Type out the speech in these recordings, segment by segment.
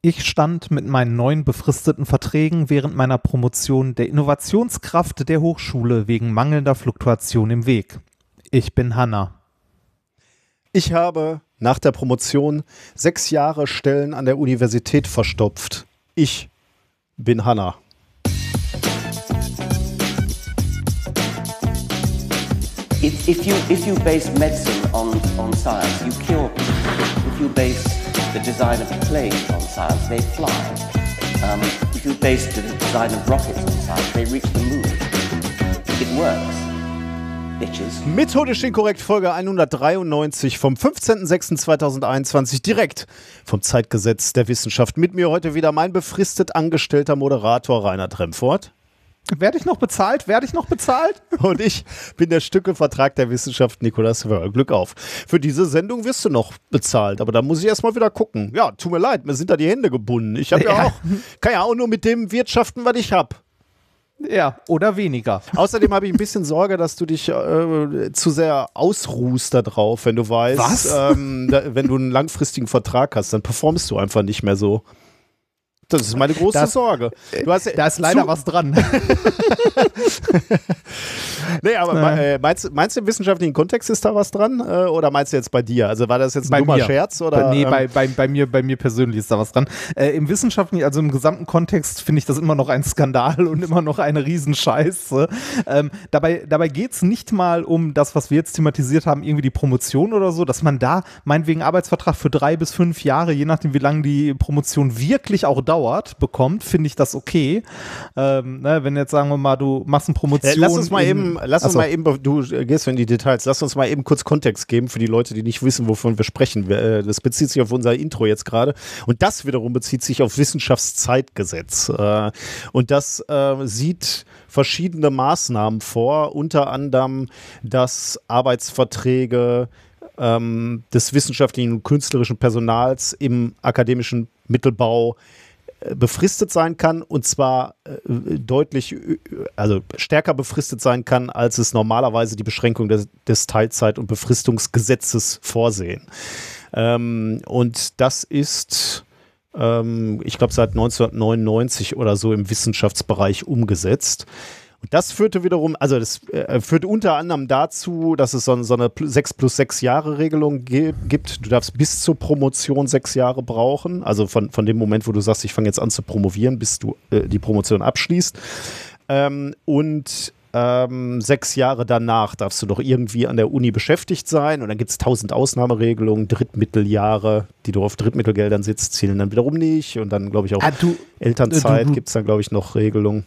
Ich stand mit meinen neuen befristeten Verträgen während meiner Promotion der Innovationskraft der Hochschule wegen mangelnder Fluktuation im Weg. Ich bin Hanna. Ich habe nach der Promotion sechs Jahre Stellen an der Universität verstopft. Ich bin Hanna. If, if, you, if you base medicine on, on science, you cure people. If you base the design of planes on science, they fly. Um, you base the design of rockets on science, they reach the moon. It works. Methodisch inkorrekt Folge 193 vom 15.06.2021 direkt vom Zeitgesetz der Wissenschaft. Mit mir heute wieder mein befristet angestellter Moderator Rainer Tremfort. Werde ich noch bezahlt? Werde ich noch bezahlt? Und ich bin der Stückevertrag der Wissenschaft Nikolaus Wörl. Glück auf. Für diese Sendung wirst du noch bezahlt, aber da muss ich erstmal wieder gucken. Ja, tut mir leid, mir sind da die Hände gebunden. Ich habe ja. ja. auch, kann ja auch nur mit dem wirtschaften, was ich habe. Ja, oder weniger. Außerdem habe ich ein bisschen Sorge, dass du dich äh, zu sehr ausruhst da drauf, wenn du weißt, ähm, da, wenn du einen langfristigen Vertrag hast, dann performst du einfach nicht mehr so. Das ist meine große das, Sorge. Du hast, da ist leider was dran. nee, aber ja. Äh, meinst, meinst du im wissenschaftlichen Kontext ist da was dran? Äh, oder meinst du jetzt bei dir? Also war das jetzt ein bei dummer mir. Scherz? Oder, nee, ähm, bei, bei, bei, mir, bei mir persönlich ist da was dran. Äh, Im wissenschaftlichen, also im gesamten Kontext finde ich das immer noch ein Skandal und immer noch eine Riesenscheiße. Ähm, dabei dabei geht es nicht mal um das, was wir jetzt thematisiert haben, irgendwie die Promotion oder so, dass man da meinetwegen Arbeitsvertrag für drei bis fünf Jahre, je nachdem wie lange die Promotion wirklich auch dauert, dauert, bekommt, finde ich das okay. Ähm, ne, wenn jetzt sagen wir mal, du machst eine Promotion. Äh, lass uns mal eben, lass uns mal eben, du gehst in die Details, lass uns mal eben kurz Kontext geben für die Leute, die nicht wissen, wovon wir sprechen. Äh, das bezieht sich auf unser Intro jetzt gerade. Und das wiederum bezieht sich auf Wissenschaftszeitgesetz. Äh, und das äh, sieht verschiedene Maßnahmen vor, unter anderem, dass Arbeitsverträge ähm, des wissenschaftlichen und künstlerischen Personals im akademischen Mittelbau äh, befristet sein kann und zwar äh, deutlich, also stärker befristet sein kann, als es normalerweise die Beschränkung des, des Teilzeit- und Befristungsgesetzes vorsehen. Ähm, und das ist, ähm, ich glaube, seit 1999 oder so im Wissenschaftsbereich umgesetzt. Und das führte wiederum, also das äh, führte unter anderem dazu, dass es so, so eine 6 plus 6 Jahre Regelung gibt. Du darfst bis zur Promotion sechs Jahre brauchen. Also von, von dem Moment, wo du sagst, ich fange jetzt an zu promovieren, bis du äh, die Promotion abschließt. Ähm, und ähm, sechs Jahre danach darfst du doch irgendwie an der Uni beschäftigt sein und dann gibt es tausend Ausnahmeregelungen, Drittmitteljahre, die du auf Drittmittelgeldern sitzt, zählen dann wiederum nicht und dann glaube ich auch ah, du, Elternzeit gibt es dann glaube ich noch Regelungen.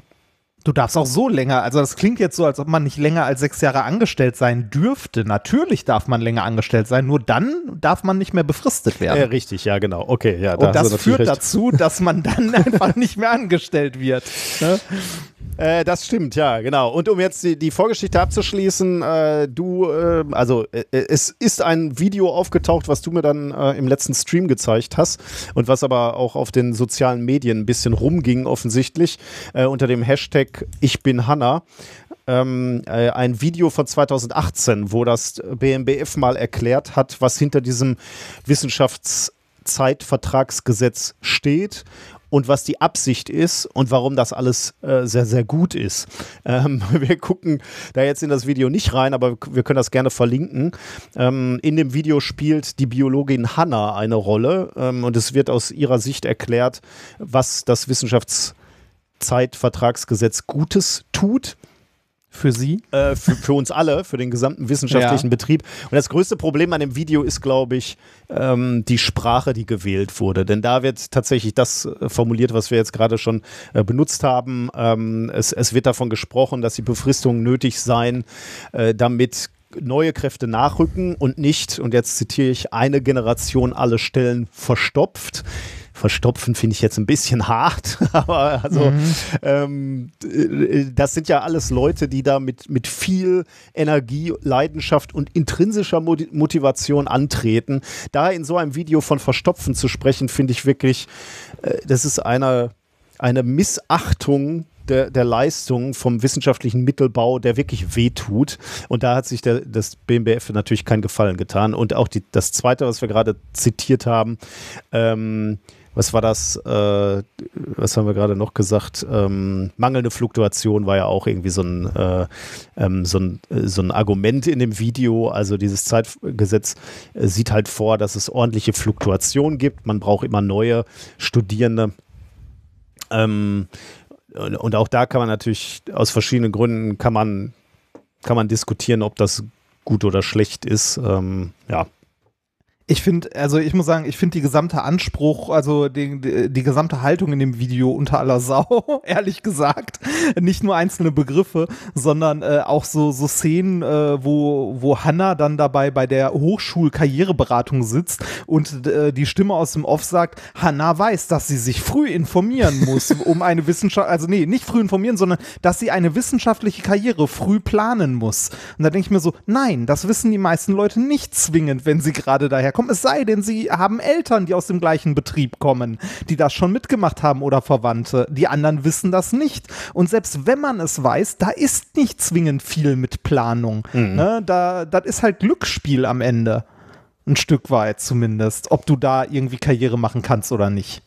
Du darfst auch so länger, also das klingt jetzt so, als ob man nicht länger als sechs Jahre angestellt sein dürfte. Natürlich darf man länger angestellt sein, nur dann darf man nicht mehr befristet werden. Ja, richtig, ja, genau. Okay, ja. Da Und das führt recht. dazu, dass man dann einfach nicht mehr angestellt wird. Ne? Äh, das stimmt, ja, genau. Und um jetzt die, die Vorgeschichte abzuschließen, äh, du, äh, also äh, es ist ein Video aufgetaucht, was du mir dann äh, im letzten Stream gezeigt hast und was aber auch auf den sozialen Medien ein bisschen rumging, offensichtlich, äh, unter dem Hashtag Ich bin Hanna. Ähm, ein Video von 2018, wo das BMBF mal erklärt hat, was hinter diesem Wissenschaftszeitvertragsgesetz steht und was die Absicht ist und warum das alles äh, sehr, sehr gut ist. Ähm, wir gucken da jetzt in das Video nicht rein, aber wir können das gerne verlinken. Ähm, in dem Video spielt die Biologin Hanna eine Rolle ähm, und es wird aus ihrer Sicht erklärt, was das Wissenschaftszeitvertragsgesetz Gutes tut für Sie? Äh, für, für, uns alle, für den gesamten wissenschaftlichen ja. Betrieb. Und das größte Problem an dem Video ist, glaube ich, ähm, die Sprache, die gewählt wurde. Denn da wird tatsächlich das äh, formuliert, was wir jetzt gerade schon äh, benutzt haben. Ähm, es, es, wird davon gesprochen, dass die Befristungen nötig seien, äh, damit neue Kräfte nachrücken und nicht, und jetzt zitiere ich, eine Generation alle Stellen verstopft verstopfen finde ich jetzt ein bisschen hart, aber also mhm. ähm, äh, das sind ja alles Leute, die da mit, mit viel Energie, Leidenschaft und intrinsischer Motivation antreten. Da in so einem Video von Verstopfen zu sprechen, finde ich wirklich, äh, das ist eine, eine Missachtung der, der Leistung vom wissenschaftlichen Mittelbau, der wirklich wehtut. Und da hat sich der, das BMBF natürlich keinen Gefallen getan. Und auch die, das Zweite, was wir gerade zitiert haben, ähm, was war das, äh, was haben wir gerade noch gesagt, ähm, mangelnde Fluktuation war ja auch irgendwie so ein, äh, ähm, so, ein, äh, so ein Argument in dem Video. Also dieses Zeitgesetz äh, sieht halt vor, dass es ordentliche Fluktuation gibt. Man braucht immer neue Studierende. Ähm, und, auch da kann man natürlich aus verschiedenen Gründen kann man, kann man diskutieren, ob das gut oder schlecht ist. Ähm, ja, ich finde, also ich muss sagen, ich finde die gesamte Anspruch, also die, die, die, gesamte Haltung in dem Video unter aller Sau, ehrlich gesagt. Nicht nur einzelne Begriffe, sondern äh, auch so, so Szenen, äh, wo, wo Hannah dann dabei bei der Hochschulkarriereberatung sitzt und äh, die Stimme aus dem Off sagt, Hannah weiß, dass sie sich früh informieren muss, um eine Wissenschaft, also nee, nicht früh informieren, sondern dass sie eine wissenschaftliche Karriere früh planen muss. Und da denke ich mir so, nein, das wissen die meisten Leute nicht zwingend, wenn sie gerade daherkommen kommen, es sei denn, sie haben Eltern, die aus dem gleichen Betrieb kommen, die das schon mitgemacht haben oder Verwandte. Die anderen wissen das nicht. Und selbst wenn man es weiß, da ist nicht zwingend viel mit Planung. Mhm. Ne? Da, das ist halt Glücksspiel am Ende. Ein Stück weit zumindest, ob du da irgendwie Karriere machen kannst oder nicht.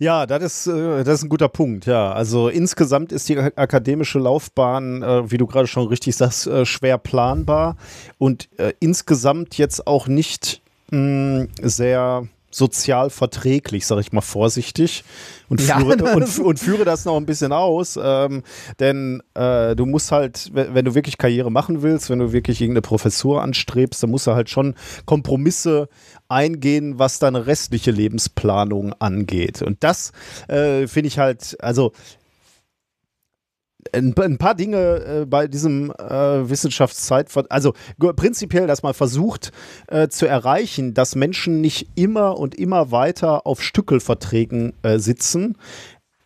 Ja, das ist, äh, das ist ein guter Punkt, ja. Also insgesamt ist die akademische Laufbahn, äh, wie du gerade schon richtig sagst, äh, schwer planbar und insgesamt jetzt auch nicht mh, sehr sozial verträglich, sage ich mal vorsichtig, und führe, ja, und, und, führe das noch ein bisschen aus. Ähm, denn äh, du musst halt, wenn du wirklich Karriere machen willst, wenn du wirklich irgendeine Professur anstrebst, dann musst du halt schon Kompromisse eingehen, was deine restliche Lebensplanung angeht. Und das äh, finde ich halt, also ein, ein paar Dinge äh, bei diesem äh, Wissenschaftszeit, also prinzipiell, dass man versucht äh, zu erreichen, dass Menschen nicht immer und immer weiter auf Stückelverträgen äh, sitzen,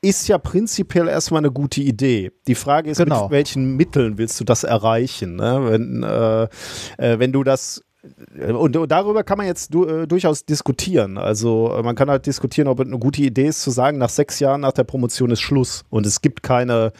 ist ja prinzipiell erstmal eine gute Idee. Die Frage ist, genau. mit welchen Mitteln willst du das erreichen? Ne? Wenn, äh, wenn du das und, und, darüber kann man jetzt du, äh, durchaus diskutieren. Also äh, man kann halt diskutieren, ob es eine gute Idee ist, zu sagen, nach sechs Jahren nach der Promotion ist Schluss. Und es gibt keine,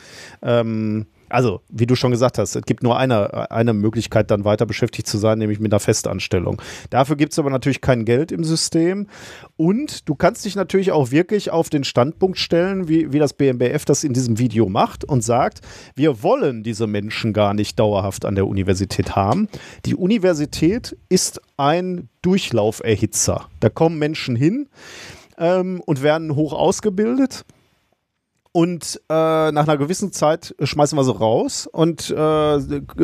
ähm, also, wie du schon gesagt hast, es gibt nur eine, eine Möglichkeit, dann weiter beschäftigt zu sein, nämlich mit einer Festanstellung. Dafür gibt es aber natürlich kein Geld im System. Und du kannst dich natürlich auch wirklich auf den Standpunkt stellen, wie, wie das BMBF das in diesem Video macht und sagt, wir wollen diese Menschen gar nicht dauerhaft an der Universität haben. Die Universität ist ein Durchlauferhitzer. Da kommen Menschen hin ähm, und werden hoch ausgebildet und äh, nach einer gewissen Zeit schmeißen wir sie raus und äh,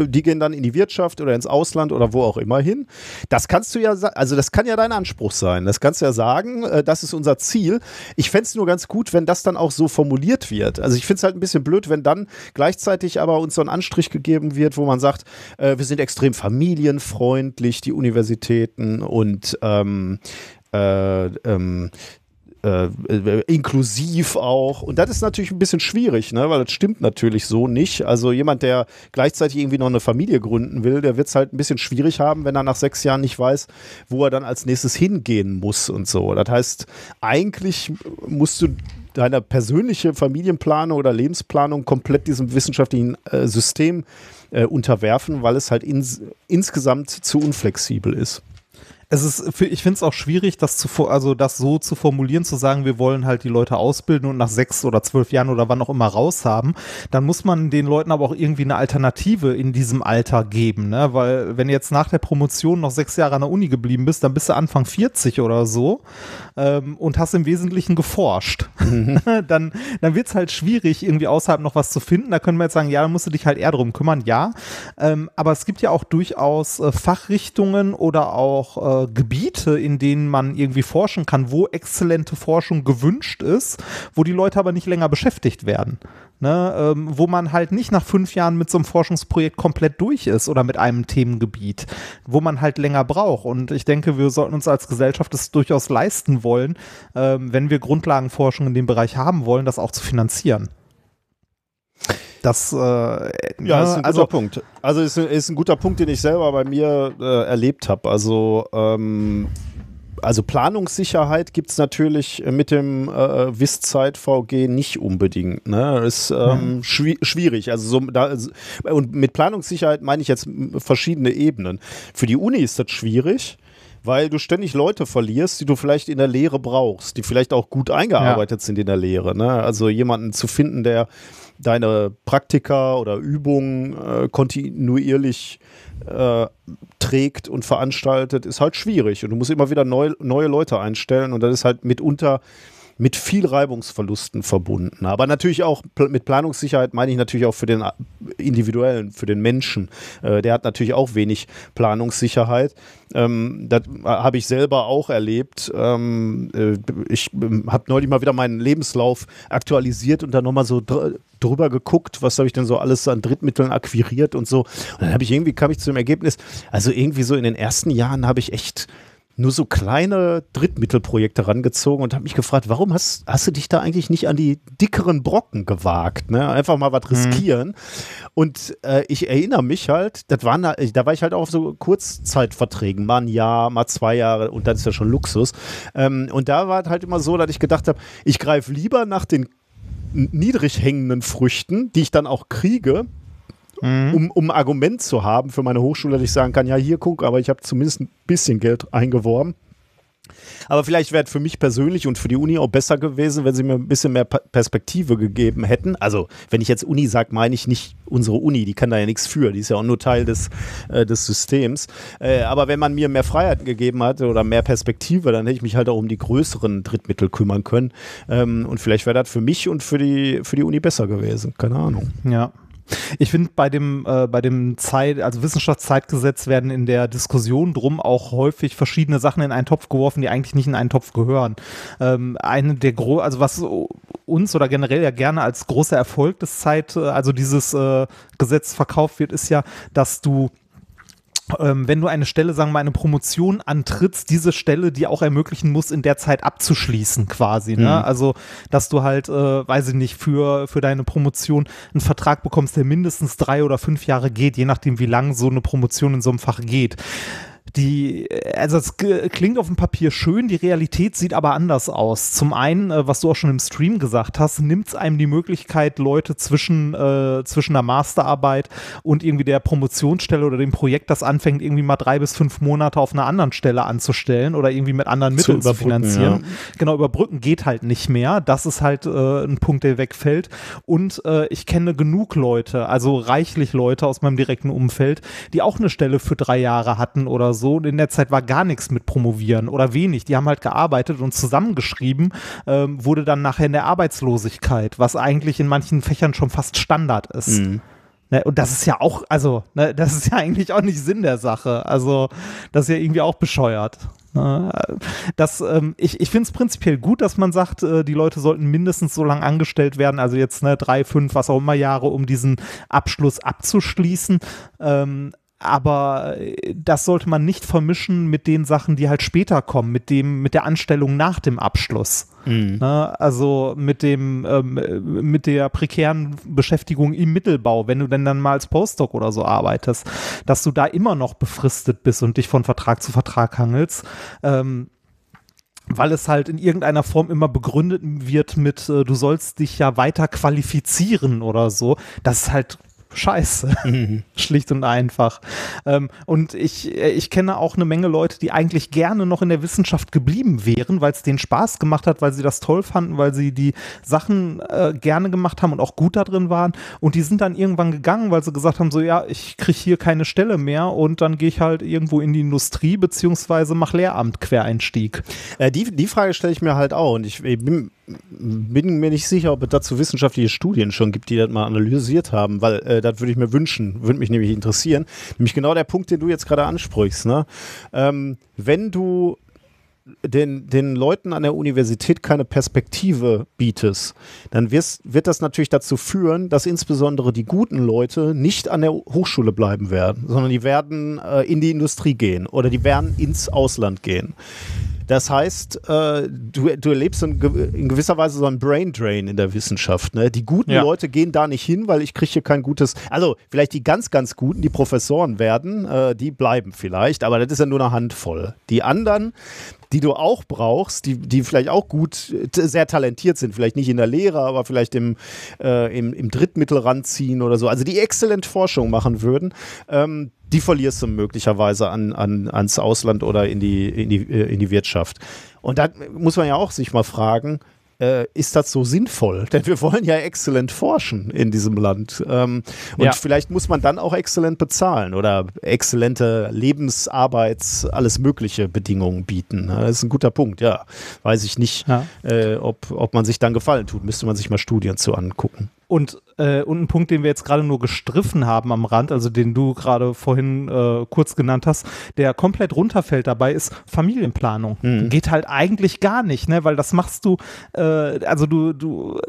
die gehen dann in die Wirtschaft oder ins Ausland oder wo auch immer hin. Das kannst du ja, also das kann ja dein Anspruch sein. Das kannst du ja sagen, äh, das ist unser Ziel. Ich fände es nur ganz gut, wenn das dann auch so formuliert wird. Also ich finde es halt ein bisschen blöd, wenn dann gleichzeitig aber uns so ein Anstrich gegeben wird, wo man sagt, äh, wir sind extrem familienfreundlich, die Universitäten und ähm, äh, ähm, äh, inklusiv auch. Und das ist natürlich ein bisschen schwierig, ne? weil das stimmt natürlich so nicht. Also jemand, der gleichzeitig irgendwie noch eine Familie gründen will, der wird es halt ein bisschen schwierig haben, wenn er nach sechs Jahren nicht weiß, wo er dann als nächstes hingehen muss und so. Das heißt, eigentlich musst du deine persönliche Familienplanung oder Lebensplanung komplett diesem wissenschaftlichen äh, System äh, unterwerfen, weil es halt ins, insgesamt zu unflexibel ist es ist, ich finde es auch schwierig, das zu, also das so zu formulieren, zu sagen, wir wollen halt die Leute ausbilden und nach sechs oder zwölf Jahren oder wann auch immer raushaben. Dann muss man den Leuten aber auch irgendwie eine Alternative in diesem Alter geben, ne? Weil wenn du jetzt nach der Promotion noch sechs Jahre an der Uni geblieben bist, dann bist du Anfang 40 oder so ähm, und hast im Wesentlichen geforscht. Mhm. dann dann wird es halt schwierig, irgendwie außerhalb noch was zu finden. Da können wir jetzt sagen, ja, dann musst du dich halt eher drum kümmern, ja. Ähm, aber es gibt ja auch durchaus äh, Fachrichtungen oder auch äh, Gebiete, in denen man irgendwie forschen kann, wo exzellente Forschung gewünscht ist, wo die Leute aber nicht länger beschäftigt werden. Ne, ähm, wo man halt nicht nach fünf Jahren mit so einem Forschungsprojekt komplett durch ist oder mit einem Themengebiet, wo man halt länger braucht. Und ich denke, wir sollten uns als Gesellschaft das durchaus leisten wollen, ähm, wenn wir Grundlagenforschung in dem Bereich haben wollen, das auch zu finanzieren. Das, äh, ja, ne, ist ein also, guter Punkt. Also ist, ist ein guter Punkt, den ich selber bei mir äh, erlebt habe. Also ähm, also Planungssicherheit gibt es natürlich mit dem äh, Wisszeit VG nicht unbedingt. Ne? Ist ähm, mhm. schwi schwierig. Also so, da, und mit Planungssicherheit meine ich jetzt verschiedene Ebenen. Für die Uni ist das schwierig, weil du ständig Leute verlierst, die du vielleicht in der Lehre brauchst, die vielleicht auch gut eingearbeitet ja. sind in der Lehre. Ne? Also jemanden zu finden, der deine Praktika oder Übungen äh, kontinuierlich äh, trägt und veranstaltet, ist halt schwierig. Und du musst immer wieder neu, neue Leute einstellen und das ist halt mitunter mit viel Reibungsverlusten verbunden. Aber natürlich auch mit Planungssicherheit meine ich natürlich auch für den äh, Individuellen, für den Menschen. Äh, der hat natürlich auch wenig Planungssicherheit. Ähm, das habe ich selber auch erlebt. Ähm, äh, ich ähm, habe neulich mal wieder meinen Lebenslauf aktualisiert und dann nochmal so dr drüber geguckt, was habe ich denn so alles an Drittmitteln akquiriert und so. Und dann habe ich irgendwie, kam ich zu dem Ergebnis, also irgendwie so in den ersten Jahren habe ich echt nur so kleine Drittmittelprojekte rangezogen und habe mich gefragt, warum hast, hast du dich da eigentlich nicht an die dickeren Brocken gewagt? Ne? Einfach mal was mhm. riskieren. Mhm. Und äh, ich erinnere mich halt, das waren, da war ich halt auch auf so Kurzzeitverträgen, mal ein Jahr, mal zwei Jahre und dann ist ja schon Luxus. Ähm, und da war es halt immer so, dass ich gedacht habe, ich greife lieber nach den niedrig hängenden Früchten, die ich dann auch kriege, mhm. um, um ein Argument zu haben für meine Hochschule, dass ich sagen kann, ja, hier guck, aber ich habe zumindest ein bisschen Geld eingeworben. Aber vielleicht wäre es für mich persönlich und für die Uni auch besser gewesen, wenn sie mir ein bisschen mehr Perspektive gegeben hätten. Also, wenn ich jetzt Uni sage, meine ich nicht unsere Uni, die kann da ja nichts für, die ist ja auch nur Teil des, äh, des Systems. Äh, aber wenn man mir mehr Freiheiten gegeben hatte oder mehr Perspektive, dann hätte ich mich halt auch um die größeren Drittmittel kümmern können. Ähm, und vielleicht wäre das für mich und für die, für die Uni besser gewesen. Keine Ahnung. Ja. Ich finde, bei dem, äh, bei dem Zeit, also Wissenschaftszeitgesetz werden in der Diskussion drum auch häufig verschiedene Sachen in einen Topf geworfen, die eigentlich nicht in einen Topf gehören. Ähm, eine der gro also was uns oder generell ja gerne als großer Erfolg des Zeit, äh, also dieses äh, Gesetz verkauft wird, ist ja, dass du ähm, wenn du eine Stelle, sagen wir mal, eine Promotion antrittst, diese Stelle die auch ermöglichen muss, in der Zeit abzuschließen quasi. Ne? Mhm. Also, dass du halt, äh, weiß ich nicht, für, für deine Promotion einen Vertrag bekommst, der mindestens drei oder fünf Jahre geht, je nachdem, wie lang so eine Promotion in so einem Fach geht die, also es klingt auf dem Papier schön, die Realität sieht aber anders aus. Zum einen, äh, was du auch schon im Stream gesagt hast, nimmt es einem die Möglichkeit, Leute zwischen, äh, zwischen der Masterarbeit und irgendwie der Promotionsstelle oder dem Projekt, das anfängt, irgendwie mal drei bis fünf Monate auf einer anderen Stelle anzustellen oder irgendwie mit anderen Mitteln zu, zu finanzieren. Ja. Genau, überbrücken geht halt nicht mehr. Das ist halt äh, ein Punkt, der wegfällt. Und äh, ich kenne genug Leute, also reichlich Leute aus meinem direkten Umfeld, die auch eine Stelle für drei Jahre hatten oder so so. Und in der Zeit war gar nichts mit Promovieren oder wenig. Die haben halt gearbeitet und zusammengeschrieben, ähm, wurde dann nachher in der Arbeitslosigkeit, was eigentlich in manchen Fächern schon fast Standard ist. Mhm. Ne, und das ist ja auch, also, ne, das ist ja eigentlich auch nicht Sinn der Sache. Also, das ist ja irgendwie auch bescheuert. Ne? Das, ähm, ich ich finde es prinzipiell gut, dass man sagt, äh, die Leute sollten mindestens so lange angestellt werden, also jetzt ne, drei, fünf, was auch immer Jahre, um diesen Abschluss abzuschließen. Ähm, aber äh, das sollte man nicht vermischen mit den Sachen, die halt später kommen, mit dem, mit der Anstellung nach dem Abschluss. Mhm. Ne? Also mit dem, ähm, mit der prekären Beschäftigung im Mittelbau, wenn du denn dann mal als Postdoc oder so arbeitest, dass du da immer noch befristet bist und dich von Vertrag zu Vertrag hangelst. Ähm, weil es halt in irgendeiner Form immer begründet wird mit, äh, du sollst dich ja weiter qualifizieren oder so. Das ist halt scheiße. Mhm. Schlicht und einfach. Ähm, und ich, äh, ich kenne auch eine Menge Leute, die eigentlich gerne noch in der Wissenschaft geblieben wären, weil es denen Spaß gemacht hat, weil sie das toll fanden, weil sie die Sachen äh, gerne gemacht haben und auch gut da drin waren. Und die sind dann irgendwann gegangen, weil sie gesagt haben, so ja, ich kriege hier keine Stelle mehr und dann gehe ich halt irgendwo in die Industrie beziehungsweise mache Lehramt Quereinstieg. Äh, die, die Frage stelle ich mir halt auch und ich, ich bin bin mir nicht sicher, ob es dazu wissenschaftliche Studien schon gibt, die das mal analysiert haben, weil äh, das würde ich mir wünschen, würde mich nämlich interessieren. Nämlich genau der Punkt, den du jetzt gerade ansprichst. Ne? Ähm, wenn du den, den Leuten an der Universität keine Perspektive bietest, dann wirst, wird das natürlich dazu führen, dass insbesondere die guten Leute nicht an der Hochschule bleiben werden, sondern die werden äh, in die Industrie gehen oder die werden ins Ausland gehen. Das heißt, äh, du, du erlebst in, in, gewisser Weise so einen Brain Drain in der Wissenschaft. Ne? Die guten ja. Leute gehen da nicht hin, weil ich kriege hier kein gutes, also vielleicht die ganz, ganz guten, die Professoren werden, äh, die bleiben vielleicht, aber das ist ja nur eine Handvoll. Die anderen, die du auch brauchst, die, die vielleicht auch gut, sehr talentiert sind, vielleicht nicht in der Lehre, aber vielleicht im, äh, im, im Drittmittel ranziehen oder so, also die exzellent Forschung machen würden, ähm, die verlierst du möglicherweise an, an, ans Ausland oder in die, in, die, äh, in die Wirtschaft. Und da muss man ja auch sich mal fragen, äh, ist das so sinnvoll? Denn wir wollen ja exzellent forschen in diesem Land. Ähm, und ja. vielleicht muss man dann auch exzellent bezahlen oder exzellente Lebensarbeits-, alles mögliche Bedingungen bieten. Das ist ein guter Punkt, ja. Weiß ich nicht, ja. äh, ob, ob man sich dann Gefallen tut. Müsste man sich mal Studien zu angucken. Und, äh, und ein Punkt, den wir jetzt gerade nur gestriffen haben am Rand, also den du gerade vorhin äh, kurz genannt hast, der komplett runterfällt dabei, ist Familienplanung. Mhm. Geht halt eigentlich gar nicht, ne? Weil das machst du, äh, also du, du,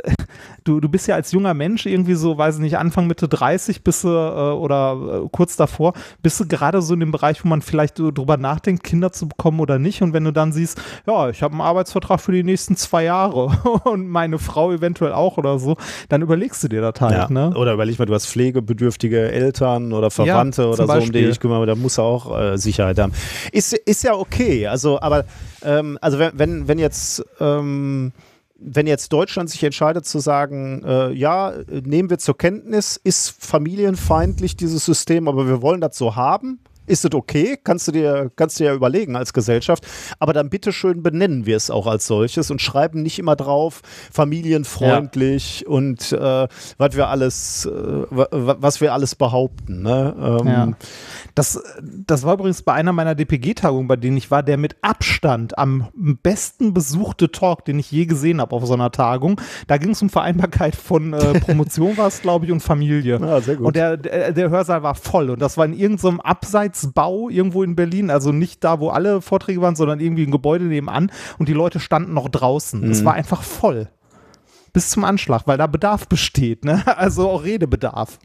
du, du bist ja als junger Mensch irgendwie so, weiß ich nicht, Anfang Mitte 30 bist du äh, oder äh, kurz davor, bist du gerade so in dem Bereich, wo man vielleicht drüber nachdenkt, Kinder zu bekommen oder nicht. Und wenn du dann siehst, ja, ich habe einen Arbeitsvertrag für die nächsten zwei Jahre und meine Frau eventuell auch oder so, dann überlegst überlegst du dir das halt. Ja. Ne? Oder überleg mal, du hast pflegebedürftige Eltern oder Verwandte ja, oder so, um die ich kümmere, da muss er auch äh, Sicherheit haben. Ist, ist ja okay, also, aber ähm, also wenn, wenn jetzt ähm, wenn jetzt Deutschland sich entscheidet zu sagen, äh, ja, nehmen wir zur Kenntnis, ist familienfeindlich dieses System, aber wir wollen das so haben, ist es okay, kannst du dir, kannst du ja überlegen als Gesellschaft, aber dann bitteschön benennen wir es auch als solches und schreiben nicht immer drauf, familienfreundlich ja. und äh, was wir alles, äh, was wir alles behaupten. Ne? Ähm, ja. Das, das war übrigens bei einer meiner DPG-Tagungen, bei denen ich war, der mit Abstand am besten besuchte Talk, den ich je gesehen habe auf so einer Tagung. Da ging es um Vereinbarkeit von äh, Promotion, war es, glaube ich, und Familie. Ja, sehr gut. Und der, der, der Hörsaal war voll und das war in irgendeinem Abseits Arbeitsbau irgendwo in Berlin, also nicht da, wo alle Vorträge waren, sondern irgendwie ein Gebäude nebenan und die Leute standen noch draußen. Mhm. Es war einfach voll. Bis zum Anschlag, weil da Bedarf besteht, ne? Also auch Redebedarf.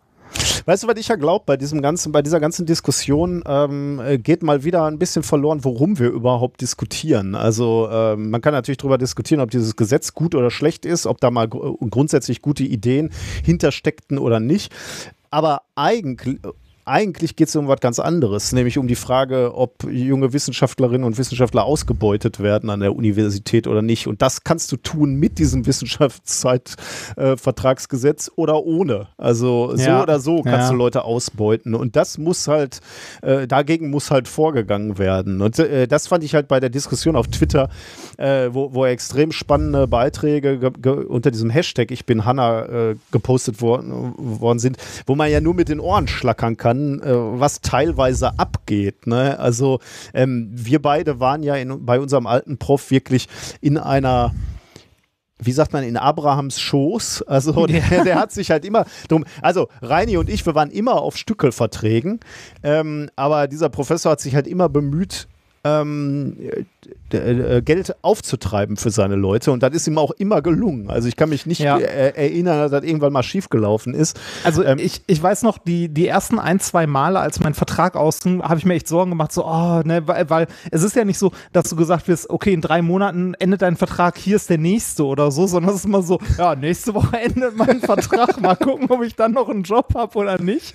Weißt du, was ich ja glaube, bei diesem ganzen, bei dieser ganzen Diskussion ähm, äh, geht mal wieder ein bisschen verloren, worum wir überhaupt diskutieren. Also ähm, man kann natürlich darüber diskutieren, ob dieses Gesetz gut oder schlecht ist, ob da mal gr grundsätzlich gute Ideen hintersteckten oder nicht. Aber eigentlich, eigentlich geht es um was ganz anderes, nämlich um die Frage, ob junge Wissenschaftlerinnen und Wissenschaftler ausgebeutet werden an der Universität oder nicht. Und das kannst du tun mit diesem Wissenschaftszeitvertragsgesetz äh, oder ohne. Also so ja. oder so kannst ja. du Leute ausbeuten. Und das muss halt, äh, dagegen muss halt vorgegangen werden. Und äh, das fand ich halt bei der Diskussion auf Twitter, äh, wo, wo extrem spannende Beiträge unter diesem Hashtag Ich bin Hanna äh, gepostet worden, worden sind, wo man ja nur mit den Ohren schlackern kann kann, äh, was teilweise abgeht. Ne? Also ähm, wir beide waren ja in, bei unserem alten Prof wirklich in einer wie sagt man, in Abrahams Schoß. Also der, der, hat sich halt immer drum. Also Reini und ich, wir waren immer auf Stückelverträgen, ähm, aber dieser Professor hat sich halt immer bemüht, ähm, äh, Geld aufzutreiben für seine Leute und das ist ihm auch immer gelungen. Also ich kann mich nicht ja. erinnern, dass das irgendwann mal schiefgelaufen ist. Also ähm, ich, ich weiß noch, die, die ersten ein, zwei Male, als mein Vertrag ausging, habe ich mir echt Sorgen gemacht, so, oh, ne, weil, weil es ist ja nicht so, dass du gesagt wirst, okay, in drei Monaten endet dein Vertrag, hier ist der nächste oder so, sondern es ist immer so, ja, nächste Woche endet mein Vertrag, mal gucken, ob ich dann noch einen Job habe oder nicht.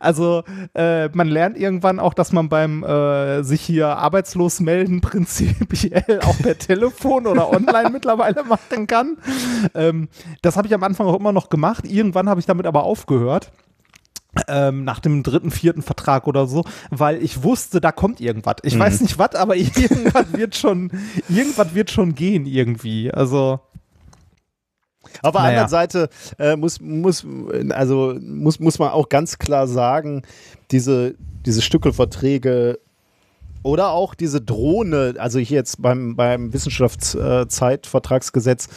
Also äh, man lernt irgendwann auch, dass man beim äh, sich hier arbeitslos melden prinzipiell auch per Telefon oder online mittlerweile machen kann. Ähm, das habe ich am Anfang auch immer noch gemacht. Irgendwann habe ich damit aber aufgehört. Ähm, nach dem dritten, vierten Vertrag oder so, weil ich wusste, da kommt irgendwas. Ich mhm. weiß nicht was, aber irgendwas wird schon, irgendwas wird schon gehen irgendwie. Also auf der naja. anderen Seite äh, muss, muss, also muss, muss man auch ganz klar sagen, diese, diese Stückelverträge oder auch diese Drohne, also hier jetzt beim, beim Wissenschaftszeitvertragsgesetz,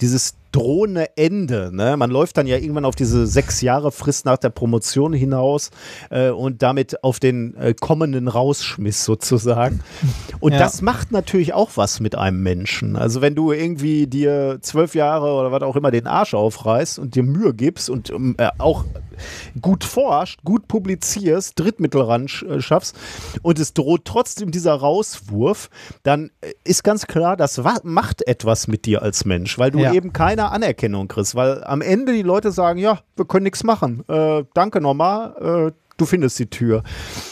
dieses drohende Ende. Ne? Man läuft dann ja irgendwann auf diese sechs Jahre Frist nach der Promotion hinaus äh, und damit auf den äh, kommenden Rausschmiss sozusagen. Und ja. das macht natürlich auch was mit einem Menschen. Also wenn du irgendwie dir zwölf Jahre oder was auch immer den Arsch aufreißt und dir Mühe gibst und ähm, äh, auch gut forscht, gut publizierst, Drittmittel ran äh, schaffst und es droht trotzdem dieser Rauswurf, dann äh, ist ganz klar, das macht etwas mit dir als Mensch, weil du ja. eben keine Anerkennung kriegst, weil am Ende die Leute sagen, ja, wir können nichts machen. Äh, danke nochmal. Äh, du findest die Tür.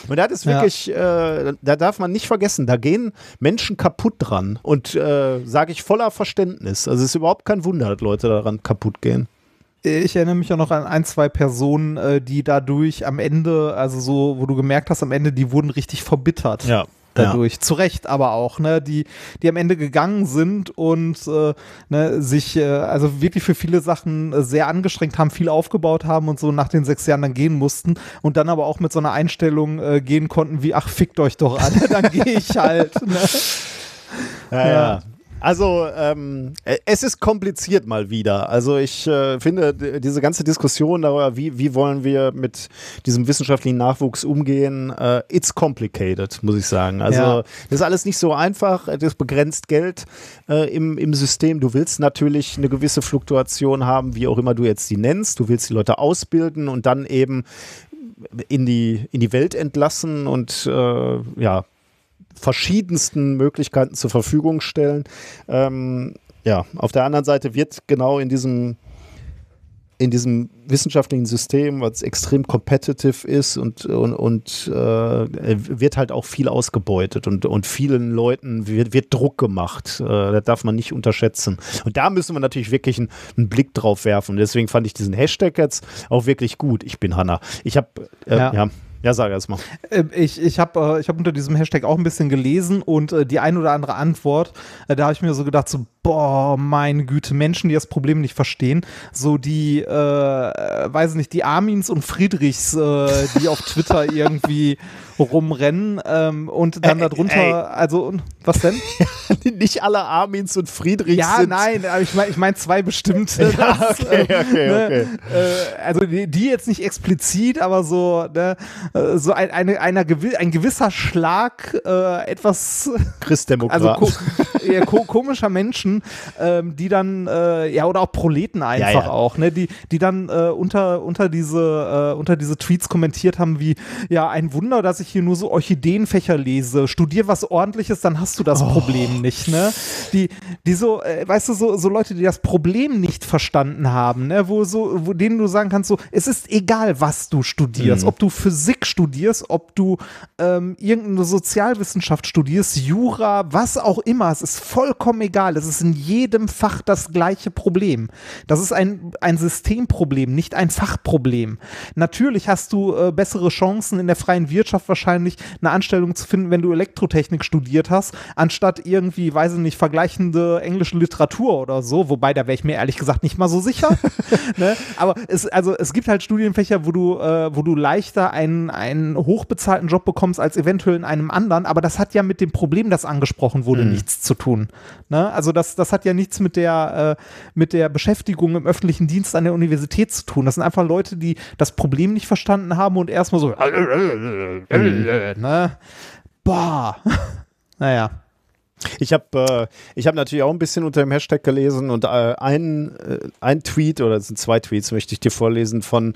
Und das ist wirklich, ja. äh, da darf man nicht vergessen, da gehen Menschen kaputt dran. Und äh, sage ich voller Verständnis. Also es ist überhaupt kein Wunder, dass Leute daran kaputt gehen. Ich erinnere mich auch noch an ein, zwei Personen, äh, die dadurch am Ende, also so, wo du gemerkt hast, am Ende, die wurden richtig verbittert. Ja dadurch. Ja. Zu Recht aber auch, ne, die, die am Ende gegangen sind und äh, ne, sich äh, also wirklich für viele Sachen äh, sehr angestrengt haben, viel aufgebaut haben und so nach den sechs Jahren dann gehen mussten und dann aber auch mit so einer Einstellung äh, gehen konnten wie, ach, fickt euch doch alle, dann gehe ich halt. Ne? Ja, ja. ja. Also ähm, äh, es ist kompliziert mal wieder. Also ich äh, finde diese ganze Diskussion darüber, wie, wie wollen wir mit diesem wissenschaftlichen Nachwuchs umgehen, äh, it's complicated, muss ich sagen. Also ja. das ist alles nicht so einfach. Das begrenzt Geld äh, im, im System. Du willst natürlich eine gewisse Fluktuation haben, wie auch immer du jetzt die nennst. Du willst die Leute ausbilden und dann eben in die, in die Welt entlassen und äh, ja, verschiedensten Möglichkeiten zur Verfügung stellen. Ähm, ja, auf der anderen Seite wird genau in diesem in diesem wissenschaftlichen System, was extrem competitive ist und, und, und äh, wird halt auch viel ausgebeutet und, und vielen Leuten wird, wird Druck gemacht. Äh, das darf man nicht unterschätzen. Und da müssen wir natürlich wirklich einen, einen, Blick drauf werfen. Und deswegen fand ich diesen Hashtag jetzt auch wirklich gut. Ich bin Hanna. Ich habe, äh, ja. ja. Ja, sag erst mal. Ähm, ich, ich habe äh, hab unter diesem Hashtag auch ein bisschen gelesen und äh, die ein oder andere Antwort, äh, da habe ich mir so gedacht, so, boah, meine Güte, Menschen, die das Problem nicht verstehen. So die, äh, weiß nicht, die Armins und Friedrichs, äh, die auf Twitter irgendwie rumrennen ähm, und dann äh, darunter, ey. also was denn? nicht alle Armins und Friedrichs ja, sind. Nein, aber ich meine ich mein zwei bestimmte. ja, das, okay, okay, ne, okay. Äh, also die, die, jetzt nicht explizit, aber so, ne, äh, so ein, eine, einer gewi ein gewisser Schlag äh, etwas Christdemokrat. Also ko komischer Menschen, ähm, die dann, äh, ja, oder auch Proleten einfach ja, ja. auch, ne, die, die dann äh, unter, unter, diese, unter diese Tweets kommentiert haben, wie, ja, ein Wunder, dass ich hier nur so Orchideenfächer lese. Studier was ordentliches, dann hast du das oh. Problem nicht, ne? Die, die so, äh, weißt du, so, so Leute, die das Problem nicht verstanden haben, ne? Wo so, wo denen du sagen kannst, so, es ist egal, was du studierst, mhm. ob du Physik studierst, ob du ähm, irgendeine Sozialwissenschaft studierst, Jura, was auch immer, es ist vollkommen egal. Es ist in jedem Fach das gleiche Problem. Das ist ein, ein Systemproblem, nicht ein Fachproblem. Natürlich hast du äh, bessere Chancen in der freien Wirtschaft wahrscheinlich eine Anstellung zu finden, wenn du Elektrotechnik studiert hast, anstatt irgendwie, weiß ich nicht, vergleichende englische Literatur oder so, wobei da wäre ich mir ehrlich gesagt nicht mal so sicher. ne? Aber es, also, es gibt halt Studienfächer, wo du, äh, wo du leichter einen, einen hochbezahlten Job bekommst als eventuell in einem anderen, aber das hat ja mit dem Problem, das angesprochen wurde, mhm. nichts zu tun. Ne? Also das, das hat ja nichts mit der, äh, mit der Beschäftigung im öffentlichen Dienst an der Universität zu tun. Das sind einfach Leute, die das Problem nicht verstanden haben und erstmal so Mhm. ne? Boah. naja. Ich habe äh, hab natürlich auch ein bisschen unter dem Hashtag gelesen und äh, ein, äh, ein Tweet oder es sind zwei Tweets, möchte ich dir vorlesen, von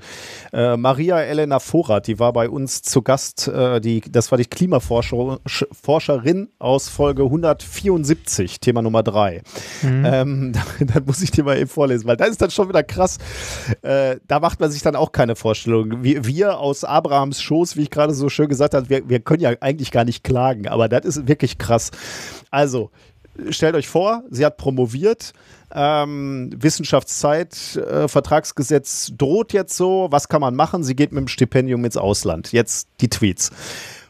äh, Maria Elena Vorrat, die war bei uns zu Gast, äh, die, das war die Klimaforscherin aus Folge 174, Thema Nummer 3. Mhm. Ähm, dann muss ich dir mal eben vorlesen, weil da ist dann schon wieder krass. Äh, da macht man sich dann auch keine Vorstellung. Wir, wir aus Abrahams Schoß, wie ich gerade so schön gesagt habe, wir, wir können ja eigentlich gar nicht klagen, aber das ist wirklich krass. Also, stellt euch vor, sie hat promoviert. Ähm, Wissenschaftszeit, äh, Vertragsgesetz droht jetzt so. Was kann man machen? Sie geht mit dem Stipendium ins Ausland. Jetzt die Tweets.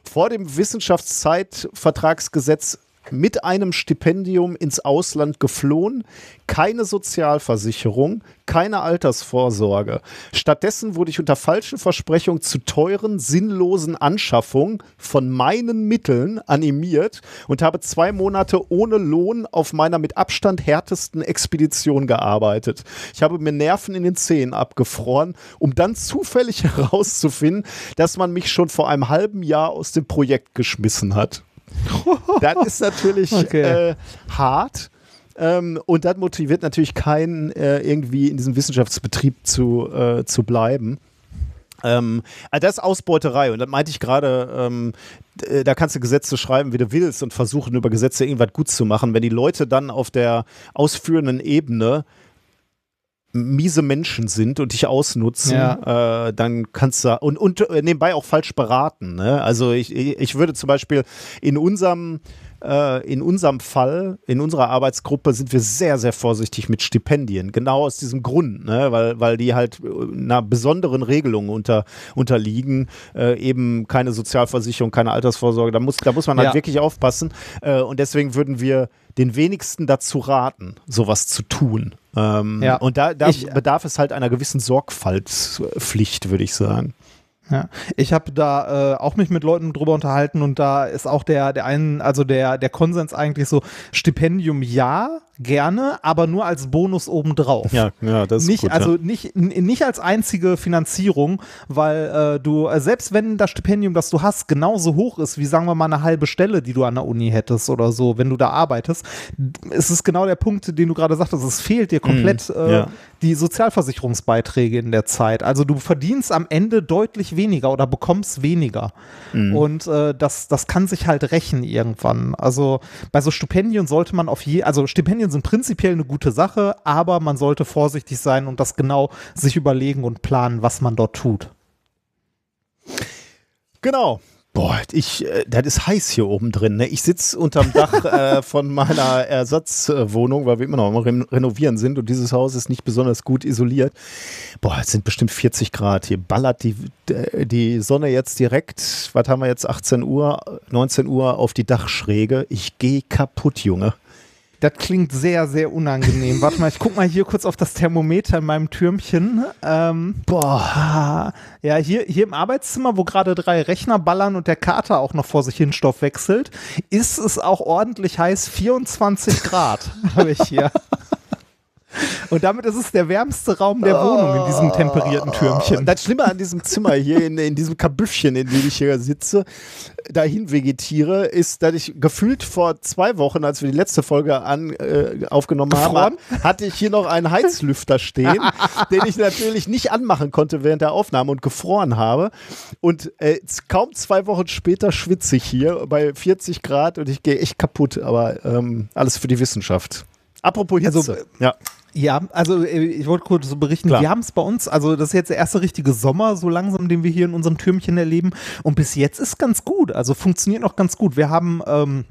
Vor dem Wissenschaftszeitvertragsgesetz mit einem Stipendium ins Ausland geflohen, keine Sozialversicherung, keine Altersvorsorge. Stattdessen wurde ich unter falschen Versprechungen zu teuren, sinnlosen Anschaffungen von meinen Mitteln animiert und habe zwei Monate ohne Lohn auf meiner mit Abstand härtesten Expedition gearbeitet. Ich habe mir Nerven in den Zehen abgefroren, um dann zufällig herauszufinden, dass man mich schon vor einem halben Jahr aus dem Projekt geschmissen hat. das ist natürlich okay. äh, hart. Ähm, und das motiviert natürlich keinen, äh, irgendwie in diesem Wissenschaftsbetrieb zu, äh, zu bleiben. Ähm, also das ist Ausbeuterei und das meinte ich gerade, ähm, äh, da kannst du Gesetze schreiben, wie du willst und versuchen über Gesetze irgendwas gut zu machen. Wenn die Leute dann auf der ausführenden Ebene miese Menschen sind und dich ausnutzen, ja. äh, dann kannst du und, und äh, nebenbei auch falsch beraten. Ne? Also ich, ich würde zum Beispiel in unserem äh, in unserem Fall, in unserer Arbeitsgruppe sind wir sehr, sehr vorsichtig mit Stipendien. Genau aus diesem Grund, ne? weil, weil die halt einer besonderen Regelung unter, unterliegen. Äh, eben keine Sozialversicherung, keine Altersvorsorge. Da muss, da muss man halt ja. wirklich aufpassen. Äh, und deswegen würden wir den wenigsten dazu raten, sowas zu tun. Ähm, ja. Und da, da ich, bedarf es halt einer gewissen Sorgfaltspflicht, würde ich sagen. Ja, ich habe da äh, auch mich mit Leuten drüber unterhalten und da ist auch der der einen also der der Konsens eigentlich so Stipendium ja, gerne, aber nur als Bonus obendrauf. Ja, ja, das ist nicht, gut, Also ja. nicht, nicht als einzige Finanzierung, weil äh, du, äh, selbst wenn das Stipendium, das du hast, genauso hoch ist, wie sagen wir mal eine halbe Stelle, die du an der Uni hättest oder so, wenn du da arbeitest, ist es genau der Punkt, den du gerade sagtest, es fehlt dir komplett mm, ja. Die Sozialversicherungsbeiträge in der Zeit. Also du verdienst am Ende deutlich weniger oder bekommst weniger. Mm. Und äh, das, das kann sich halt rächen irgendwann. Also bei so Stipendien sollte man auf je, also Stipendien sind prinzipiell eine gute Sache, aber man sollte vorsichtig sein und das genau sich überlegen und planen, was man dort tut. Genau. Boah, ich, äh, das ist heiß hier oben drin. Ne? Ich sitze unterm Dach äh, von meiner Ersatzwohnung, weil wir immer noch am Renovieren sind und dieses Haus ist nicht besonders gut isoliert. Boah, es sind bestimmt 40 Grad. Hier ballert die, die Sonne jetzt direkt, was haben wir jetzt, 18 Uhr, 19 Uhr auf die Dachschräge. Ich gehe kaputt, Junge. Das klingt sehr, sehr unangenehm. Warte mal, ich guck mal hier kurz auf das Thermometer in meinem Türmchen. Ähm, boah. Ja, hier, hier im Arbeitszimmer, wo gerade drei Rechner ballern und der Kater auch noch vor sich hin Stoff wechselt, ist es auch ordentlich heiß. 24 Grad habe ich hier. Und damit ist es der wärmste Raum der Wohnung in diesem temperierten Türmchen. Das Schlimme an diesem Zimmer hier, in, in diesem Kabüffchen, in dem ich hier sitze, dahin vegetiere, ist, dass ich gefühlt vor zwei Wochen, als wir die letzte Folge an, äh, aufgenommen Gefroren? haben, hatte ich hier noch einen Heizlüfter stehen, den ich natürlich nicht anmachen konnte während der Aufnahme und gefroren habe. Und äh, kaum zwei Wochen später schwitze ich hier bei 40 Grad und ich gehe echt kaputt, aber ähm, alles für die Wissenschaft. Apropos Hitze. Also, ja. Ja, also äh, ich wollte kurz so berichten, Klar. wir haben es bei uns, also das ist jetzt der erste richtige Sommer so langsam, den wir hier in unserem Türmchen erleben und bis jetzt ist ganz gut, also funktioniert noch ganz gut. Wir haben ähm,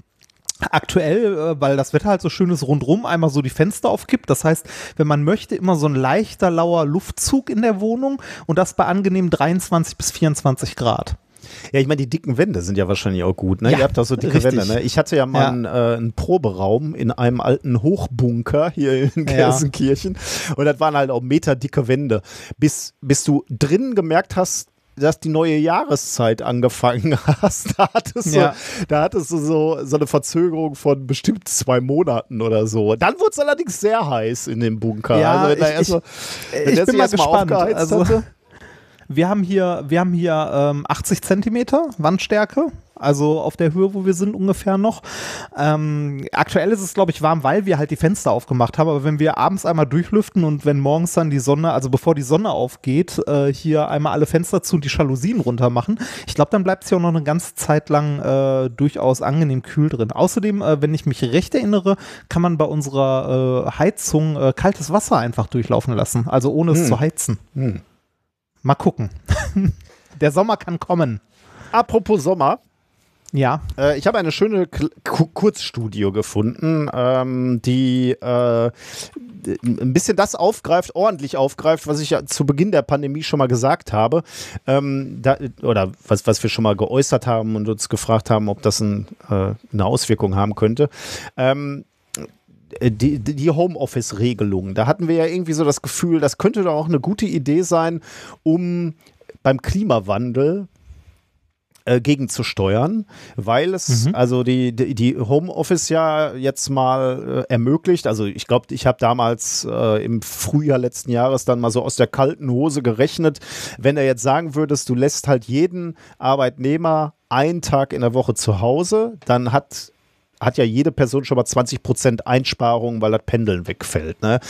aktuell, äh, weil das Wetter halt so schön ist, rundrum einmal so die Fenster aufkippt. Das heißt, wenn man möchte, immer so ein leichter, lauer Luftzug in der Wohnung und das bei angenehm 23 bis 24 Grad. Ja, ich meine, die dicken Wände sind ja wahrscheinlich auch gut. Ne? Ja, Ihr habt da so dicke richtig. Wände. Ne? Ich hatte ja mal ja. Einen, äh, einen, Proberaum in einem alten Hochbunker hier in Gelsenkirchen ja. und das waren halt auch meterdicke Wände. Bis, bis du drinnen gemerkt hast, dass die neue Jahreszeit angefangen hast, da hattest du, ja. da hattest du so, so eine Verzögerung von bestimmt zwei Monaten oder so. Dann wurde es allerdings sehr heiß in dem Bunker. Ja, also, ich, ich, so, ich bin mal gespannt. Also, hatte, wir haben hier, wir haben hier ähm, 80 Zentimeter Wandstärke, also auf der Höhe, wo wir sind ungefähr noch. Ähm, aktuell ist es, glaube ich, warm, weil wir halt die Fenster aufgemacht haben. Aber wenn wir abends einmal durchlüften und wenn morgens dann die Sonne, also bevor die Sonne aufgeht, äh, hier einmal alle Fenster zu und die Jalousien runter machen, ich glaube, dann bleibt es hier auch noch eine ganze Zeit lang äh, durchaus angenehm kühl drin. Außerdem, äh, wenn ich mich recht erinnere, kann man bei unserer äh, Heizung äh, kaltes Wasser einfach durchlaufen lassen, also ohne hm. es zu heizen. Hm. Mal gucken. Der Sommer kann kommen. Apropos Sommer. Ja. Äh, ich habe eine schöne K Kurzstudie gefunden, ähm, die äh, ein bisschen das aufgreift, ordentlich aufgreift, was ich ja zu Beginn der Pandemie schon mal gesagt habe. Ähm, da, oder was, was wir schon mal geäußert haben und uns gefragt haben, ob das ein, äh, eine Auswirkung haben könnte. Ähm, äh, die, die Homeoffice-Regelung. Da hatten wir ja irgendwie so das Gefühl, das könnte doch auch eine gute Idee sein, um beim Klimawandel äh, gegenzusteuern, weil es mhm. also die, die, die, Homeoffice ja jetzt mal äh, ermöglicht. Also ich glaube, ich habe damals äh, im Frühjahr letzten Jahres dann mal so aus der kalten Hose gerechnet, wenn er jetzt sagen würdest, du lässt halt jeden Arbeitnehmer einen Tag in der Woche zu Hause, dann hat hat ja jede Person schon mal 20% Einsparungen, weil das Pendeln wegfällt. Ne?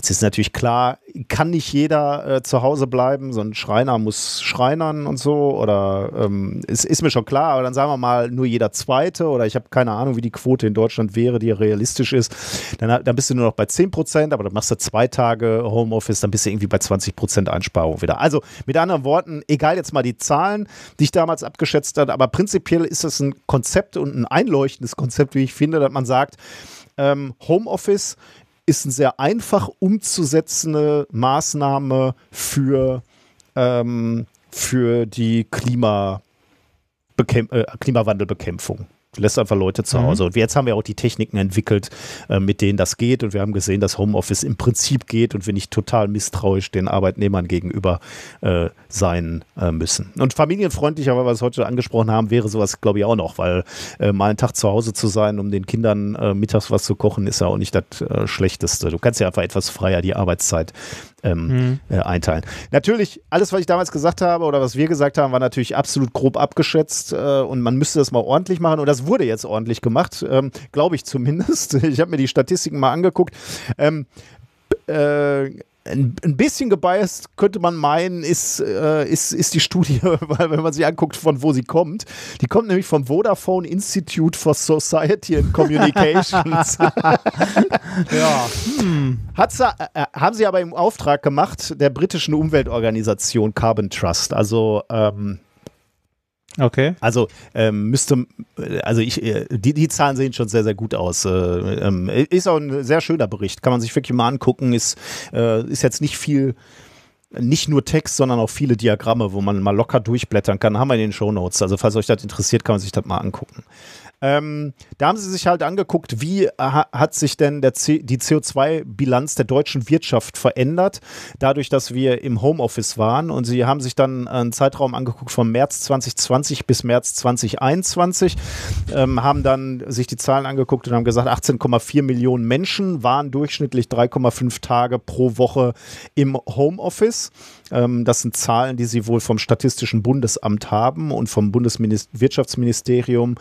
Jetzt ist natürlich klar, kann nicht jeder äh, zu Hause bleiben, so ein Schreiner muss Schreinern und so oder ähm, ist, ist mir schon klar, aber dann sagen wir mal nur jeder Zweite oder ich habe keine Ahnung, wie die Quote in Deutschland wäre, die realistisch ist, dann, dann bist du nur noch bei 10 Prozent, aber dann machst du zwei Tage Homeoffice, dann bist du irgendwie bei 20 Prozent Einsparung wieder. Also mit anderen Worten, egal jetzt mal die Zahlen, die ich damals abgeschätzt habe, aber prinzipiell ist das ein Konzept und ein einleuchtendes Konzept, wie ich finde, dass man sagt, ähm, Homeoffice ist eine sehr einfach umzusetzende Maßnahme für, ähm, für die Klima äh, Klimawandelbekämpfung. Lässt einfach Leute zu mhm. Hause. Mhm. Und jetzt haben wir auch die Techniken entwickelt, äh, mit denen das geht. Und wir haben gesehen, dass Homeoffice im Prinzip geht und wir nicht total misstrauisch den Arbeitnehmern gegenüber äh, sein äh, müssen. Und familienfreundlicher, weil wir es heute angesprochen haben, wäre sowas, glaube ich, auch noch, weil äh, mal einen Tag zu Hause zu sein, um den Kindern äh, mittags was zu kochen, ist ja auch nicht das äh, Schlechteste. Du kannst ja einfach etwas freier die Arbeitszeit ähm, mhm. äh, einteilen. Natürlich, alles, was ich damals gesagt habe oder was wir gesagt haben, war natürlich absolut grob abgeschätzt äh, und man müsste das mal ordentlich machen und das wurde jetzt ordentlich gemacht, ähm, glaube ich zumindest. Ich habe mir die Statistiken mal angeguckt. Ähm, äh, ein, bisschen gebiased könnte man meinen, ist, äh, ist, ist die Studie, weil wenn man sich anguckt, von wo sie kommt. Die kommt nämlich vom Vodafone Institute for Society and Communications. ja. Hm. Hat's, äh, haben sie aber im Auftrag gemacht der britischen Umweltorganisation Carbon Trust. Also ähm, Okay. Also ähm, müsste, also ich, äh, die, die Zahlen sehen schon sehr, sehr gut aus. Äh, ähm, ist auch ein sehr schöner Bericht, kann man sich wirklich mal angucken. Ist, äh, ist jetzt nicht viel, nicht nur Text, sondern auch viele Diagramme, wo man mal locker durchblättern kann. Haben wir in den Show Notes. Also falls euch das interessiert, kann man sich das mal angucken. Ähm, da haben sie sich halt angeguckt, wie ha hat sich denn die CO2-Bilanz der deutschen Wirtschaft verändert, dadurch, dass wir im Homeoffice waren. Und sie haben sich dann einen Zeitraum angeguckt von März 2020 bis März 2021, ähm, haben dann sich die Zahlen angeguckt und haben gesagt, 18,4 Millionen Menschen waren durchschnittlich 3,5 Tage pro Woche im Homeoffice. Ähm, das sind Zahlen, die sie wohl vom Statistischen Bundesamt haben und vom Bundeswirtschaftsministerium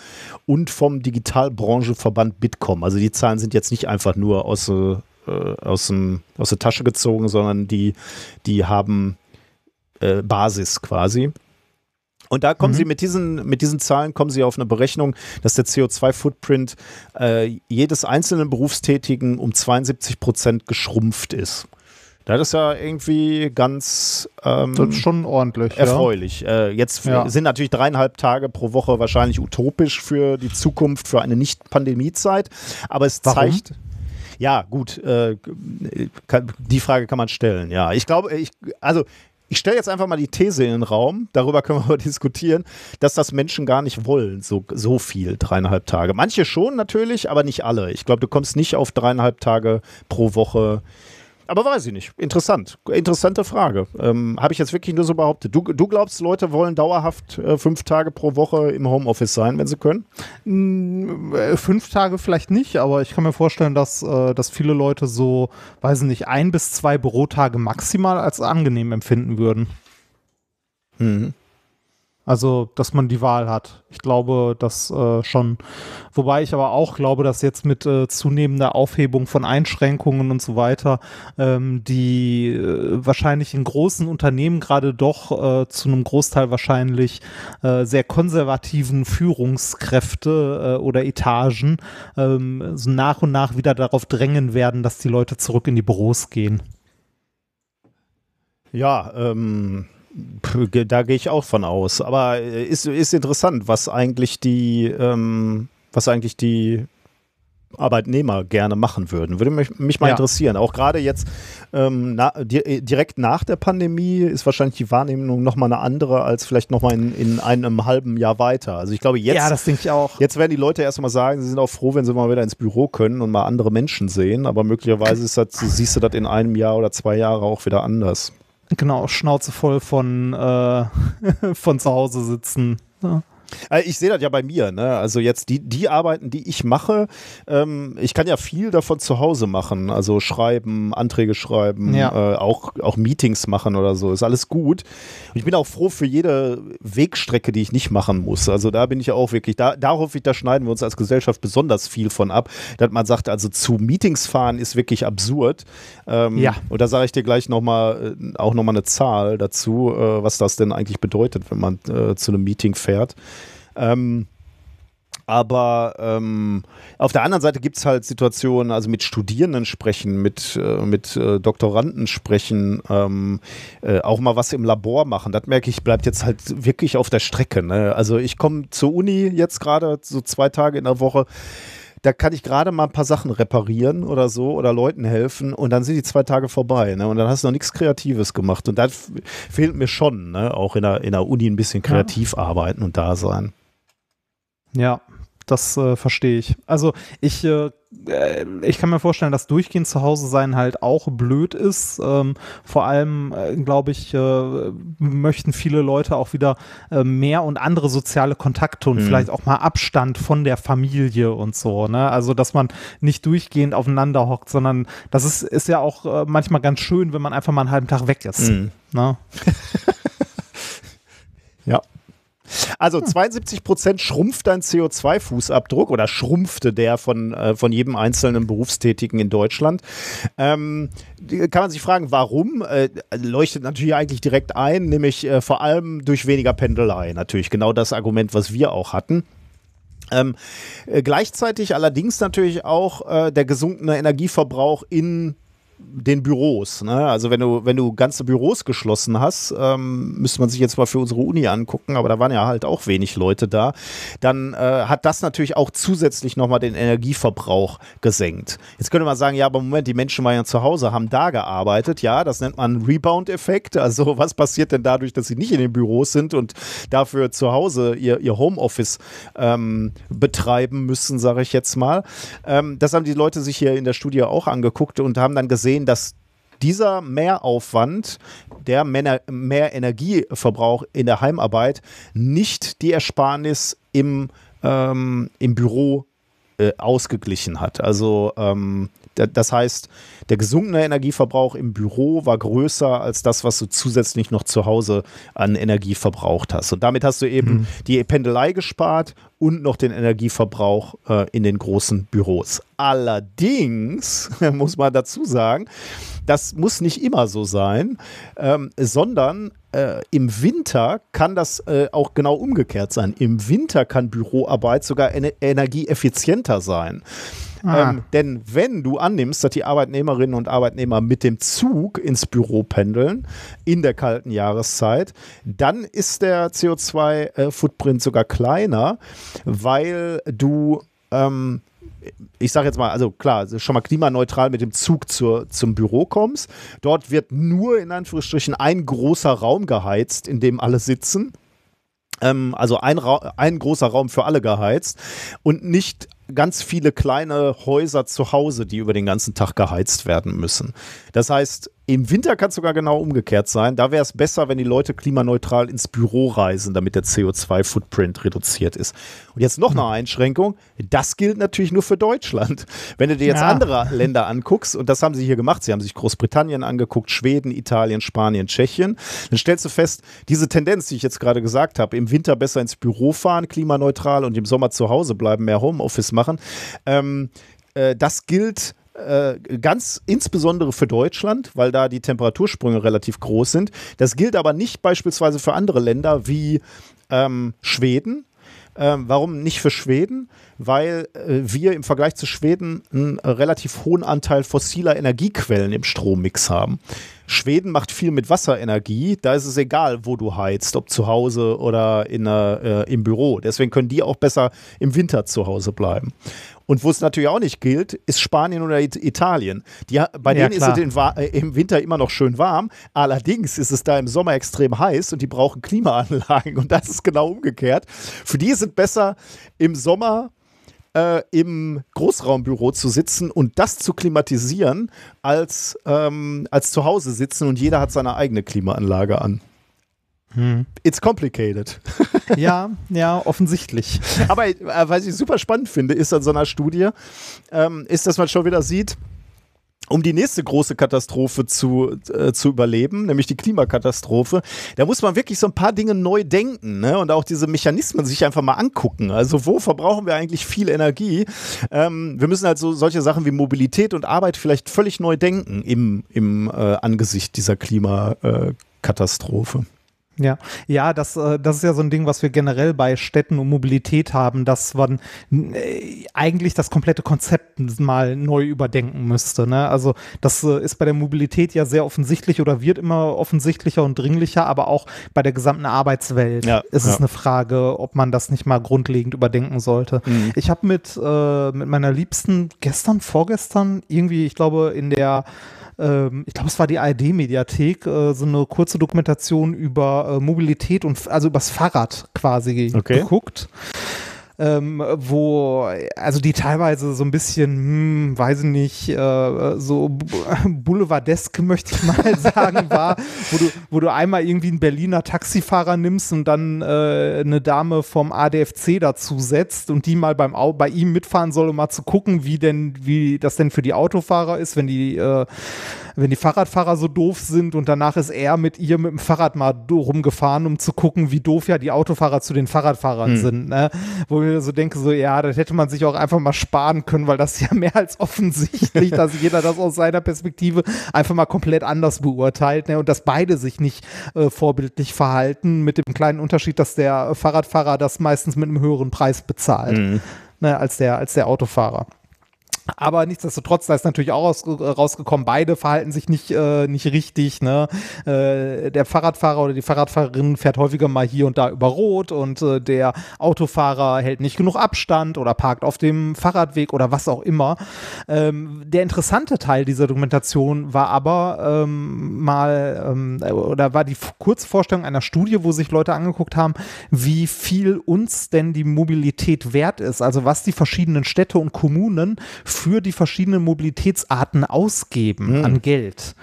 und vom Digitalbranchenverband Bitkom. Also die Zahlen sind jetzt nicht einfach nur aus, äh, aus, dem, aus der Tasche gezogen, sondern die, die haben äh, Basis quasi. Und da kommen mhm. sie mit diesen, mit diesen Zahlen kommen sie auf eine Berechnung, dass der CO2-Footprint äh, jedes einzelnen Berufstätigen um 72 Prozent geschrumpft ist. Das ist ja irgendwie ganz ähm, das ist schon ordentlich. Erfreulich. Ja. Äh, jetzt ja. sind natürlich dreieinhalb Tage pro Woche wahrscheinlich utopisch für die Zukunft, für eine Nicht-Pandemie-Zeit. Aber es Warum? zeigt. Ja, gut, äh, kann, die Frage kann man stellen, ja. Ich glaube, ich, also ich stelle jetzt einfach mal die These in den Raum, darüber können wir aber diskutieren, dass das Menschen gar nicht wollen, so, so viel, dreieinhalb Tage. Manche schon natürlich, aber nicht alle. Ich glaube, du kommst nicht auf dreieinhalb Tage pro Woche aber weiß ich nicht. Interessant. Interessante Frage. Ähm, Habe ich jetzt wirklich nur so behauptet. Du, du glaubst, Leute wollen dauerhaft äh, fünf Tage pro Woche im Homeoffice sein, wenn sie können? Mm, äh, fünf Tage vielleicht nicht, aber ich kann mir vorstellen, dass, äh, dass viele Leute so, weiß ich nicht, ein bis zwei Bürotage maximal als angenehm empfinden würden. Mhm. Also, dass man die Wahl hat. Ich glaube, das äh, schon. Wobei ich aber auch glaube, dass jetzt mit äh, zunehmender Aufhebung von Einschränkungen und so weiter ähm, die äh, wahrscheinlich in großen Unternehmen gerade doch äh, zu einem Großteil wahrscheinlich äh, sehr konservativen Führungskräfte äh, oder Etagen ähm, so nach und nach wieder darauf drängen werden, dass die Leute zurück in die Büros gehen. Ja, ähm da gehe ich auch von aus. Aber äh, ist, ist interessant, was eigentlich die, ähm, was eigentlich die Arbeitnehmer gerne machen würden. Würde mich, mich mal ja. interessieren. Auch gerade jetzt ähm, na, di äh, direkt nach der Pandemie ist wahrscheinlich die Wahrnehmung nochmal eine andere als vielleicht nochmal in, in einem halben Jahr weiter. Also ich glaube jetzt. Ja, das denke ich auch. Jetzt werden die Leute erstmal sagen, sie sind auch froh, wenn sie mal wieder ins Büro können und mal andere Menschen sehen. Aber möglicherweise ist das, siehst du das in einem Jahr oder zwei Jahren auch wieder anders. Genau, Schnauze voll von, äh, von zu Hause sitzen. Ja. Äh, ich sehe das ja bei mir, ne? Also jetzt die, die Arbeiten, die ich mache, ähm, ich kann ja viel davon zu Hause machen. Also schreiben, Anträge schreiben, ja. äh, auch, auch Meetings machen oder so. Ist alles gut. Und ich bin auch froh für jede Wegstrecke, die ich nicht machen muss. Also da bin ich auch wirklich, da, da hoffe ich, da schneiden wir uns als Gesellschaft besonders viel von ab, dass man sagt, also zu Meetings fahren ist wirklich absurd. Ähm, ja. Und da sage ich dir gleich nochmal, äh, auch nochmal eine Zahl dazu, äh, was das denn eigentlich bedeutet, wenn man äh, zu einem Meeting fährt. Ähm, aber ähm, auf der anderen Seite gibt es halt Situationen, also mit Studierenden sprechen, mit, äh, mit äh, Doktoranden sprechen, ähm, äh, auch mal was im Labor machen. Das merke ich, bleibt jetzt halt wirklich auf der Strecke. Ne? Also ich komme zur Uni jetzt gerade so zwei Tage in der Woche. Da kann ich gerade mal ein paar Sachen reparieren oder so oder Leuten helfen und dann sind die zwei Tage vorbei. Ne? Und dann hast du noch nichts Kreatives gemacht. Und das fehlt mir schon, ne? auch in der, in der Uni ein bisschen kreativ ja. arbeiten und da sein. Ja, das äh, verstehe ich. Also ich, äh, äh, ich kann mir vorstellen, dass durchgehend zu Hause sein halt auch blöd ist. Ähm, vor allem, äh, glaube ich, äh, möchten viele Leute auch wieder äh, mehr und andere soziale Kontakte und mhm. vielleicht auch mal Abstand von der Familie und so. Ne? Also, dass man nicht durchgehend aufeinander hockt, sondern das ist, ist ja auch manchmal ganz schön, wenn man einfach mal einen halben Tag weg ist. Mhm. Ne? ja. Also 72 Prozent schrumpft dein CO2-Fußabdruck oder schrumpfte der von, äh, von jedem einzelnen Berufstätigen in Deutschland. Ähm, kann man sich fragen, warum? Äh, leuchtet natürlich eigentlich direkt ein, nämlich äh, vor allem durch weniger Pendelei. Natürlich genau das Argument, was wir auch hatten. Ähm, äh, gleichzeitig allerdings natürlich auch äh, der gesunkene Energieverbrauch in den Büros. Ne? Also wenn du, wenn du ganze Büros geschlossen hast, ähm, müsste man sich jetzt mal für unsere Uni angucken, aber da waren ja halt auch wenig Leute da, dann äh, hat das natürlich auch zusätzlich nochmal den Energieverbrauch gesenkt. Jetzt könnte man sagen, ja, aber Moment, die Menschen waren ja zu Hause, haben da gearbeitet. Ja, das nennt man Rebound-Effekt. Also was passiert denn dadurch, dass sie nicht in den Büros sind und dafür zu Hause ihr, ihr Homeoffice ähm, betreiben müssen, sage ich jetzt mal. Ähm, das haben die Leute sich hier in der Studie auch angeguckt und haben dann gesehen, sehen, dass dieser Mehraufwand, der mehr, Energieverbrauch in der Heimarbeit nicht die Ersparnis im, ähm, im Büro äh, ausgeglichen hat. Also ähm, das heißt, der gesunkene Energieverbrauch im Büro war größer als das, was du zusätzlich noch zu Hause an Energie verbraucht hast. Und damit hast du eben mhm. die Pendelei gespart und noch den Energieverbrauch äh, in den großen Büros. Allerdings muss man dazu sagen, das muss nicht immer so sein, ähm, sondern äh, im Winter kann das äh, auch genau umgekehrt sein. Im Winter kann Büroarbeit sogar ener energieeffizienter sein. Ah. Ähm, denn wenn du annimmst, dass die Arbeitnehmerinnen und Arbeitnehmer mit dem Zug ins Büro pendeln in der kalten Jahreszeit, dann ist der CO2-Footprint äh, sogar kleiner, weil du ähm, ich sage jetzt mal, also klar, schon mal klimaneutral mit dem Zug zur, zum Büro kommst. Dort wird nur in Anführungsstrichen ein großer Raum geheizt, in dem alle sitzen. Ähm, also ein, ein großer Raum für alle geheizt und nicht ganz viele kleine Häuser zu Hause, die über den ganzen Tag geheizt werden müssen. Das heißt, im Winter kann es sogar genau umgekehrt sein. Da wäre es besser, wenn die Leute klimaneutral ins Büro reisen, damit der CO2-Footprint reduziert ist. Und jetzt noch eine hm. Einschränkung. Das gilt natürlich nur für Deutschland. Wenn du dir jetzt ja. andere Länder anguckst, und das haben sie hier gemacht, sie haben sich Großbritannien angeguckt, Schweden, Italien, Spanien, Tschechien, dann stellst du fest, diese Tendenz, die ich jetzt gerade gesagt habe, im Winter besser ins Büro fahren, klimaneutral und im Sommer zu Hause bleiben, mehr Homeoffice machen, ähm, äh, das gilt ganz insbesondere für Deutschland, weil da die Temperatursprünge relativ groß sind. Das gilt aber nicht beispielsweise für andere Länder wie ähm, Schweden. Ähm, warum nicht für Schweden? Weil äh, wir im Vergleich zu Schweden einen relativ hohen Anteil fossiler Energiequellen im Strommix haben. Schweden macht viel mit Wasserenergie. Da ist es egal, wo du heizt, ob zu Hause oder in, äh, im Büro. Deswegen können die auch besser im Winter zu Hause bleiben. Und wo es natürlich auch nicht gilt, ist Spanien oder Italien. Die, bei ja, denen klar. ist es äh, im Winter immer noch schön warm. Allerdings ist es da im Sommer extrem heiß und die brauchen Klimaanlagen. Und das ist genau umgekehrt. Für die ist es besser, im Sommer äh, im Großraumbüro zu sitzen und das zu klimatisieren, als, ähm, als zu Hause sitzen und jeder hat seine eigene Klimaanlage an. Hm. It's complicated. Ja, ja, offensichtlich. Aber äh, was ich super spannend finde, ist an so einer Studie, ähm, ist, dass man schon wieder sieht, um die nächste große Katastrophe zu, äh, zu überleben, nämlich die Klimakatastrophe, da muss man wirklich so ein paar Dinge neu denken ne? und auch diese Mechanismen sich einfach mal angucken. Also wo verbrauchen wir eigentlich viel Energie? Ähm, wir müssen halt so solche Sachen wie Mobilität und Arbeit vielleicht völlig neu denken im, im äh, Angesicht dieser Klimakatastrophe. Ja, ja, das, äh, das ist ja so ein Ding, was wir generell bei Städten und Mobilität haben, dass man äh, eigentlich das komplette Konzept mal neu überdenken müsste. Ne? Also das äh, ist bei der Mobilität ja sehr offensichtlich oder wird immer offensichtlicher und dringlicher, aber auch bei der gesamten Arbeitswelt ja, ist ja. es eine Frage, ob man das nicht mal grundlegend überdenken sollte. Mhm. Ich habe mit, äh, mit meiner Liebsten gestern, vorgestern irgendwie, ich glaube, in der ähm, ich glaube, es war die ARD-Mediathek, äh, so eine kurze Dokumentation über äh, Mobilität und also übers Fahrrad quasi okay. geguckt ähm, wo, also die teilweise so ein bisschen, hm, weiß ich nicht, äh, so boulevardesk möchte ich mal sagen, war, wo du, wo du einmal irgendwie einen Berliner Taxifahrer nimmst und dann äh, eine Dame vom ADFC dazu setzt und die mal beim Au bei ihm mitfahren soll, um mal zu gucken, wie denn, wie das denn für die Autofahrer ist, wenn die äh, wenn die Fahrradfahrer so doof sind und danach ist er mit ihr mit dem Fahrrad mal rumgefahren, um zu gucken, wie doof ja die Autofahrer zu den Fahrradfahrern hm. sind. Ne? Wo ich so denke, so ja, das hätte man sich auch einfach mal sparen können, weil das ja mehr als offensichtlich, dass jeder das aus seiner Perspektive einfach mal komplett anders beurteilt ne? und dass beide sich nicht äh, vorbildlich verhalten, mit dem kleinen Unterschied, dass der Fahrradfahrer das meistens mit einem höheren Preis bezahlt. Hm. Ne, als, der, als der Autofahrer. Aber nichtsdestotrotz, da ist natürlich auch raus, rausgekommen, beide verhalten sich nicht, äh, nicht richtig. Ne? Äh, der Fahrradfahrer oder die Fahrradfahrerin fährt häufiger mal hier und da über Rot und äh, der Autofahrer hält nicht genug Abstand oder parkt auf dem Fahrradweg oder was auch immer. Ähm, der interessante Teil dieser Dokumentation war aber ähm, mal, ähm, oder war die Kurzvorstellung einer Studie, wo sich Leute angeguckt haben, wie viel uns denn die Mobilität wert ist. Also was die verschiedenen Städte und Kommunen die verschiedenen Mobilitätsarten ausgeben mhm. an Geld.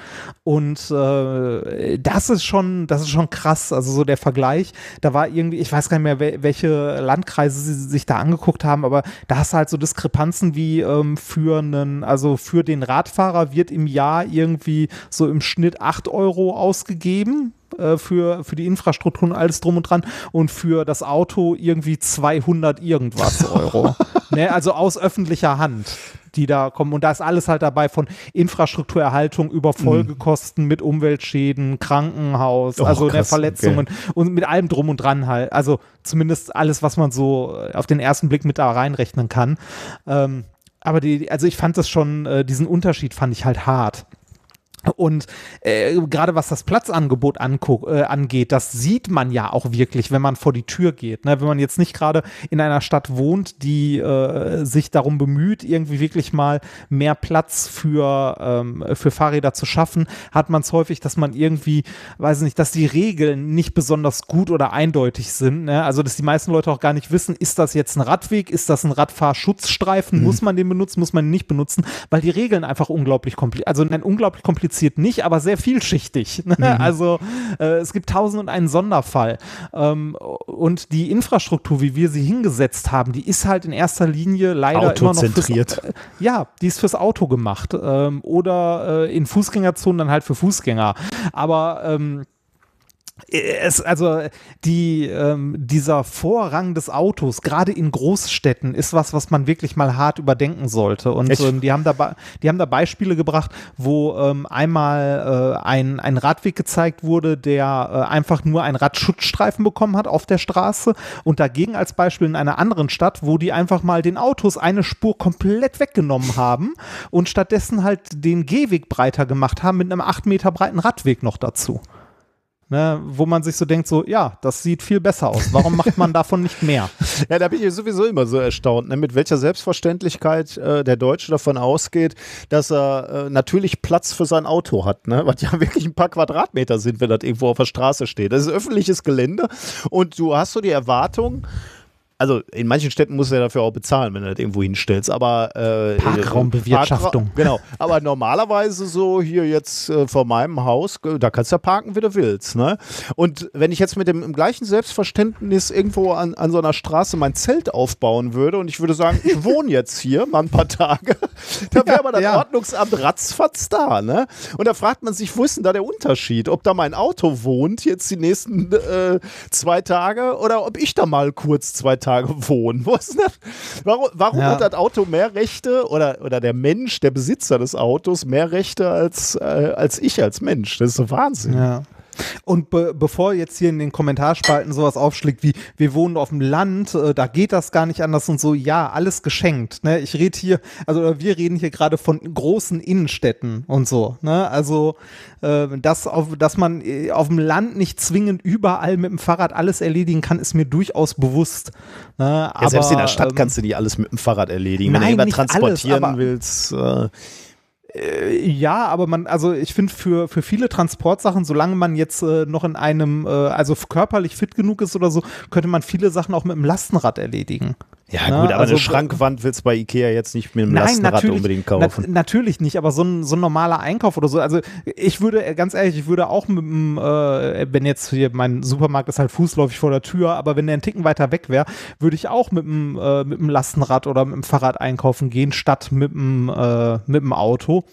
Und äh, das ist schon, das ist schon krass. Also so der Vergleich, da war irgendwie, ich weiß gar nicht mehr, welche Landkreise sie sich da angeguckt haben, aber da hast du halt so Diskrepanzen wie ähm, für einen, also für den Radfahrer wird im Jahr irgendwie so im Schnitt 8 Euro ausgegeben äh, für, für die Infrastruktur und alles drum und dran und für das Auto irgendwie 200 irgendwas Euro. ne, also aus öffentlicher Hand die da kommen. Und da ist alles halt dabei von Infrastrukturerhaltung über mhm. Folgekosten mhm. mit Umweltschäden, Krankenhaus, oh, also ne, Verletzungen okay. und mit allem drum und dran halt. Also zumindest alles, was man so auf den ersten Blick mit da reinrechnen kann. Ähm, aber die, also ich fand das schon, äh, diesen Unterschied fand ich halt hart. Und äh, gerade was das Platzangebot äh, angeht, das sieht man ja auch wirklich, wenn man vor die Tür geht. Ne? Wenn man jetzt nicht gerade in einer Stadt wohnt, die äh, sich darum bemüht, irgendwie wirklich mal mehr Platz für, ähm, für Fahrräder zu schaffen, hat man es häufig, dass man irgendwie, weiß nicht, dass die Regeln nicht besonders gut oder eindeutig sind. Ne? Also, dass die meisten Leute auch gar nicht wissen, ist das jetzt ein Radweg, ist das ein Radfahrschutzstreifen, mhm. muss man den benutzen, muss man ihn nicht benutzen, weil die Regeln einfach unglaublich kompliziert, also ein unglaublich kompliziert kompliziert nicht, aber sehr vielschichtig. Ne? Mhm. Also äh, es gibt tausend und einen Sonderfall. Ähm, und die Infrastruktur, wie wir sie hingesetzt haben, die ist halt in erster Linie leider immer noch fürs, äh, ja, die ist fürs Auto gemacht ähm, oder äh, in Fußgängerzonen dann halt für Fußgänger. Aber ähm, es, also die, ähm, dieser Vorrang des Autos, gerade in Großstädten, ist was, was man wirklich mal hart überdenken sollte. Und ähm, die, haben da, die haben da Beispiele gebracht, wo ähm, einmal äh, ein, ein Radweg gezeigt wurde, der äh, einfach nur einen Radschutzstreifen bekommen hat auf der Straße und dagegen als Beispiel in einer anderen Stadt, wo die einfach mal den Autos eine Spur komplett weggenommen haben und stattdessen halt den Gehweg breiter gemacht haben mit einem acht Meter breiten Radweg noch dazu. Ne, wo man sich so denkt, so, ja, das sieht viel besser aus. Warum macht man davon nicht mehr? Ja, da bin ich sowieso immer so erstaunt, ne, mit welcher Selbstverständlichkeit äh, der Deutsche davon ausgeht, dass er äh, natürlich Platz für sein Auto hat, ne? was ja wirklich ein paar Quadratmeter sind, wenn das irgendwo auf der Straße steht. Das ist öffentliches Gelände und du hast so die Erwartung, also in manchen Städten musst du ja dafür auch bezahlen, wenn du das irgendwo hinstellst, aber äh, Parkraumbewirtschaftung. Parkra genau, aber normalerweise so hier jetzt äh, vor meinem Haus, da kannst du ja parken, wie du willst. Ne? Und wenn ich jetzt mit dem gleichen Selbstverständnis irgendwo an, an so einer Straße mein Zelt aufbauen würde und ich würde sagen, ich wohne jetzt hier mal ein paar Tage, da wäre aber das ja. Ordnungsamt ratzfatz da. Ne? Und da fragt man sich, wo ist denn da der Unterschied? Ob da mein Auto wohnt jetzt die nächsten äh, zwei Tage oder ob ich da mal kurz zwei Tage Tage wohnen. Wo ist das? Warum, warum ja. hat das Auto mehr Rechte oder, oder der Mensch, der Besitzer des Autos, mehr Rechte als, äh, als ich als Mensch? Das ist so Wahnsinn. Ja. Und be bevor jetzt hier in den Kommentarspalten sowas aufschlägt wie, wir wohnen auf dem Land, äh, da geht das gar nicht anders und so, ja, alles geschenkt. Ne? Ich rede hier, also wir reden hier gerade von großen Innenstädten und so. Ne? Also, äh, dass, auf, dass man äh, auf dem Land nicht zwingend überall mit dem Fahrrad alles erledigen kann, ist mir durchaus bewusst. Ne? Ja, Aber, selbst in der Stadt ähm, kannst du die alles mit dem Fahrrad erledigen. Wenn nein, du irgendwas transportieren alles, willst. Äh äh, ja, aber man, also ich finde für, für viele Transportsachen, solange man jetzt äh, noch in einem, äh, also körperlich fit genug ist oder so, könnte man viele Sachen auch mit dem Lastenrad erledigen. Ja, Na, gut, aber also, eine Schrankwand willst du bei Ikea jetzt nicht mit einem nein, Lastenrad unbedingt kaufen. Na, natürlich nicht, aber so ein, so ein normaler Einkauf oder so. Also ich würde, äh, ganz ehrlich, ich würde auch mit dem, äh, wenn jetzt hier mein Supermarkt ist halt fußläufig vor der Tür, aber wenn der einen Ticken weiter weg wäre, würde ich auch mit dem, äh, mit dem Lastenrad oder mit dem Fahrrad einkaufen gehen, statt mit dem, äh, mit dem Auto.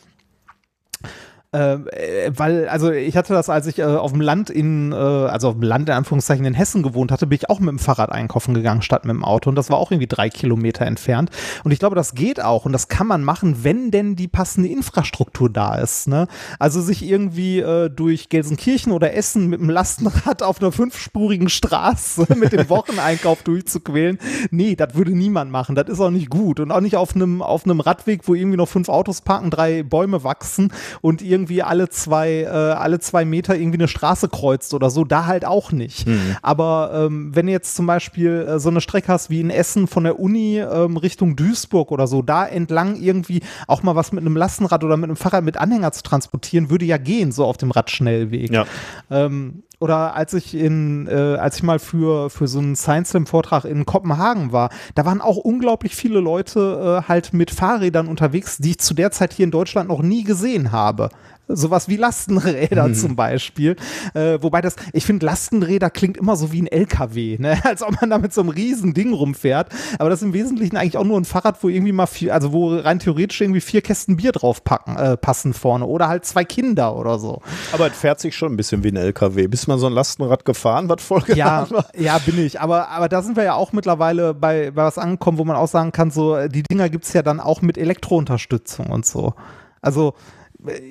Ähm, äh, weil, also ich hatte das, als ich äh, auf dem Land in, äh, also auf dem Land in Anführungszeichen in Hessen gewohnt hatte, bin ich auch mit dem Fahrrad einkaufen gegangen statt mit dem Auto und das war auch irgendwie drei Kilometer entfernt. Und ich glaube, das geht auch und das kann man machen, wenn denn die passende Infrastruktur da ist. Ne? Also sich irgendwie äh, durch Gelsenkirchen oder Essen mit dem Lastenrad auf einer fünfspurigen Straße mit dem Wocheneinkauf durchzuquälen, nee, das würde niemand machen. Das ist auch nicht gut und auch nicht auf einem auf einem Radweg, wo irgendwie noch fünf Autos parken, drei Bäume wachsen und irgendwie irgendwie alle zwei, äh, alle zwei Meter irgendwie eine Straße kreuzt oder so, da halt auch nicht. Mhm. Aber ähm, wenn jetzt zum Beispiel äh, so eine Strecke hast wie in Essen von der Uni ähm, Richtung Duisburg oder so, da entlang irgendwie auch mal was mit einem Lastenrad oder mit einem Fahrrad mit Anhänger zu transportieren, würde ja gehen, so auf dem Radschnellweg. Ja. Ähm, oder als ich in, äh, als ich mal für, für so einen Science Slam Vortrag in Kopenhagen war, da waren auch unglaublich viele Leute äh, halt mit Fahrrädern unterwegs, die ich zu der Zeit hier in Deutschland noch nie gesehen habe sowas wie Lastenräder mhm. zum Beispiel. Äh, wobei das, ich finde, Lastenräder klingt immer so wie ein LKW, ne? als ob man da mit so einem riesen Ding rumfährt. Aber das ist im Wesentlichen eigentlich auch nur ein Fahrrad, wo irgendwie mal vier, also wo rein theoretisch irgendwie vier Kästen Bier drauf packen, äh, passen vorne oder halt zwei Kinder oder so. Aber es fährt sich schon ein bisschen wie ein LKW. Bist du mal so ein Lastenrad gefahren, was voll ja, war? Ja, bin ich. Aber, aber da sind wir ja auch mittlerweile bei, bei was angekommen, wo man auch sagen kann, so, die Dinger gibt es ja dann auch mit Elektrounterstützung und so. Also,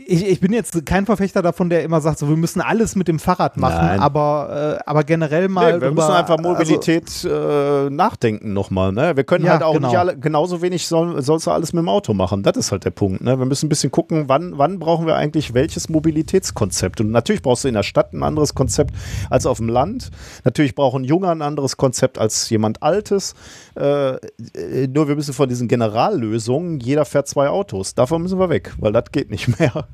ich, ich, bin jetzt kein Verfechter davon, der immer sagt, so, wir müssen alles mit dem Fahrrad machen, aber, äh, aber generell mal. Nee, wir über, müssen einfach also Mobilität also, äh, nachdenken nochmal. Ne? Wir können ja, halt auch genau. nicht alle, genauso wenig soll, sollst du alles mit dem Auto machen. Das ist halt der Punkt. Ne? Wir müssen ein bisschen gucken, wann, wann brauchen wir eigentlich welches Mobilitätskonzept. Und natürlich brauchst du in der Stadt ein anderes Konzept als auf dem Land. Natürlich braucht ein Junger ein anderes Konzept als jemand Altes. Äh, äh nur wir müssen von diesen Generallösungen, jeder fährt zwei Autos. Davon müssen wir weg, weil das geht nicht mehr mehr.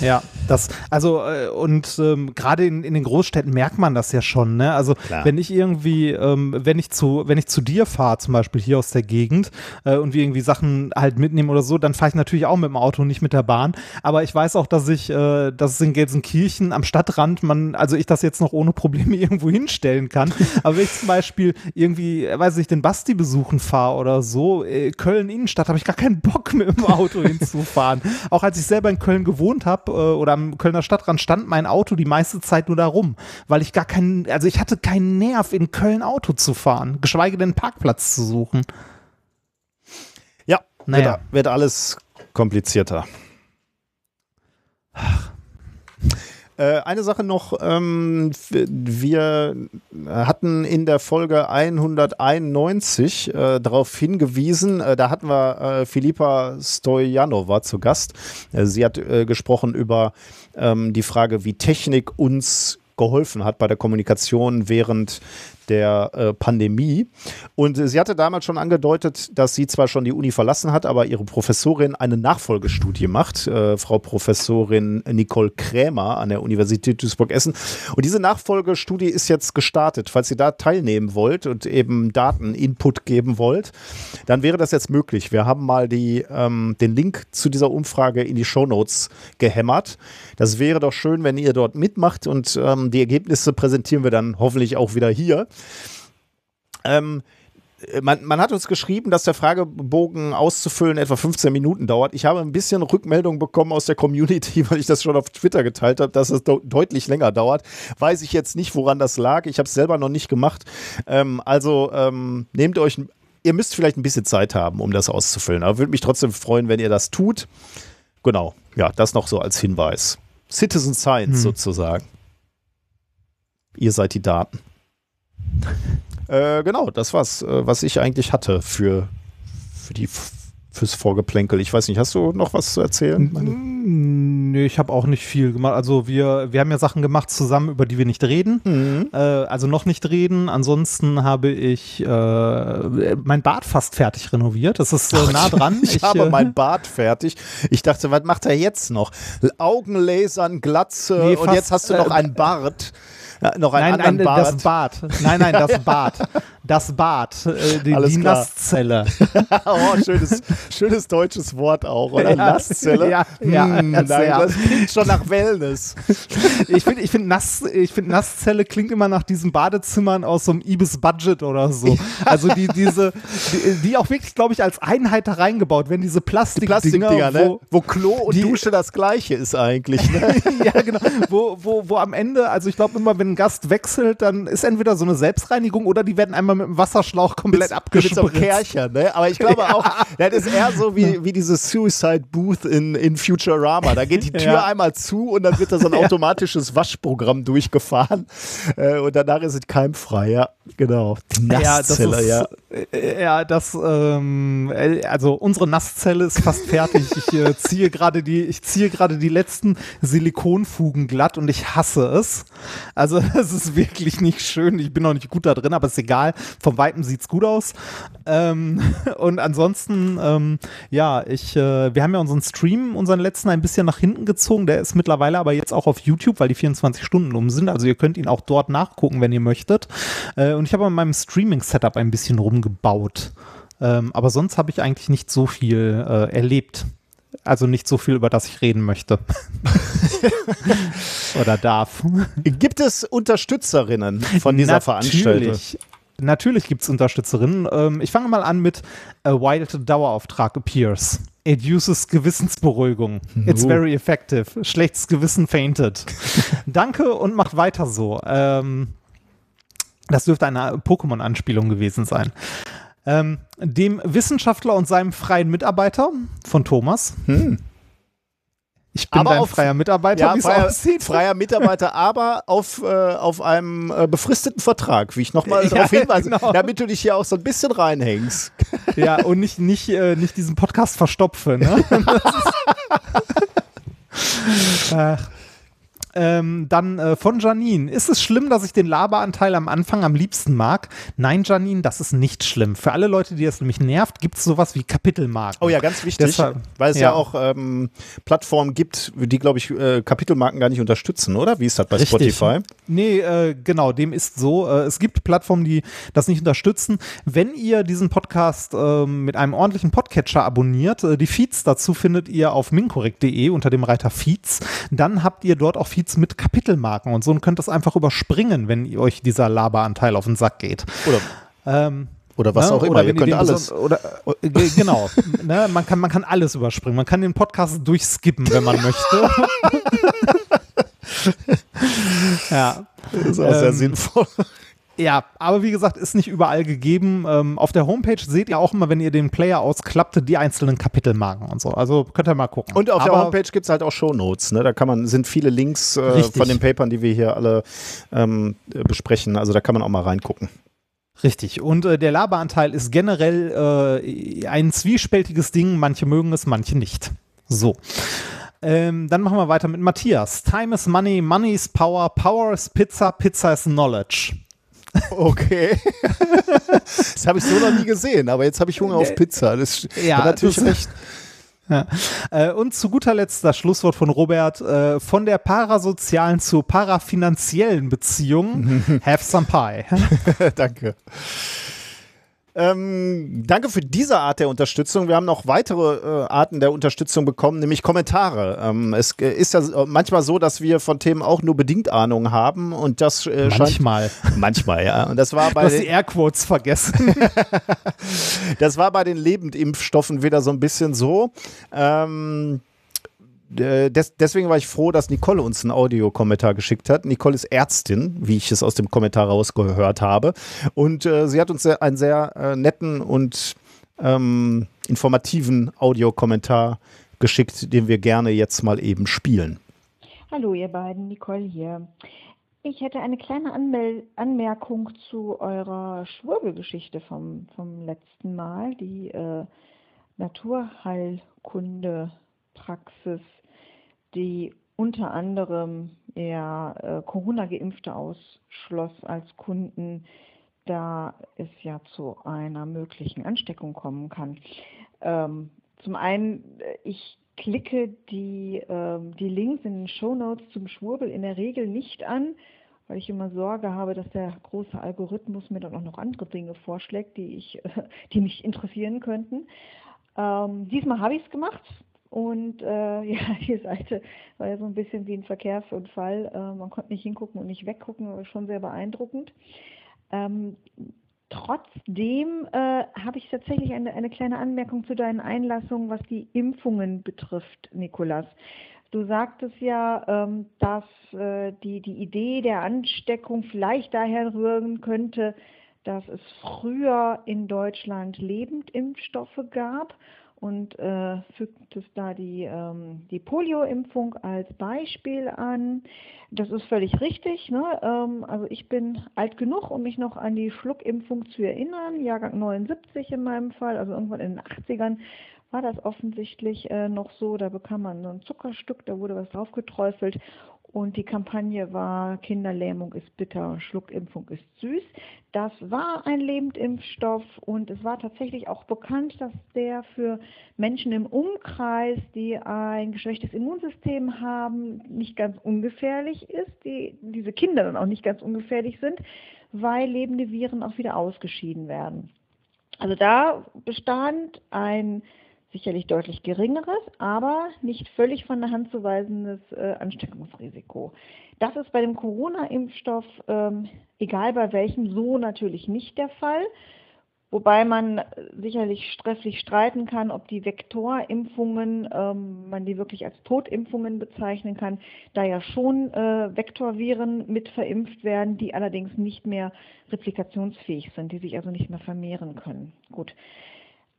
Ja, das, also, äh, und ähm, gerade in, in den Großstädten merkt man das ja schon, ne? Also, Klar. wenn ich irgendwie, ähm, wenn ich zu, wenn ich zu dir fahre, zum Beispiel hier aus der Gegend, äh, und wir irgendwie Sachen halt mitnehmen oder so, dann fahre ich natürlich auch mit dem Auto, nicht mit der Bahn. Aber ich weiß auch, dass ich, äh, dass es in Gelsenkirchen am Stadtrand man, also ich das jetzt noch ohne Probleme irgendwo hinstellen kann. Aber wenn ich zum Beispiel irgendwie, weiß ich, den Basti besuchen fahre oder so, äh, Köln Innenstadt, habe ich gar keinen Bock mit dem Auto hinzufahren. Auch als ich selber in Köln gewohnt habe äh, oder am Kölner Stadtrand stand mein Auto die meiste Zeit nur da rum, weil ich gar keinen, also ich hatte keinen Nerv in Köln Auto zu fahren, geschweige denn einen Parkplatz zu suchen. Ja, naja. wird, wird alles komplizierter. Ach. Äh, eine Sache noch, ähm, wir hatten in der Folge 191 äh, darauf hingewiesen, äh, da hatten wir Filipa Stojanova zu Gast. Sie hat gesprochen über ähm, die Frage, wie Technik uns geholfen hat bei der Kommunikation während der äh, Pandemie. Und sie hatte damals schon angedeutet, dass sie zwar schon die Uni verlassen hat, aber ihre Professorin eine Nachfolgestudie macht, äh, Frau Professorin Nicole Krämer an der Universität Duisburg-Essen. Und diese Nachfolgestudie ist jetzt gestartet. Falls ihr da teilnehmen wollt und eben Daten-Input geben wollt, dann wäre das jetzt möglich. Wir haben mal die, ähm, den Link zu dieser Umfrage in die Shownotes gehämmert. Das wäre doch schön, wenn ihr dort mitmacht und ähm, die Ergebnisse präsentieren wir dann hoffentlich auch wieder hier. Ähm, man, man, hat uns geschrieben, dass der Fragebogen auszufüllen etwa 15 Minuten dauert. Ich habe ein bisschen Rückmeldung bekommen aus der Community, weil ich das schon auf Twitter geteilt habe, dass es deutlich länger dauert. Weiß ich jetzt nicht, woran das lag. Ich habe es selber noch nicht gemacht. Ähm, also ähm, nehmt euch, ihr müsst vielleicht ein bisschen Zeit haben, um das auszufüllen. Aber würde mich trotzdem freuen, wenn ihr das tut. Genau, ja, das noch so als Hinweis. Citizen Science hm. sozusagen. Ihr seid die Daten. Äh, genau, das war's, äh, was ich eigentlich hatte für, für die fürs Vorgeplänkel. Ich weiß nicht, hast du noch was zu erzählen? Nee, ich habe auch nicht viel gemacht. Also wir, wir haben ja Sachen gemacht zusammen, über die wir nicht reden. Mhm. Äh, also noch nicht reden. Ansonsten habe ich äh, mein Bad fast fertig renoviert. Das ist äh, nah dran. ich, ich habe äh, mein Bad fertig. Ich dachte, was macht er jetzt noch? Augenlasern, Glatze nee, und jetzt hast du noch einen Bart. Ja, noch ein nein, nein, Bart. das Bad. Nein, nein, das Bad. Das Bad. Äh, die, die Nasszelle. oh, schönes, schönes deutsches Wort auch, oder? Ja, Nasszelle. Ja, ja, hm, nein, das klingt schon nach Wellness. ich finde, ich find Nass, find Nasszelle klingt immer nach diesen Badezimmern aus so einem Ibis Budget oder so. Also die, diese, die, die auch wirklich, glaube ich, als Einheit da reingebaut werden, diese Plastikdinger, die Plastikdinger ne? wo, wo Klo und die, Dusche das gleiche ist eigentlich. Ne? ja, genau. Wo, wo, wo am Ende, also ich glaube immer, wenn ein Gast wechselt, dann ist entweder so eine Selbstreinigung oder die werden einmal mit dem Wasserschlauch komplett mit, abgespritzt. Kercher, ne? Aber ich glaube ja. auch, das ist eher so wie, wie dieses Suicide Booth in, in Futurama. Da geht die Tür ja. einmal zu und dann wird da so ein automatisches Waschprogramm durchgefahren äh, und danach ist es keimfrei, ja. Genau. Die Nasszelle, ja. Das ist, ja. ja, das, ähm, äh, also unsere Nasszelle ist fast fertig. Ich äh, ziehe gerade die, ich ziehe gerade die letzten Silikonfugen glatt und ich hasse es. Also es ist wirklich nicht schön. Ich bin noch nicht gut da drin, aber ist egal. Vom Weitem sieht es gut aus. Ähm, und ansonsten, ähm, ja, ich, äh, wir haben ja unseren Stream, unseren letzten, ein bisschen nach hinten gezogen. Der ist mittlerweile aber jetzt auch auf YouTube, weil die 24 Stunden um sind. Also ihr könnt ihn auch dort nachgucken, wenn ihr möchtet. Äh, und ich habe an meinem Streaming-Setup ein bisschen rumgebaut. Ähm, aber sonst habe ich eigentlich nicht so viel äh, erlebt. Also nicht so viel, über das ich reden möchte. Oder darf. Gibt es Unterstützerinnen von dieser Natürlich. Veranstaltung? Natürlich gibt es Unterstützerinnen. Ähm, ich fange mal an mit A Wild Dauerauftrag appears. It uses Gewissensberuhigung. It's uh. very effective. Schlechtes Gewissen fainted. Danke und macht weiter so. Ähm, das dürfte eine Pokémon-Anspielung gewesen sein ähm, dem Wissenschaftler und seinem freien Mitarbeiter von Thomas. Hm. Ich bin aber dein auf, freier Mitarbeiter, ja, freier, freier, Mitarbeiter, aber auf, äh, auf einem äh, befristeten Vertrag, wie ich nochmal darauf ja, hinweise, genau. damit du dich hier auch so ein bisschen reinhängst. Ja, und nicht, nicht, äh, nicht diesen Podcast verstopfe. Ne? Ach. Ähm, dann äh, von Janine. Ist es schlimm, dass ich den Laberanteil am Anfang am liebsten mag? Nein, Janine, das ist nicht schlimm. Für alle Leute, die das nämlich nervt, gibt es sowas wie Kapitelmarken. Oh ja, ganz wichtig, Deshalb, weil es ja, ja auch ähm, Plattformen gibt, die, glaube ich, äh, Kapitelmarken gar nicht unterstützen, oder? Wie ist das bei Richtig. Spotify? Nee, äh, genau, dem ist so. Äh, es gibt Plattformen, die das nicht unterstützen. Wenn ihr diesen Podcast ähm, mit einem ordentlichen Podcatcher abonniert, äh, die Feeds dazu findet ihr auf minkorrekt.de unter dem Reiter Feeds, dann habt ihr dort auch Feeds Feeds mit Kapitelmarken und so und könnt das einfach überspringen, wenn euch dieser Laberanteil auf den Sack geht. Oder ähm, oder was ne? auch immer, ihr könnt alles. Oder, äh, genau, ne? man, kann, man kann alles überspringen. Man kann den Podcast durchskippen, wenn man möchte. ja. Das ist auch ähm, sehr sinnvoll. Ja, aber wie gesagt, ist nicht überall gegeben. Ähm, auf der Homepage seht ihr auch immer, wenn ihr den Player ausklappt, die einzelnen Kapitelmarken und so. Also könnt ihr mal gucken. Und auf aber der Homepage gibt es halt auch Shownotes. Ne? Da kann man, sind viele Links äh, von den Papern, die wir hier alle ähm, besprechen. Also da kann man auch mal reingucken. Richtig. Und äh, der Laberanteil ist generell äh, ein zwiespältiges Ding. Manche mögen es, manche nicht. So. Ähm, dann machen wir weiter mit Matthias. Time is money, money is power, power is pizza, pizza is knowledge. Okay. das habe ich so noch nie gesehen, aber jetzt habe ich Hunger auf Pizza. Das ja, natürlich das, recht. Ja. Äh, und zu guter Letzt das Schlusswort von Robert: äh, von der parasozialen zur parafinanziellen Beziehung. Have some pie. Danke. Ähm, danke für diese Art der Unterstützung. Wir haben noch weitere äh, Arten der Unterstützung bekommen, nämlich Kommentare. Ähm, es äh, ist ja manchmal so, dass wir von Themen auch nur bedingt Ahnung haben und das äh, manchmal. Scheint, manchmal, ja. Und das war bei du hast die Airquotes vergessen. das war bei den Lebendimpfstoffen wieder so ein bisschen so. Ähm, äh, des, deswegen war ich froh, dass Nicole uns einen Audiokommentar geschickt hat. Nicole ist Ärztin, wie ich es aus dem Kommentar rausgehört habe. Und äh, sie hat uns einen sehr äh, netten und ähm, informativen Audiokommentar geschickt, den wir gerne jetzt mal eben spielen. Hallo ihr beiden, Nicole hier. Ich hätte eine kleine Anmel Anmerkung zu eurer Schwurbelgeschichte vom, vom letzten Mal, die äh, Naturheilkunde-Praxis die unter anderem ja, äh, Corona-Geimpfte ausschloss als Kunden, da es ja zu einer möglichen Ansteckung kommen kann. Ähm, zum einen, äh, ich klicke die, äh, die Links in den Show Notes zum Schwurbel in der Regel nicht an, weil ich immer Sorge habe, dass der große Algorithmus mir dann auch noch andere Dinge vorschlägt, die, ich, äh, die mich interessieren könnten. Ähm, diesmal habe ich es gemacht, und äh, ja, die Seite war ja so ein bisschen wie ein Verkehrsunfall. Äh, man konnte nicht hingucken und nicht weggucken, aber schon sehr beeindruckend. Ähm, trotzdem äh, habe ich tatsächlich eine, eine kleine Anmerkung zu deinen Einlassungen, was die Impfungen betrifft, Nikolas. Du sagtest ja, ähm, dass äh, die, die Idee der Ansteckung vielleicht daher rühren könnte, dass es früher in Deutschland Lebendimpfstoffe gab und äh, fügt es da die, ähm, die Polio-Impfung als Beispiel an. Das ist völlig richtig. Ne? Ähm, also ich bin alt genug, um mich noch an die Schluckimpfung zu erinnern. Jahrgang 79 in meinem Fall, also irgendwann in den 80ern war das offensichtlich äh, noch so. Da bekam man so ein Zuckerstück, da wurde was draufgeträufelt und die Kampagne war Kinderlähmung ist bitter, Schluckimpfung ist süß. Das war ein Lebendimpfstoff und es war tatsächlich auch bekannt, dass der für Menschen im Umkreis, die ein geschwächtes Immunsystem haben, nicht ganz ungefährlich ist, die diese Kinder dann auch nicht ganz ungefährlich sind, weil lebende Viren auch wieder ausgeschieden werden. Also da bestand ein sicherlich deutlich geringeres, aber nicht völlig von der Hand zu weisendes äh, Ansteckungsrisiko. Das ist bei dem Corona-Impfstoff, ähm, egal bei welchem, so natürlich nicht der Fall. Wobei man sicherlich stresslich streiten kann, ob die Vektorimpfungen, ähm, man die wirklich als Totimpfungen bezeichnen kann, da ja schon äh, Vektorviren mit verimpft werden, die allerdings nicht mehr replikationsfähig sind, die sich also nicht mehr vermehren können. Gut.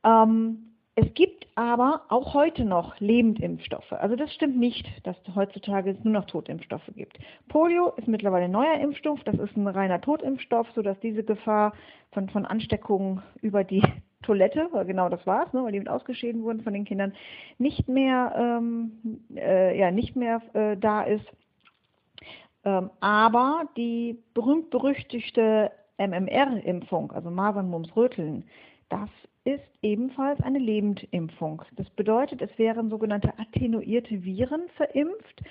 Ähm, es gibt aber auch heute noch Lebendimpfstoffe. Also das stimmt nicht, dass heutzutage es nur noch Totimpfstoffe gibt. Polio ist mittlerweile ein neuer Impfstoff. Das ist ein reiner Totimpfstoff, sodass diese Gefahr von, von Ansteckungen über die Toilette, genau das war es, ne, weil die mit ausgeschieden wurden von den Kindern, nicht mehr, ähm, äh, ja, nicht mehr äh, da ist. Ähm, aber die berühmt-berüchtigte MMR-Impfung, also Masern, Mumps, Röteln, das ist ebenfalls eine Lebendimpfung. Das bedeutet, es wären sogenannte attenuierte Viren verimpft.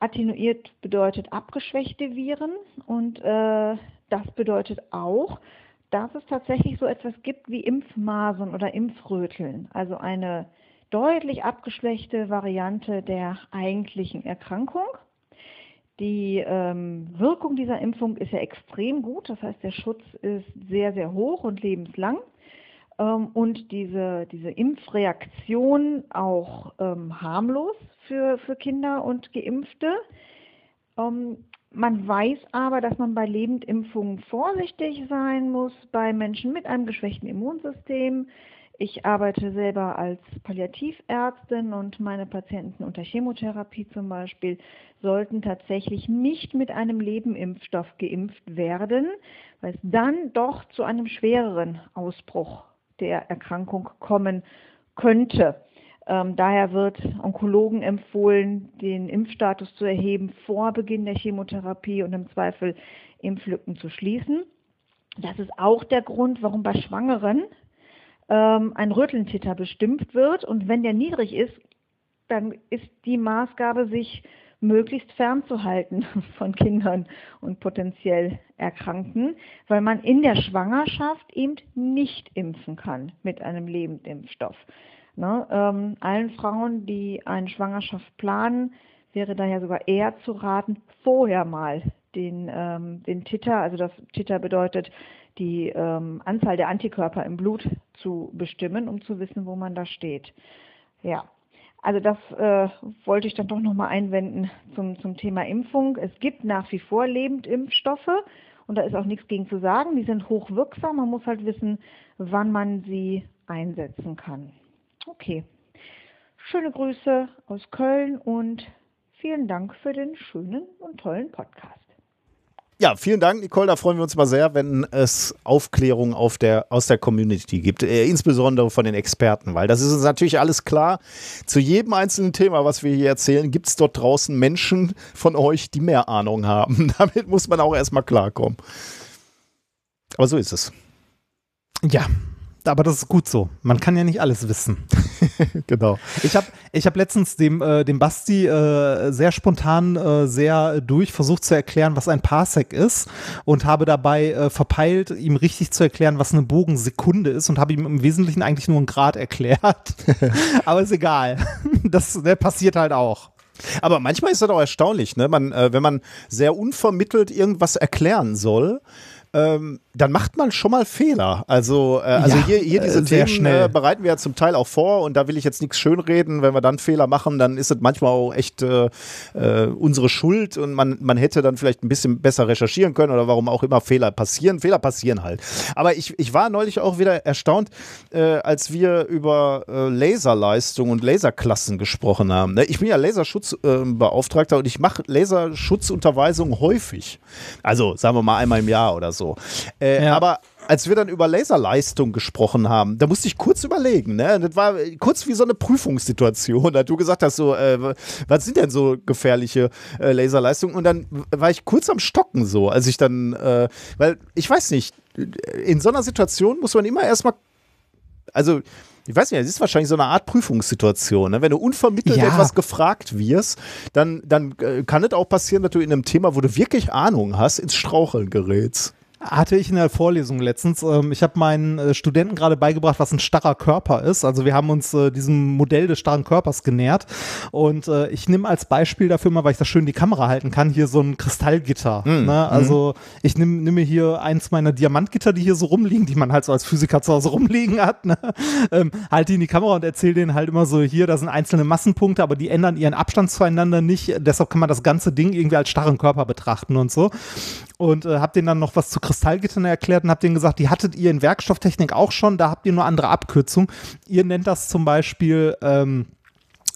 Attenuiert bedeutet abgeschwächte Viren und äh, das bedeutet auch, dass es tatsächlich so etwas gibt wie Impfmasern oder Impfröteln, also eine deutlich abgeschwächte Variante der eigentlichen Erkrankung. Die ähm, Wirkung dieser Impfung ist ja extrem gut, das heißt der Schutz ist sehr, sehr hoch und lebenslang und diese, diese Impfreaktion auch ähm, harmlos für, für Kinder und Geimpfte. Ähm, man weiß aber, dass man bei Lebendimpfungen vorsichtig sein muss bei Menschen mit einem geschwächten Immunsystem. Ich arbeite selber als Palliativärztin und meine Patienten unter Chemotherapie zum Beispiel sollten tatsächlich nicht mit einem Lebenimpfstoff geimpft werden, weil es dann doch zu einem schwereren Ausbruch der Erkrankung kommen könnte. Ähm, daher wird Onkologen empfohlen, den Impfstatus zu erheben vor Beginn der Chemotherapie und im Zweifel Impflücken zu schließen. Das ist auch der Grund, warum bei Schwangeren ähm, ein Rötelntiter bestimmt wird. Und wenn der niedrig ist, dann ist die Maßgabe, sich möglichst fernzuhalten von Kindern und potenziell Erkrankten, weil man in der Schwangerschaft eben nicht impfen kann mit einem Lebendimpfstoff. Ne, ähm, allen Frauen, die eine Schwangerschaft planen, wäre daher sogar eher zu raten, vorher mal den, ähm, den Titer, also das Titer bedeutet die ähm, Anzahl der Antikörper im Blut zu bestimmen, um zu wissen, wo man da steht. Ja, also das äh, wollte ich dann doch nochmal einwenden zum, zum Thema Impfung. Es gibt nach wie vor Lebendimpfstoffe und da ist auch nichts gegen zu sagen. Die sind hochwirksam. Man muss halt wissen, wann man sie einsetzen kann. Okay. Schöne Grüße aus Köln und vielen Dank für den schönen und tollen Podcast. Ja, vielen Dank, Nicole. Da freuen wir uns mal sehr, wenn es Aufklärung auf der, aus der Community gibt, äh, insbesondere von den Experten, weil das ist uns natürlich alles klar. Zu jedem einzelnen Thema, was wir hier erzählen, gibt es dort draußen Menschen von euch, die mehr Ahnung haben. Damit muss man auch erstmal klarkommen. Aber so ist es. Ja, aber das ist gut so. Man kann ja nicht alles wissen. genau. Ich habe ich hab letztens dem, äh, dem Basti äh, sehr spontan, äh, sehr durch versucht zu erklären, was ein Parsec ist und habe dabei äh, verpeilt, ihm richtig zu erklären, was eine Bogensekunde ist und habe ihm im Wesentlichen eigentlich nur einen Grad erklärt. aber ist egal. Das ne, passiert halt auch. Aber manchmal ist das auch erstaunlich, ne? Man, äh, wenn man sehr unvermittelt irgendwas erklären soll, ähm, dann macht man schon mal Fehler. Also, äh, also ja, hier, hier diese Themen schnell. Äh, bereiten wir ja zum Teil auch vor und da will ich jetzt nichts schönreden. Wenn wir dann Fehler machen, dann ist es manchmal auch echt äh, äh, unsere Schuld und man, man hätte dann vielleicht ein bisschen besser recherchieren können oder warum auch immer Fehler passieren. Fehler passieren halt. Aber ich, ich war neulich auch wieder erstaunt, äh, als wir über äh, Laserleistung und Laserklassen gesprochen haben. Ne? Ich bin ja Laserschutzbeauftragter und ich mache Laserschutzunterweisungen häufig. Also sagen wir mal einmal im Jahr oder so. Äh, äh, ja. Aber als wir dann über Laserleistung gesprochen haben, da musste ich kurz überlegen. Ne? Das war kurz wie so eine Prüfungssituation. Da du gesagt hast, so, äh, was sind denn so gefährliche äh, Laserleistungen? Und dann war ich kurz am Stocken so, als ich dann, äh, weil ich weiß nicht, in so einer Situation muss man immer erstmal, also ich weiß nicht, es ist wahrscheinlich so eine Art Prüfungssituation. Ne? Wenn du unvermittelt ja. etwas gefragt wirst, dann, dann äh, kann es auch passieren, dass du in einem Thema, wo du wirklich Ahnung hast, ins Straucheln gerätst. Hatte ich in der Vorlesung letztens. Ähm, ich habe meinen äh, Studenten gerade beigebracht, was ein starrer Körper ist. Also wir haben uns äh, diesem Modell des starren Körpers genähert. Und äh, ich nehme als Beispiel dafür mal, weil ich das schön in die Kamera halten kann, hier so ein Kristallgitter. Mhm. Ne? Also ich nehme nehm hier eins meiner Diamantgitter, die hier so rumliegen, die man halt so als Physiker zu Hause rumliegen hat. Ne? Ähm, halte die in die Kamera und erzähle denen halt immer so, hier, da sind einzelne Massenpunkte, aber die ändern ihren Abstand zueinander nicht. Deshalb kann man das ganze Ding irgendwie als starren Körper betrachten und so. Und äh, habe denen dann noch was zu Kristallgittern erklärt und habt denen gesagt, die hattet ihr in Werkstofftechnik auch schon, da habt ihr nur andere Abkürzungen. Ihr nennt das zum Beispiel, ähm,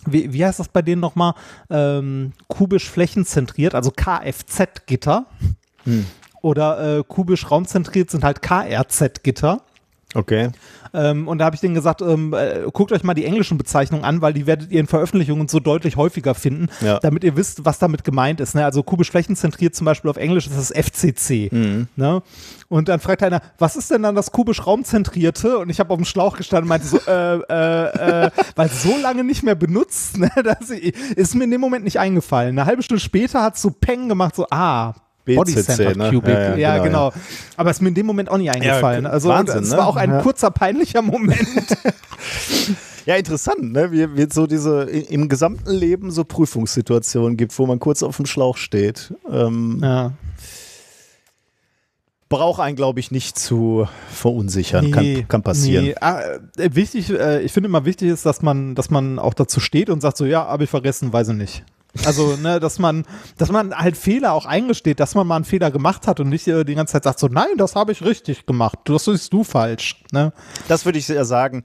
wie, wie heißt das bei denen nochmal? Ähm, kubisch flächenzentriert, also Kfz-Gitter. Hm. Oder äh, kubisch raumzentriert sind halt KRZ-Gitter. Okay. Ähm, und da habe ich denen gesagt, ähm, äh, guckt euch mal die englischen Bezeichnungen an, weil die werdet ihr in Veröffentlichungen so deutlich häufiger finden, ja. damit ihr wisst, was damit gemeint ist. Ne? Also kubisch flächenzentriert zum Beispiel auf Englisch ist das FCC. Mhm. Ne? Und dann fragt einer, was ist denn dann das kubisch raumzentrierte? Und ich habe auf dem Schlauch gestanden und meinte so, äh, äh, äh, weil so lange nicht mehr benutzt, ne? das ist mir in dem Moment nicht eingefallen. Eine halbe Stunde später hat es so Peng gemacht, so, ah, Body Center ne? Cubic. Ja, ja, ja genau, genau. Aber es ist mir in dem Moment auch nicht eingefallen. also Wahnsinn, es ne? war auch ein kurzer peinlicher Moment. Ja, interessant, ne? Wie, wie so diese im gesamten Leben so Prüfungssituationen gibt, wo man kurz auf dem Schlauch steht. Ähm, ja. Braucht einen, glaube ich, nicht zu verunsichern. Nee, kann, kann passieren. Nee. Ah, äh, wichtig, äh, ich finde immer wichtig ist, dass man, dass man auch dazu steht und sagt so, ja, habe ich vergessen, weiß ich nicht. Also, ne, dass man, dass man halt Fehler auch eingesteht, dass man mal einen Fehler gemacht hat und nicht äh, die ganze Zeit sagt so, nein, das habe ich richtig gemacht, das siehst du falsch. Ne? Das würde ich ja sagen.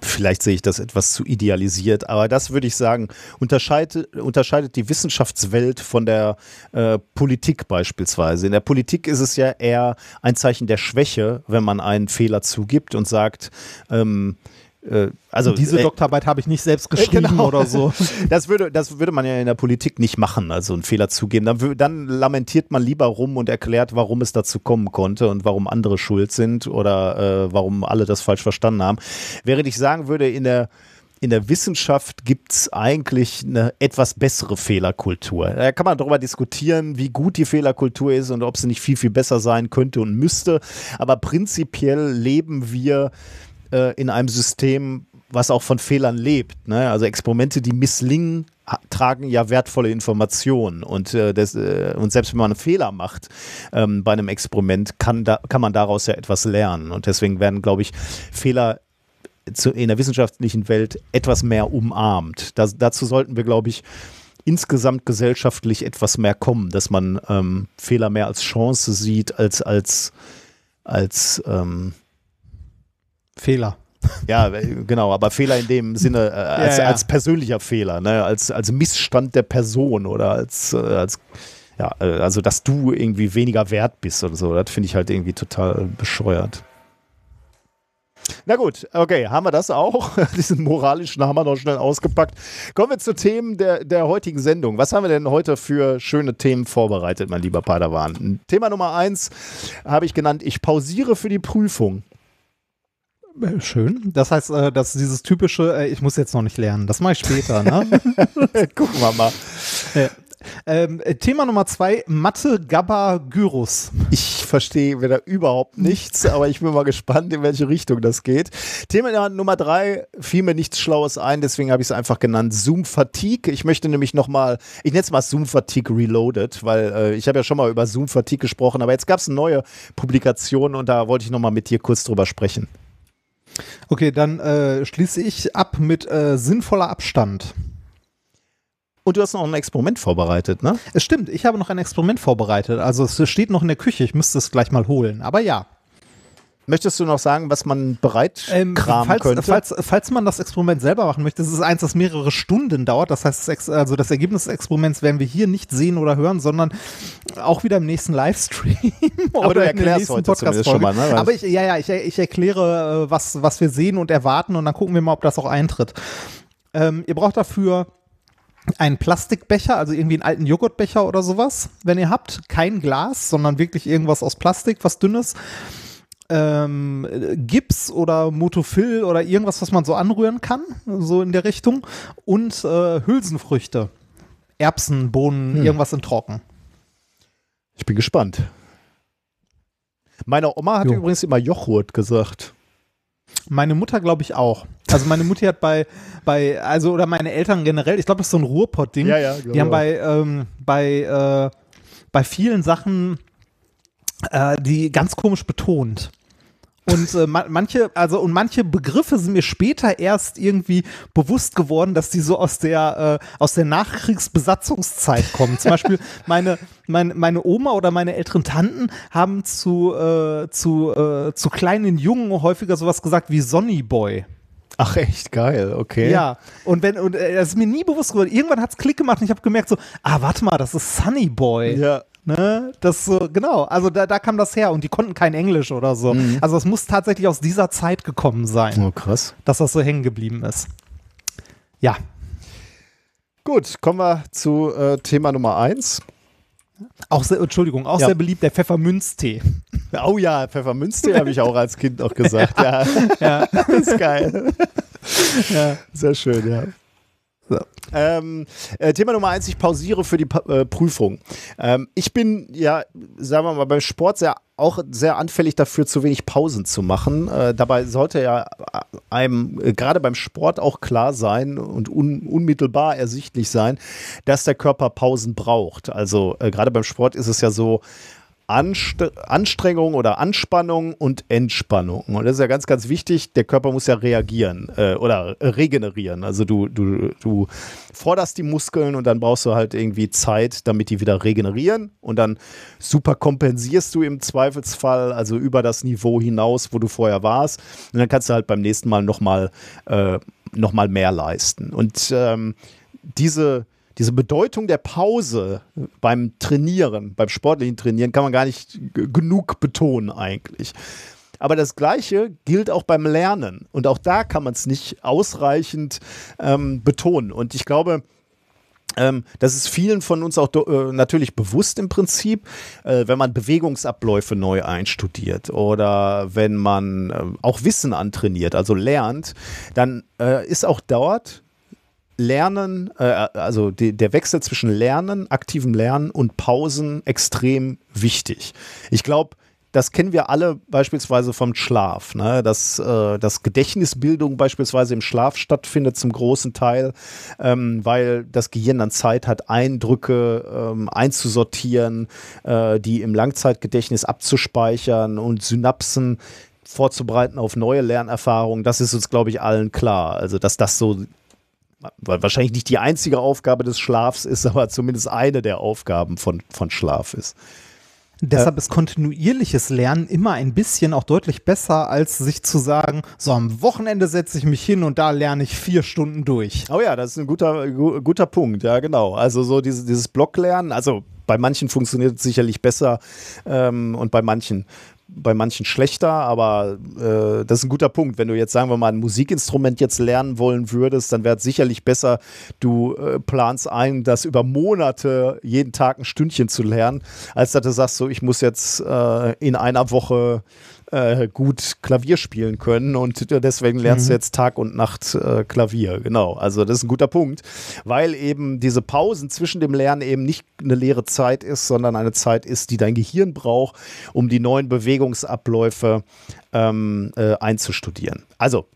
Vielleicht sehe ich das etwas zu idealisiert, aber das würde ich sagen, unterscheidet, unterscheidet die Wissenschaftswelt von der äh, Politik beispielsweise. In der Politik ist es ja eher ein Zeichen der Schwäche, wenn man einen Fehler zugibt und sagt, ähm, äh, also diese äh, Doktorarbeit habe ich nicht selbst geschrieben genau. oder so. Das würde, das würde man ja in der Politik nicht machen, also einen Fehler zugeben. Dann, dann lamentiert man lieber rum und erklärt, warum es dazu kommen konnte und warum andere schuld sind oder äh, warum alle das falsch verstanden haben. Während ich sagen würde, in der in der Wissenschaft gibt es eigentlich eine etwas bessere Fehlerkultur. Da kann man darüber diskutieren, wie gut die Fehlerkultur ist und ob sie nicht viel, viel besser sein könnte und müsste. Aber prinzipiell leben wir äh, in einem System, was auch von Fehlern lebt. Ne? Also Experimente, die misslingen, tragen ja wertvolle Informationen und, äh, das, äh, und selbst wenn man einen Fehler macht ähm, bei einem Experiment, kann, da, kann man daraus ja etwas lernen und deswegen werden, glaube ich, Fehler zu, in der wissenschaftlichen Welt etwas mehr umarmt. Das, dazu sollten wir, glaube ich, insgesamt gesellschaftlich etwas mehr kommen, dass man ähm, Fehler mehr als Chance sieht als als als ähm, Fehler. Ja, genau, aber Fehler in dem Sinne äh, als, ja, ja. als persönlicher Fehler, ne? als, als Missstand der Person oder als, äh, als ja, äh, also dass du irgendwie weniger wert bist oder so. Das finde ich halt irgendwie total bescheuert. Na gut, okay, haben wir das auch. Diesen moralischen haben wir noch schnell ausgepackt. Kommen wir zu Themen der, der heutigen Sendung. Was haben wir denn heute für schöne Themen vorbereitet, mein lieber Padawan? Thema Nummer eins habe ich genannt, ich pausiere für die Prüfung. Äh, schön. Das heißt, äh, dass dieses typische, äh, ich muss jetzt noch nicht lernen, das mache ich später, ne? Gucken wir mal. Ähm, Thema Nummer zwei, Mathe Gabba Gyrus. Ich verstehe wieder überhaupt nichts, aber ich bin mal gespannt, in welche Richtung das geht. Thema Nummer drei, fiel mir nichts Schlaues ein, deswegen habe ich es einfach genannt Zoom Fatigue. Ich möchte nämlich nochmal, ich nenne es mal Zoom Fatigue Reloaded, weil äh, ich habe ja schon mal über Zoom Fatigue gesprochen, aber jetzt gab es eine neue Publikation und da wollte ich nochmal mit dir kurz drüber sprechen. Okay, dann äh, schließe ich ab mit äh, sinnvoller Abstand. Und du hast noch ein Experiment vorbereitet, ne? Es stimmt, ich habe noch ein Experiment vorbereitet. Also es steht noch in der Küche, ich müsste es gleich mal holen. Aber ja. Möchtest du noch sagen, was man bereit ähm, falls, könnte? Falls, falls man das Experiment selber machen möchte, das ist eins, das mehrere Stunden dauert. Das heißt, das also das Ergebnis des Experiments werden wir hier nicht sehen oder hören, sondern auch wieder im nächsten Livestream. Aber du erklärst heute zumindest schon mal, ne? Aber ich, ja, ja, ich, ich erkläre, äh, was, was wir sehen und erwarten und dann gucken wir mal, ob das auch eintritt. Ähm, ihr braucht dafür einen Plastikbecher, also irgendwie einen alten Joghurtbecher oder sowas, wenn ihr habt. Kein Glas, sondern wirklich irgendwas aus Plastik, was dünnes ähm, Gips oder Motofil oder irgendwas, was man so anrühren kann, so in der Richtung. Und äh, Hülsenfrüchte. Erbsen, Bohnen, hm. irgendwas in Trocken. Ich bin gespannt. Meine Oma hat jo. übrigens immer Joghurt gesagt. Meine Mutter glaube ich auch. Also meine Mutter hat bei, bei, also oder meine Eltern generell, ich glaube, das ist so ein Ruhrpott-Ding. Ja, ja, Die haben bei, ähm, bei, äh, bei vielen Sachen äh, die ganz komisch betont. Und äh, manche, also und manche Begriffe sind mir später erst irgendwie bewusst geworden, dass die so aus der äh, aus der Nachkriegsbesatzungszeit kommen. Zum Beispiel meine meine meine Oma oder meine älteren Tanten haben zu äh, zu äh, zu kleinen Jungen häufiger sowas gesagt wie Sonny Boy. Ach echt geil, okay. Ja, und wenn und äh, das ist mir nie bewusst geworden. Irgendwann hat es Klick gemacht und ich habe gemerkt so, ah warte mal, das ist Sunny Boy. Ja. Ne? Das so, genau, also da, da kam das her und die konnten kein Englisch oder so. Mhm. Also es muss tatsächlich aus dieser Zeit gekommen sein. Oh, krass. Dass das so hängen geblieben ist. Ja. Gut, kommen wir zu äh, Thema Nummer eins. Auch sehr, Entschuldigung, auch ja. sehr beliebt der Pfefferminztee. Oh ja, Pfefferminztee habe ich auch als Kind noch gesagt. ja. ja. Das ist geil. ja. Sehr schön, ja. So. Ähm, äh, Thema Nummer eins, ich pausiere für die pa äh, Prüfung. Ähm, ich bin ja, sagen wir mal, beim Sport sehr auch sehr anfällig dafür, zu wenig Pausen zu machen. Äh, dabei sollte ja äh, einem äh, gerade beim Sport auch klar sein und un unmittelbar ersichtlich sein, dass der Körper Pausen braucht. Also äh, gerade beim Sport ist es ja so, Anstrengung oder Anspannung und Entspannung. Und das ist ja ganz, ganz wichtig. Der Körper muss ja reagieren äh, oder regenerieren. Also du, du, du forderst die Muskeln und dann brauchst du halt irgendwie Zeit, damit die wieder regenerieren. Und dann super kompensierst du im Zweifelsfall, also über das Niveau hinaus, wo du vorher warst. Und dann kannst du halt beim nächsten Mal nochmal äh, noch mehr leisten. Und ähm, diese diese Bedeutung der Pause beim Trainieren, beim sportlichen Trainieren, kann man gar nicht genug betonen eigentlich. Aber das Gleiche gilt auch beim Lernen. Und auch da kann man es nicht ausreichend ähm, betonen. Und ich glaube, ähm, das ist vielen von uns auch äh, natürlich bewusst im Prinzip, äh, wenn man Bewegungsabläufe neu einstudiert oder wenn man äh, auch Wissen antrainiert, also lernt, dann äh, ist auch dort Lernen, äh, also die, der Wechsel zwischen Lernen, aktivem Lernen und Pausen extrem wichtig. Ich glaube, das kennen wir alle beispielsweise vom Schlaf, ne? dass, äh, dass Gedächtnisbildung beispielsweise im Schlaf stattfindet zum großen Teil, ähm, weil das Gehirn dann Zeit hat, Eindrücke ähm, einzusortieren, äh, die im Langzeitgedächtnis abzuspeichern und Synapsen vorzubereiten auf neue Lernerfahrungen. Das ist uns, glaube ich, allen klar. Also, dass das so wahrscheinlich nicht die einzige Aufgabe des Schlafs ist, aber zumindest eine der Aufgaben von, von Schlaf ist. Deshalb äh, ist kontinuierliches Lernen immer ein bisschen auch deutlich besser, als sich zu sagen, so am Wochenende setze ich mich hin und da lerne ich vier Stunden durch. Oh ja, das ist ein guter, guter Punkt, ja genau. Also so dieses, dieses Blocklernen, also bei manchen funktioniert es sicherlich besser ähm, und bei manchen bei manchen schlechter, aber äh, das ist ein guter Punkt. Wenn du jetzt, sagen wir mal, ein Musikinstrument jetzt lernen wollen würdest, dann wäre es sicherlich besser, du äh, planst ein, das über Monate jeden Tag ein Stündchen zu lernen, als dass du sagst, so, ich muss jetzt äh, in einer Woche äh, gut Klavier spielen können und deswegen lernst mhm. du jetzt Tag und Nacht äh, Klavier. Genau, also das ist ein guter Punkt, weil eben diese Pausen zwischen dem Lernen eben nicht eine leere Zeit ist, sondern eine Zeit ist, die dein Gehirn braucht, um die neuen Bewegungsabläufe ähm, äh, einzustudieren. Also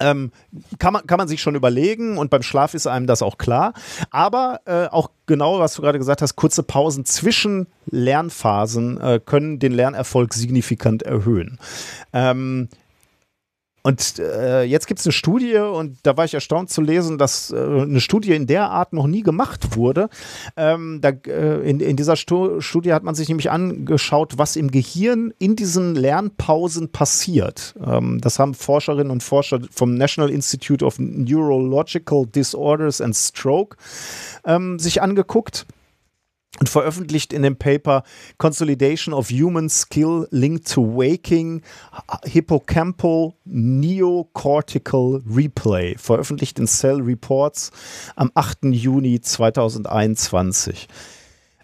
ähm, kann, man, kann man sich schon überlegen und beim Schlaf ist einem das auch klar. Aber äh, auch genau, was du gerade gesagt hast, kurze Pausen zwischen Lernphasen äh, können den Lernerfolg signifikant erhöhen. Ähm, und äh, jetzt gibt es eine Studie und da war ich erstaunt zu lesen, dass äh, eine Studie in der Art noch nie gemacht wurde. Ähm, da, äh, in, in, dieser Stu Studie hat man sich nämlich angeschaut, was im Gehirn in diesen Lernpausen passiert. Ähm, das haben Forscherinnen und Forscher vom National Institute of Neurological Disorders and Stroke ähm, sich angeguckt und veröffentlicht in dem Paper Consolidation of Human Skill Linked to Waking Hippocampal Neocortical Replay, veröffentlicht in Cell Reports am 8. Juni 2021.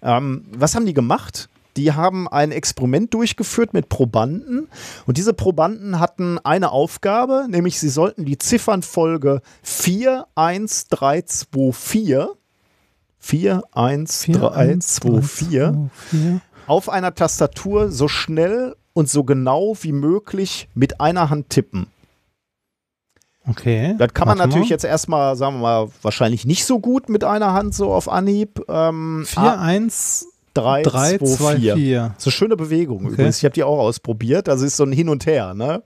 Ähm, was haben die gemacht? Die haben ein Experiment durchgeführt mit Probanden und diese Probanden hatten eine Aufgabe, nämlich sie sollten die Ziffernfolge 41324 4, 1, 4, 3, 1, 2, 4 auf einer Tastatur so schnell und so genau wie möglich mit einer Hand tippen. Okay. Das kann man natürlich mal. jetzt erstmal, sagen wir mal, wahrscheinlich nicht so gut mit einer Hand so auf Anhieb. Ähm, 4, 1, 3, 3 2, 2 4. 4. So schöne Bewegung okay. übrigens. Ich habe die auch ausprobiert. Also ist so ein Hin und Her, ne?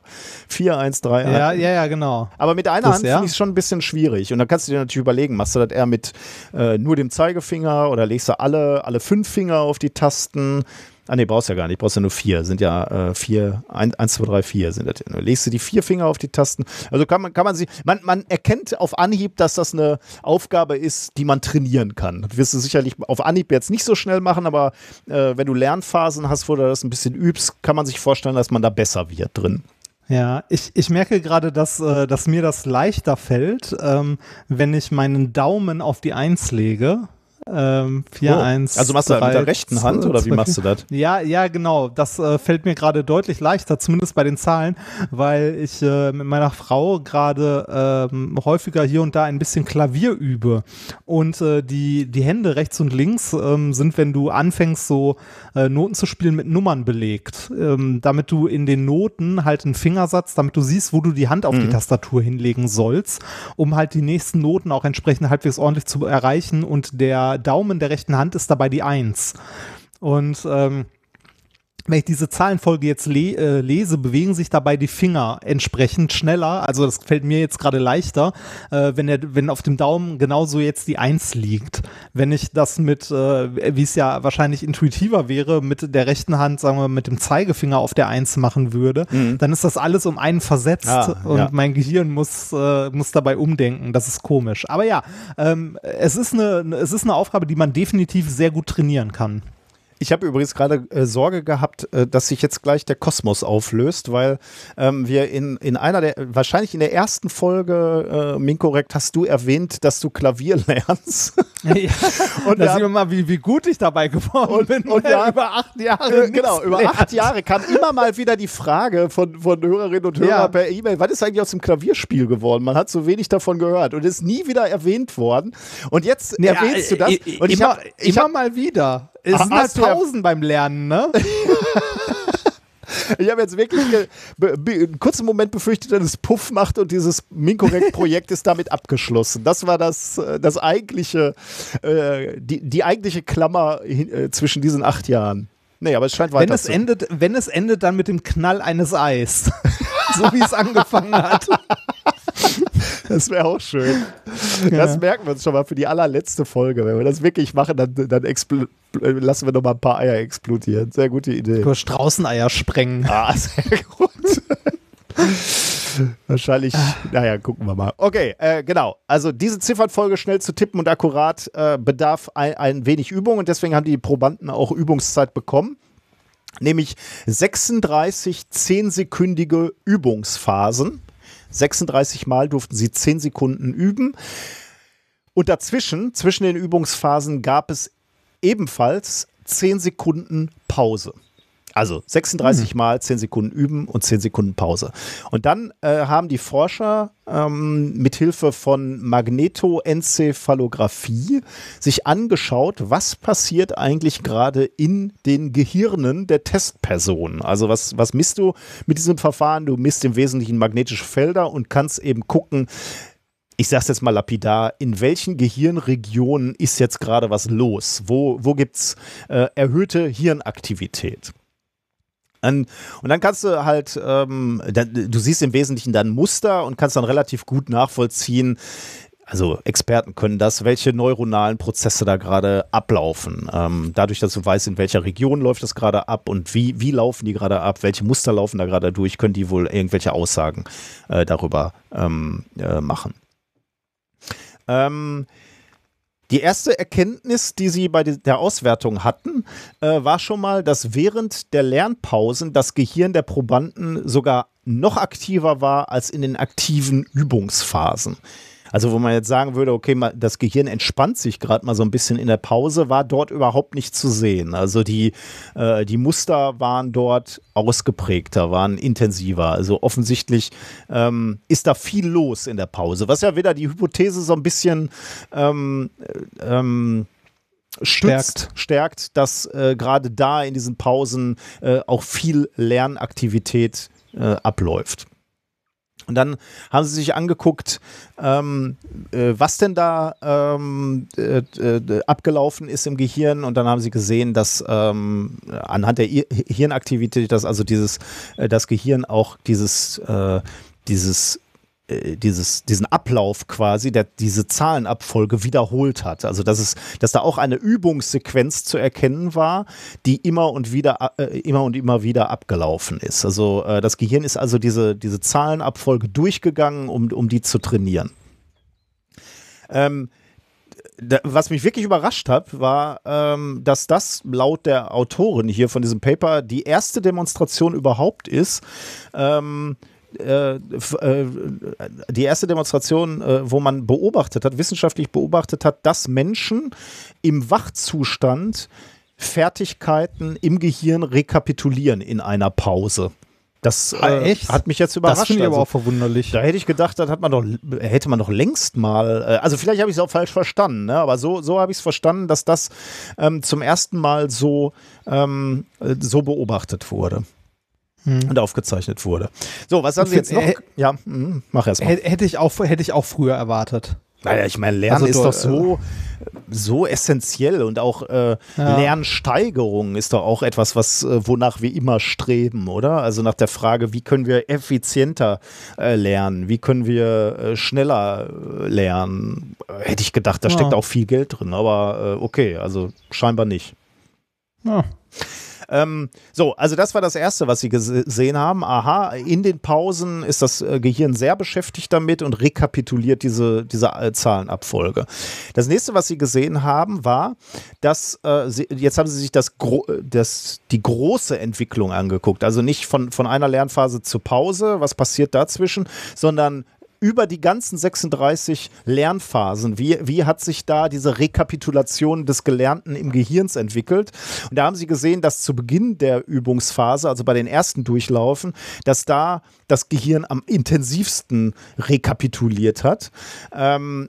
4, 1, 3, 1. Ja, ja, ja, genau. Aber mit einer das, Hand ja. finde ich es schon ein bisschen schwierig. Und dann kannst du dir natürlich überlegen, machst du das eher mit äh, nur dem Zeigefinger oder legst du alle, alle fünf Finger auf die Tasten? Ah, nee, brauchst ja gar nicht. Brauchst ja nur vier. Sind ja äh, vier, ein, eins, zwei, drei, vier sind das. Legst du die vier Finger auf die Tasten. Also kann man, kann man sie, man, man erkennt auf Anhieb, dass das eine Aufgabe ist, die man trainieren kann. Das wirst du sicherlich auf Anhieb jetzt nicht so schnell machen, aber äh, wenn du Lernphasen hast, wo du das ein bisschen übst, kann man sich vorstellen, dass man da besser wird drin. Ja, ich, ich merke gerade, dass, äh, dass mir das leichter fällt, ähm, wenn ich meinen Daumen auf die Eins lege ähm, 4, oh. 1, Also machst du das mit der rechten Hand oder wie machst du das? Ja, ja, genau. Das äh, fällt mir gerade deutlich leichter, zumindest bei den Zahlen, weil ich äh, mit meiner Frau gerade ähm, häufiger hier und da ein bisschen Klavier übe. Und äh, die, die Hände rechts und links ähm, sind, wenn du anfängst, so äh, Noten zu spielen, mit Nummern belegt. Ähm, damit du in den Noten halt einen Fingersatz, damit du siehst, wo du die Hand auf mhm. die Tastatur hinlegen sollst, um halt die nächsten Noten auch entsprechend halbwegs ordentlich zu erreichen und der Daumen der rechten Hand ist dabei die Eins. Und ähm, wenn ich diese Zahlenfolge jetzt le äh, lese, bewegen sich dabei die Finger entsprechend schneller. Also das fällt mir jetzt gerade leichter, äh, wenn, der, wenn auf dem Daumen genauso jetzt die Eins liegt. Wenn ich das mit, äh, wie es ja wahrscheinlich intuitiver wäre, mit der rechten Hand, sagen wir, mit dem Zeigefinger auf der Eins machen würde, mhm. dann ist das alles um einen versetzt ah, und ja. mein Gehirn muss, äh, muss dabei umdenken. Das ist komisch. Aber ja, ähm, es, ist eine, es ist eine Aufgabe, die man definitiv sehr gut trainieren kann. Ich habe übrigens gerade äh, Sorge gehabt, äh, dass sich jetzt gleich der Kosmos auflöst, weil ähm, wir in, in einer der, wahrscheinlich in der ersten Folge, äh, Minkorrekt, hast du erwähnt, dass du Klavier lernst. Ja, und da sehen wir mal, wie, wie gut ich dabei geworden und, bin. Und ja, über acht Jahre. Äh, genau, über lernt. acht Jahre kam immer mal wieder die Frage von, von Hörerinnen und Hörern ja. per E-Mail, was ist eigentlich aus dem Klavierspiel geworden? Man hat so wenig davon gehört und ist nie wieder erwähnt worden. Und jetzt nee, erwähnst du das. Äh, und ich immer, hab, ich immer hab, mal wieder. Es sind halt Pausen beim Lernen, ne? Ich habe jetzt wirklich einen kurzen Moment befürchtet, dass es Puff macht und dieses Minkorrekt-Projekt ist damit abgeschlossen. Das war das, äh, das eigentliche, äh, die, die eigentliche Klammer äh, zwischen diesen acht Jahren. Nee, aber es scheint weiter wenn es zu. Endet, wenn es endet, dann mit dem Knall eines Eis. so wie es angefangen hat. Das wäre auch schön. Ja. Das merken wir uns schon mal für die allerletzte Folge. Wenn wir das wirklich machen, dann, dann lassen wir noch mal ein paar Eier explodieren. Sehr gute Idee. Über Straußeneier sprengen. Ah, sehr gut. Wahrscheinlich, naja, gucken wir mal. Okay, äh, genau. Also diese Ziffernfolge schnell zu tippen und akkurat äh, bedarf ein, ein wenig Übung und deswegen haben die Probanden auch Übungszeit bekommen nämlich 36 zehnsekündige Übungsphasen. 36 Mal durften sie 10 Sekunden üben. Und dazwischen, zwischen den Übungsphasen, gab es ebenfalls 10 Sekunden Pause. Also 36 hm. Mal 10 Sekunden üben und 10 Sekunden Pause. Und dann äh, haben die Forscher ähm, mithilfe von Magnetoenzephalographie sich angeschaut, was passiert eigentlich gerade in den Gehirnen der Testpersonen. Also was, was misst du mit diesem Verfahren? Du misst im Wesentlichen magnetische Felder und kannst eben gucken, ich sage es jetzt mal lapidar, in welchen Gehirnregionen ist jetzt gerade was los? Wo, wo gibt es äh, erhöhte Hirnaktivität? Und dann kannst du halt, ähm, du siehst im Wesentlichen dann Muster und kannst dann relativ gut nachvollziehen, also Experten können das, welche neuronalen Prozesse da gerade ablaufen. Ähm, dadurch, dass du weißt, in welcher Region läuft das gerade ab und wie, wie laufen die gerade ab, welche Muster laufen da gerade durch, können die wohl irgendwelche Aussagen äh, darüber ähm, äh, machen. Ähm, die erste Erkenntnis, die sie bei der Auswertung hatten, äh, war schon mal, dass während der Lernpausen das Gehirn der Probanden sogar noch aktiver war als in den aktiven Übungsphasen. Also wo man jetzt sagen würde, okay, das Gehirn entspannt sich gerade mal so ein bisschen in der Pause, war dort überhaupt nicht zu sehen. Also die, äh, die Muster waren dort ausgeprägter, waren intensiver. Also offensichtlich ähm, ist da viel los in der Pause, was ja wieder die Hypothese so ein bisschen ähm, äh, ähm, stärkt, stärkt dass äh, gerade da in diesen Pausen äh, auch viel Lernaktivität äh, abläuft. Und dann haben sie sich angeguckt, ähm, äh, was denn da ähm, äh, äh, abgelaufen ist im Gehirn. Und dann haben sie gesehen, dass ähm, anhand der Hirnaktivität, dass also dieses, äh, das Gehirn auch dieses, äh, dieses dieses, diesen Ablauf quasi, der diese Zahlenabfolge wiederholt hat. Also dass es, dass da auch eine Übungssequenz zu erkennen war, die immer und wieder, äh, immer und immer wieder abgelaufen ist. Also äh, das Gehirn ist also diese, diese Zahlenabfolge durchgegangen, um, um die zu trainieren. Ähm, was mich wirklich überrascht hat, war, ähm, dass das laut der Autorin hier von diesem Paper die erste Demonstration überhaupt ist, ähm, äh, äh, die erste Demonstration, äh, wo man beobachtet hat, wissenschaftlich beobachtet hat, dass Menschen im Wachzustand Fertigkeiten im Gehirn rekapitulieren in einer Pause. Das ah, äh, hat mich jetzt überrascht. Das finde ich also, aber auch verwunderlich. Da hätte ich gedacht, das hat man doch, hätte man doch längst mal, äh, also vielleicht habe ich es auch falsch verstanden, ne? aber so, so habe ich es verstanden, dass das ähm, zum ersten Mal so, ähm, so beobachtet wurde hm. und aufgezeichnet wurde. So, was haben Sie jetzt noch? Äh, ja, mh, mach erst mal. Hätte ich, auch, hätte ich auch früher erwartet. Naja, ich meine, Lernen also, ist doch so, so essentiell und auch äh, ja. Lernsteigerung ist doch auch etwas, was, äh, wonach wir immer streben, oder? Also nach der Frage, wie können wir effizienter äh, lernen, wie können wir äh, schneller äh, lernen, hätte ich gedacht, da ja. steckt auch viel Geld drin, aber äh, okay, also scheinbar nicht. Ja. Ähm, so, also das war das Erste, was Sie gesehen haben. Aha, in den Pausen ist das äh, Gehirn sehr beschäftigt damit und rekapituliert diese, diese äh, Zahlenabfolge. Das nächste, was Sie gesehen haben, war, dass äh, Sie, jetzt haben Sie sich das, das, die große Entwicklung angeguckt. Also nicht von, von einer Lernphase zur Pause, was passiert dazwischen, sondern über die ganzen 36 Lernphasen, wie, wie hat sich da diese Rekapitulation des Gelernten im Gehirns entwickelt? Und da haben sie gesehen, dass zu Beginn der Übungsphase, also bei den ersten Durchlaufen, dass da das Gehirn am intensivsten rekapituliert hat. Ähm,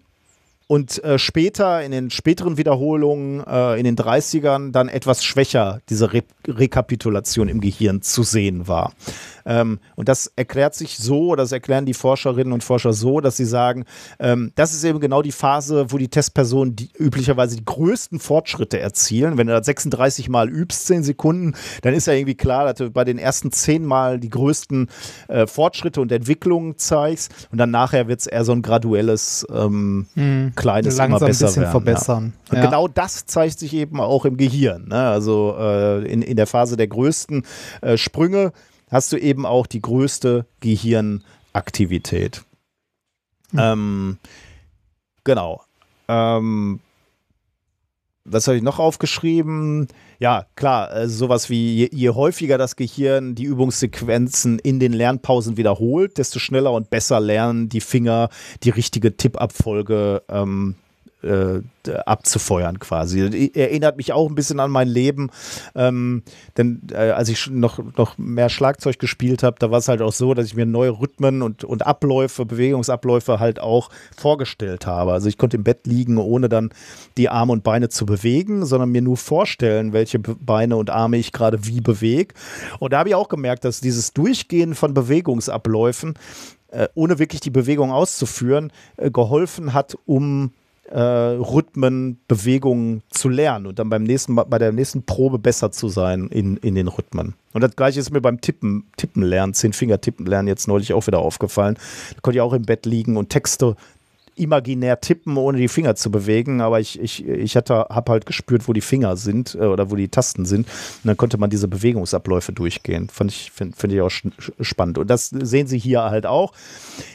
und äh, später, in den späteren Wiederholungen, äh, in den 30ern, dann etwas schwächer diese Re Rekapitulation im Gehirn zu sehen war. Ähm, und das erklärt sich so, oder das erklären die Forscherinnen und Forscher so, dass sie sagen, ähm, das ist eben genau die Phase, wo die Testpersonen die, üblicherweise die größten Fortschritte erzielen. Wenn du das 36 Mal übst, 10 Sekunden, dann ist ja irgendwie klar, dass du bei den ersten 10 Mal die größten äh, Fortschritte und Entwicklungen zeigst. Und dann nachher wird es eher so ein graduelles, ähm, hm, kleines, Langsam immer besser ein bisschen werden, verbessern. Ja. Ja. Genau das zeigt sich eben auch im Gehirn. Ne? Also äh, in, in der Phase der größten äh, Sprünge hast du eben auch die größte Gehirnaktivität. Mhm. Ähm, genau. Ähm, was habe ich noch aufgeschrieben? Ja, klar, also sowas wie je, je, häufiger das Gehirn die Übungssequenzen in den Lernpausen wiederholt, desto schneller und besser lernen die Finger die richtige Tippabfolge ähm, äh, abzufeuern quasi. Erinnert mich auch ein bisschen an mein Leben, ähm, denn äh, als ich noch, noch mehr Schlagzeug gespielt habe, da war es halt auch so, dass ich mir neue Rhythmen und, und Abläufe, Bewegungsabläufe halt auch vorgestellt habe. Also ich konnte im Bett liegen, ohne dann die Arme und Beine zu bewegen, sondern mir nur vorstellen, welche Beine und Arme ich gerade wie bewege. Und da habe ich auch gemerkt, dass dieses Durchgehen von Bewegungsabläufen äh, ohne wirklich die Bewegung auszuführen, äh, geholfen hat, um äh, Rhythmen, Bewegungen zu lernen und dann beim nächsten bei der nächsten Probe besser zu sein in, in den Rhythmen. Und das gleiche ist mir beim Tippen, Tippen lernen, zehn Finger Tippen lernen jetzt neulich auch wieder aufgefallen. Da konnte ich auch im Bett liegen und Texte imaginär tippen, ohne die Finger zu bewegen, aber ich, ich, ich habe halt gespürt, wo die Finger sind äh, oder wo die Tasten sind. Und dann konnte man diese Bewegungsabläufe durchgehen. Fand ich, finde find ich auch spannend. Und das sehen Sie hier halt auch.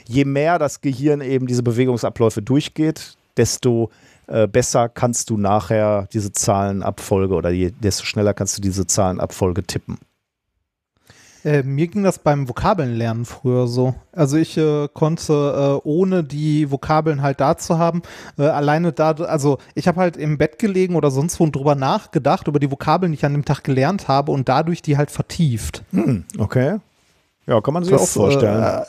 Je mehr das Gehirn eben diese Bewegungsabläufe durchgeht, desto äh, besser kannst du nachher diese Zahlenabfolge oder je, desto schneller kannst du diese Zahlenabfolge tippen. Äh, mir ging das beim Vokabelnlernen früher so. Also ich äh, konnte, äh, ohne die Vokabeln halt da zu haben, äh, alleine da, also ich habe halt im Bett gelegen oder sonst wo und drüber nachgedacht, über die Vokabeln, die ich an dem Tag gelernt habe und dadurch die halt vertieft. Hm, okay. Ja, kann man sich das, auch vorstellen. Äh,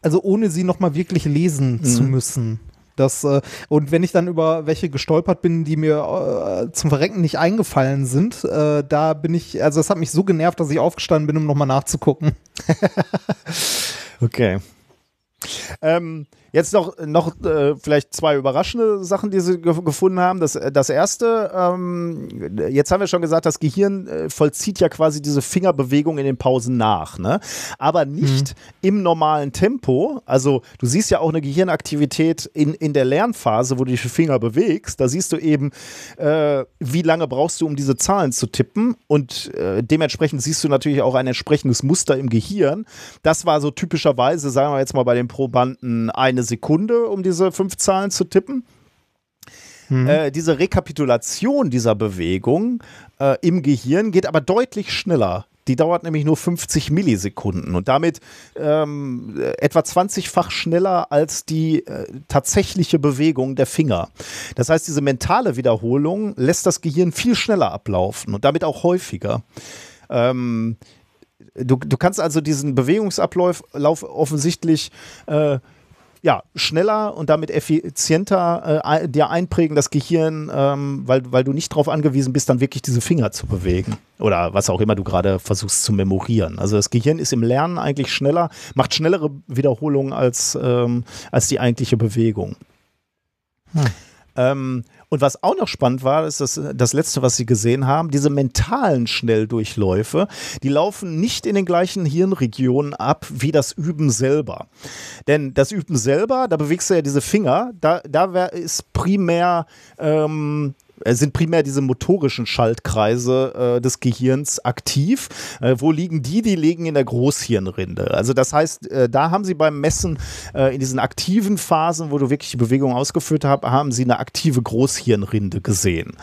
also ohne sie nochmal wirklich lesen mhm. zu müssen. Das, äh, und wenn ich dann über welche gestolpert bin, die mir äh, zum Verrecken nicht eingefallen sind, äh, da bin ich, also das hat mich so genervt, dass ich aufgestanden bin, um nochmal nachzugucken. okay. Ähm, Jetzt noch, noch äh, vielleicht zwei überraschende Sachen, die sie ge gefunden haben. Das, das erste, ähm, jetzt haben wir schon gesagt, das Gehirn äh, vollzieht ja quasi diese Fingerbewegung in den Pausen nach, ne? aber nicht mhm. im normalen Tempo. Also du siehst ja auch eine Gehirnaktivität in, in der Lernphase, wo du die Finger bewegst. Da siehst du eben, äh, wie lange brauchst du, um diese Zahlen zu tippen und äh, dementsprechend siehst du natürlich auch ein entsprechendes Muster im Gehirn. Das war so typischerweise, sagen wir jetzt mal bei den Probanden, eine eine Sekunde, um diese fünf Zahlen zu tippen. Mhm. Äh, diese Rekapitulation dieser Bewegung äh, im Gehirn geht aber deutlich schneller. Die dauert nämlich nur 50 Millisekunden und damit ähm, etwa 20-fach schneller als die äh, tatsächliche Bewegung der Finger. Das heißt, diese mentale Wiederholung lässt das Gehirn viel schneller ablaufen und damit auch häufiger. Ähm, du, du kannst also diesen Bewegungsablauf offensichtlich äh, ja, schneller und damit effizienter äh, dir einprägen, das Gehirn, ähm, weil, weil du nicht darauf angewiesen bist, dann wirklich diese Finger zu bewegen. Oder was auch immer du gerade versuchst zu memorieren. Also das Gehirn ist im Lernen eigentlich schneller, macht schnellere Wiederholungen als, ähm, als die eigentliche Bewegung. Hm. Ähm, und was auch noch spannend war, ist das, das letzte, was Sie gesehen haben, diese mentalen Schnelldurchläufe, die laufen nicht in den gleichen Hirnregionen ab wie das Üben selber. Denn das Üben selber, da bewegst du ja diese Finger, da, da ist primär ähm, äh, sind primär diese motorischen Schaltkreise äh, des Gehirns aktiv. Äh, wo liegen die? Die liegen in der Großhirnrinde. Also das heißt, äh, da haben sie beim Messen äh, in diesen aktiven Phasen, wo du wirklich die Bewegung ausgeführt hast, haben sie eine aktive Großhirnrinde gesehen.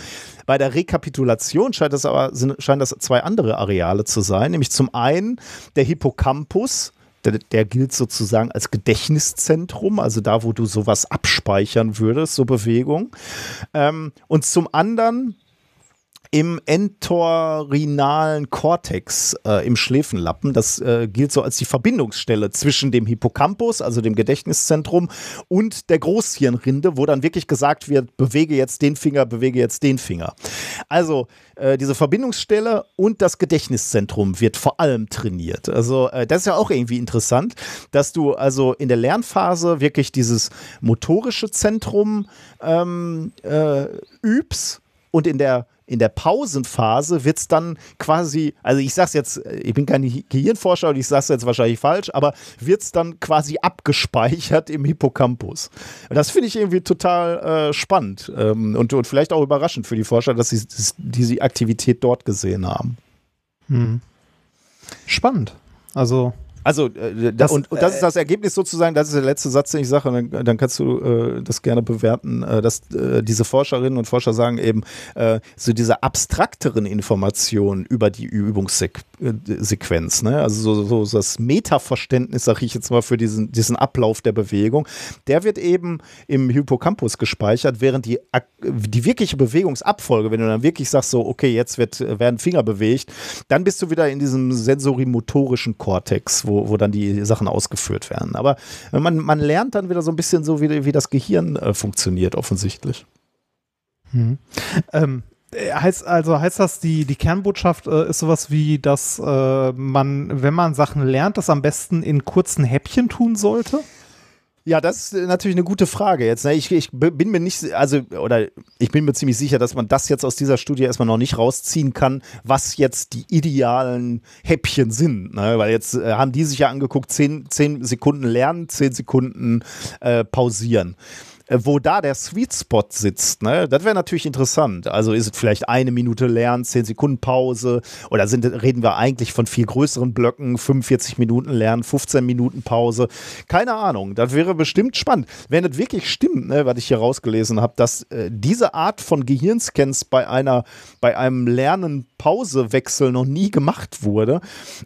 Bei der Rekapitulation scheint das aber sind, scheinen das zwei andere Areale zu sein, nämlich zum einen der Hippocampus, der, der, gilt sozusagen als Gedächtniszentrum, also da, wo du sowas abspeichern würdest, so Bewegung. Ähm, und zum anderen im entorhinalen Kortex äh, im Schläfenlappen. Das äh, gilt so als die Verbindungsstelle zwischen dem Hippocampus, also dem Gedächtniszentrum, und der Großhirnrinde, wo dann wirklich gesagt wird, bewege jetzt den Finger, bewege jetzt den Finger. Also äh, diese Verbindungsstelle und das Gedächtniszentrum wird vor allem trainiert. Also äh, das ist ja auch irgendwie interessant, dass du also in der Lernphase wirklich dieses motorische Zentrum ähm, äh, übst und in der in der Pausenphase wird es dann quasi, also ich sag's jetzt, ich bin kein Gehirnforscher und ich sag's jetzt wahrscheinlich falsch, aber wird es dann quasi abgespeichert im Hippocampus. Das finde ich irgendwie total äh, spannend ähm, und, und vielleicht auch überraschend für die Forscher, dass sie diese Aktivität dort gesehen haben. Hm. Spannend. Also also, äh, das, und, und, das ist das Ergebnis sozusagen, das ist der letzte Satz, den ich sage, und dann, dann kannst du äh, das gerne bewerten, äh, dass äh, diese Forscherinnen und Forscher sagen eben, äh, so diese abstrakteren Informationen über die Übungssequenz, ne? also so, so das Metaverständnis, sage ich jetzt mal, für diesen, diesen Ablauf der Bewegung, der wird eben im Hippocampus gespeichert, während die, die wirkliche Bewegungsabfolge, wenn du dann wirklich sagst, so, okay, jetzt wird, werden Finger bewegt, dann bist du wieder in diesem sensorimotorischen Kortex, wo, wo dann die Sachen ausgeführt werden. Aber man, man lernt dann wieder so ein bisschen so, wie, wie das Gehirn äh, funktioniert, offensichtlich. Hm. Ähm, heißt also heißt das die die Kernbotschaft äh, ist sowas wie dass äh, man wenn man Sachen lernt das am besten in kurzen Häppchen tun sollte ja, das ist natürlich eine gute Frage jetzt. Ne? Ich, ich, bin mir nicht, also, oder ich bin mir ziemlich sicher, dass man das jetzt aus dieser Studie erstmal noch nicht rausziehen kann, was jetzt die idealen Häppchen sind. Ne? Weil jetzt äh, haben die sich ja angeguckt, zehn, zehn Sekunden lernen, zehn Sekunden äh, pausieren. Äh, wo da der Sweet Spot sitzt, ne, das wäre natürlich interessant. Also ist es vielleicht eine Minute Lernen, 10 Sekunden Pause oder sind, reden wir eigentlich von viel größeren Blöcken, 45 Minuten Lernen, 15 Minuten Pause? Keine Ahnung. Das wäre bestimmt spannend. Wenn es wirklich stimmt, ne, was ich hier rausgelesen habe, dass äh, diese Art von Gehirnscans bei einer, bei einem Lernen Pausewechsel noch nie gemacht wurde,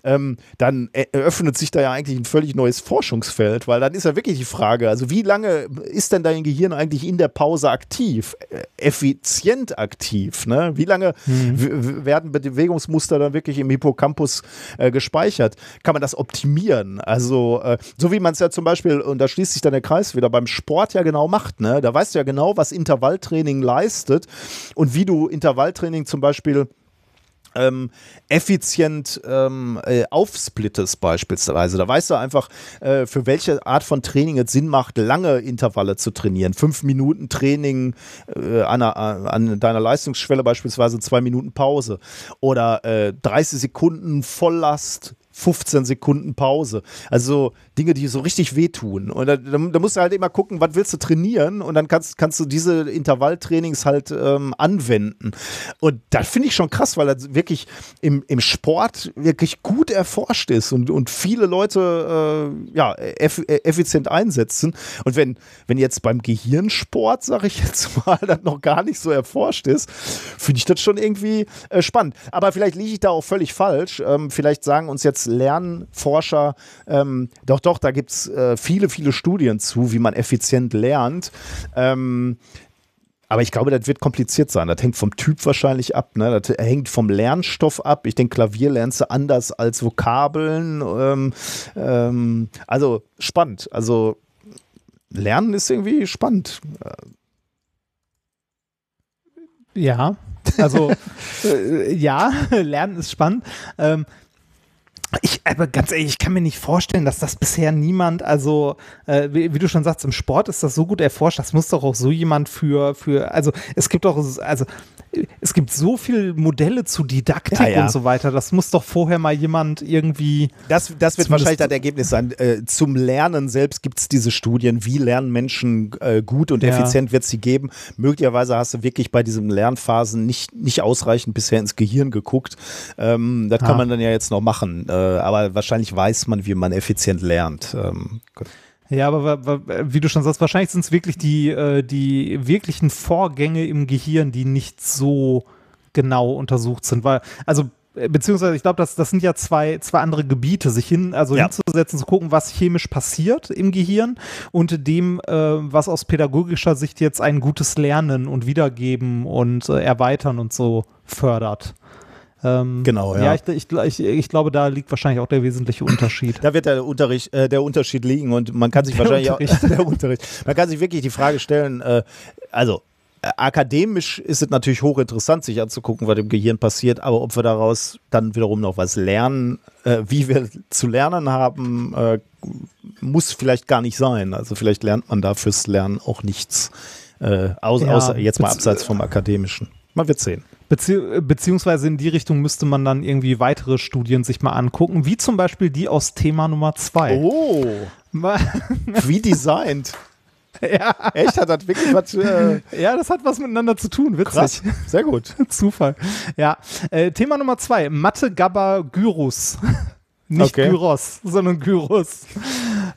ähm, dann eröffnet sich da ja eigentlich ein völlig neues Forschungsfeld, weil dann ist ja wirklich die Frage, also wie lange ist denn dein Gehirn Gehirn eigentlich in der Pause aktiv, äh, effizient aktiv? Ne? Wie lange mhm. werden Bewegungsmuster dann wirklich im Hippocampus äh, gespeichert? Kann man das optimieren? Also, äh, so wie man es ja zum Beispiel, und da schließt sich dann der Kreis wieder, beim Sport ja genau macht. Ne? Da weißt du ja genau, was Intervalltraining leistet und wie du Intervalltraining zum Beispiel ähm, effizient ähm, äh, aufsplittest beispielsweise. Da weißt du einfach, äh, für welche Art von Training es Sinn macht, lange Intervalle zu trainieren. Fünf Minuten Training äh, an, an, deiner Leistungsschwelle beispielsweise zwei Minuten Pause oder äh, 30 Sekunden Volllast 15 Sekunden Pause. Also Dinge, die so richtig wehtun. Und da, da, musst du halt immer gucken, was willst du trainieren und dann kannst, kannst du diese Intervalltrainings halt ähm, anwenden. Und das finde ich schon krass, weil das wirklich im, im Sport wirklich gut erforscht ist und, und viele Leute äh, ja, eff effizient einsetzen. Und wenn, wenn jetzt beim Gehirnsport, sage ich jetzt mal, das noch gar nicht so erforscht ist, finde ich das schon irgendwie äh, spannend. Aber vielleicht liege ich da auch völlig falsch. Ähm, vielleicht sagen uns jetzt Lernforscher, ähm, doch, doch, da gibt es äh, viele, viele Studien zu, wie man effizient lernt. Ähm, aber ich glaube, das wird kompliziert sein. Das hängt vom Typ wahrscheinlich ab. Ne? Das hängt vom Lernstoff ab. Ich denke, Klavier lernst du anders als Vokabeln. Ähm, ähm, also spannend. Also Lernen ist irgendwie spannend. Ja, also äh, ja, Lernen ist spannend. Ähm, Ich, aber ganz ehrlich, ich kann mir nicht vorstellen, dass das bisher niemand, also äh, wie, wie, du schon sagst, im Sport ist das so gut erforscht, das muss doch auch so jemand für, für, also es gibt doch, also es gibt so viele Modelle zu Didaktik ja, ja. und so weiter. Das muss doch vorher mal jemand irgendwie. Das, das wird wahrscheinlich das Ergebnis sein. Äh, zum Lernen selbst gibt es diese Studien, wie lernen Menschen äh, gut und ja. effizient wird es sie geben. Möglicherweise hast du wirklich bei diesen Lernphasen nicht, nicht ausreichend bisher ins Gehirn geguckt. Ähm, das kann man dann ja jetzt noch machen. Äh, aber wahrscheinlich weiß man, wie man effizient lernt. Ähm. Ja, aber wie du schon sagst, wahrscheinlich sind es wirklich die, äh, die wirklichen Vorgänge im Gehirn, die nicht so genau untersucht sind. Weil, also äh, beziehungsweise ich glaube, das, das sind ja zwei, zwei andere Gebiete, sich hin, also ja. hinzusetzen, zu gucken, was chemisch passiert im Gehirn und dem, äh, was aus pädagogischer Sicht jetzt ein gutes Lernen und Wiedergeben und äh, Erweitern und so fördert. Ähm, genau, ja. Ja, ich, ich, ich, glaube, da liegt wahrscheinlich auch der wesentliche Unterschied. Da wird der, Unterricht, äh, der Unterschied liegen und man kann sich der wahrscheinlich Unterricht. auch der Unterricht. Man kann sich wirklich die Frage stellen, äh, also äh, akademisch ist es natürlich hochinteressant, sich anzugucken, was im Gehirn passiert, aber ob wir daraus dann wiederum noch was lernen, äh, wie wir zu lernen haben, äh, muss vielleicht gar nicht sein. Also vielleicht lernt man da fürs Lernen auch nichts, äh, außer, ja, außer jetzt mal abseits vom Akademischen. Man wird sehen. Bezieh beziehungsweise in die Richtung müsste man dann irgendwie weitere Studien sich mal angucken, wie zum Beispiel die aus Thema Nummer zwei. Oh. wie designt. Ja. Echt? Hat das wirklich was? Äh ja, das hat was miteinander zu tun. Witzig. Krass. Sehr gut. Zufall. Ja. Äh, Thema Nummer zwei: Mathe Gabba Gyrus. Nicht okay. Gyros, sondern Gyros.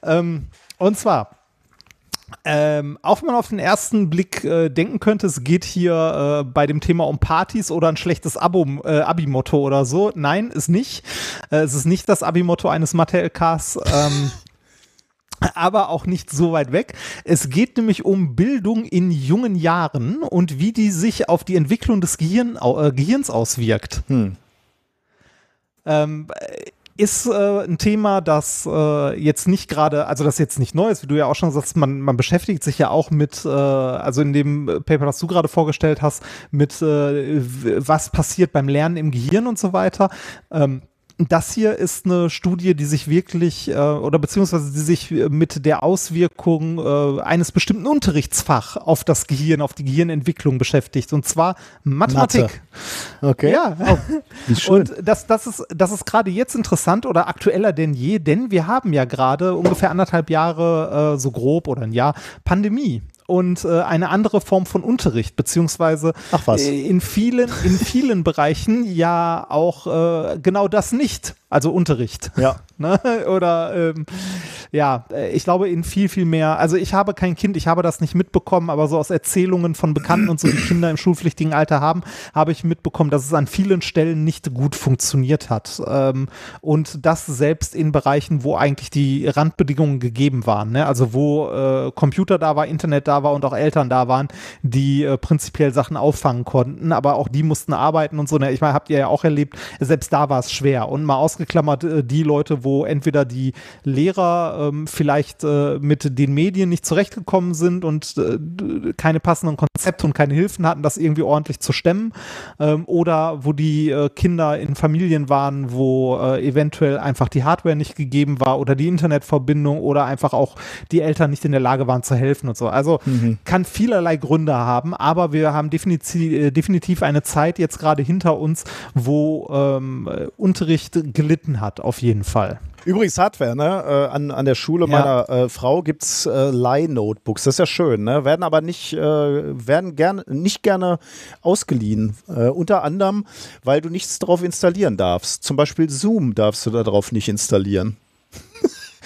Ähm, und zwar ähm, auch wenn man auf den ersten Blick äh, denken könnte, es geht hier äh, bei dem Thema um Partys oder ein schlechtes äh, Abi-Motto oder so. Nein, ist nicht. Äh, es ist nicht das Abi-Motto eines Mathe-LKs. Ähm, aber auch nicht so weit weg. Es geht nämlich um Bildung in jungen Jahren und wie die sich auf die Entwicklung des Gehirn, äh, Gehirns auswirkt. Hm. Ähm, ist äh, ein Thema, das äh, jetzt nicht gerade, also das jetzt nicht neu ist, wie du ja auch schon sagst, man, man beschäftigt sich ja auch mit, äh, also in dem Paper, das du gerade vorgestellt hast, mit äh, was passiert beim Lernen im Gehirn und so weiter. Ähm, das hier ist eine Studie, die sich wirklich äh, oder beziehungsweise die sich mit der Auswirkung äh, eines bestimmten Unterrichtsfach auf das Gehirn, auf die Gehirnentwicklung beschäftigt. Und zwar Mathematik. Mathe. Okay. Ja. Oh, wie schön. Und das, das ist, das ist gerade jetzt interessant oder aktueller denn je, denn wir haben ja gerade ungefähr anderthalb Jahre äh, so grob oder ein Jahr Pandemie und äh, eine andere Form von Unterricht, beziehungsweise in vielen, in vielen Bereichen ja auch äh, genau das nicht, also Unterricht. Ja. ne? Oder ähm, ja, äh, ich glaube in viel, viel mehr. Also ich habe kein Kind, ich habe das nicht mitbekommen, aber so aus Erzählungen von Bekannten und so, die Kinder im schulpflichtigen Alter haben, habe ich mitbekommen, dass es an vielen Stellen nicht gut funktioniert hat. Ähm, und das selbst in Bereichen, wo eigentlich die Randbedingungen gegeben waren. Ne? Also wo äh, Computer da war, Internet da war und auch Eltern da waren, die äh, prinzipiell Sachen auffangen konnten, aber auch die mussten arbeiten und so. Ne? Ich meine, habt ihr ja auch erlebt, selbst da war es schwer. Und mal ausgeklammert äh, die Leute, wo entweder die Lehrer ähm, vielleicht äh, mit den Medien nicht zurechtgekommen sind und äh, keine passenden Konzepte und keine Hilfen hatten, das irgendwie ordentlich zu stemmen. Ähm, oder wo die äh, Kinder in Familien waren, wo äh, eventuell einfach die Hardware nicht gegeben war oder die Internetverbindung oder einfach auch die Eltern nicht in der Lage waren zu helfen und so. Also mhm. kann vielerlei Gründe haben, aber wir haben definitiv, äh, definitiv eine Zeit jetzt gerade hinter uns, wo ähm, Unterricht gelitten hat, auf jeden Fall. Übrigens Hardware, ne? Äh, an, an der Schule ja. meiner äh, Frau gibt es äh, Leih-Notebooks. Das ist ja schön, ne? Werden aber nicht, äh, werden gerne, nicht gerne ausgeliehen. Äh, unter anderem, weil du nichts drauf installieren darfst. Zum Beispiel Zoom darfst du darauf nicht installieren.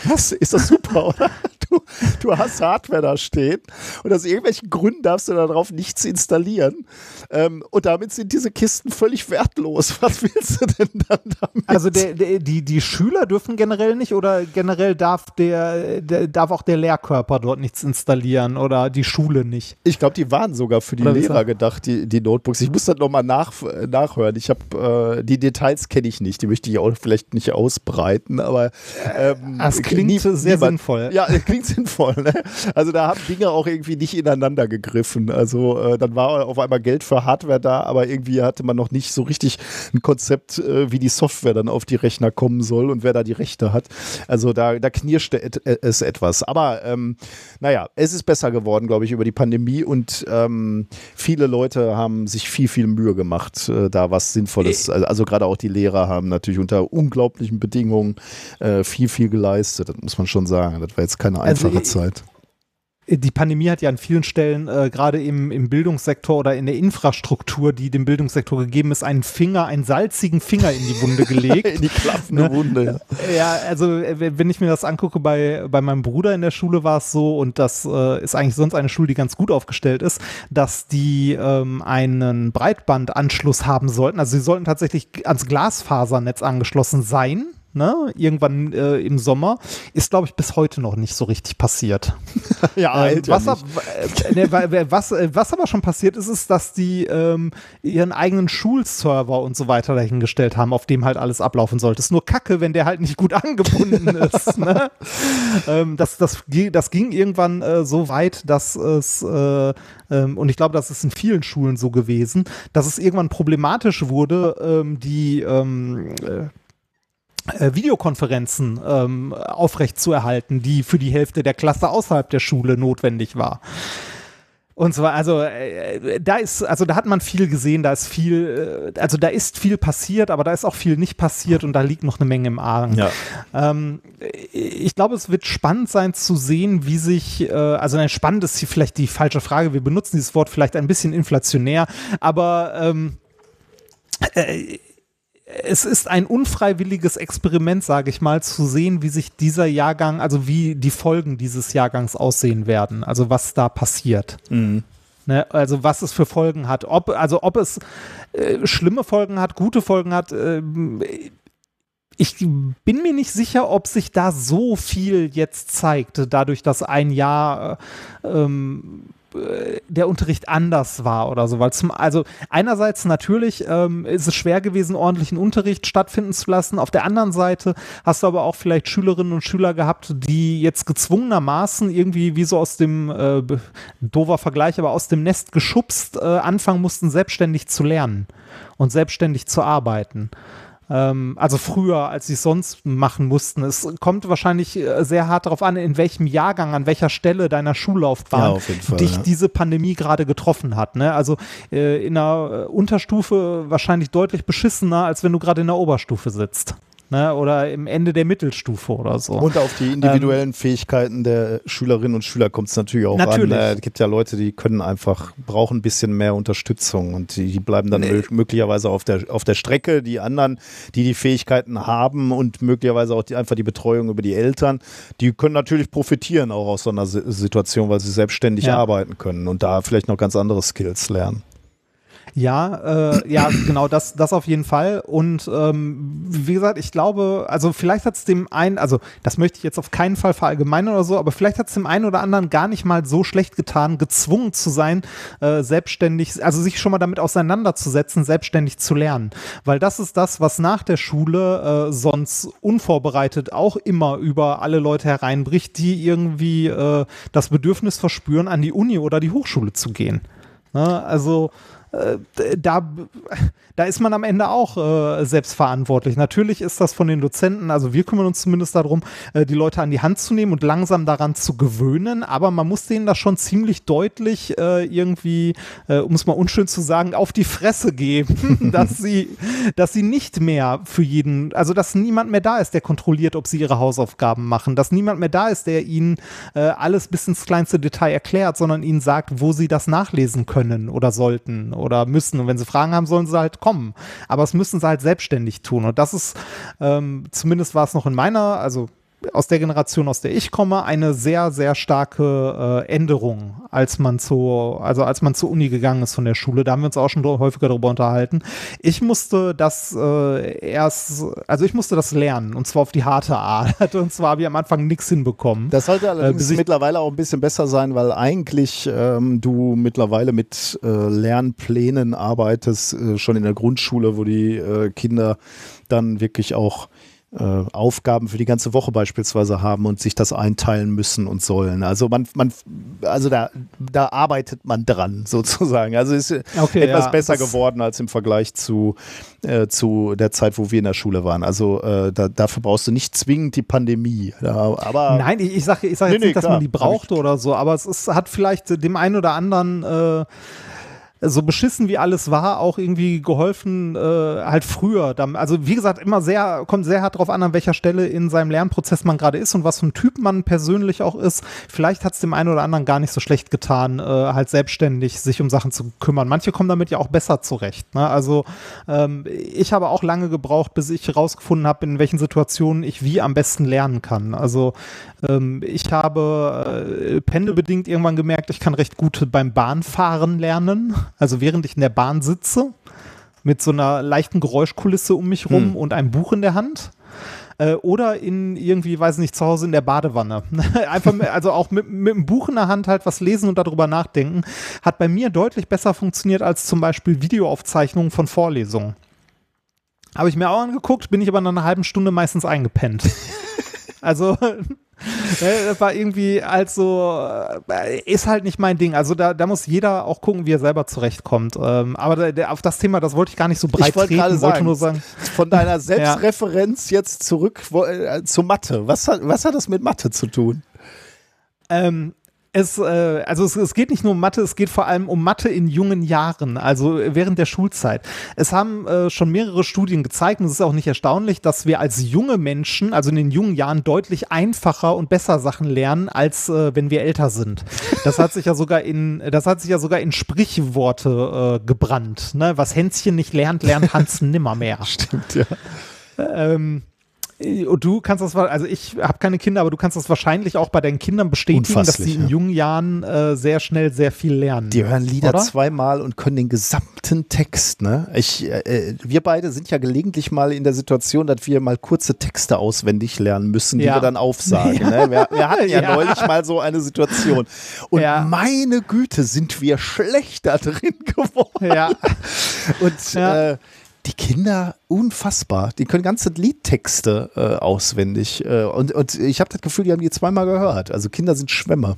Was? Ist das super, oder? Du, du hast Hardware da stehen und aus irgendwelchen Gründen darfst du darauf nichts installieren. Ähm, und damit sind diese Kisten völlig wertlos. Was willst du denn dann damit? Also der, der, die, die Schüler dürfen generell nicht oder generell darf der, der, darf auch der Lehrkörper dort nichts installieren oder die Schule nicht? Ich glaube, die waren sogar für die oder Lehrer gedacht, die, die Notebooks. Ich muss das nochmal nach, nachhören. Ich habe äh, die Details kenne ich nicht, die möchte ich auch vielleicht nicht ausbreiten, aber ähm, das klingt nie, sehr niemand, sinnvoll. Ja, klingt klingt sinnvoll, ne? Also da haben Dinge auch irgendwie nicht ineinander gegriffen. Also äh, dann war auf einmal Geld für Hardware da, aber irgendwie hatte man noch nicht so richtig ein Konzept, äh, wie die Software dann auf die Rechner kommen soll und wer da die Rechte hat. Also da, da knirschte et, äh, es etwas. Aber ähm, naja, es ist besser geworden, glaube ich, über die Pandemie und ähm, viele Leute haben sich viel, viel Mühe gemacht, äh, da was Sinnvolles. Also, also gerade auch die Lehrer haben natürlich unter unglaublichen Bedingungen äh, viel, viel geleistet. Das muss man schon sagen. Das war jetzt keine also einfache also, Zeit die Pandemie hat ja an vielen Stellen, äh, gerade im, im Bildungssektor oder in der Infrastruktur, die dem Bildungssektor gegeben ist, einen Finger, einen salzigen Finger in die Wunde gelegt. in die klaffende ne? Wunde, ja. Ja, also äh, wenn ich mir das angucke, bei, bei meinem Bruder in der Schule war es so, und das äh, ist eigentlich sonst eine Schule, die ganz gut aufgestellt ist, dass die ähm, einen Breitbandanschluss haben sollten. Also sie sollten tatsächlich ans Glasfasernetz angeschlossen sein ne, irgendwann äh, im Sommer, ist, glaube ich, bis heute noch nicht so richtig passiert. ja, ähm, was, ab, äh, ne, was, äh, was, aber schon passiert ist, ist, dass die ähm, ihren eigenen Schulserver und so weiter dahingestellt haben, auf dem halt alles ablaufen sollte. Ist nur kacke, wenn der halt nicht gut angebunden ist. ne? ähm, das, das, das ging irgendwann äh, so weit, dass es äh, ähm, und ich glaube, das ist in vielen Schulen so gewesen, dass es irgendwann problematisch wurde, ähm, die ähm, äh, äh, Videokonferenzen ähm, aufrechtzuerhalten, die für die Hälfte der Klasse außerhalb der Schule notwendig war. Und zwar, also äh, da ist, also da hat man viel gesehen, da ist viel, äh, also da ist viel passiert, aber da ist auch viel nicht passiert und da liegt noch eine Menge im Argen. Ja. Ähm, ich glaube, es wird spannend sein zu sehen, wie sich, äh, also ein spannend ist hier vielleicht die falsche Frage, wir benutzen dieses Wort vielleicht ein bisschen inflationär, aber ähm, äh, es ist ein unfreiwilliges Experiment, sage ich mal, zu sehen, wie sich dieser Jahrgang, also wie die Folgen dieses Jahrgangs aussehen werden, also was da passiert. Mhm. Ne, also was es für Folgen hat. Ob, also ob es äh, schlimme Folgen hat, gute Folgen hat. Äh, ich bin mir nicht sicher, ob sich da so viel jetzt zeigt, dadurch, dass ein Jahr äh, ähm, äh, der Unterricht anders war oder so. Weil zum, also einerseits natürlich ähm, ist es schwer gewesen, ordentlichen Unterricht stattfinden zu lassen. Auf der anderen Seite hast du aber auch vielleicht Schülerinnen und Schüler gehabt, die jetzt gezwungenermaßen irgendwie wie so aus dem, äh, doofer Vergleich, aber aus dem Nest geschubst äh, anfangen mussten, selbstständig zu lernen und selbstständig zu arbeiten. Ähm, also früher, als sie es sonst machen mussten. Es kommt wahrscheinlich äh, sehr hart darauf an, in welchem Jahrgang, an welcher Stelle deiner Schullaufbahn ja, Fall, dich ja. diese Pandemie gerade getroffen hat. Ne? Also äh, in der äh, Unterstufe wahrscheinlich deutlich beschissener, als wenn du gerade in der Oberstufe sitzt ne? oder im Ende der Mittelstufe oder so. Und auf die individuellen ähm, Fähigkeiten der Schülerinnen und Schüler kommt es natürlich auch natürlich. an. Es gibt ja Leute, die können einfach, brauchen ein bisschen mehr Unterstützung und die, die bleiben dann nee. möglicherweise auf der, auf der Strecke. Die anderen, die die Fähigkeiten haben und möglicherweise auch die, einfach die Betreuung über die Eltern, die können natürlich profitieren auch aus so einer Situation, weil sie selbstständig ja. arbeiten können und da vielleicht noch ganz andere Skills lernen. Ja, äh, ja, genau, das, das auf jeden Fall. Und ähm, wie gesagt, ich glaube, also vielleicht hat es dem einen, also das möchte ich jetzt auf keinen Fall verallgemeinern oder so, aber vielleicht hat es dem einen oder anderen gar nicht mal so schlecht getan, gezwungen zu sein, äh, selbstständig, also sich schon mal damit auseinanderzusetzen, selbstständig zu lernen. Weil das ist das, was nach der Schule äh, sonst unvorbereitet auch immer über alle Leute hereinbricht, die irgendwie äh, das Bedürfnis verspüren, an die Uni oder die Hochschule zu gehen. Ne? Also da, da ist man am Ende auch äh, selbstverantwortlich. Natürlich ist das von den Dozenten, also wir kümmern uns zumindest darum, äh, die Leute an die Hand zu nehmen und langsam daran zu gewöhnen, aber man muss denen das schon ziemlich deutlich äh, irgendwie, äh, um es mal unschön zu sagen, auf die Fresse geben, dass sie, dass sie nicht mehr für jeden, also dass niemand mehr da ist, der kontrolliert, ob sie ihre Hausaufgaben machen, dass niemand mehr da ist, der ihnen äh, alles bis ins kleinste Detail erklärt, sondern ihnen sagt, wo sie das nachlesen können oder sollten oder müssen. Und wenn sie Fragen haben, sollen sie halt kommen. Aber es müssen sie halt selbstständig tun. Und das ist, ähm, zumindest war es noch in meiner, also aus der Generation, aus der ich komme, eine sehr, sehr starke äh, Änderung, als man zu, also als man zur Uni gegangen ist von der Schule. Da haben wir uns auch schon häufiger darüber unterhalten. Ich musste das äh, erst, also ich musste das lernen und zwar auf die harte Art. Und zwar habe ich am Anfang nichts hinbekommen. Das sollte äh, allerdings äh, mittlerweile auch ein bisschen besser sein, weil eigentlich ähm, du mittlerweile mit äh, Lernplänen arbeitest, äh, schon in der Grundschule, wo die Kinder dann wirklich auch Aufgaben für die ganze Woche beispielsweise haben und sich das einteilen müssen und sollen. Also man, man, also da, da arbeitet man dran sozusagen. Also ist okay, etwas ja, besser geworden als im Vergleich zu, äh, zu der Zeit, wo wir in der Schule waren. Also äh, da, dafür brauchst du nicht zwingend die Pandemie. Ja, aber Nein, ich, ich sage ich sag jetzt nee, nicht, nee, dass man die brauchte oder so, aber es ist, hat vielleicht dem einen oder anderen äh, so beschissen wie alles war, auch irgendwie geholfen, äh, halt früher. Also wie gesagt, immer sehr, kommt sehr hart drauf an, an welcher Stelle in seinem Lernprozess man gerade ist und was für ein Typ man persönlich auch ist. Vielleicht hat es dem einen oder anderen gar nicht so schlecht getan, äh, halt selbstständig sich um Sachen zu kümmern. Manche kommen damit ja auch besser zurecht. Ne? Also ähm, ich habe auch lange gebraucht, bis ich herausgefunden habe, in welchen Situationen ich wie am besten lernen kann. Also ähm, ich habe äh, pendelbedingt irgendwann gemerkt, ich kann recht gut beim Bahnfahren lernen. Also während ich in der Bahn sitze, mit so einer leichten Geräuschkulisse um mich rum hm. und einem Buch in der Hand. Äh, oder in irgendwie, weiß nicht, zu Hause in der Badewanne. Einfach, mit, also auch mit, mit einem Buch in der Hand halt was lesen und darüber nachdenken, hat bei mir deutlich besser funktioniert als zum Beispiel Videoaufzeichnungen von Vorlesungen. Habe ich mir auch angeguckt, bin ich aber nach einer halben Stunde meistens eingepennt. also das war irgendwie also ist halt nicht mein Ding. Also da, da muss jeder auch gucken, wie er selber zurechtkommt. Ähm, aber da, auf das Thema, das wollte ich gar nicht so breit ich wollte treten, wollte nur sagen. Von deiner Selbstreferenz ja. jetzt zurück wo, äh, zu Mathe. Was hat, was hat das mit Mathe zu tun? Ähm, es, äh, also es, es, geht nicht nur um Mathe, es geht vor allem um Mathe in jungen Jahren, also während der Schulzeit. Es haben äh, schon mehrere Studien gezeigt, und es ist auch nicht erstaunlich, dass wir als junge Menschen, also in den jungen Jahren, deutlich einfacher und besser Sachen lernen, als äh, wenn wir älter sind. Das hat sich ja sogar in, das hat sich ja sogar in Sprichworte äh, gebrannt. Ne? Was Hänschen nicht lernt, lernt Hans nimmermehr. Stimmt, ja. Ähm, und du kannst das, also ich habe keine Kinder, aber du kannst das wahrscheinlich auch bei deinen Kindern bestätigen, dass sie in ja. jungen Jahren äh, sehr schnell sehr viel lernen. Die hören Lieder oder? zweimal und können den gesamten Text. Ne? Ich, äh, wir beide sind ja gelegentlich mal in der Situation, dass wir mal kurze Texte auswendig lernen müssen, die ja. wir dann aufsagen. Ja. Ne? Wir, wir, hatten ja, neulich mal so eine Situation. Und meine Güte, sind wir schlechter drin geworden. Ja. Und äh, die Kinder unfassbar. Die können ganze Liedtexte äh, auswendig. Äh, und, und ich habe das Gefühl, die haben die zweimal gehört. Also Kinder sind Schwämme.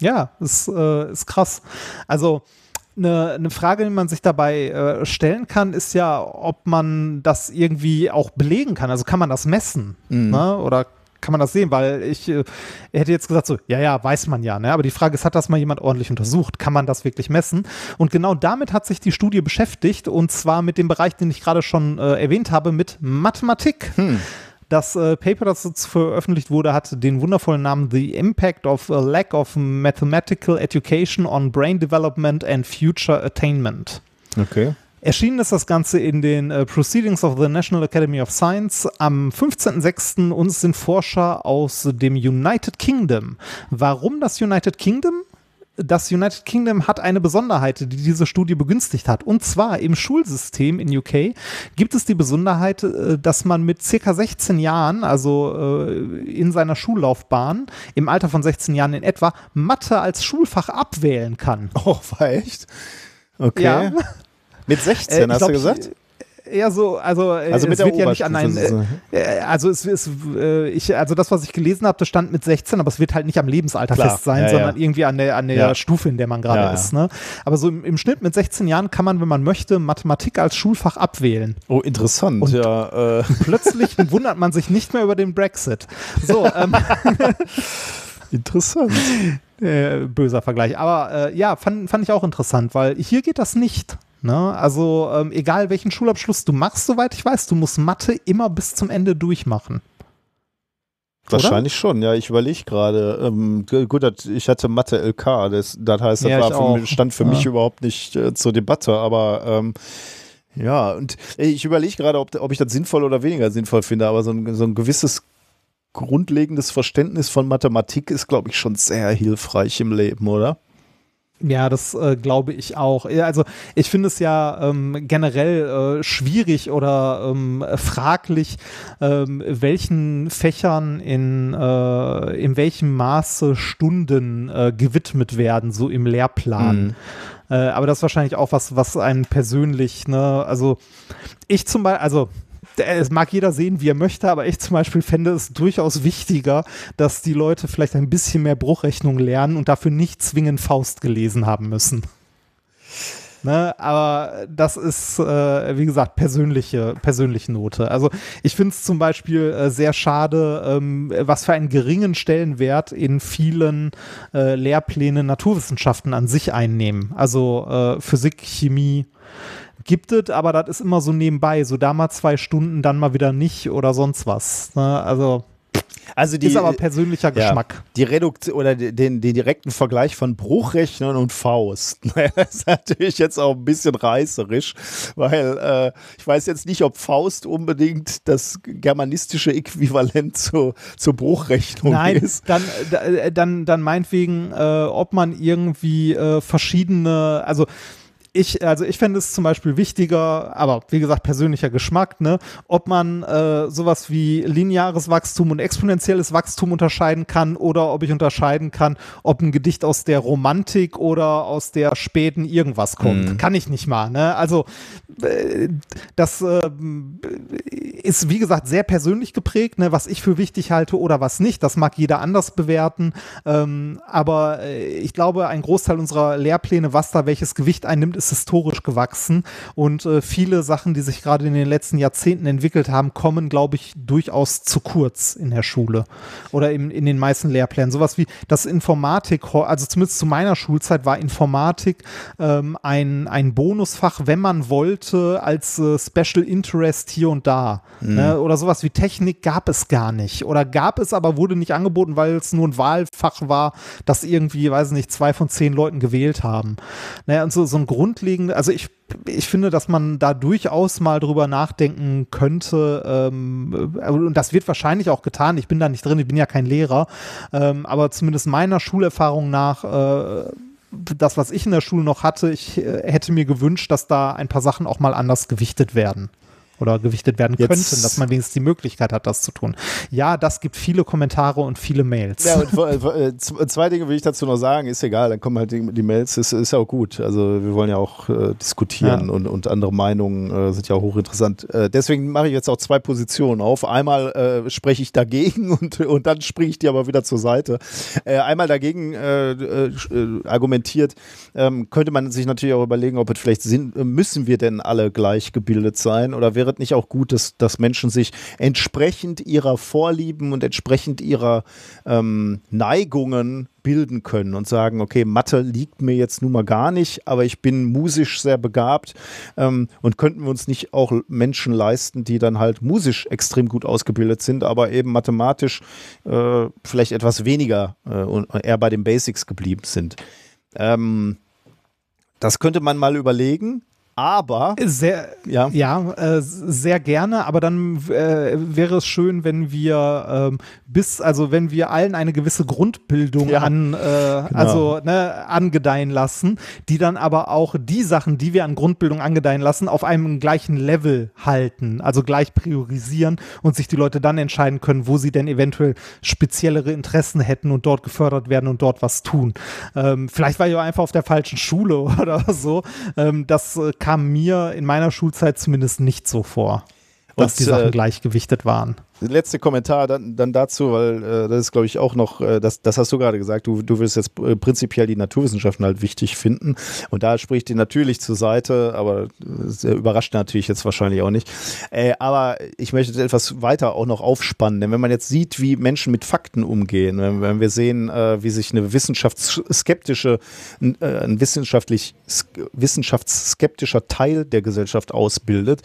Ja, ist, äh, ist krass. Also eine, eine Frage, die man sich dabei äh, stellen kann, ist ja, ob man das irgendwie auch belegen kann. Also kann man das messen? Mhm. Ne? Oder kann man das sehen, weil ich äh, hätte jetzt gesagt so, ja, ja, weiß man ja, ne? aber die Frage ist, hat das mal jemand ordentlich untersucht? Kann man das wirklich messen? Und genau damit hat sich die Studie beschäftigt und zwar mit dem Bereich, den ich gerade schon äh, erwähnt habe, mit Mathematik. Hm. Das äh, Paper, das jetzt veröffentlicht wurde, hat den wundervollen Namen The Impact of a Lack of Mathematical Education on Brain Development and Future Attainment. Okay. Erschienen ist das Ganze in den äh, Proceedings of the National Academy of Science am 15.06. und es sind Forscher aus dem United Kingdom. Warum das United Kingdom? das United Kingdom hat eine Besonderheit, die diese Studie begünstigt hat. Und zwar im Schulsystem in UK gibt es die Besonderheit, äh, dass man mit circa 16 Jahren, also äh, in seiner Schullaufbahn, im Alter von 16 Jahren in etwa, Mathe als Schulfach abwählen kann. Oh, war echt? Okay. Ja. Mit 16, äh, hast glaub, du gesagt? eher so, also, äh, also es wird ja nicht an ein, äh, also es ist, äh, ich, also das, was ich gelesen habe, das stand mit 16, aber es wird halt nicht am Lebensalter Klar. fest sein, ja, sondern ja. irgendwie an der, an der ja. Stufe, in der man gerade ist. Ne? Aber so im, im, Schnitt mit 16 Jahren kann man, wenn man möchte, Mathematik als Schulfach abwählen. Oh, interessant, Und ja. Äh. Plötzlich wundert man sich nicht mehr über den Brexit. So, ähm, Interessant. Äh, böser Vergleich. Aber äh, ja, fand, fand ich auch interessant, weil hier geht das nicht. Ne? Also ähm, egal welchen Schulabschluss du machst, soweit ich weiß, du musst Mathe immer bis zum Ende durchmachen. Wahrscheinlich Oder? schon, ja. Ich überlege gerade. Ähm, gut, ich hatte Mathe LK, das, das heißt, das ja, war für, stand für ja. mich überhaupt nicht äh, zur Debatte, aber ähm, ja, und ich überlege gerade, ob, ob ich das sinnvoll oder weniger sinnvoll finde, aber so ein, so ein gewisses grundlegendes Verständnis von Mathematik ist, glaube ich, schon sehr hilfreich im Leben, oder? Ja, das äh, glaube ich auch. Also ich finde es ja ähm, generell äh, schwierig oder ähm, fraglich, ähm, welchen Fächern in, äh, in welchem Maße Stunden äh, gewidmet werden, so im Lehrplan. Mhm. Äh, aber das ist wahrscheinlich auch was, was einen persönlich, ne, also ich zum Beispiel, also es mag jeder sehen, wie er möchte, aber ich zum Beispiel fände es durchaus wichtiger, dass die Leute vielleicht ein bisschen mehr Bruchrechnung lernen und dafür nicht zwingend Faust gelesen haben müssen. Ne, aber das ist, äh, wie gesagt, persönliche, persönliche Note. Also ich finde es zum Beispiel äh, sehr schade, ähm, was für einen geringen Stellenwert in vielen äh, Lehrplänen Naturwissenschaften an sich einnehmen. Also äh, Physik, Chemie, gibt es, aber das ist immer so nebenbei, so da mal zwei Stunden, dann mal wieder nicht oder sonst was. Ne? Also also die, ist aber persönlicher Geschmack. Ja, die Reduktion oder den, den, direkten Vergleich von Bruchrechnern und Faust. das ist natürlich jetzt auch ein bisschen reißerisch, weil äh, ich weiß jetzt nicht, ob Faust unbedingt das germanistische Äquivalent zu, zur Bruchrechnung Nein, ist. Dann, äh, dann, dann meinetwegen, äh, ob man irgendwie äh, verschiedene, also ich, also ich fände es zum Beispiel wichtiger, aber wie gesagt, persönlicher Geschmack, ne, ob man äh, sowas wie lineares Wachstum und exponentielles Wachstum unterscheiden kann oder ob ich unterscheiden kann, ob ein Gedicht aus der Romantik oder aus der späten irgendwas kommt. Mhm. Kann ich nicht mal, ne? Also äh, das äh, ist, wie gesagt, sehr persönlich geprägt, ne, was ich für wichtig halte oder was nicht. Das mag jeder anders bewerten. Ähm, aber äh, ich glaube, ein Großteil unserer Lehrpläne, was da welches Gewicht einnimmt, ist historisch gewachsen und äh, viele Sachen, die sich gerade in den letzten Jahrzehnten entwickelt haben, kommen, glaube ich, durchaus zu kurz in der Schule oder in, in den meisten Lehrplänen. Sowas wie das Informatik, also zumindest zu meiner Schulzeit war Informatik ähm, ein, ein Bonusfach, wenn man wollte, als äh, Special Interest hier und da. Mhm. Ne? Oder sowas wie Technik gab es gar nicht. Oder gab es, aber wurde nicht angeboten, weil es nur ein Wahlfach war, das irgendwie, weiß nicht, zwei von zehn Leuten gewählt haben. Naja, und so, so ein Grund grundlegende, also ich, ich finde, dass man da durchaus mal drüber nachdenken könnte, ähm, und das wird wahrscheinlich auch getan, ich bin da nicht drin, ich bin ja kein Lehrer, ähm, aber zumindest meiner Schulerfahrung nach, äh, das, was ich in der Schule noch hatte, ich äh, hätte mir gewünscht, dass da ein paar Sachen auch mal anders gewichtet werden oder gewichtet werden Jetzt. könnten, dass man wenigstens die Möglichkeit hat, das zu tun. Ja, das gibt viele Kommentare und viele Mails. Ja, und äh, zwei Dinge will ich dazu noch sagen, ist egal, dann kommen halt die, die Mails, ist, ist ja auch gut. Also wir wollen ja auch äh, diskutieren ja. Und, und andere Meinungen äh, sind ja auch hochinteressant. Äh, deswegen mache ich jetzt auch zwei Positionen auf. Einmal äh, spreche ich dagegen und, und dann springe ich die aber wieder zur Seite. Äh, einmal dagegen argumentiert, ähm, könnte man sich natürlich auch überlegen, ob es vielleicht sind, müssen wir denn alle gleich gebildet sein oder wäre es nicht auch gut, dass, dass Menschen sich entsprechend ihrer Vorlieben und entsprechend ihrer ähm, Neigungen bilden können und sagen, okay, Mathe liegt mir jetzt nun mal gar nicht, aber ich bin musisch sehr begabt ähm, und könnten wir uns nicht auch Menschen leisten, die dann halt musisch extrem gut ausgebildet sind, aber eben mathematisch äh, vielleicht etwas weniger äh, und eher bei den Basics geblieben sind. Ähm, das könnte man mal überlegen. Aber sehr, ja, ja äh, sehr gerne. Aber dann äh, wäre es schön, wenn wir ähm, bis, also wenn wir allen eine gewisse Grundbildung ja, an, äh, genau. also ne, angedeihen lassen, die dann aber auch die Sachen, die wir an Grundbildung angedeihen lassen, auf einem gleichen Level halten, also gleich priorisieren und sich die Leute dann entscheiden können, wo sie denn eventuell speziellere Interessen hätten und dort gefördert werden und dort was tun. Ähm, vielleicht war ich auch einfach auf der falschen Schule oder so. Ähm, das äh, kam mir in meiner Schulzeit zumindest nicht so vor, dass und, die Sachen äh, gleichgewichtet waren letzte Kommentar dann, dann dazu, weil äh, das ist, glaube ich, auch noch, äh, das, das hast du gerade gesagt, du, du willst jetzt äh, prinzipiell die Naturwissenschaften halt wichtig finden. Und da spricht die natürlich zur Seite, aber das überrascht natürlich jetzt wahrscheinlich auch nicht. Äh, aber ich möchte etwas weiter auch noch aufspannen, denn wenn man jetzt sieht, wie Menschen mit Fakten umgehen, wenn, wenn wir sehen, äh, wie sich eine wissenschaftsskeptische, äh, ein wissenschaftlich, wissenschaftsskeptischer Teil der Gesellschaft ausbildet,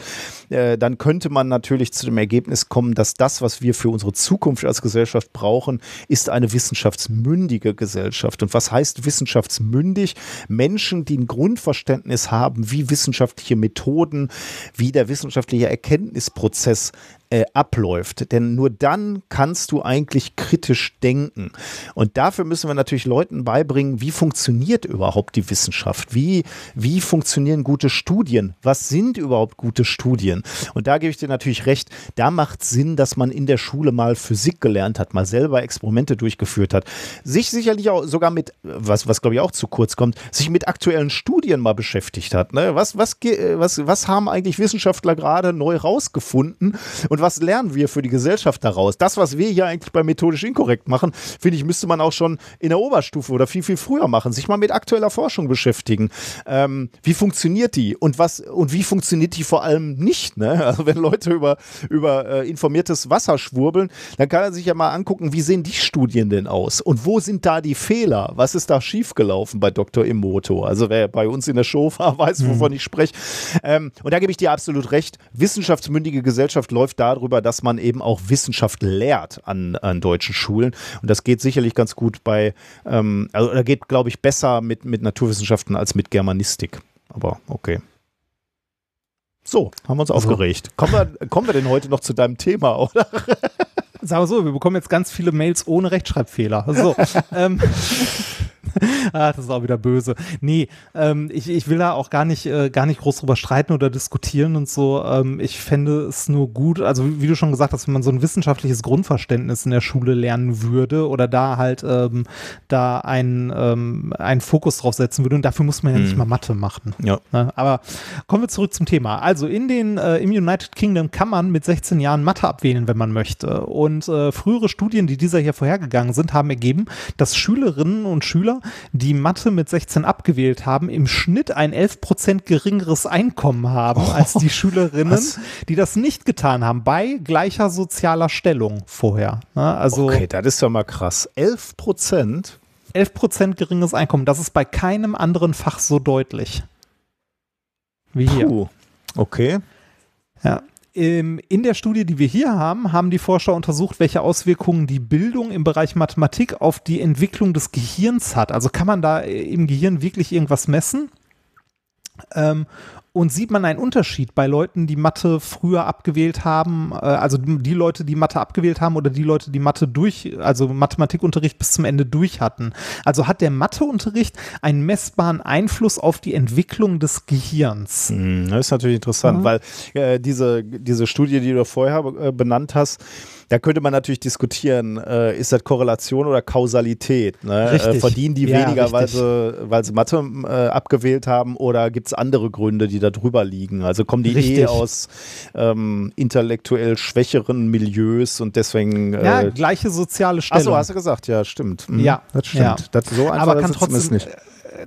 dann könnte man natürlich zu dem Ergebnis kommen, dass das das, was wir für unsere Zukunft als Gesellschaft brauchen, ist eine wissenschaftsmündige Gesellschaft. Und was heißt wissenschaftsmündig? Menschen, die ein Grundverständnis haben, wie wissenschaftliche Methoden, wie der wissenschaftliche Erkenntnisprozess äh, abläuft. Denn nur dann kannst du eigentlich kritisch denken. Und dafür müssen wir natürlich Leuten beibringen, wie funktioniert überhaupt die Wissenschaft? Wie, wie funktionieren gute Studien? Was sind überhaupt gute Studien? Und da gebe ich dir natürlich recht, da macht Sinn, dass man in der Schule mal Physik gelernt hat, mal selber Experimente durchgeführt hat, sich sicherlich auch sogar mit, was, was glaube ich auch zu kurz kommt, sich mit aktuellen Studien mal beschäftigt hat. Ne? Was, was, was, was haben eigentlich Wissenschaftler gerade neu rausgefunden und was lernen wir für die Gesellschaft daraus? Das, was wir hier eigentlich bei methodisch inkorrekt machen, finde ich, müsste man auch schon in der Oberstufe oder viel, viel früher machen, sich mal mit aktueller Forschung beschäftigen. Ähm, wie funktioniert die und was und wie funktioniert die vor allem nicht? Ne? Also wenn Leute über, über äh, informiertes Wasser schwurbeln, dann kann er sich ja mal angucken, wie sehen die Studien denn aus und wo sind da die Fehler? Was ist da schiefgelaufen bei Dr. Emoto? Also wer bei uns in der Show war, weiß, mhm. wovon ich spreche. Ähm, und da gebe ich dir absolut recht. Wissenschaftsmündige Gesellschaft läuft darüber, dass man eben auch Wissenschaft lehrt an, an deutschen Schulen. Und das geht sicherlich ganz gut bei, ähm, also da geht, glaube ich, besser mit, mit Naturwissenschaften als mit Germanistik. Aber okay. So, haben wir uns aufgeregt. Kommen wir, kommen wir denn heute noch zu deinem Thema, oder? Sagen wir so, wir bekommen jetzt ganz viele Mails ohne Rechtschreibfehler. So, ähm, ah, das ist auch wieder böse. Nee, ähm, ich, ich will da auch gar nicht, äh, gar nicht groß drüber streiten oder diskutieren und so. Ähm, ich fände es nur gut, also wie, du schon gesagt hast, wenn man so ein wissenschaftliches Grundverständnis in der Schule lernen würde oder da halt ähm, da einen, ähm, einen Fokus drauf setzen würde. Und dafür muss man ja nicht mhm. mal Mathe machen. Ja. Ne? Aber kommen wir zurück zum Thema. Also in den, äh, im United Kingdom kann man mit 16 Jahren Mathe abwählen, wenn man möchte. Und äh, frühere Studien, die dieser hier vorhergegangen sind, haben ergeben, dass Schülerinnen und Schüler die Mathe mit 16 abgewählt haben, im Schnitt ein 11% geringeres Einkommen haben oh, als die Schülerinnen, was? die das nicht getan haben, bei gleicher sozialer Stellung vorher. Ne? Also, okay, das ist ja mal krass. 11%? 11% geringes Einkommen, das ist bei keinem anderen Fach so deutlich. Wie hier. Puh. Okay. Ja, in der Studie, die wir hier haben, haben die Forscher untersucht, welche Auswirkungen die Bildung im Bereich Mathematik auf die Entwicklung des Gehirns hat. Also kann man da im Gehirn wirklich irgendwas messen? Und sieht man einen Unterschied bei Leuten, die Mathe früher abgewählt haben, äh, also die Leute, die Mathe abgewählt haben oder die Leute, die Mathe durch, also Mathematikunterricht bis zum Ende durch hatten? Also hat der Matheunterricht einen messbaren Einfluss auf die Entwicklung des Gehirns? Hm, das ist natürlich interessant, mhm. weil äh, diese, diese Studie, die du vorher äh, benannt hast, da könnte man natürlich diskutieren, äh, ist das Korrelation oder Kausalität? Ne? Äh, verdienen die ja, weniger, weil sie, weil sie Mathe äh, abgewählt haben oder gibt es andere Gründe, die da drüber liegen? Also kommen die richtig. eh aus ähm, intellektuell schwächeren Milieus und deswegen. Äh, ja, gleiche soziale Stellung. Achso, hast du gesagt, ja, stimmt. Mhm. Ja, das stimmt. Ja. Das so einfach Aber kann trotzdem, nicht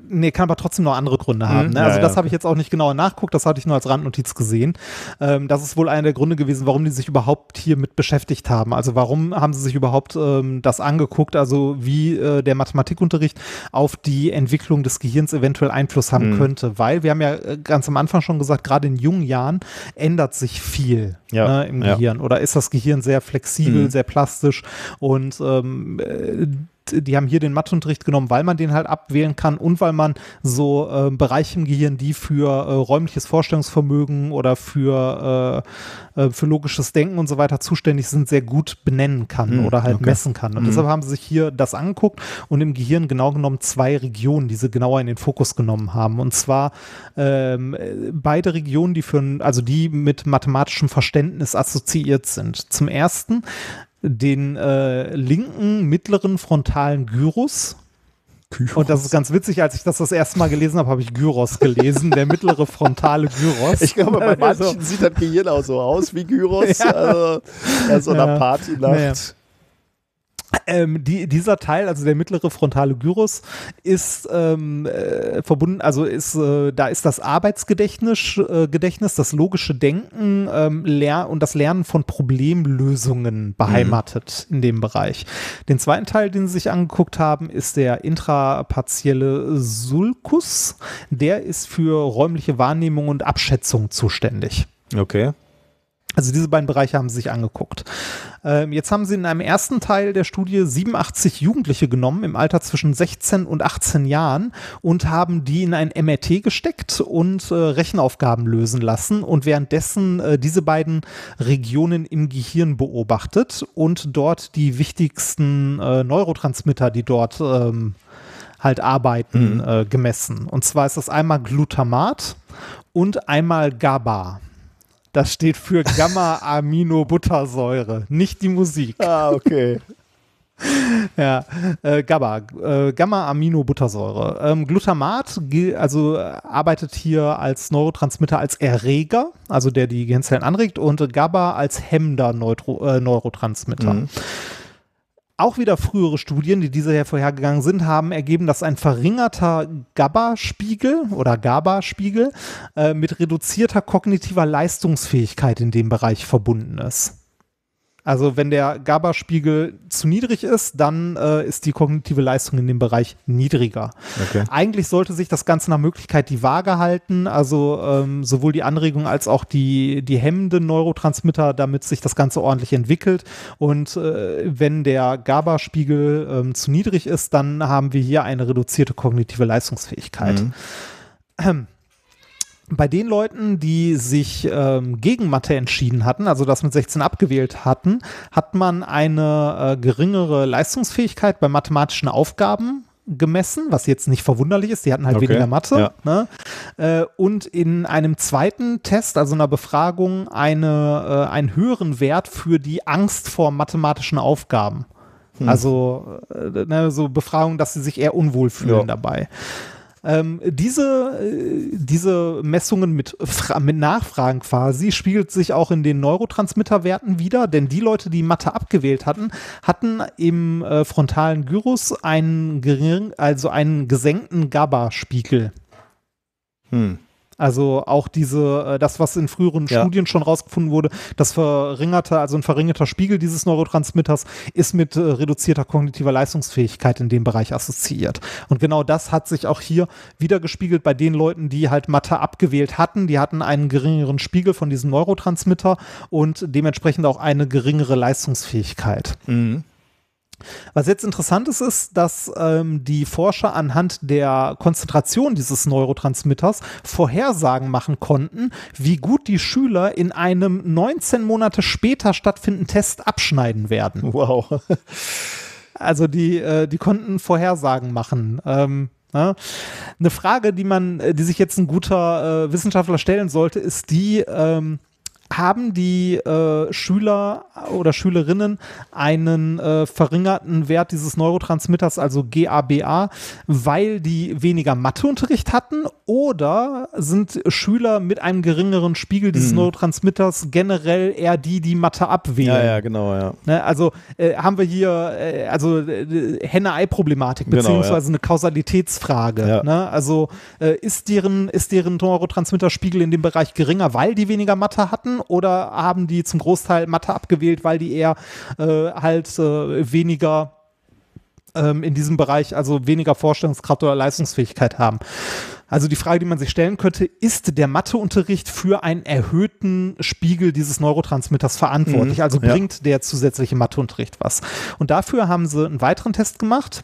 nee, kann aber trotzdem noch andere Gründe haben. Mhm. Ne? Also ja, das ja. habe ich jetzt auch nicht genauer nachguckt, das hatte ich nur als Randnotiz gesehen. Ähm, das ist wohl einer der Gründe gewesen, warum die sich überhaupt hier mit beschäftigt haben. Also warum haben sie sich überhaupt ähm, das angeguckt, also wie äh, der Mathematikunterricht auf die Entwicklung des Gehirns eventuell Einfluss haben mhm. könnte. Weil wir haben ja äh, ganz am Anfang schon gesagt, gerade in jungen Jahren ändert sich viel ja, ne, im Gehirn. Oder ist das Gehirn sehr flexibel, mhm. sehr plastisch und ähm, äh, die haben hier den Matheunterricht genommen, weil man den halt abwählen kann und weil man so äh, Bereiche im Gehirn, die für äh, räumliches Vorstellungsvermögen oder für, äh, äh für logisches Denken und so weiter zuständig sind, sehr gut benennen kann hm, oder halt okay. messen kann. Und hm. deshalb haben sie sich hier das angeguckt und im Gehirn genau genommen zwei Regionen, die sie genauer in den Fokus genommen haben. Und zwar ähm, beide Regionen, die für, also die mit mathematischem Verständnis assoziiert sind. Zum ersten den äh, linken mittleren frontalen Gyrus. Gyros. Und das ist ganz witzig, als ich das das erste Mal gelesen habe, habe ich Gyros gelesen, der mittlere frontale Gyros. Ich glaube, bei manchen also, sieht das Gehirn auch so aus wie Gyros. Ja. Also, ja, so einer Partynacht. Ja. Ähm, die, dieser Teil, also der mittlere frontale Gyrus, ist ähm, äh, verbunden, also ist, äh, da ist das Arbeitsgedächtnis, äh, Gedächtnis, das logische Denken ähm, und das Lernen von Problemlösungen beheimatet mhm. in dem Bereich. Den zweiten Teil, den sie sich angeguckt haben, ist der intrapartielle Sulcus. Der ist für räumliche Wahrnehmung und Abschätzung zuständig. Okay. Also diese beiden Bereiche haben sie sich angeguckt. Ähm, jetzt haben sie in einem ersten Teil der Studie 87 Jugendliche genommen im Alter zwischen 16 und 18 Jahren und haben die in ein MRT gesteckt und äh, Rechenaufgaben lösen lassen und währenddessen äh, diese beiden Regionen im Gehirn beobachtet und dort die wichtigsten äh, Neurotransmitter, die dort ähm, halt arbeiten, mhm. Äh, gemessen. Und zwar ist das einmal Glutamat und einmal GABA. Das steht für Gamma-Aminobuttersäure, nicht die Musik. Ah, okay. ja, äh, GABA, äh, Gamma-Aminobuttersäure. Ähm, Glutamat also äh, arbeitet hier als Neurotransmitter als Erreger, also der die Gehirnzellen anregt, und GABA als hemmender Neutro, äh, Neurotransmitter. Mhm. Auch wieder frühere Studien, die diese hervorhergegangen sind, haben ergeben, dass ein verringerter GABA-Spiegel oder GABA-Spiegel äh, mit reduzierter kognitiver Leistungsfähigkeit in dem Bereich verbunden ist. Also wenn der GABA-Spiegel zu niedrig ist, dann äh, ist die kognitive Leistung in dem Bereich niedriger. Okay. Eigentlich sollte sich das Ganze nach Möglichkeit die Waage halten, also ähm, sowohl die Anregung als auch die, die hemmenden Neurotransmitter, damit sich das Ganze ordentlich entwickelt. Und äh, wenn der GABA-Spiegel ähm, zu niedrig ist, dann haben wir hier eine reduzierte kognitive Leistungsfähigkeit. Mhm. Bei den Leuten, die sich ähm, gegen Mathe entschieden hatten, also das mit 16 abgewählt hatten, hat man eine äh, geringere Leistungsfähigkeit bei mathematischen Aufgaben gemessen, was jetzt nicht verwunderlich ist. Die hatten halt okay. weniger Mathe. Ja. Ne? Äh, und in einem zweiten Test, also einer Befragung, eine, äh, einen höheren Wert für die Angst vor mathematischen Aufgaben. Hm. Also äh, ne, so Befragungen, dass sie sich eher unwohl fühlen ja. dabei. Ähm, diese, äh, diese Messungen mit, mit Nachfragen quasi spiegelt sich auch in den Neurotransmitterwerten wieder, denn die Leute, die Mathe abgewählt hatten, hatten im äh, frontalen Gyrus einen gering, also einen gesenkten GABA-Spiegel. Hm. Also auch diese, äh, das, was in früheren ja. Studien schon rausgefunden wurde, das verringerte, also ein verringerter Spiegel dieses Neurotransmitters ist mit äh, reduzierter kognitiver Leistungsfähigkeit in dem Bereich assoziiert. Und genau das hat sich auch hier wieder gespiegelt bei den Leuten, die halt Mathe abgewählt hatten. Die hatten einen geringeren Spiegel von diesem Neurotransmitter und dementsprechend auch eine geringere Leistungsfähigkeit. Mhm. Was jetzt interessant ist, ist, dass ähm, die Forscher anhand der Konzentration dieses Neurotransmitters Vorhersagen machen konnten, wie gut die Schüler in einem 19 Monate später stattfindenden Test abschneiden werden. Wow. also die, äh, die konnten Vorhersagen machen. Ähm, ja. Eine Frage, die man, äh, die sich jetzt ein guter äh, Wissenschaftler stellen sollte, ist die, ähm, haben die äh, Schüler oder Schülerinnen einen äh, verringerten Wert dieses Neurotransmitters, also GABA, weil die weniger Matheunterricht hatten oder sind Schüler mit einem geringeren Spiegel dieses mhm. Neurotransmitters generell eher die, die Mathe abwählen? Ja, ja, genau, ja. Ne, also äh, haben wir hier äh, also äh, Henne-Ei-Problematik beziehungsweise genau, ja. eine Kausalitätsfrage. Ja. Ne? Also äh, ist deren ist deren Neurotransmitterspiegel in dem Bereich geringer, weil die weniger Mathe hatten oder haben die zum Großteil Mathe abgewählt, weil die eher äh, halt äh, weniger ähm, in diesem Bereich, also weniger Vorstellungskraft oder Leistungsfähigkeit haben? Also die Frage, die man sich stellen könnte, ist der Matheunterricht für einen erhöhten Spiegel dieses Neurotransmitters verantwortlich? Mhm, also bringt ja. der zusätzliche Matheunterricht was? Und dafür haben sie einen weiteren Test gemacht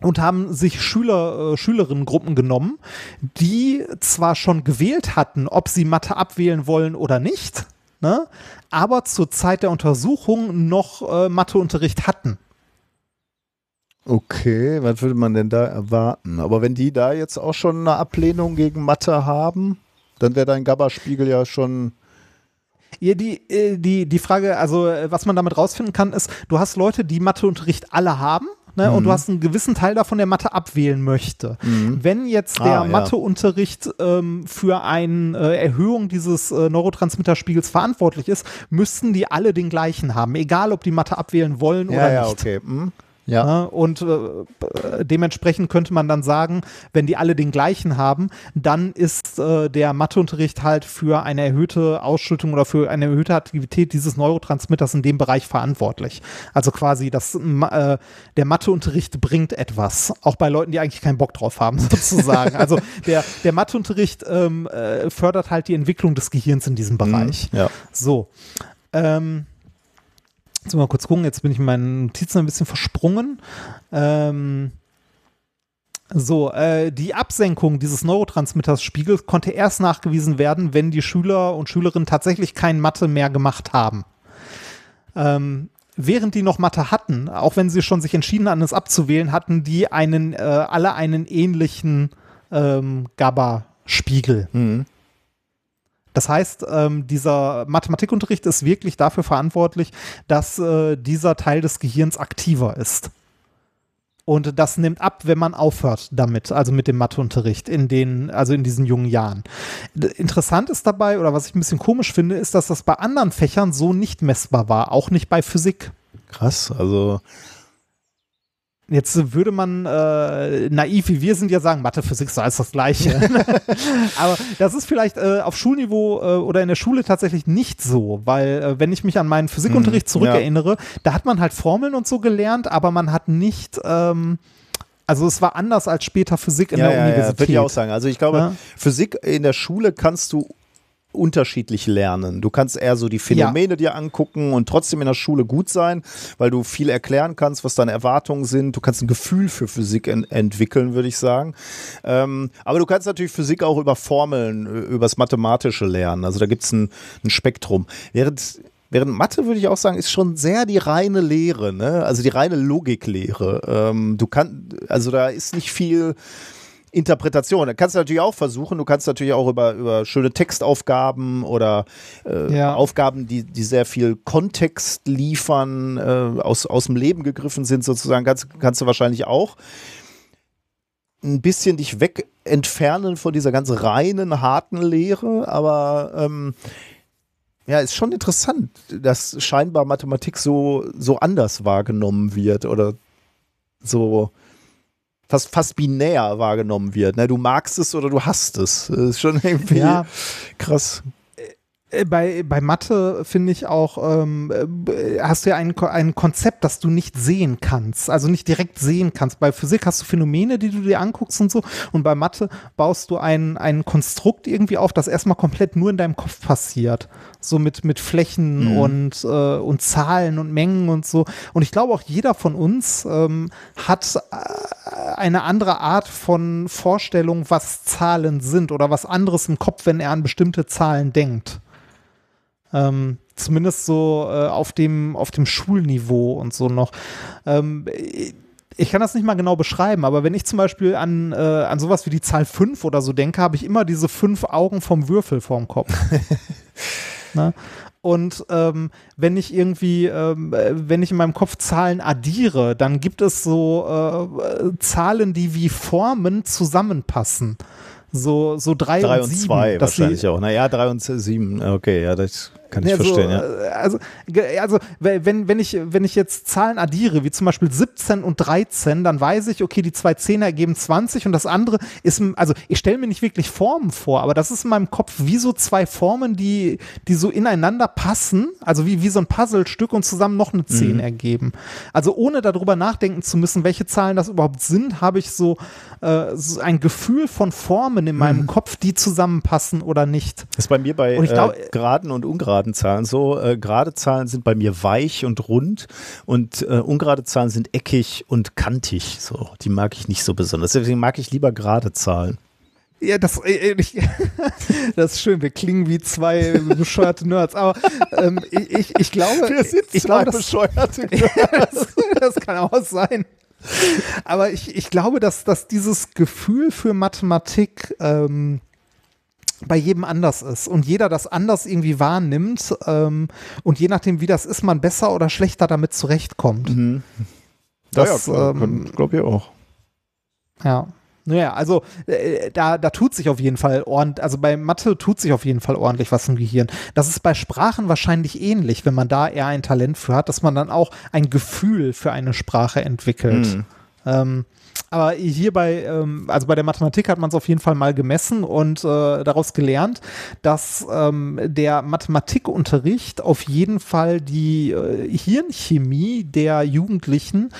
und haben sich Schüler, äh, Schülerinnengruppen genommen, die zwar schon gewählt hatten, ob sie Mathe abwählen wollen oder nicht, ne, aber zur Zeit der Untersuchung noch äh, Matheunterricht hatten. Okay, was würde man denn da erwarten? Aber wenn die da jetzt auch schon eine Ablehnung gegen Mathe haben, dann wäre dein GABA-Spiegel ja schon. Ja, die, äh, die, die Frage, also äh, was man damit rausfinden kann, ist, du hast Leute, die Matheunterricht alle haben ne, mhm. und du mhm. hast einen gewissen Teil davon, der Mathe abwählen möchte. Mhm. Wenn jetzt der ah, Matheunterricht ähm, für eine äh, Erhöhung dieses äh, Neurotransmitterspiegels verantwortlich ist, müssten die alle den gleichen haben, egal ob die Mathe abwählen wollen oder nicht. Okay. Mhm. Ja. Ne? Und äh, dementsprechend könnte man dann sagen, wenn die alle den gleichen haben, dann ist äh, der Matheunterricht halt für eine erhöhte Ausschüttung oder für eine erhöhte Aktivität dieses Neurotransmitters in dem Bereich verantwortlich. Also quasi das, äh, der Matheunterricht bringt etwas, auch bei Leuten, die eigentlich keinen Bock drauf haben, sozusagen. also der, der Matheunterricht ähm, äh, fördert halt die Entwicklung des Gehirns in diesem Bereich. Mhm, ja. So. Ähm, Jetzt mal kurz gucken, jetzt bin ich in meinen Notizen ein bisschen versprungen. Ähm, so, äh, die Absenkung dieses Neurotransmitterspiegels konnte erst nachgewiesen werden, wenn die Schüler und Schülerinnen tatsächlich kein Mathe mehr gemacht haben. Ähm, während die noch Mathe hatten, auch wenn sie schon sich entschieden hatten, es abzuwählen, hatten die einen, äh, alle einen ähnlichen ähm, GABA-Spiegel. Mhm. Das heißt, ähm, dieser Mathematikunterricht ist wirklich dafür verantwortlich, dass äh, dieser Teil des Gehirns aktiver ist. Und das nimmt ab, wenn man aufhört damit, also mit dem Matheunterricht in den, also in diesen jungen Jahren. Interessant ist dabei, oder was ich ein bisschen komisch finde, ist, dass das bei anderen Fächern so nicht messbar war, auch nicht bei Physik. Krass, also Jetzt würde man äh, naiv wie wir sind ja sagen, Mathe, Physik ist alles das Gleiche. Aber das ist vielleicht äh, auf Schulniveau äh, oder in der Schule tatsächlich nicht so, weil äh, wenn ich mich an meinen Physikunterricht hm, zurückerinnere, ja. da hat man halt Formeln und so gelernt, aber man hat nicht ähm, also es war anders als später Physik in ja, der ja, Universität. Ja, würde ich auch sagen. Also ich glaube, Physik in der Schule kannst du unterschiedlich lernen. Du kannst eher so die Phänomene ja. dir angucken und trotzdem in der Schule gut sein, weil du viel erklären kannst, was deine Erwartungen sind. Du kannst ein Gefühl für Physik en entwickeln, würde ich sagen. Ähm, aber du kannst natürlich Physik auch über Formeln, übers Mathematische lernen. Also da gibt es ein, ein Spektrum. Während Während Mathe, würde ich auch sagen, ist schon sehr die reine Lehre, ne? also die reine Logiklehre. Ähm, du kannst, also da ist nicht viel Interpretation. Da kannst du natürlich auch versuchen. Du kannst natürlich auch über, über schöne Textaufgaben oder äh, ja. Aufgaben, die, die sehr viel Kontext liefern, äh, aus, aus dem Leben gegriffen sind, sozusagen, kannst, kannst du wahrscheinlich auch ein bisschen dich weg entfernen von dieser ganz reinen, harten Lehre. Aber ähm, ja, ist schon interessant, dass scheinbar Mathematik so, so anders wahrgenommen wird oder so fast, fast binär wahrgenommen wird. Ne? Du magst es oder du hast es. Das ist schon irgendwie ja. krass. Äh, bei, bei Mathe finde ich auch, ähm, äh, hast du ja ein, ein Konzept, das du nicht sehen kannst, also nicht direkt sehen kannst. Bei Physik hast du Phänomene, die du dir anguckst und so, und bei Mathe baust du ein, ein Konstrukt irgendwie auf, das erstmal komplett nur in deinem Kopf passiert. So mit, mit Flächen mhm. und, äh, und Zahlen und Mengen und so. Und ich glaube auch jeder von uns ähm, hat äh, eine andere Art von Vorstellung, was Zahlen sind oder was anderes im Kopf, wenn er an bestimmte Zahlen denkt. Ähm, zumindest so äh, auf, dem, auf dem Schulniveau und so noch. Ähm, ich kann das nicht mal genau beschreiben, aber wenn ich zum Beispiel an, äh, an sowas wie die Zahl 5 oder so denke, habe ich immer diese fünf Augen vom Würfel vorm Kopf. ne? Und ähm, wenn ich irgendwie, ähm, wenn ich in meinem Kopf Zahlen addiere, dann gibt es so äh, Zahlen, die wie Formen zusammenpassen so, so drei, drei und, und sieben, zwei wahrscheinlich auch. Naja, drei und sieben, okay, ja, das kann ich ja, verstehen, so, ja. Äh, also, also wenn, wenn, ich, wenn ich jetzt Zahlen addiere, wie zum Beispiel 17 und 13, dann weiß ich, okay, die zwei Zehner ergeben 20 und das andere ist, also ich stelle mir nicht wirklich Formen vor, aber das ist in meinem Kopf wie so zwei Formen, die, die so ineinander passen, also wie, wie so ein Puzzlestück und zusammen noch eine 10 mhm. ergeben. Also ohne darüber nachdenken zu müssen, welche Zahlen das überhaupt sind, habe ich so, äh, so ein Gefühl von Formen in meinem mhm. Kopf, die zusammenpassen oder nicht. Das ist bei mir bei glaub, äh, geraden und ungeraden geraden Zahlen so. Äh, gerade Zahlen sind bei mir weich und rund und äh, ungerade Zahlen sind eckig und kantig. So, die mag ich nicht so besonders. Deswegen mag ich lieber gerade Zahlen. Ja, das, äh, ich, das ist schön. Wir klingen wie zwei bescheuerte Nerds. Aber ähm, ich, ich glaube, wir sind ich zwei glaube, bescheuerte Nerds. das, das kann auch sein. Aber ich, ich glaube, dass, dass dieses Gefühl für Mathematik ähm, bei jedem anders ist und jeder das anders irgendwie wahrnimmt ähm, und je nachdem, wie das ist, man besser oder schlechter damit zurechtkommt. Mhm. Das, ja, ja ähm, glaube ich auch. Ja. Naja, also äh, da, da tut sich auf jeden Fall ordentlich, also bei Mathe tut sich auf jeden Fall ordentlich was im Gehirn. Das ist bei Sprachen wahrscheinlich ähnlich, wenn man da eher ein Talent für hat, dass man dann auch ein Gefühl für eine Sprache entwickelt. Mhm. Ähm, aber hier bei, ähm, also bei der Mathematik hat man es auf jeden Fall mal gemessen und äh, daraus gelernt, dass ähm, der Mathematikunterricht auf jeden Fall die äh, Hirnchemie der Jugendlichen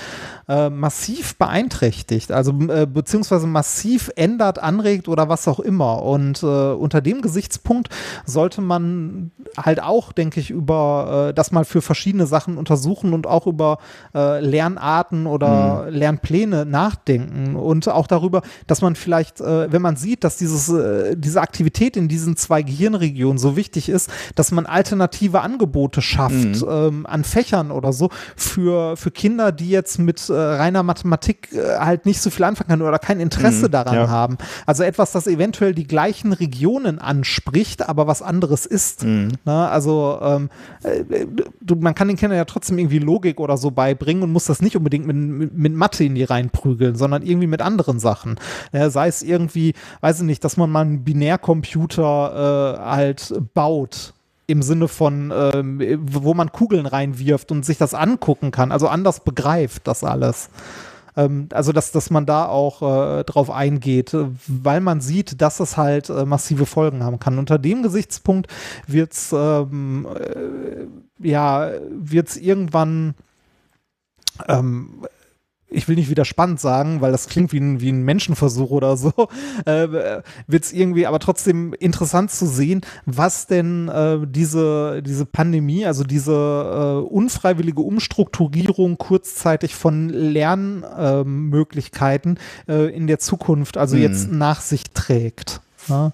äh, massiv beeinträchtigt, also äh, beziehungsweise massiv ändert, anregt oder was auch immer. Und äh, unter dem Gesichtspunkt sollte man halt auch, denke ich, über äh, das mal für verschiedene Sachen untersuchen und auch über Lernarten oder mhm. Lernpläne nachdenken nachdenken und auch darüber, dass man vielleicht, äh, wenn man sieht, dass dieses, äh, diese Aktivität in diesen zwei Gehirnregionen so wichtig ist, dass man alternative Angebote schafft mhm. ähm, an Fächern oder so für, für Kinder, die jetzt mit äh, reiner Mathematik äh, halt nicht so viel anfangen können oder kein Interesse mhm, daran ja. haben. Also etwas, das eventuell die gleichen Regionen anspricht, aber was anderes ist. Mhm. Na, also ähm, äh, du, man kann den Kindern ja trotzdem irgendwie Logik oder so beibringen und muss das nicht unbedingt mit, mit, mit Mathe in die reinprügeln, sondern irgendwie mit anderen Sachen. Ja, sei es irgendwie, weiß ich nicht, dass man mal einen Binärcomputer äh, halt baut im Sinne von, ähm, wo man Kugeln reinwirft und sich das angucken kann, also anders begreift das alles. Ähm, also, dass, dass man da auch äh, drauf eingeht, weil man sieht, dass es halt äh, massive Folgen haben kann. Unter dem Gesichtspunkt wird es ähm, äh, ja, wird's irgendwann ähm, ich will nicht wieder spannend sagen, weil das klingt wie ein, wie ein Menschenversuch oder so, äh, wird es irgendwie aber trotzdem interessant zu sehen, was denn äh, diese, diese Pandemie, also diese äh, unfreiwillige Umstrukturierung kurzzeitig von Lernmöglichkeiten äh, in der Zukunft, also hm. jetzt nach sich trägt. Ja?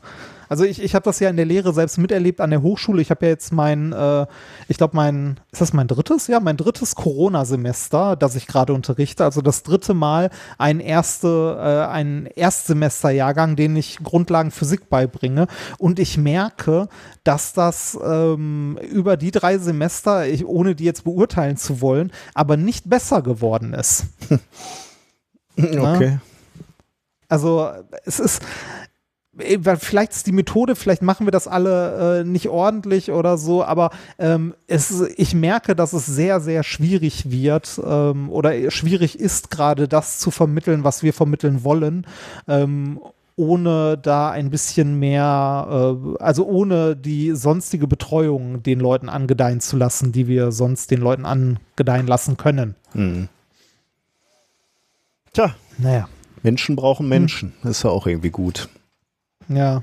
Also ich, ich habe das ja in der Lehre selbst miterlebt an der Hochschule. Ich habe ja jetzt mein, äh, ich glaube mein, ist das mein drittes? Ja, mein drittes Corona-Semester, das ich gerade unterrichte. Also das dritte Mal ein erste, äh, ein Erstsemesterjahrgang, den ich Grundlagen Physik beibringe. Und ich merke, dass das ähm, über die drei Semester, ich, ohne die jetzt beurteilen zu wollen, aber nicht besser geworden ist. okay. Also es ist, vielleicht ist die Methode, vielleicht machen wir das alle äh, nicht ordentlich oder so, aber ähm, es, ich merke, dass es sehr, sehr schwierig wird ähm, oder schwierig ist, gerade das zu vermitteln, was wir vermitteln wollen. Ähm, ohne da ein bisschen mehr, äh, also ohne die sonstige Betreuung den Leuten angedeihen zu lassen, die wir sonst den Leuten angedeihen lassen können. Mhm. Tja. Naja. Menschen brauchen Menschen. Hm. Ist ja auch irgendwie gut. Ja.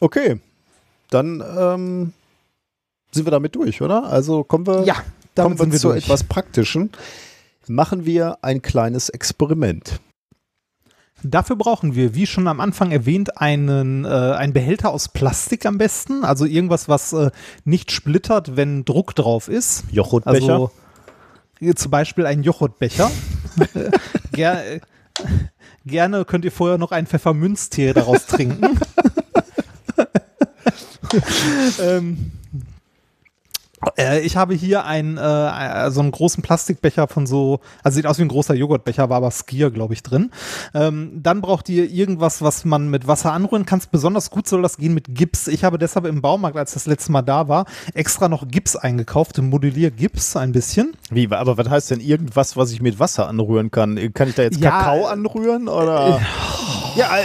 Okay, dann ähm, sind wir damit durch, oder? Also kommen wir, ja, kommen wir, wir zu durch. etwas Praktischen. Machen wir ein kleines Experiment. Dafür brauchen wir, wie schon am Anfang erwähnt, einen, äh, einen Behälter aus Plastik am besten. Also irgendwas, was äh, nicht splittert, wenn Druck drauf ist. Joghurtbecher. Also, zum Beispiel ein Joghurtbecher. Ger Gerne könnt ihr vorher noch einen Pfeffermünztee daraus trinken. ähm, äh, ich habe hier einen, äh, so einen großen Plastikbecher von so, also sieht aus wie ein großer Joghurtbecher, war aber Skier, glaube ich, drin. Ähm, dann braucht ihr irgendwas, was man mit Wasser anrühren kann. Besonders gut soll das gehen mit Gips. Ich habe deshalb im Baumarkt, als das letzte Mal da war, extra noch Gips eingekauft, Modellier-Gips ein bisschen. Wie, aber was heißt denn irgendwas, was ich mit Wasser anrühren kann? Kann ich da jetzt ja, Kakao anrühren oder? Ja, äh,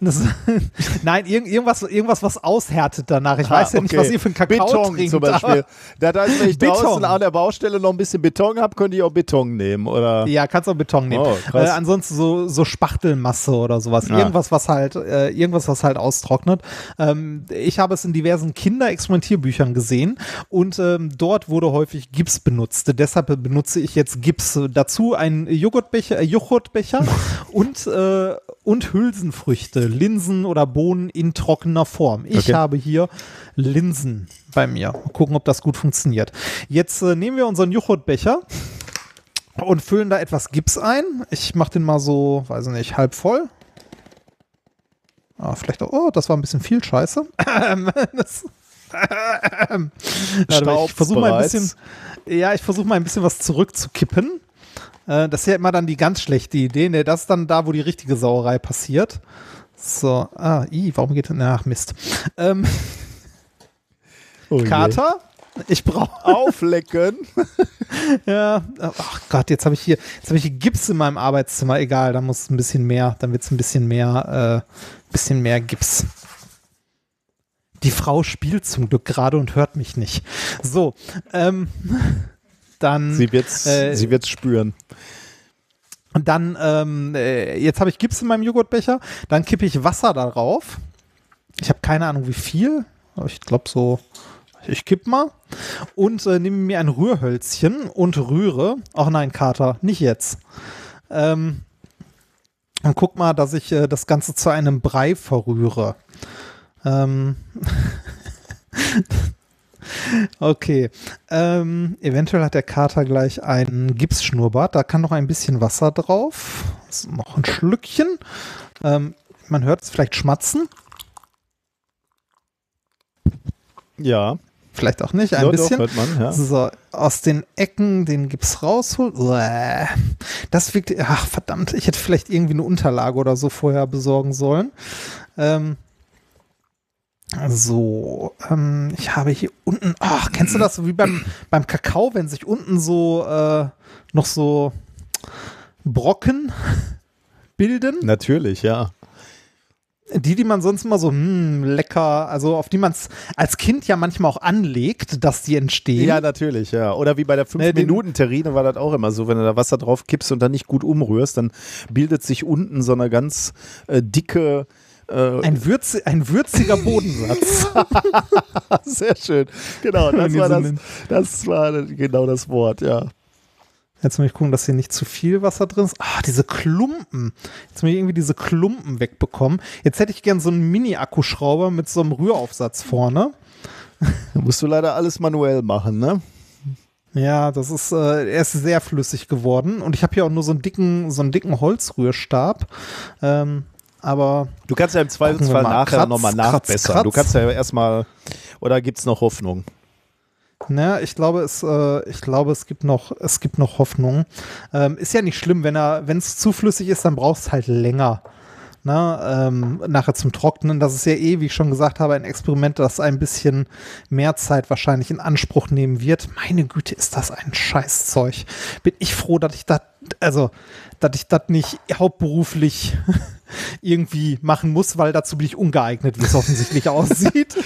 das, nein, irg irgendwas, irgendwas, was aushärtet danach. Ich ah, weiß ja okay. nicht, was ihr für einen Kakao Beton trinkt. zum Beispiel. Da, da wenn ich Beton. draußen an der Baustelle noch ein bisschen Beton habe, könnte ich auch Beton nehmen, oder? Ja, kannst auch Beton nehmen. Oh, äh, ansonsten so, so Spachtelmasse oder sowas. Ja. Irgendwas, was halt, äh, irgendwas, was halt austrocknet. Ähm, ich habe es in diversen Kinderexperimentierbüchern gesehen und ähm, dort wurde häufig Gips benutzt. Deshalb benutze ich jetzt Gips. Dazu ein Joghurtbecher, äh, Joghurtbecher und, äh, und Hülsenfrüchte, Linsen oder Bohnen in trockener Form. Ich okay. habe hier Linsen bei mir. Mal gucken, ob das gut funktioniert. Jetzt äh, nehmen wir unseren Joghurtbecher und füllen da etwas Gips ein. Ich mache den mal so, weiß ich nicht, halb voll. Ah, vielleicht auch, oh, das war ein bisschen viel Scheiße. das, ich versuche mal ein bisschen, ja, ich versuche mal ein bisschen was zurückzukippen. Äh, das ist ja immer dann die ganz schlechte Idee. Ne? Das ist dann da, wo die richtige Sauerei passiert. So, ah, i, warum geht denn, ach Mist. Ähm, oh Kater, ich brauche auflecken. ja, ach Gott, jetzt habe ich hier, jetzt habe ich hier Gips in meinem Arbeitszimmer. Egal, da muss ein bisschen mehr, dann wird es ein bisschen mehr, äh, bisschen mehr Gips. Die Frau spielt zum Glück gerade und hört mich nicht. So, ähm, dann. Sie wird's, äh, sie wird's spüren. Und dann, ähm, äh, jetzt habe ich Gips in meinem Joghurtbecher, dann kippe ich Wasser darauf. Ich habe keine Ahnung, wie viel. Aber ich glaube so, ich kipp mal und äh, nehme mir ein Rührhölzchen und rühre. Ach nein, Kater, nicht jetzt. Ähm, und guck mal, dass ich äh, das Ganze zu einem Brei verrühre. Ähm okay. Ähm, eventuell hat der Kater gleich einen Gipsschnurrbart. Da kann noch ein bisschen Wasser drauf. noch ein Schlückchen. Ähm, man hört es vielleicht schmatzen. Ja. Vielleicht auch nicht, ein ja, bisschen. Doch, man, ja. So, aus den Ecken den Gips rausholen. Das wirkt, ach verdammt, ich hätte vielleicht irgendwie eine Unterlage oder so vorher besorgen sollen. Ähm, so, ähm, ich habe hier unten, ach, kennst du das so wie beim, beim Kakao, wenn sich unten so äh, noch so Brocken bilden? Natürlich, ja. Die, die man sonst immer so, hm, lecker, also auf die man es als Kind ja manchmal auch anlegt, dass die entstehen. Ja, natürlich, ja. Oder wie bei der 5-Minuten-Terrine war das auch immer so, wenn du da Wasser drauf kippst und dann nicht gut umrührst, dann bildet sich unten so eine ganz äh, dicke äh, ein, Würz, ein würziger Bodensatz. Sehr schön. Genau, das war, das, das war genau das Wort, ja. Jetzt muss ich gucken, dass hier nicht zu viel Wasser drin ist. Ah, diese Klumpen. Jetzt muss ich irgendwie diese Klumpen wegbekommen. Jetzt hätte ich gern so einen Mini-Akkuschrauber mit so einem Rühraufsatz vorne. Da musst du leider alles manuell machen, ne? Ja, das ist, äh, er ist sehr flüssig geworden und ich habe hier auch nur so einen dicken, so einen dicken Holzrührstab. Ähm, aber du kannst ja im Zweifelsfall nachher nochmal nachbessern. Kratz. Du kannst ja erstmal, oder gibt es noch Hoffnung? Naja, ich glaube, es, äh, ich glaube, es gibt noch, es gibt noch Hoffnung. Ähm, ist ja nicht schlimm, wenn er, wenn es zu flüssig ist, dann brauchst du halt länger. Ne, ähm, nachher zum Trocknen. Das ist ja eh, wie ich schon gesagt habe, ein Experiment, das ein bisschen mehr Zeit wahrscheinlich in Anspruch nehmen wird. Meine Güte, ist das ein Scheißzeug. Bin ich froh, dass ich das, also, dass ich das nicht hauptberuflich irgendwie machen muss, weil dazu bin ich ungeeignet, wie es offensichtlich aussieht.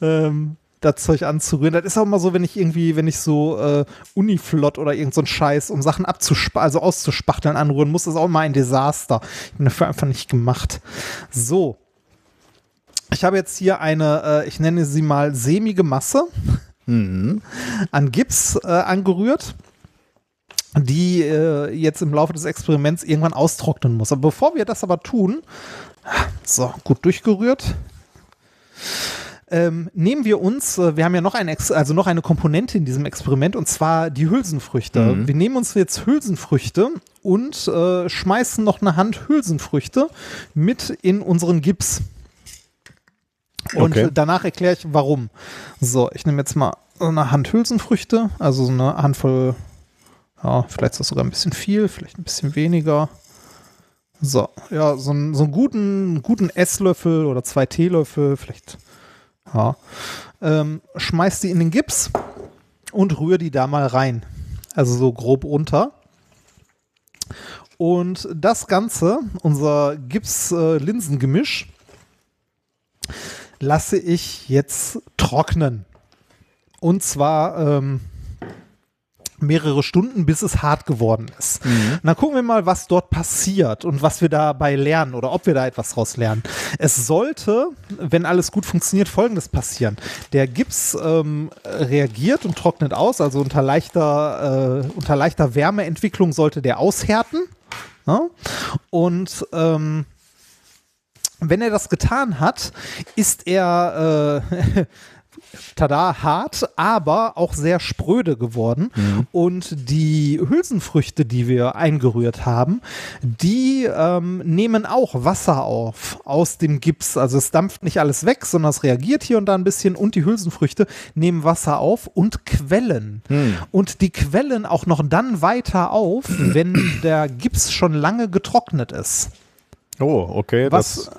ähm, das Zeug anzurühren. Das ist auch immer so, wenn ich irgendwie, wenn ich so äh, Uniflot oder irgend so ein Scheiß, um Sachen abzuspachteln, also auszuspachteln, anrühren muss, ist auch immer ein Desaster. Ich bin dafür einfach nicht gemacht. So. Ich habe jetzt hier eine, äh, ich nenne sie mal sämige Masse mhm. an Gips äh, angerührt die äh, jetzt im Laufe des Experiments irgendwann austrocknen muss. Aber bevor wir das aber tun, so, gut durchgerührt, ähm, nehmen wir uns, äh, wir haben ja noch, ein Ex also noch eine Komponente in diesem Experiment und zwar die Hülsenfrüchte. Mhm. Wir nehmen uns jetzt Hülsenfrüchte und äh, schmeißen noch eine Hand Hülsenfrüchte mit in unseren Gips. Und okay. danach erkläre ich, warum. So, ich nehme jetzt mal eine Hand Hülsenfrüchte, also so eine Handvoll ja, vielleicht ist das sogar ein bisschen viel, vielleicht ein bisschen weniger. So, ja, so, einen, so einen guten, guten Esslöffel oder zwei Teelöffel, vielleicht. Ja. Ähm, schmeiß die in den Gips und rühr die da mal rein. Also so grob runter. Und das Ganze, unser Gips-Linsengemisch, lasse ich jetzt trocknen. Und zwar ähm, mehrere Stunden, bis es hart geworden ist. Mhm. dann gucken wir mal, was dort passiert und was wir dabei lernen oder ob wir da etwas draus lernen. Es sollte, wenn alles gut funktioniert, folgendes passieren. Der Gips ähm, reagiert und trocknet aus, also unter leichter, äh, unter leichter Wärmeentwicklung sollte der aushärten. Ja? Und ähm, wenn er das getan hat, ist er äh, tada, hart, aber auch sehr spröde geworden. Mhm. Und die Hülsenfrüchte, die wir eingerührt haben, die ähm, nehmen auch Wasser auf aus dem Gips. Also es dampft nicht alles weg, sondern es reagiert hier und da ein bisschen und die Hülsenfrüchte nehmen Wasser auf und quellen. Mhm. Und die quellen auch noch dann weiter auf, wenn der Gips schon lange getrocknet ist. Oh, okay. Was, das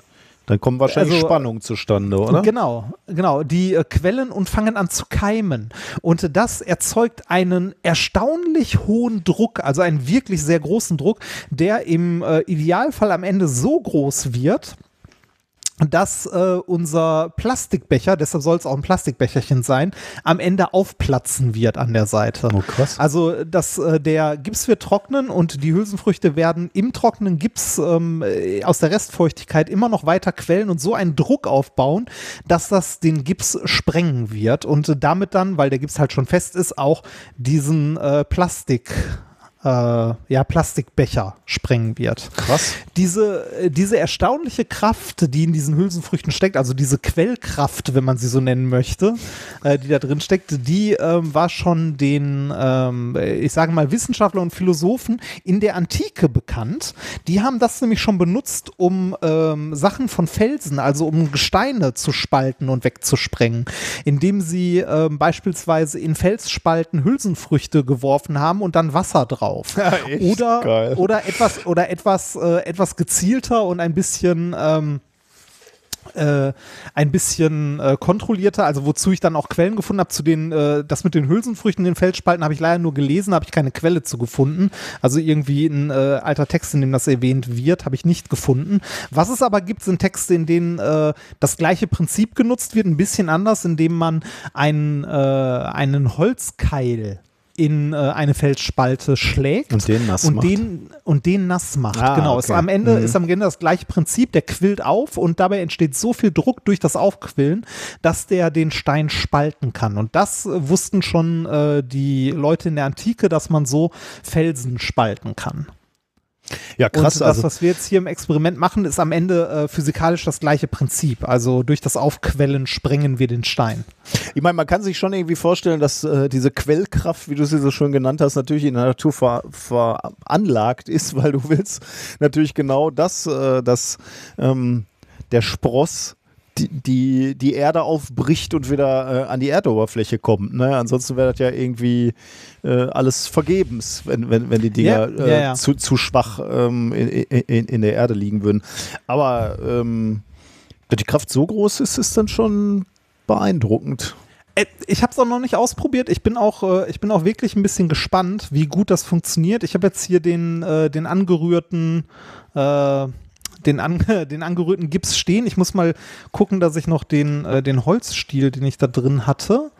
dann kommen wahrscheinlich also, Spannungen zustande, oder? Genau, genau. Die äh, quellen und fangen an zu keimen. Und das erzeugt einen erstaunlich hohen Druck, also einen wirklich sehr großen Druck, der im äh, Idealfall am Ende so groß wird, dass äh, unser Plastikbecher, deshalb soll es auch ein Plastikbecherchen sein, am Ende aufplatzen wird an der Seite. Oh, krass. Also, dass äh, der Gips wird trocknen und die Hülsenfrüchte werden im trockenen Gips ähm, äh, aus der Restfeuchtigkeit immer noch weiter quellen und so einen Druck aufbauen, dass das den Gips sprengen wird und äh, damit dann, weil der Gips halt schon fest ist, auch diesen äh, Plastik äh, ja, Plastikbecher sprengen wird. Krass. Diese, äh, diese erstaunliche Kraft, die in diesen Hülsenfrüchten steckt, also diese Quellkraft, wenn man sie so nennen möchte, äh, die da drin steckt, die ähm, war schon den, ähm, ich sage mal, Wissenschaftler und Philosophen in der Antike bekannt. Die haben das nämlich schon benutzt, um ähm, Sachen von Felsen, also um Gesteine zu spalten und wegzusprengen, indem sie ähm, beispielsweise in Felsspalten Hülsenfrüchte geworfen haben und dann Wasser drauf drauf. Ja, oder, geil. oder etwas, oder etwas, äh, etwas gezielter und ein bisschen ähm, äh, ein bisschen äh, kontrollierter, also wozu ich dann auch Quellen gefunden habe, zu den, äh, das mit den Hülsenfrüchten in den Feldspalten habe ich leider nur gelesen, habe ich keine Quelle zu gefunden. Also irgendwie ein äh, alter Text, in dem das erwähnt wird, habe ich nicht gefunden. Was es aber gibt, sind Texte, in denen äh, das gleiche Prinzip genutzt wird, ein bisschen anders, indem man einen, äh, einen Holzkeil in äh, eine Felsspalte schlägt und den nass und macht. Den, und den nass macht. Ah, genau. okay. Ist am Ende mhm. ist am Ende das gleiche Prinzip. Der quillt auf und dabei entsteht so viel Druck durch das Aufquillen, dass der den Stein spalten kann. Und das äh, wussten schon äh, die Leute in der Antike, dass man so Felsen spalten kann. Ja, krass. Und das, also, was wir jetzt hier im Experiment machen, ist am Ende äh, physikalisch das gleiche Prinzip. Also durch das Aufquellen sprengen wir den Stein. Ich meine, man kann sich schon irgendwie vorstellen, dass äh, diese Quellkraft, wie du sie so schön genannt hast, natürlich in der Natur ver veranlagt ist, weil du willst natürlich genau das, äh, dass ähm, der Spross die, die, die Erde aufbricht und wieder äh, an die Erdoberfläche kommt. Ne? Ansonsten wäre das ja irgendwie äh, alles vergebens, wenn, wenn, wenn die Dinger ja, äh, ja, ja. Zu, zu schwach ähm, in, in, in der Erde liegen würden. Aber ähm, wenn die Kraft so groß ist, ist dann schon beeindruckend. Äh, Ich habe es auch noch nicht ausprobiert. Ich bin auch, äh, ich bin auch wirklich ein bisschen gespannt, wie gut das funktioniert. Ich habe jetzt hier den, den angerührten, äh, den, an, den angerührten Gips stehen. Ich muss mal gucken, dass ich noch den, äh, den Holzstiel, den ich da drin hatte,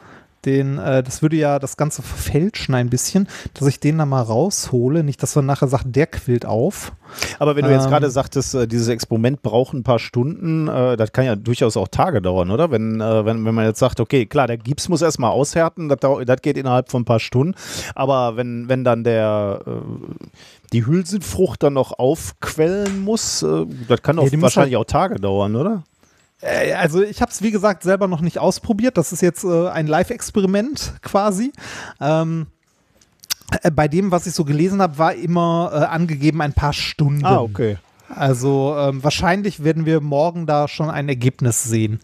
den, äh, das würde ja das Ganze verfälschen ein bisschen, dass ich den da mal raushole. Nicht, dass man nachher sagt, der quillt auf. Aber wenn du jetzt Ähm. gerade sagtest, äh, dieses Experiment braucht ein paar Stunden, äh, das kann ja durchaus auch Tage dauern, oder? Wenn, äh, wenn, wenn man jetzt sagt, okay, klar, der Gips muss erstmal aushärten, das geht innerhalb von ein paar Stunden. Aber wenn, wenn dann der äh, die Hülsenfrucht dann noch aufquellen muss, äh, das kann Ja, auch muss wahrscheinlich auch Tage dauern, oder? Äh, Also ich habe es, wie gesagt, selber noch nicht ausprobiert. Das ist jetzt äh, ein Live-Experiment quasi. Ähm, äh, bei dem, was ich so gelesen habe, war immer äh, angegeben ein paar Stunden. Ah, okay. Also ähm, wahrscheinlich werden wir morgen da schon ein Ergebnis sehen.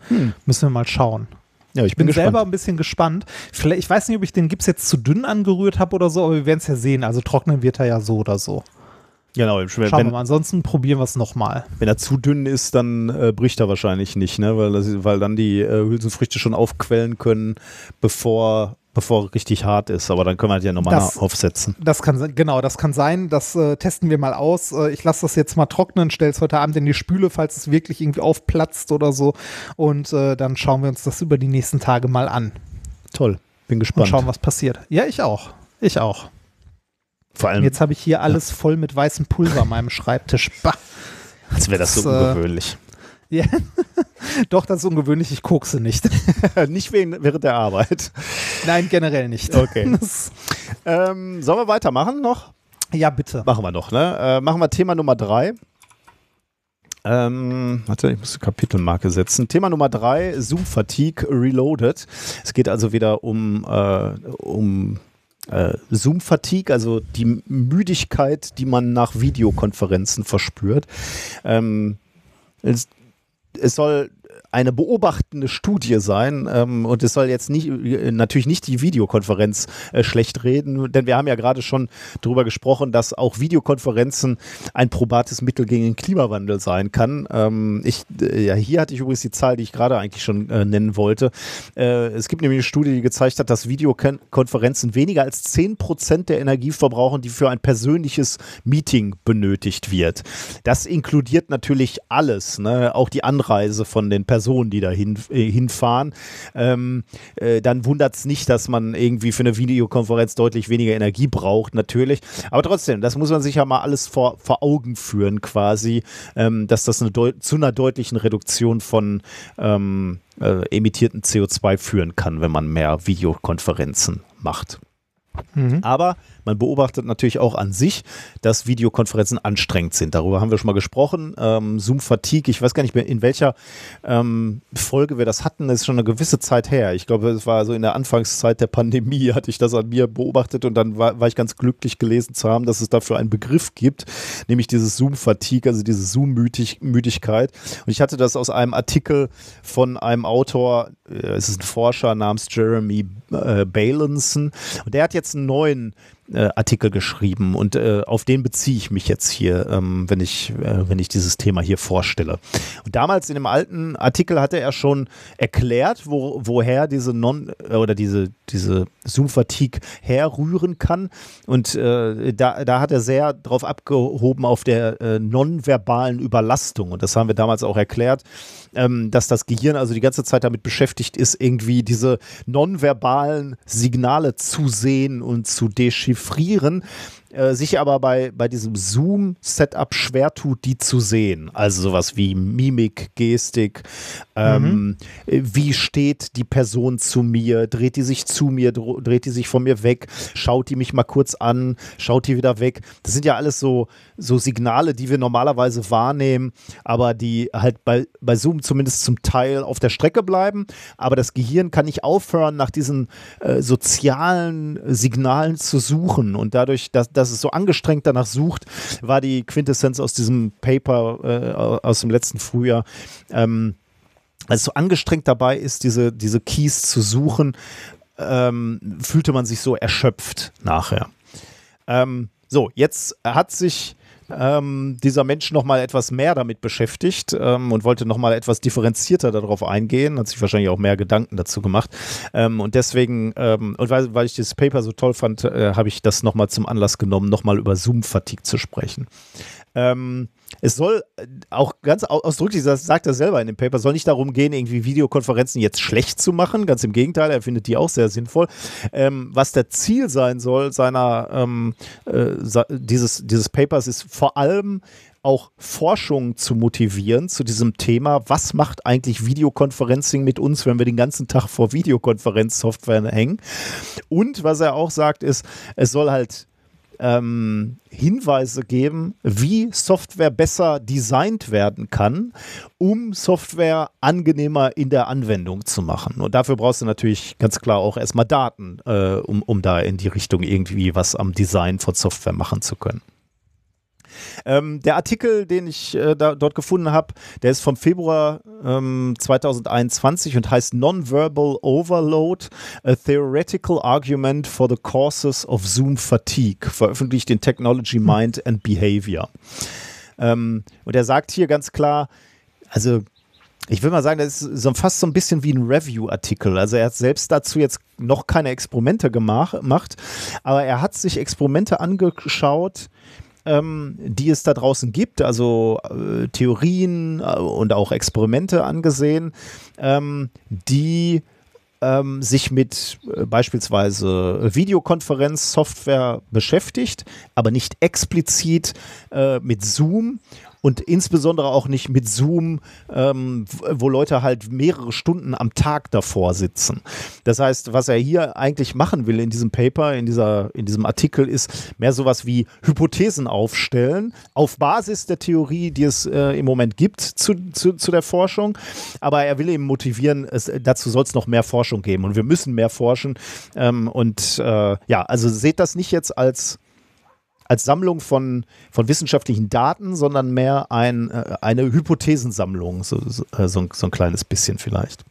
Müssen wir mal schauen. Ja, ich bin, bin, selber ein bisschen gespannt. Vielleicht, ich weiß nicht, ob ich den Gips jetzt zu dünn angerührt habe oder so, aber wir werden es ja sehen. Also trocknen wird er ja so oder so. Genau, wenn, Schauen wir wenn, mal. Ansonsten probieren wir es nochmal. wenn er zu dünn ist, dann äh, bricht er wahrscheinlich nicht, ne? weil, das, weil dann die äh, Hülsenfrüchte schon aufquellen können, bevor, bevor richtig hart ist. Aber dann können wir halt ja nochmal aufsetzen. Das kann sein, genau, das kann sein. Das äh, testen wir mal aus. Äh, ich lasse das jetzt mal trocknen, stelle es heute Abend in die Spüle, falls es wirklich irgendwie aufplatzt oder so. Und äh, dann schauen wir uns das über die nächsten Tage mal an Toll, bin und gespannt. schauen, was passiert. Ja, ich auch. Ich auch. Vor Und allem, jetzt habe ich hier alles voll mit weißem Pulver an meinem Schreibtisch. Bah. als wäre das so das, äh, ungewöhnlich. Ja. Doch, das ist ungewöhnlich. Ich kokse nicht. Nicht während der Arbeit. Nein, generell nicht. Okay. Ähm, sollen wir weitermachen noch? ja, bitte. Machen wir noch, ne? Äh, machen wir Thema Nummer drei. Ähm, warte, ich muss eine Kapitelmarke setzen. Thema Nummer drei, Zoom Fatigue Reloaded. Es geht also wieder um, äh, um äh, Zoom Fatigue, also die Müdigkeit, die man nach Videokonferenzen verspürt. Ähm, es, soll eine beobachtende Studie sein ähm, und es soll jetzt nicht, natürlich nicht die Videokonferenz äh, schlecht reden, denn wir haben ja gerade schon darüber gesprochen, dass auch Videokonferenzen ein probates Mittel gegen den Klimawandel sein kann. Ähm, ich, äh, ja, hier hatte ich übrigens die Zahl, die ich gerade eigentlich schon äh, nennen wollte. Äh, es gibt nämlich eine Studie, die gezeigt hat, dass Videokonferenzen weniger als 10 Prozent der Energie verbrauchen, die für ein persönliches Meeting benötigt wird. Das inkludiert natürlich alles, ne? auch die Anreise von den Personen Personen, die da hin, äh, hinfahren, ähm, äh, dann wundert es nicht, dass man irgendwie für eine Videokonferenz deutlich weniger Energie braucht, natürlich. Aber trotzdem, das muss man sich ja mal alles vor, vor Augen führen, quasi, ähm, dass das eine zu einer deutlichen Reduktion von ähm, äh, emittierten CO2 führen kann, wenn man mehr Videokonferenzen macht. Mhm. Aber man beobachtet natürlich auch an sich, dass Videokonferenzen anstrengend sind. Darüber haben wir schon mal gesprochen. Ähm, Zoom-Fatigue, ich weiß gar nicht mehr, in welcher ähm, Folge wir das hatten, das ist schon eine gewisse Zeit her. Ich glaube, es war so in der Anfangszeit der Pandemie, hatte ich das an mir beobachtet und dann war, war ich ganz glücklich gelesen zu haben, dass es dafür einen Begriff gibt, nämlich dieses Zoom-Fatigue, also diese Zoom-Müdigkeit. Und ich hatte das aus einem Artikel von einem Autor, äh, es ist ein Forscher namens Jeremy äh, Balanson, und der hat jetzt einen neuen äh, Artikel geschrieben und äh, auf den beziehe ich mich jetzt hier, ähm, wenn ich äh, wenn ich dieses Thema hier vorstelle. Und damals in dem alten Artikel hatte er schon erklärt, wo, woher diese non äh, oder diese diese Zoom-Fatigue herrühren kann und äh, da da hat er sehr drauf abgehoben auf der äh, nonverbalen Überlastung und das haben wir damals auch erklärt, ähm, dass das Gehirn also die ganze Zeit damit beschäftigt ist, irgendwie diese nonverbalen Signale zu sehen und zu dechiffrieren chiffrieren, äh, sich aber bei, bei diesem Zoom-Setup schwer tut, die zu sehen. Also sowas wie Mimik, Gestik, ähm, mhm. wie steht die Person zu mir, dreht die sich zu mir, dreht die sich von mir weg, schaut die mich mal kurz an, schaut die wieder weg. Das sind ja alles so, so Signale, die wir normalerweise wahrnehmen, aber die halt bei, bei Zoom zumindest zum Teil auf der Strecke bleiben. Aber das Gehirn kann nicht aufhören, nach diesen äh, sozialen Signalen zu suchen und dadurch, dass, dass es so angestrengt danach sucht, war die Quintessenz aus diesem Paper äh, aus dem letzten Frühjahr. Ähm, als so angestrengt dabei ist, diese, diese Keys zu suchen, ähm, fühlte man sich so erschöpft nachher. Ähm, so, jetzt hat sich ähm, dieser Mensch noch mal etwas mehr damit beschäftigt ähm, und wollte noch mal etwas differenzierter darauf eingehen, hat sich wahrscheinlich auch mehr Gedanken dazu gemacht ähm, und deswegen ähm, und weil, weil ich dieses Paper so toll fand, äh, habe ich das noch mal zum Anlass genommen, noch mal über Zoom-Fatigue zu sprechen. Ähm, es soll äh, auch ganz ausdrücklich, das sagt er selber in dem Paper, soll nicht darum gehen, irgendwie Videokonferenzen jetzt schlecht zu machen. Ganz im Gegenteil, er findet die auch sehr sinnvoll. Ähm, was der Ziel sein soll, seiner ähm, äh, dieses, dieses Papers ist vor allem auch Forschung zu motivieren zu diesem Thema. Was macht eigentlich Videokonferencing mit uns, wenn wir den ganzen Tag vor Videokonferenzsoftware hängen? Und was er auch sagt, ist, es soll halt ähm, Hinweise geben, wie Software besser designt werden kann, um Software angenehmer in der Anwendung zu machen. Und dafür brauchst du natürlich ganz klar auch erstmal Daten, äh, um, um da in die Richtung irgendwie was am Design von Software machen zu können. Ähm, der Artikel, den ich äh, da, dort gefunden habe, der ist vom Februar ähm, 2021 und heißt Nonverbal Overload, a Theoretical Argument for the Causes of Zoom Fatigue, veröffentlicht in Technology, hm. Mind and Behavior. Ähm, und er sagt hier ganz klar, also ich will mal sagen, das ist so fast so ein bisschen wie ein Review-Artikel. Also er hat selbst dazu jetzt noch keine Experimente gemacht, aber er hat sich Experimente angeschaut, ähm, die es da draußen gibt, also äh, Theorien äh, und auch Experimente angesehen, ähm, die ähm, sich mit äh, beispielsweise Videokonferenzsoftware beschäftigt, aber nicht explizit äh, mit Zoom und insbesondere auch nicht mit Zoom, ähm, wo Leute halt mehrere Stunden am Tag davor sitzen. Das heißt, was er hier eigentlich machen will in diesem Paper, in, dieser, in diesem Artikel, ist mehr sowas wie Hypothesen aufstellen, auf Basis der Theorie, die es äh, im Moment gibt zu, zu, zu der Forschung. Aber er will eben motivieren, es, dazu soll es noch mehr Forschung geben und wir müssen mehr forschen. Ähm, und äh, ja, also seht das nicht jetzt als als Sammlung von, von wissenschaftlichen Daten, sondern mehr ein, äh, eine Hypothesensammlung, so, so, äh, so, so ein kleines bisschen vielleicht.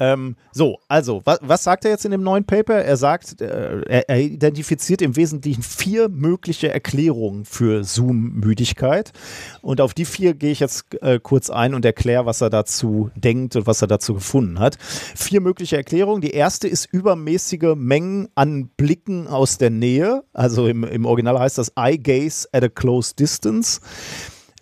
Ähm, so, also, was, was, sagt er jetzt in dem neuen Paper? Er sagt, äh, er, er, identifiziert im Wesentlichen vier mögliche Erklärungen für Zoom-Müdigkeit. Und auf die vier gehe ich jetzt äh, kurz ein und erkläre, was er dazu denkt und was er dazu gefunden hat. Vier mögliche Erklärungen. Die erste ist übermäßige Mengen an Blicken aus der Nähe. Also im, im Original heißt das Eye Gaze at a Close Distance.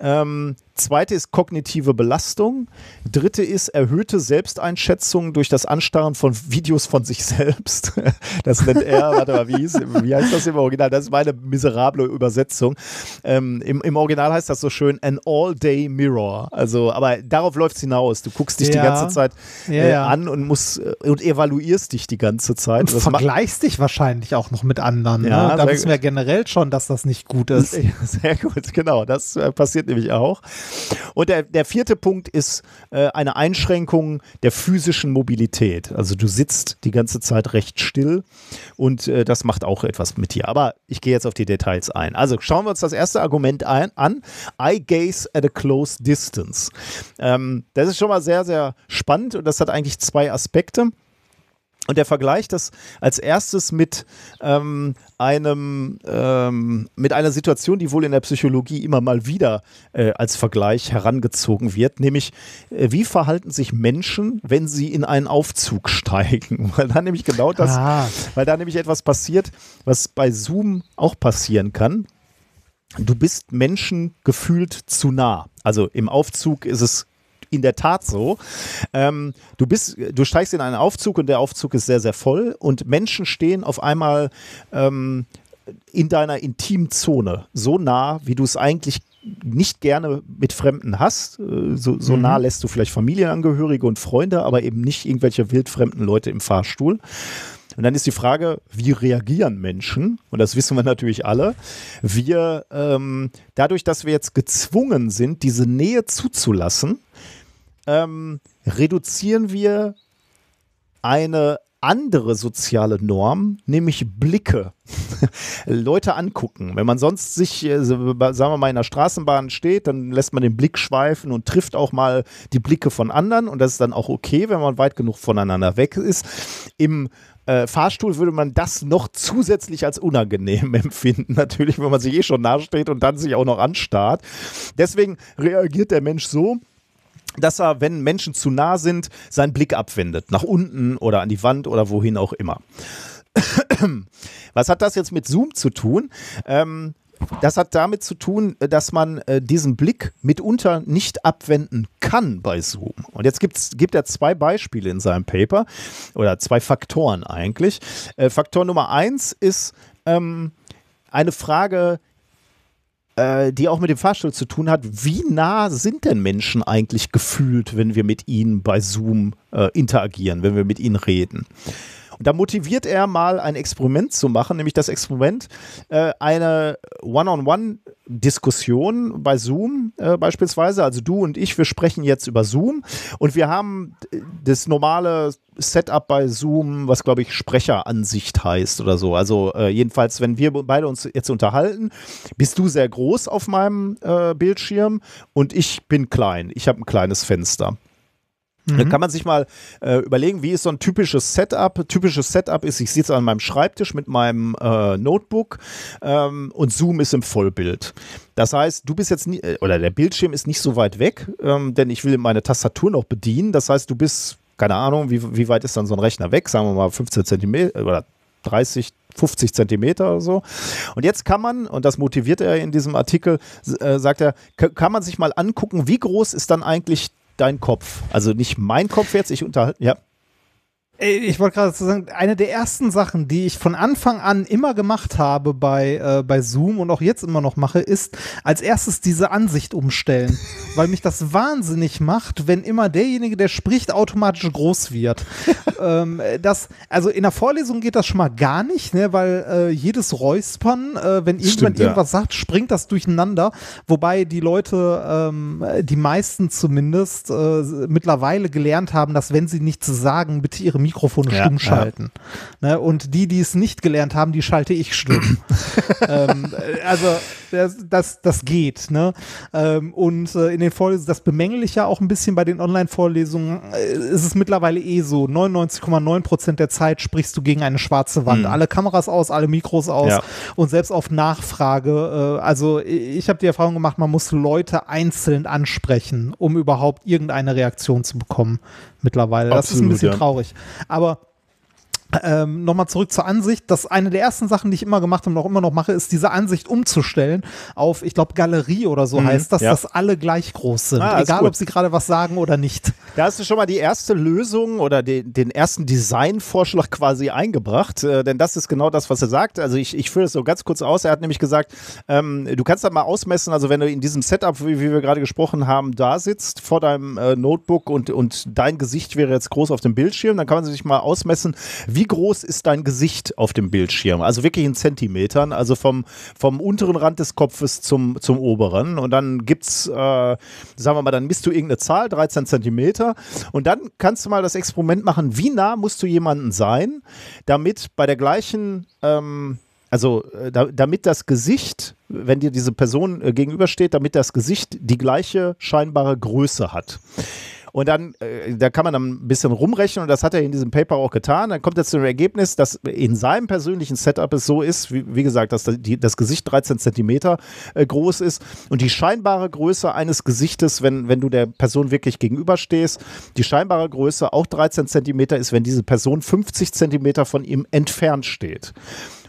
Ähm, Zweite ist kognitive Belastung. Dritte ist erhöhte Selbsteinschätzung durch das Anstarren von Videos von sich selbst. Das nennt er, warte mal, wie, hieß, wie heißt das im Original? Das ist meine miserable Übersetzung. Ähm, im, im, Original heißt das so schön an all-day mirror. Also, aber darauf läuft es hinaus. Du guckst dich ja. die ganze Zeit äh, ja, an und musst äh, und evaluierst dich die ganze Zeit. Und vergleichst dich wahrscheinlich auch noch mit anderen. Ne? Ja, Da wissen wir generell schon, dass das nicht gut ist. Sehr gut, genau. Das äh, passiert nämlich auch. Und der, der vierte Punkt ist äh, eine Einschränkung der physischen Mobilität. Also du sitzt die ganze Zeit recht still und äh, das macht auch etwas mit dir. Aber ich gehe jetzt auf die Details ein. Also schauen wir uns das erste Argument ein, an. I gaze at a close distance. Ähm, das ist schon mal sehr, sehr spannend und das hat eigentlich zwei Aspekte. Und der vergleicht das als erstes mit ähm, einem ähm, mit einer Situation, die wohl in der Psychologie immer mal wieder äh, als Vergleich herangezogen wird, nämlich äh, wie verhalten sich Menschen, wenn sie in einen Aufzug steigen? Weil da nämlich genau das, ah. weil da nämlich etwas passiert, was bei Zoom auch passieren kann. Du bist Menschen gefühlt zu nah. Also im Aufzug ist es in der Tat so. Ähm, du bist, du steigst in einen Aufzug und der Aufzug ist sehr, sehr voll und Menschen stehen auf einmal ähm, in deiner Intimzone so nah, wie du es eigentlich nicht gerne mit Fremden hast. Äh, so, so mhm. nah lässt du vielleicht Familienangehörige und Freunde, aber eben nicht irgendwelche wildfremden Leute im Fahrstuhl. Und dann ist die Frage, wie reagieren Menschen? Und das wissen wir natürlich alle. Wir, ähm, dadurch, dass wir jetzt gezwungen sind, diese Nähe zuzulassen, ähm, reduzieren wir eine andere soziale Norm, nämlich Blicke. Leute angucken. Wenn man sonst sich, äh, sagen wir mal, in der Straßenbahn steht, dann lässt man den Blick schweifen und trifft auch mal die Blicke von anderen und das ist dann auch okay, wenn man weit genug voneinander weg ist. Im äh, Fahrstuhl würde man das noch zusätzlich als unangenehm empfinden. Natürlich, wenn man sich eh schon nahesteht und dann sich auch noch anstarrt. Deswegen reagiert der Mensch so, dass er, wenn Menschen zu nah sind, seinen Blick abwendet, nach unten oder an die Wand oder wohin auch immer. Was hat das jetzt mit Zoom zu tun? Ähm, das hat damit zu tun, dass man äh, diesen Blick mitunter nicht abwenden kann bei Zoom. Und jetzt gibt's, gibt er zwei Beispiele in seinem Paper oder zwei Faktoren eigentlich. Äh, Faktor Nummer eins ist ähm, eine Frage, äh, die auch mit dem Fahrstuhl zu tun hat. Wie nah sind denn Menschen eigentlich gefühlt, wenn wir mit ihnen bei Zoom äh, interagieren, wenn wir mit ihnen reden? Da motiviert er mal ein Experiment zu machen, nämlich das Experiment, äh, eine One-on-One-Diskussion bei Zoom äh, beispielsweise. Also du und ich, wir sprechen jetzt über Zoom und wir haben das normale Setup bei Zoom, was glaube ich Sprecheransicht heißt oder so. Also äh, jedenfalls, wenn wir beide uns jetzt unterhalten, bist du sehr groß auf meinem äh, Bildschirm und ich bin klein. Ich habe ein kleines Fenster. Mhm. Dann kann man sich mal äh, überlegen, wie ist so ein typisches Setup. Typisches Setup ist, ich sitze an meinem Schreibtisch mit meinem äh, Notebook ähm, und Zoom ist im Vollbild. Das heißt, du bist jetzt nie, äh, oder der Bildschirm ist nicht so weit weg, ähm, denn ich will meine Tastatur noch bedienen. Das heißt, du bist, keine Ahnung, wie, wie weit ist dann so ein Rechner weg? Sagen wir mal 15 Zentimeter oder 30, 50 Zentimeter oder so. Und jetzt kann man, und das motiviert er in diesem Artikel, äh, sagt er, kann man sich mal angucken, wie groß ist dann eigentlich dein Kopf. Also nicht mein Kopf jetzt, ich unterhalte, ja. Ich wollte gerade sagen, eine der ersten Sachen, die ich von Anfang an immer gemacht habe bei, äh, bei Zoom und auch jetzt immer noch mache, ist als erstes diese Ansicht umstellen, weil mich das wahnsinnig macht, wenn immer derjenige, der spricht, automatisch groß wird. ähm, das, also in der Vorlesung geht das schon mal gar nicht, ne, weil äh, jedes Räuspern, äh, wenn irgendjemand Stimmt, irgendwas ja. sagt, springt das durcheinander, wobei die Leute, ähm, die meisten zumindest, äh, mittlerweile gelernt haben, dass wenn sie nichts sagen, bitte ihre Mikrofone ja, stumm schalten. Ja. Ne? Und die, die es nicht gelernt haben, die schalte ich stumm. ähm, also das, das, das geht. Ne? Ähm, und äh, in den Vorlesungen, das bemängel ich ja auch ein bisschen bei den Online-Vorlesungen, äh, ist es mittlerweile eh so, 99,9 Prozent der Zeit sprichst du gegen eine schwarze Wand. Mhm. Alle Kameras aus, alle Mikros aus ja. und selbst auf Nachfrage. Äh, also ich habe die Erfahrung gemacht, man muss Leute einzeln ansprechen, um überhaupt irgendeine Reaktion zu bekommen mittlerweile. Absolut, das ist ein bisschen ja. traurig. Aber ähm, Nochmal zurück zur Ansicht. Das eine der ersten Sachen, die ich immer gemacht habe und auch immer noch mache, ist diese Ansicht umzustellen auf, ich glaube, Galerie oder so mhm, heißt das, ja. dass alle gleich groß sind. Ah, egal, ob sie gerade was sagen oder nicht. Da hast du schon mal die erste Lösung oder den, den ersten Designvorschlag quasi eingebracht, äh, denn das ist genau das, was er sagt. Also ich, ich führe das so ganz kurz aus. Er hat nämlich gesagt, ähm, du kannst da mal ausmessen, also wenn du in diesem Setup, wie, wie wir gerade gesprochen haben, da sitzt vor deinem äh, Notebook und, und dein Gesicht wäre jetzt groß auf dem Bildschirm, dann kann man sich mal ausmessen, wie wie groß ist dein Gesicht auf dem Bildschirm? Also wirklich in Zentimetern, also vom, vom unteren Rand des Kopfes zum, zum oberen. Und dann gibt's, äh, sagen wir mal, dann misst du irgendeine Zahl, 13 Zentimeter. Und dann kannst du mal das Experiment machen, wie nah musst du jemanden sein, damit bei der gleichen, ähm, also äh, da, damit das Gesicht, wenn dir diese Person äh, gegenübersteht, damit das Gesicht die gleiche scheinbare Größe hat. Und dann, äh, da kann man dann ein bisschen rumrechnen und das hat er in diesem Paper auch getan. Dann kommt er zu dem Ergebnis, dass in seinem persönlichen Setup es so ist, wie, wie gesagt, dass die, das Gesicht 13 Zentimeter äh, groß ist und die scheinbare Größe eines Gesichtes, wenn, wenn du der Person wirklich gegenüberstehst, die scheinbare Größe auch 13 Zentimeter ist, wenn diese Person 50 Zentimeter von ihm entfernt steht.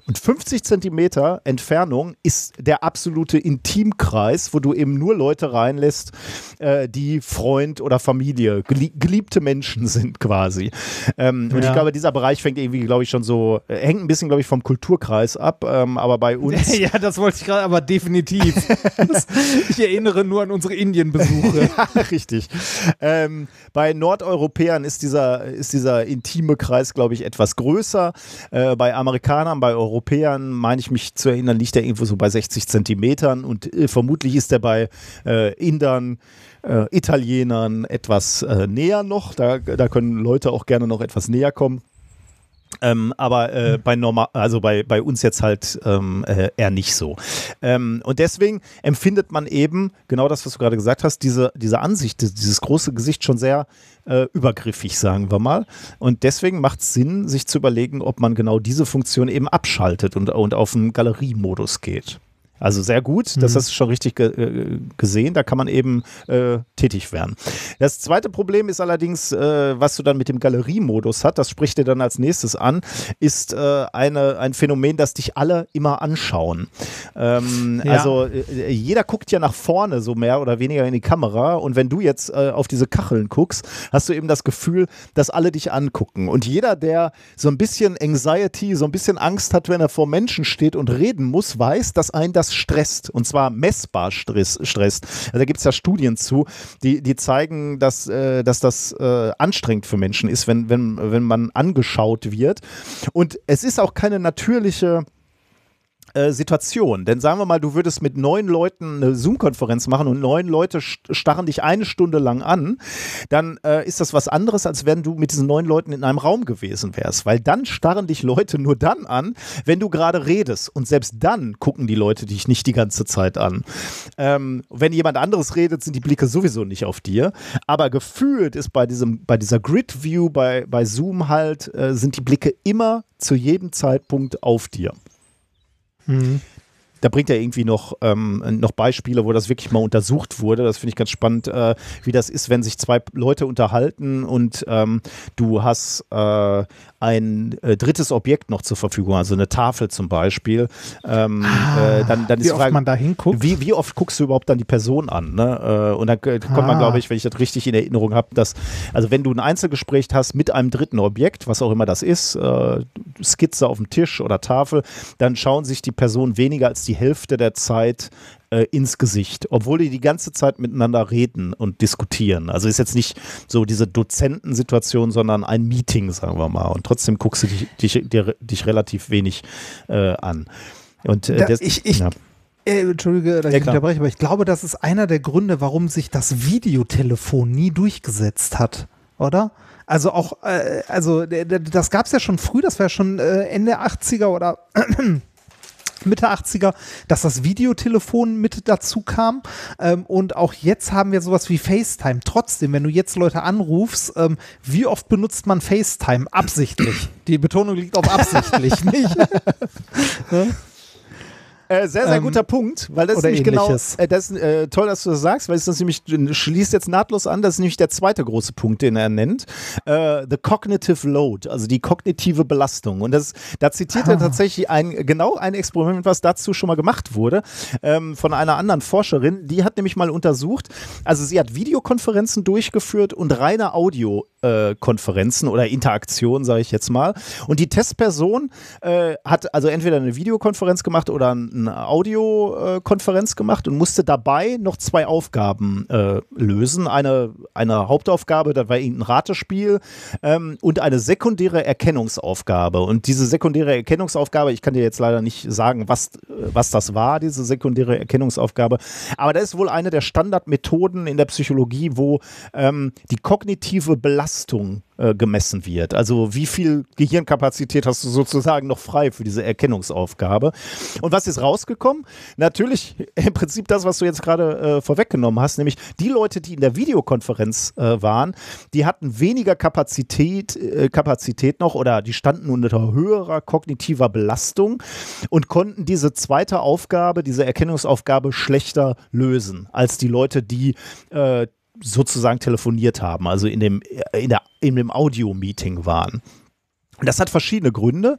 Und 50 Zentimeter Entfernung ist der absolute Intimkreis, wo du eben nur Leute reinlässt, äh, die Freund oder Familie, geliebte Menschen sind quasi. Ähm, ja. Und ich glaube, dieser Bereich fängt irgendwie, glaube ich, schon so, äh, hängt ein bisschen, glaube ich, vom Kulturkreis ab, ähm, aber bei uns. ja, das wollte ich gerade, aber definitiv. ich erinnere nur an unsere Indienbesuche. ja, richtig. Ähm, bei Nordeuropäern ist dieser, ist dieser intime Kreis, glaube ich, etwas größer. Äh, bei Amerikanern, bei Europäern Europäern, meine ich mich zu erinnern, liegt er irgendwo so bei 60 Zentimetern und äh, vermutlich ist er bei äh, Indern, äh, Italienern etwas äh, näher noch. Da, da können Leute auch gerne noch etwas näher kommen. Ähm, aber äh, bei normal, also bei, bei uns jetzt halt ähm, äh, eher nicht so. Ähm, und deswegen empfindet man eben genau das, was du gerade gesagt hast, diese, diese Ansicht, dieses große Gesicht schon sehr äh, übergriffig, sagen wir mal. Und deswegen macht es Sinn, sich zu überlegen, ob man genau diese Funktion eben abschaltet und, und auf einen Galeriemodus geht. Also sehr gut, mhm. das hast du schon richtig ge äh, gesehen, da kann man eben äh, tätig werden. Das zweite Problem ist allerdings, äh, was du dann mit dem Galeriemodus hast, das spricht dir dann als nächstes an, ist äh, eine, ein Phänomen, das dich alle immer anschauen. Ähm, ja. Also äh, jeder guckt ja nach vorne so mehr oder weniger in die Kamera und wenn du jetzt äh, auf diese Kacheln guckst, hast du eben das Gefühl, dass alle dich angucken. Und jeder, der so ein bisschen Anxiety, so ein bisschen Angst hat, wenn er vor Menschen steht und reden muss, weiß, dass ein das das stresst und zwar messbar stress, stresst. Also da gibt es ja Studien zu, die, die zeigen, dass, äh, dass das äh, anstrengend für Menschen ist, wenn, wenn, wenn man angeschaut wird. Und es ist auch keine natürliche äh, Situation. Denn sagen wir mal, du würdest mit neun Leuten eine Zoom-Konferenz machen und neun Leute starren dich eine Stunde lang an, dann äh, ist das was anderes, als wenn du mit diesen neun Leuten in einem Raum gewesen wärst. Weil dann starren dich Leute nur dann an, wenn du gerade redest. Und selbst dann gucken die Leute dich nicht die ganze Zeit an. Ähm, wenn jemand anderes redet, sind die Blicke sowieso nicht auf dir. Aber gefühlt ist bei, diesem, bei dieser Grid-View, bei, bei Zoom halt, äh, sind die Blicke immer zu jedem Zeitpunkt auf dir. Mhm. Da bringt er irgendwie noch, ähm, noch Beispiele, wo das wirklich mal untersucht wurde. Das finde ich ganz spannend, äh, wie das ist, wenn sich zwei Leute unterhalten und ähm, du hast äh, ein äh, drittes Objekt noch zur Verfügung, also eine Tafel zum Beispiel. Ähm, ah, äh, dann, dann wie oft Frage, man da hinguckt? Wie, wie oft guckst du überhaupt dann die Person an? Ne? Äh, und dann kommt ah. man, glaube ich, wenn ich das richtig in Erinnerung habe, dass, also wenn du ein Einzelgespräch hast mit einem dritten Objekt, was auch immer das ist, äh, Skizze auf dem Tisch oder Tafel, dann schauen sich die Personen weniger als die Hälfte der Zeit äh, ins Gesicht, obwohl die die ganze Zeit miteinander reden und diskutieren. Also ist jetzt nicht so diese Dozentensituation, sondern ein Meeting, sagen wir mal. Und trotzdem guckst du dich, dich, dir, dich relativ wenig äh, an. Und äh, da, das, ich, ich, ja. Äh, Entschuldige, dass ja, ich unterbreche, aber ich glaube, das ist einer der Gründe, warum sich das Videotelefon nie durchgesetzt hat, oder? Also auch, äh, also das gab es ja schon früh, das war ja schon äh, Ende 80er oder Mitte 80er, dass das Videotelefon mit dazu kam. Ähm, und auch jetzt haben wir sowas wie FaceTime. Trotzdem, wenn du jetzt Leute anrufst, ähm, wie oft benutzt man FaceTime? Absichtlich. Die Betonung liegt auf absichtlich, nicht? ne? Äh, sehr, sehr ähm, guter Punkt, weil das ist nämlich genau, ähnliches. genau, äh, das ist äh, toll, dass du das sagst, weil es das nämlich schließt jetzt nahtlos an, das ist nämlich der zweite große Punkt, den er nennt. Äh, the cognitive load, also die kognitive Belastung. Und das, da zitiert ah. er tatsächlich ein, genau ein Experiment, was dazu schon mal gemacht wurde, ähm, von einer anderen Forscherin, die hat nämlich mal untersucht, also sie hat Videokonferenzen durchgeführt und reine Audiokonferenzen oder Interaktionen, sage ich jetzt mal. Und die Testperson äh, hat also entweder eine Videokonferenz gemacht oder ein eine Audiokonferenz gemacht und musste dabei noch zwei Aufgaben äh, lösen. Eine, eine Hauptaufgabe, das war irgendein Ratespiel ähm, und eine sekundäre Erkennungsaufgabe. Und diese sekundäre Erkennungsaufgabe, ich kann dir jetzt leider nicht sagen, was, was das war, diese sekundäre Erkennungsaufgabe, aber das ist wohl eine der Standardmethoden in der Psychologie, wo ähm, die kognitive Belastung äh, gemessen wird. Also wie viel Gehirnkapazität hast du sozusagen noch frei für diese Erkennungsaufgabe? Und was ist rausgekommen? Natürlich im Prinzip das, was du jetzt gerade äh, vorweggenommen hast, nämlich die Leute, die in der Videokonferenz äh, waren, die hatten weniger Kapazität, äh, Kapazität noch oder die standen unter höherer kognitiver Belastung und konnten diese zweite Aufgabe, diese Erkennungsaufgabe schlechter lösen als die Leute, die äh, sozusagen telefoniert haben, also in dem, in der, in dem Audio-Meeting waren. Das hat verschiedene Gründe.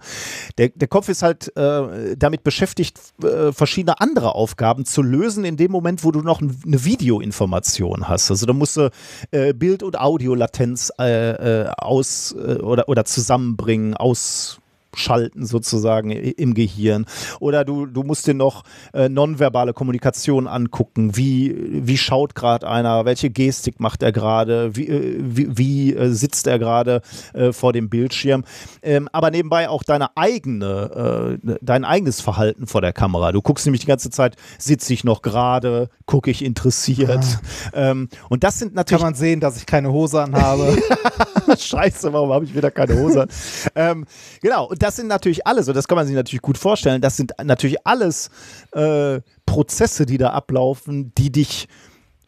Der, der Kopf ist halt äh, damit beschäftigt, äh, verschiedene andere Aufgaben zu lösen, in dem Moment, wo du noch eine Videoinformation hast. Also da musst du äh, Bild- und Audiolatenz äh, äh, aus äh, oder, oder zusammenbringen, aus schalten sozusagen im Gehirn. Oder du, du musst dir noch äh, nonverbale Kommunikation angucken. Wie, wie schaut gerade einer? Welche Gestik macht er gerade? Wie, äh, wie, wie äh, sitzt er gerade äh, vor dem Bildschirm? Ähm, aber nebenbei auch deine eigene, äh, dein eigenes Verhalten vor der Kamera. Du guckst nämlich die ganze Zeit, sitze ich noch gerade? Gucke ich interessiert? Ah. Ähm, und das sind natürlich. Kann man sehen, dass ich keine Hose anhabe. Scheiße, warum habe ich wieder keine Hose? ähm, genau. Und das sind natürlich alles, und das kann man sich natürlich gut vorstellen, das sind natürlich alles äh, Prozesse, die da ablaufen, die dich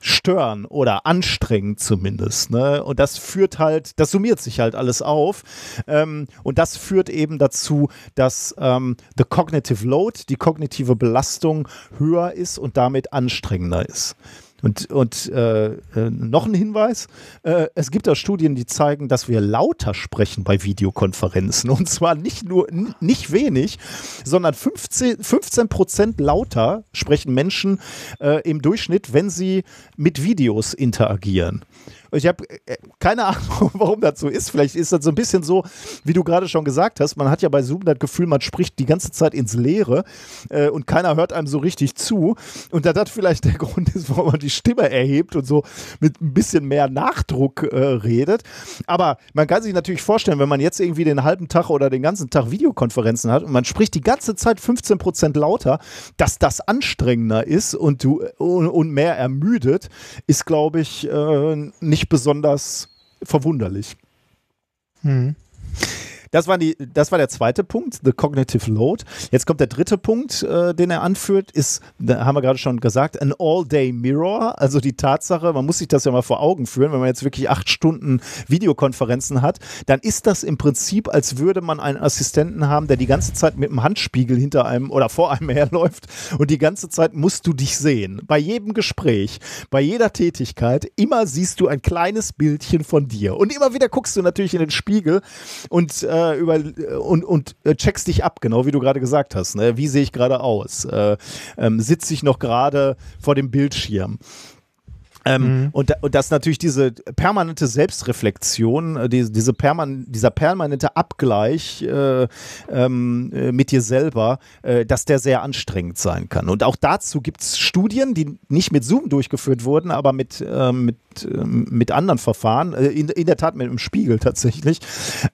stören oder anstrengen zumindest. Ne? Und das führt halt, das summiert sich halt alles auf. Ähm, und das führt eben dazu, dass ähm, the cognitive load, die kognitive Belastung höher ist und damit anstrengender ist. Und, und äh, äh, noch ein Hinweis: äh, Es gibt auch Studien, die zeigen, dass wir lauter sprechen bei Videokonferenzen. Und zwar nicht nur, nicht wenig, sondern 15, 15 Prozent lauter sprechen Menschen äh, im Durchschnitt, wenn sie mit Videos interagieren. Ich habe äh, keine Ahnung, warum das so ist. Vielleicht ist das so ein bisschen so, wie du gerade schon gesagt hast. Man hat ja bei Zoom das Gefühl, man spricht die ganze Zeit ins Leere äh, und keiner hört einem so richtig zu. Und da das vielleicht der Grund ist, warum man die Stimme erhebt und so mit ein bisschen mehr Nachdruck äh, redet. Aber man kann sich natürlich vorstellen, wenn man jetzt irgendwie den halben Tag oder den ganzen Tag Videokonferenzen hat und man spricht die ganze Zeit 15 Prozent lauter, dass das anstrengender ist und du und, und mehr ermüdet, ist, glaube ich, äh, nicht nicht besonders verwunderlich. Hm. Das war, die, das war der zweite Punkt, the cognitive load. Jetzt kommt der dritte Punkt, äh, den er anführt, ist, da haben wir gerade schon gesagt, an all-day mirror. Also die Tatsache, man muss sich das ja mal vor Augen führen, wenn man jetzt wirklich acht Stunden Videokonferenzen hat, dann ist das im Prinzip, als würde man einen Assistenten haben, der die ganze Zeit mit dem Handspiegel hinter einem oder vor einem herläuft und die ganze Zeit musst du dich sehen. Bei jedem Gespräch, bei jeder Tätigkeit, immer siehst du ein kleines Bildchen von dir. Und immer wieder guckst du natürlich in den Spiegel und äh, äh, über und, und äh, checkst dich ab, genau wie du gerade gesagt hast. Ne? Wie sehe ich gerade aus? Äh, ähm, Sitze ich noch gerade vor dem Bildschirm? Ähm, mhm. und, und das natürlich diese permanente Selbstreflexion, äh, die, diese perman dieser permanente Abgleich äh, ähm, äh, mit dir selber, äh, dass der sehr anstrengend sein kann. Und auch dazu gibt es Studien, die nicht mit Zoom durchgeführt wurden, aber mit, äh, mit mit anderen Verfahren, äh, in, in der Tat mit einem Spiegel tatsächlich,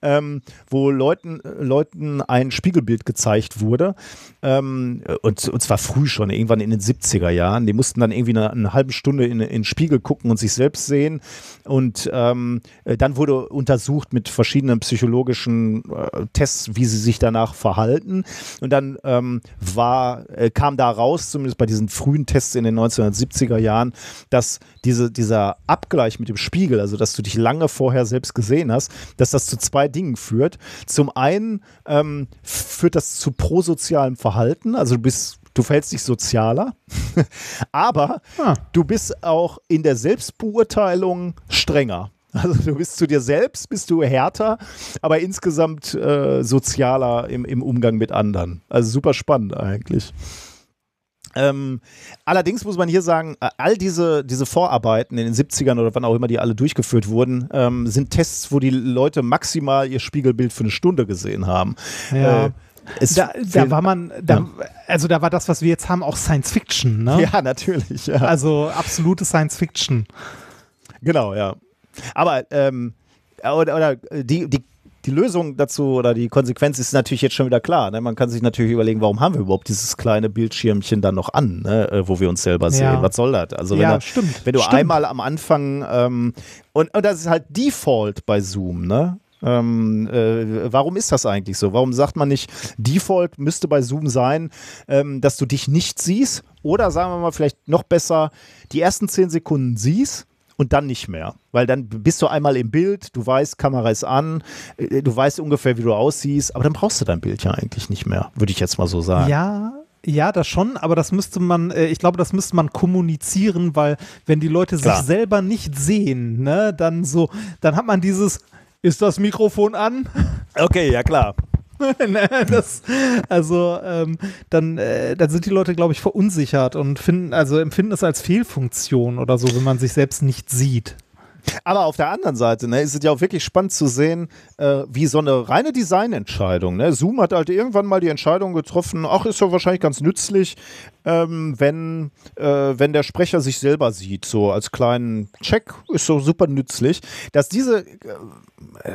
ähm, wo Leuten, Leuten ein Spiegelbild gezeigt wurde. Ähm, und, und zwar früh schon, irgendwann in den 70er Jahren. Die mussten dann irgendwie eine, eine halbe Stunde in, in den Spiegel gucken und sich selbst sehen. Und ähm, dann wurde untersucht mit verschiedenen psychologischen äh, Tests, wie sie sich danach verhalten. Und dann ähm, war, äh, kam da raus, zumindest bei diesen frühen Tests in den 1970er Jahren, dass diese, dieser Abgleich mit dem Spiegel, also dass du dich lange vorher selbst gesehen hast, dass das zu zwei Dingen führt. Zum einen ähm, führt das zu prosozialem Verhalten, also du bist du verhältst dich sozialer, aber ah. du bist auch in der Selbstbeurteilung strenger. Also du bist zu dir selbst, bist du härter, aber insgesamt äh, sozialer im, im Umgang mit anderen. Also super spannend eigentlich. Ähm, allerdings muss man hier sagen, äh, all diese, diese Vorarbeiten in den 70ern oder wann auch immer die alle durchgeführt wurden, ähm, sind Tests, wo die Leute maximal ihr Spiegelbild für eine Stunde gesehen haben. Ja. Äh, da, da, war man, da, ja. also da war das, was wir jetzt haben, auch Science Fiction, ne? Ja, natürlich. Ja. Also absolute Science Fiction. Genau, ja. Aber ähm, oder, oder die, die die Lösung dazu oder die Konsequenz ist natürlich jetzt schon wieder klar. Ne? Man kann sich natürlich überlegen, warum haben wir überhaupt dieses kleine Bildschirmchen dann noch an, ne? Äh, wo wir uns selber sehen. Ja. Was soll das? Also wenn, ja, da, stimmt, wenn du stimmt. einmal am Anfang ähm, und, und das ist halt Default bei Zoom, ne? Ähm, äh, warum ist das eigentlich so? Warum sagt man nicht, Default müsste bei Zoom sein, ähm, dass du dich nicht siehst? Oder sagen wir mal vielleicht noch besser, die ersten zehn Sekunden siehst und dann nicht mehr. Weil dann bist du einmal im Bild, du weißt, Kamera ist an, äh, du weißt ungefähr, wie du aussiehst, aber dann brauchst du dein Bild ja eigentlich nicht mehr, würde ich jetzt mal so sagen. Ja, ja, das schon, aber das müsste man, äh, ich glaube, das müsste man kommunizieren, weil wenn die Leute Klar. sich selber nicht sehen, ne, dann so, dann hat man dieses, ist das Mikrofon an? Okay, ja klar. Ne, das, also ähm, dann, äh, dann sind die Leute, glaube ich, verunsichert und finden, also empfinden es als Fehlfunktion oder so, wenn man sich selbst nicht sieht. Aber auf der anderen Seite ne, ist es ja auch wirklich spannend zu sehen, äh, wie so eine reine Designentscheidung. Ne? Zoom hat halt irgendwann mal die Entscheidung getroffen, ach, ist ja wahrscheinlich ganz nützlich, ähm, wenn, äh, wenn der Sprecher sich selber sieht, so als kleinen Check, ist so super nützlich, dass diese äh,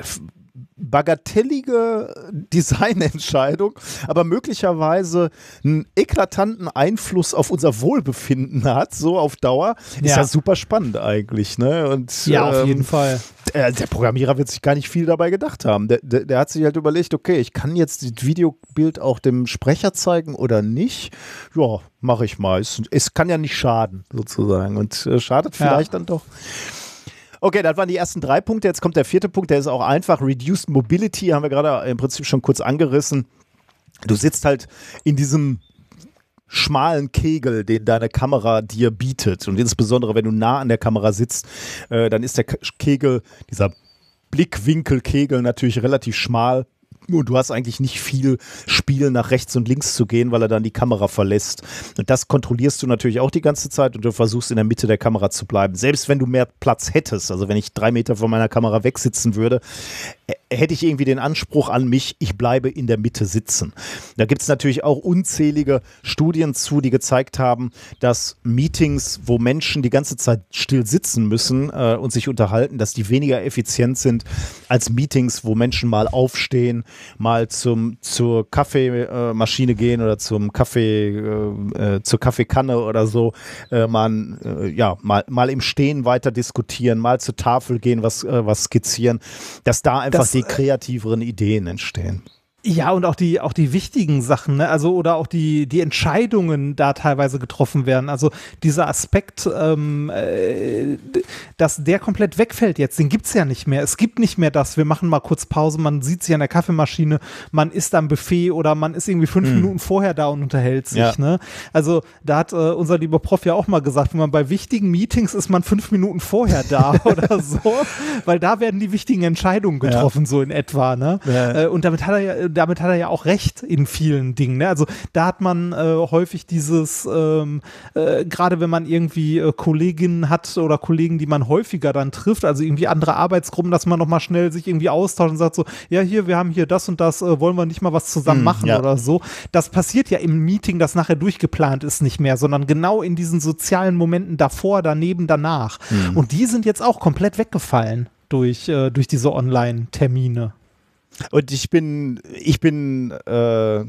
bagatellige Designentscheidung, aber möglicherweise einen eklatanten Einfluss auf unser Wohlbefinden hat, so auf Dauer, ist ja, ja super spannend eigentlich. Ne? Und, ja, ähm, auf jeden Fall. Der, der, Programmierer wird sich gar nicht viel dabei gedacht haben. Der, der, der, hat sich halt überlegt, okay, ich kann jetzt das Videobild auch dem Sprecher zeigen oder nicht. Ja, mache ich mal. Es, es, kann ja nicht schaden, sozusagen. Und äh, schadet vielleicht ja. dann doch. Okay, das waren die ersten drei Punkte. Jetzt kommt der vierte Punkt, der ist auch einfach. Reduced Mobility haben wir gerade im Prinzip schon kurz angerissen. Du sitzt halt in diesem schmalen Kegel, den deine Kamera dir bietet. Und insbesondere, wenn du nah an der Kamera sitzt, äh, dann ist der Kegel, dieser Blickwinkelkegel natürlich relativ schmal. Und du hast eigentlich nicht viel Spiel nach rechts und links zu gehen, weil er dann die Kamera verlässt. Und das kontrollierst du natürlich auch die ganze Zeit und du versuchst in der Mitte der Kamera zu bleiben. Selbst wenn du mehr Platz hättest, also wenn ich drei Meter von meiner Kamera wegsitzen würde, hätte ich irgendwie den Anspruch an mich, ich bleibe in der Mitte sitzen. Da gibt es natürlich auch unzählige Studien zu, die gezeigt haben, dass Meetings, wo Menschen die ganze Zeit still sitzen müssen äh, und sich unterhalten, dass die weniger effizient sind als Meetings, wo Menschen mal aufstehen, mal zum, zur Kaffeemaschine gehen oder zum Kaffee, äh, äh, zur Kaffeekanne oder so, äh, mal, äh, ja, mal, mal im Stehen weiter diskutieren, mal zur Tafel gehen, was, äh, was skizzieren, dass da einfach das, die kreativeren Ideen entstehen. Ja, und auch die, auch die wichtigen Sachen, ne? also oder auch die, die Entscheidungen da teilweise getroffen werden. Also dieser Aspekt, ähm, äh, dass der komplett wegfällt jetzt, den gibt's ja nicht mehr. Es gibt nicht mehr das, wir machen mal kurz Pause, man sieht sich an der Kaffeemaschine, man isst am Buffet oder man ist irgendwie fünf hm. Minuten vorher da und unterhält sich. Ja. Ne? Also da hat äh, unser lieber Prof ja auch mal gesagt, wenn man bei wichtigen Meetings ist man fünf Minuten vorher da oder so, weil da werden die wichtigen Entscheidungen getroffen, ja. so in etwa. Ne? Ja. Äh, und damit hat er ja damit hat er ja auch recht in vielen Dingen. Ne? Also da hat man äh, häufig dieses, ähm, äh, gerade wenn man irgendwie äh, Kolleginnen hat oder Kollegen, die man häufiger dann trifft, also irgendwie andere Arbeitsgruppen, dass man nochmal schnell sich irgendwie austauscht und sagt so, ja hier, wir haben hier das und das, äh, wollen wir nicht mal was zusammen mm, machen ja. oder so. Das passiert ja im Meeting, das nachher durchgeplant ist, nicht mehr, sondern genau in diesen sozialen Momenten davor, daneben, danach. Mm. Und die sind jetzt auch komplett weggefallen durch, äh, durch diese Online-Termine. Und ich bin, ich bin äh,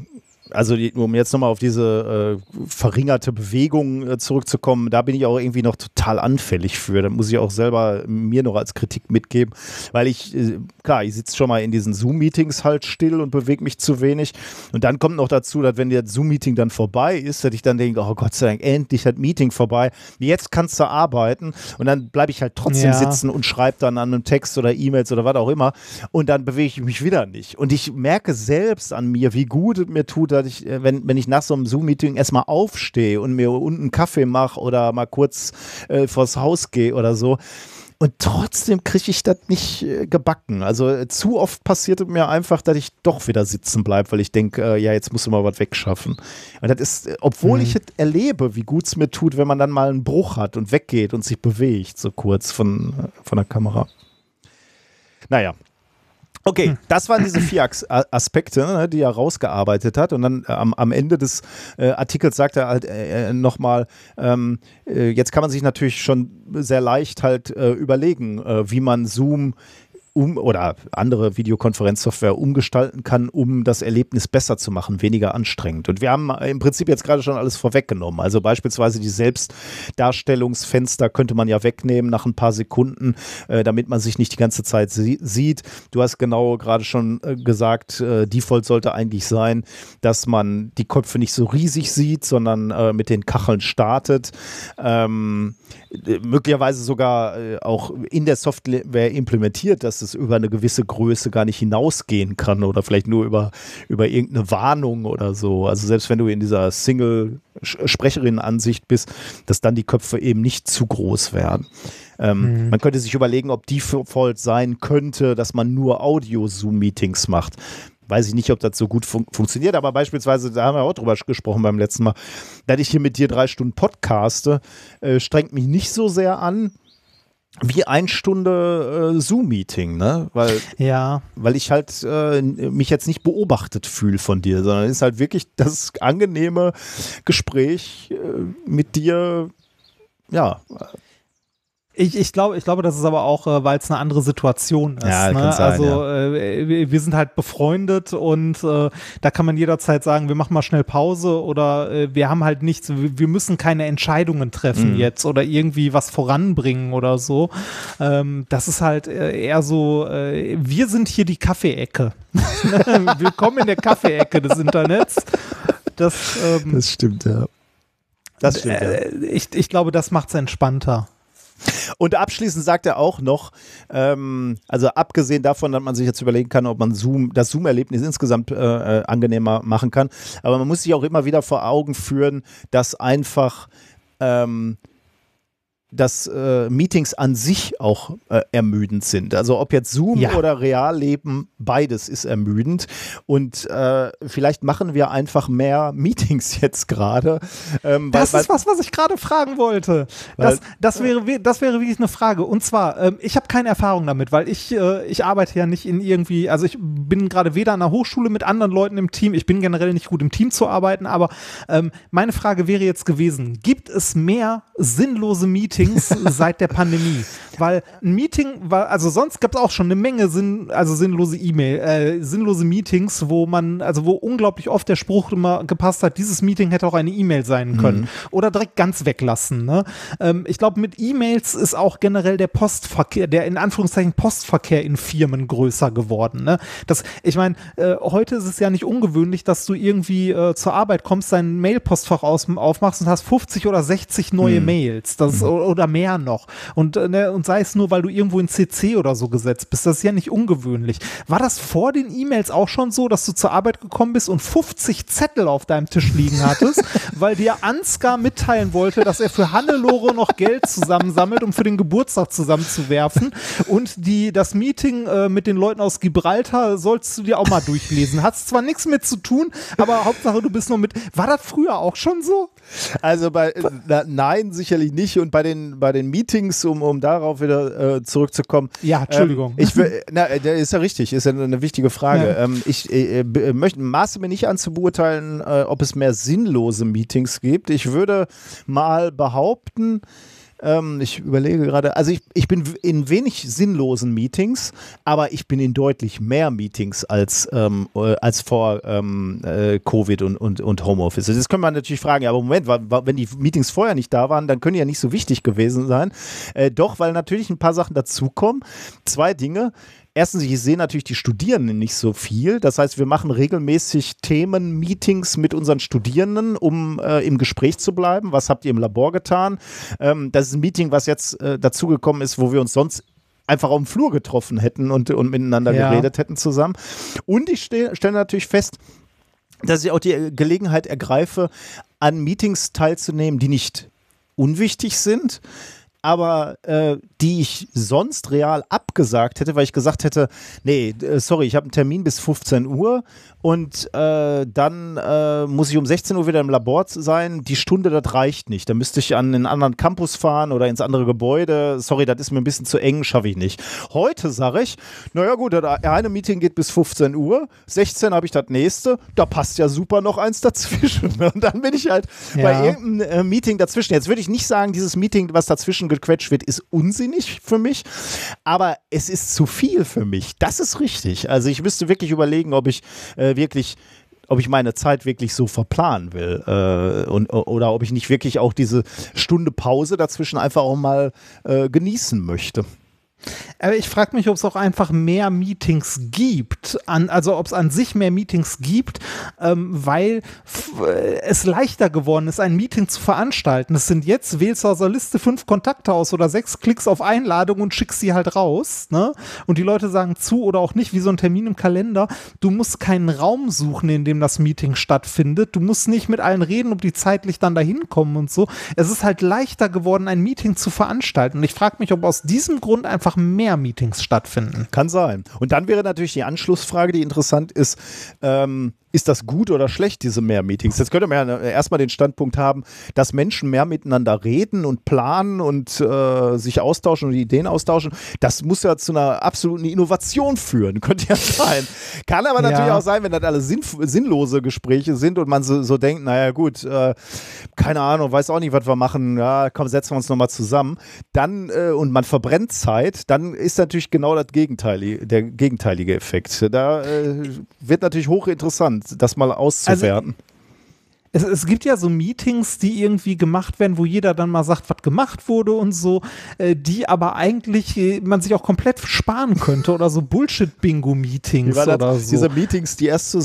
also um jetzt nochmal auf diese äh, verringerte Bewegung äh, zurückzukommen, da bin ich auch irgendwie noch total anfällig für. Da muss ich auch selber mir noch als Kritik mitgeben, weil ich, äh, klar, ich sitze schon mal in diesen Zoom-Meetings halt still und bewege mich zu wenig. Und dann kommt noch dazu, dass wenn der Zoom-Meeting dann vorbei ist, dass ich dann denke, oh Gott sei Dank, endlich hat Meeting vorbei. Jetzt kannst du arbeiten. Und dann bleibe ich halt trotzdem ja. sitzen und schreibe dann an einem Text oder E-Mails oder was auch immer. Und dann bewege ich mich wieder nicht. Und ich merke selbst an mir, wie gut es mir tut, dass ich, äh, wenn, wenn ich nach so einem Zoom-Meeting erstmal aufstehe und mir unten Kaffee mache oder mal kurz äh, vors Haus gehe oder so. Und trotzdem kriege ich das nicht äh, gebacken. Also äh, zu oft passiert es mir einfach, dass ich doch wieder sitzen bleibe, weil ich denke, äh, ja, jetzt muss du mal was wegschaffen. Und das ist, äh, obwohl mhm. ich es erlebe, wie gut es mir tut, wenn man dann mal einen Bruch hat und weggeht und sich bewegt, so kurz von, von der Kamera. Naja, Okay, hm. das waren diese vier Aspekte, ne, die er rausgearbeitet hat. Und dann äh, am, am, Ende des äh, Artikels sagt er halt äh, äh nochmal, ähm, äh, jetzt kann man sich natürlich schon sehr leicht halt äh, überlegen, wie man Zoom um oder andere Videokonferenzsoftware umgestalten kann, um das Erlebnis besser zu machen, weniger anstrengend. Und wir haben im Prinzip jetzt gerade schon alles vorweggenommen. Also beispielsweise die Selbstdarstellungsfenster könnte man ja wegnehmen nach ein paar Sekunden, äh, damit man sich nicht die ganze Zeit sie sieht. Du hast genau gerade schon äh, gesagt, äh, Default sollte eigentlich sein, dass man die Köpfe nicht so riesig sieht, sondern äh, mit den Kacheln startet. Ähm, möglicherweise sogar äh, auch in der Software implementiert, dass es über eine gewisse Größe gar nicht hinausgehen kann oder vielleicht nur über, über irgendeine Warnung oder so. Also selbst wenn du in dieser Single-Sprecherinnen-Ansicht bist, dass dann die Köpfe eben nicht zu groß werden. Ähm, mhm. Man könnte sich überlegen, ob Default sein könnte, dass man nur Audio-Zoom-Meetings macht weiß ich nicht, ob das so gut fun funktioniert, aber beispielsweise, da haben wir auch drüber gesprochen beim letzten Mal, dass ich hier mit dir drei Stunden podcaste, äh, strengt mich nicht so sehr an wie ein Stunde äh, Zoom-Meeting, ne? Weil, ja. weil ich halt äh, mich jetzt nicht beobachtet fühle von dir, sondern es ist halt wirklich das angenehme Gespräch äh, mit dir, ja, ich, ich glaube, ich glaube, das ist aber auch, äh, weil es eine andere Situation ist. Ja, ne? sein, also ja. äh, wir sind halt befreundet und äh, da kann man jederzeit sagen, wir machen mal schnell Pause oder äh, wir haben halt nichts, wir müssen keine Entscheidungen treffen mhm. jetzt oder irgendwie was voranbringen oder so. Ähm, das ist halt äh, eher so, äh, wir sind hier die Kaffeeecke. Willkommen in der Kaffeeecke des Internets. Das, ähm, das stimmt, ja. Das stimmt, ja. Ich, ich glaube, das macht es entspannter. Und abschließend sagt er auch noch, ähm, also abgesehen davon, dass man sich jetzt überlegen kann, ob man Zoom, das Zoom-Erlebnis insgesamt äh, äh, angenehmer machen kann, aber man muss sich auch immer wieder vor Augen führen, dass einfach ähm, dass äh, Meetings an sich auch äh, ermüdend sind. Also ob jetzt Zoom ja. oder Realleben, beides ist ermüdend. Und äh, vielleicht machen wir einfach mehr Meetings jetzt gerade. Ähm, das weil, ist was, was ich gerade fragen wollte. Weil, das, das, wäre, das wäre wirklich eine Frage. Und zwar, ähm, ich habe keine Erfahrung damit, weil ich, äh, ich arbeite ja nicht in irgendwie, also ich bin gerade weder an der Hochschule mit anderen Leuten im Team, ich bin generell nicht gut im Team zu arbeiten, aber ähm, meine Frage wäre jetzt gewesen, gibt es mehr sinnlose Meetings Meetings seit der Pandemie. Weil ein Meeting war, also sonst gab es auch schon eine Menge Sinn, also sinnlose E-Mail, äh, sinnlose Meetings, wo man, also wo unglaublich oft der Spruch immer gepasst hat, dieses Meeting hätte auch eine E-Mail sein können. Mhm. Oder direkt ganz weglassen. Ne? Ähm, ich glaube, mit E-Mails ist auch generell der Postverkehr, der in Anführungszeichen Postverkehr in Firmen größer geworden. Ne? Das, ich meine, äh, heute ist es ja nicht ungewöhnlich, dass du irgendwie äh, zur Arbeit kommst, dein Mailpostfach aufmachst und hast 50 oder 60 neue mhm. Mails. Das, mhm oder mehr noch. Und, äh, ne, und sei es nur, weil du irgendwo in CC oder so gesetzt bist. Das ist ja nicht ungewöhnlich. War das vor den E-Mails auch schon so, dass du zur Arbeit gekommen bist und 50 Zettel auf deinem Tisch liegen hattest, weil dir Ansgar mitteilen wollte, dass er für Hannelore noch Geld zusammensammelt, um für den Geburtstag zusammenzuwerfen. Und die, das Meeting äh, mit den Leuten aus Gibraltar sollst du dir auch mal durchlesen. Hat zwar nichts mit zu tun, aber Hauptsache du bist noch mit. War das früher auch schon so? Also bei na, nein, sicherlich nicht. Und bei den, bei den Meetings, um, um darauf wieder äh, zurückzukommen. Ja, Entschuldigung. Ähm, ich will, na, der ist ja richtig, ist ja eine wichtige Frage. Ja. Ähm, ich äh, möchte, maße mir nicht an zu beurteilen, äh, ob es mehr sinnlose Meetings gibt. Ich würde mal behaupten, ähm, ich überlege gerade, also ich, ich bin in wenig sinnlosen Meetings, aber ich bin in deutlich mehr Meetings als, ähm, äh, als vor ähm, äh, Covid und, und, und Homeoffice. Das können wir natürlich fragen, ja, aber Moment, wenn die Meetings vorher nicht da waren, dann können die ja nicht so wichtig gewesen sein. Äh, doch, weil natürlich ein paar Sachen dazukommen. Zwei Dinge erstens, ich sehe natürlich die Studierenden nicht so viel. Das heißt, wir machen regelmäßig Themen-Meetings mit unseren Studierenden, um äh, im Gespräch zu bleiben. Was habt ihr im Labor getan? Ähm, das ist ein Meeting, was jetzt äh, dazugekommen ist, wo wir uns sonst einfach auf dem Flur getroffen hätten und, und miteinander ja. geredet hätten zusammen. Und ich stelle natürlich fest, dass ich auch die Gelegenheit ergreife, an Meetings teilzunehmen, die nicht unwichtig sind, aber äh, die ich sonst real abgesagt hätte, weil ich gesagt hätte, nee, äh, sorry, ich habe einen Termin bis 15 Uhr und äh, dann äh, muss ich um 16 Uhr wieder im Labor sein. Die Stunde, das reicht nicht. Da müsste ich an einen anderen Campus fahren oder ins andere Gebäude. Sorry, das ist mir ein bisschen zu eng, schaffe ich nicht. Heute sage ich, naja gut, das eine Meeting geht bis 15 Uhr, 16 habe ich das nächste, da passt ja super noch eins dazwischen. Und dann bin ich halt ja. bei irgendeinem äh, Meeting dazwischen. Jetzt würde ich nicht sagen, dieses Meeting, was dazwischen gequetscht wird, ist unsinnig für mich, aber es ist zu viel für mich. Das ist richtig. Also ich müsste wirklich überlegen, ob ich äh, wirklich ob ich meine Zeit wirklich so verplanen will äh, und, oder ob ich nicht wirklich auch diese Stunde Pause dazwischen einfach auch mal äh, genießen möchte. Aber ich frage mich, ob es auch einfach mehr Meetings gibt, an, also ob es an sich mehr Meetings gibt, ähm, weil äh, es leichter geworden ist, ein Meeting zu veranstalten. Es sind jetzt, wählst du aus der Liste fünf Kontakte aus oder sechs Klicks auf Einladung und schickst sie halt raus. Ne? Und die Leute sagen zu oder auch nicht, wie so ein Termin im Kalender. Du musst keinen Raum suchen, in dem das Meeting stattfindet. Du musst nicht mit allen reden, ob die zeitlich dann dahin kommen und so. Es ist halt leichter geworden, ein Meeting zu veranstalten. Und ich frage mich, ob aus diesem Grund einfach einfach mehr Meetings stattfinden. Kann sein. Und dann wäre natürlich die Anschlussfrage, die interessant ist, ähm, ist das gut oder schlecht, diese Mehr-Meetings? Jetzt könnte man ja erstmal den Standpunkt haben, dass Menschen mehr miteinander reden und planen und äh, sich austauschen und Ideen austauschen. Das muss ja zu einer absoluten Innovation führen. Könnte ja sein. Kann aber ja. natürlich auch sein, wenn das alle sinn sinnlose Gespräche sind und man so, so denkt, naja gut, äh, keine Ahnung, weiß auch nicht, was wir machen. Ja, komm, setzen wir uns nochmal zusammen. Dann, äh, und man verbrennt Zeit, dann ist natürlich genau das Gegenteilige, der gegenteilige Effekt. Da äh, wird natürlich hochinteressant das mal auszuwerten. Also es, es, gibt ja so Meetings, die irgendwie gemacht werden, wo jeder dann mal sagt, was gemacht wurde und so, äh, die aber eigentlich äh, man sich auch komplett sparen könnte oder so Bullshit-Bingo-Meetings oder so. Diese Meetings, die erst zu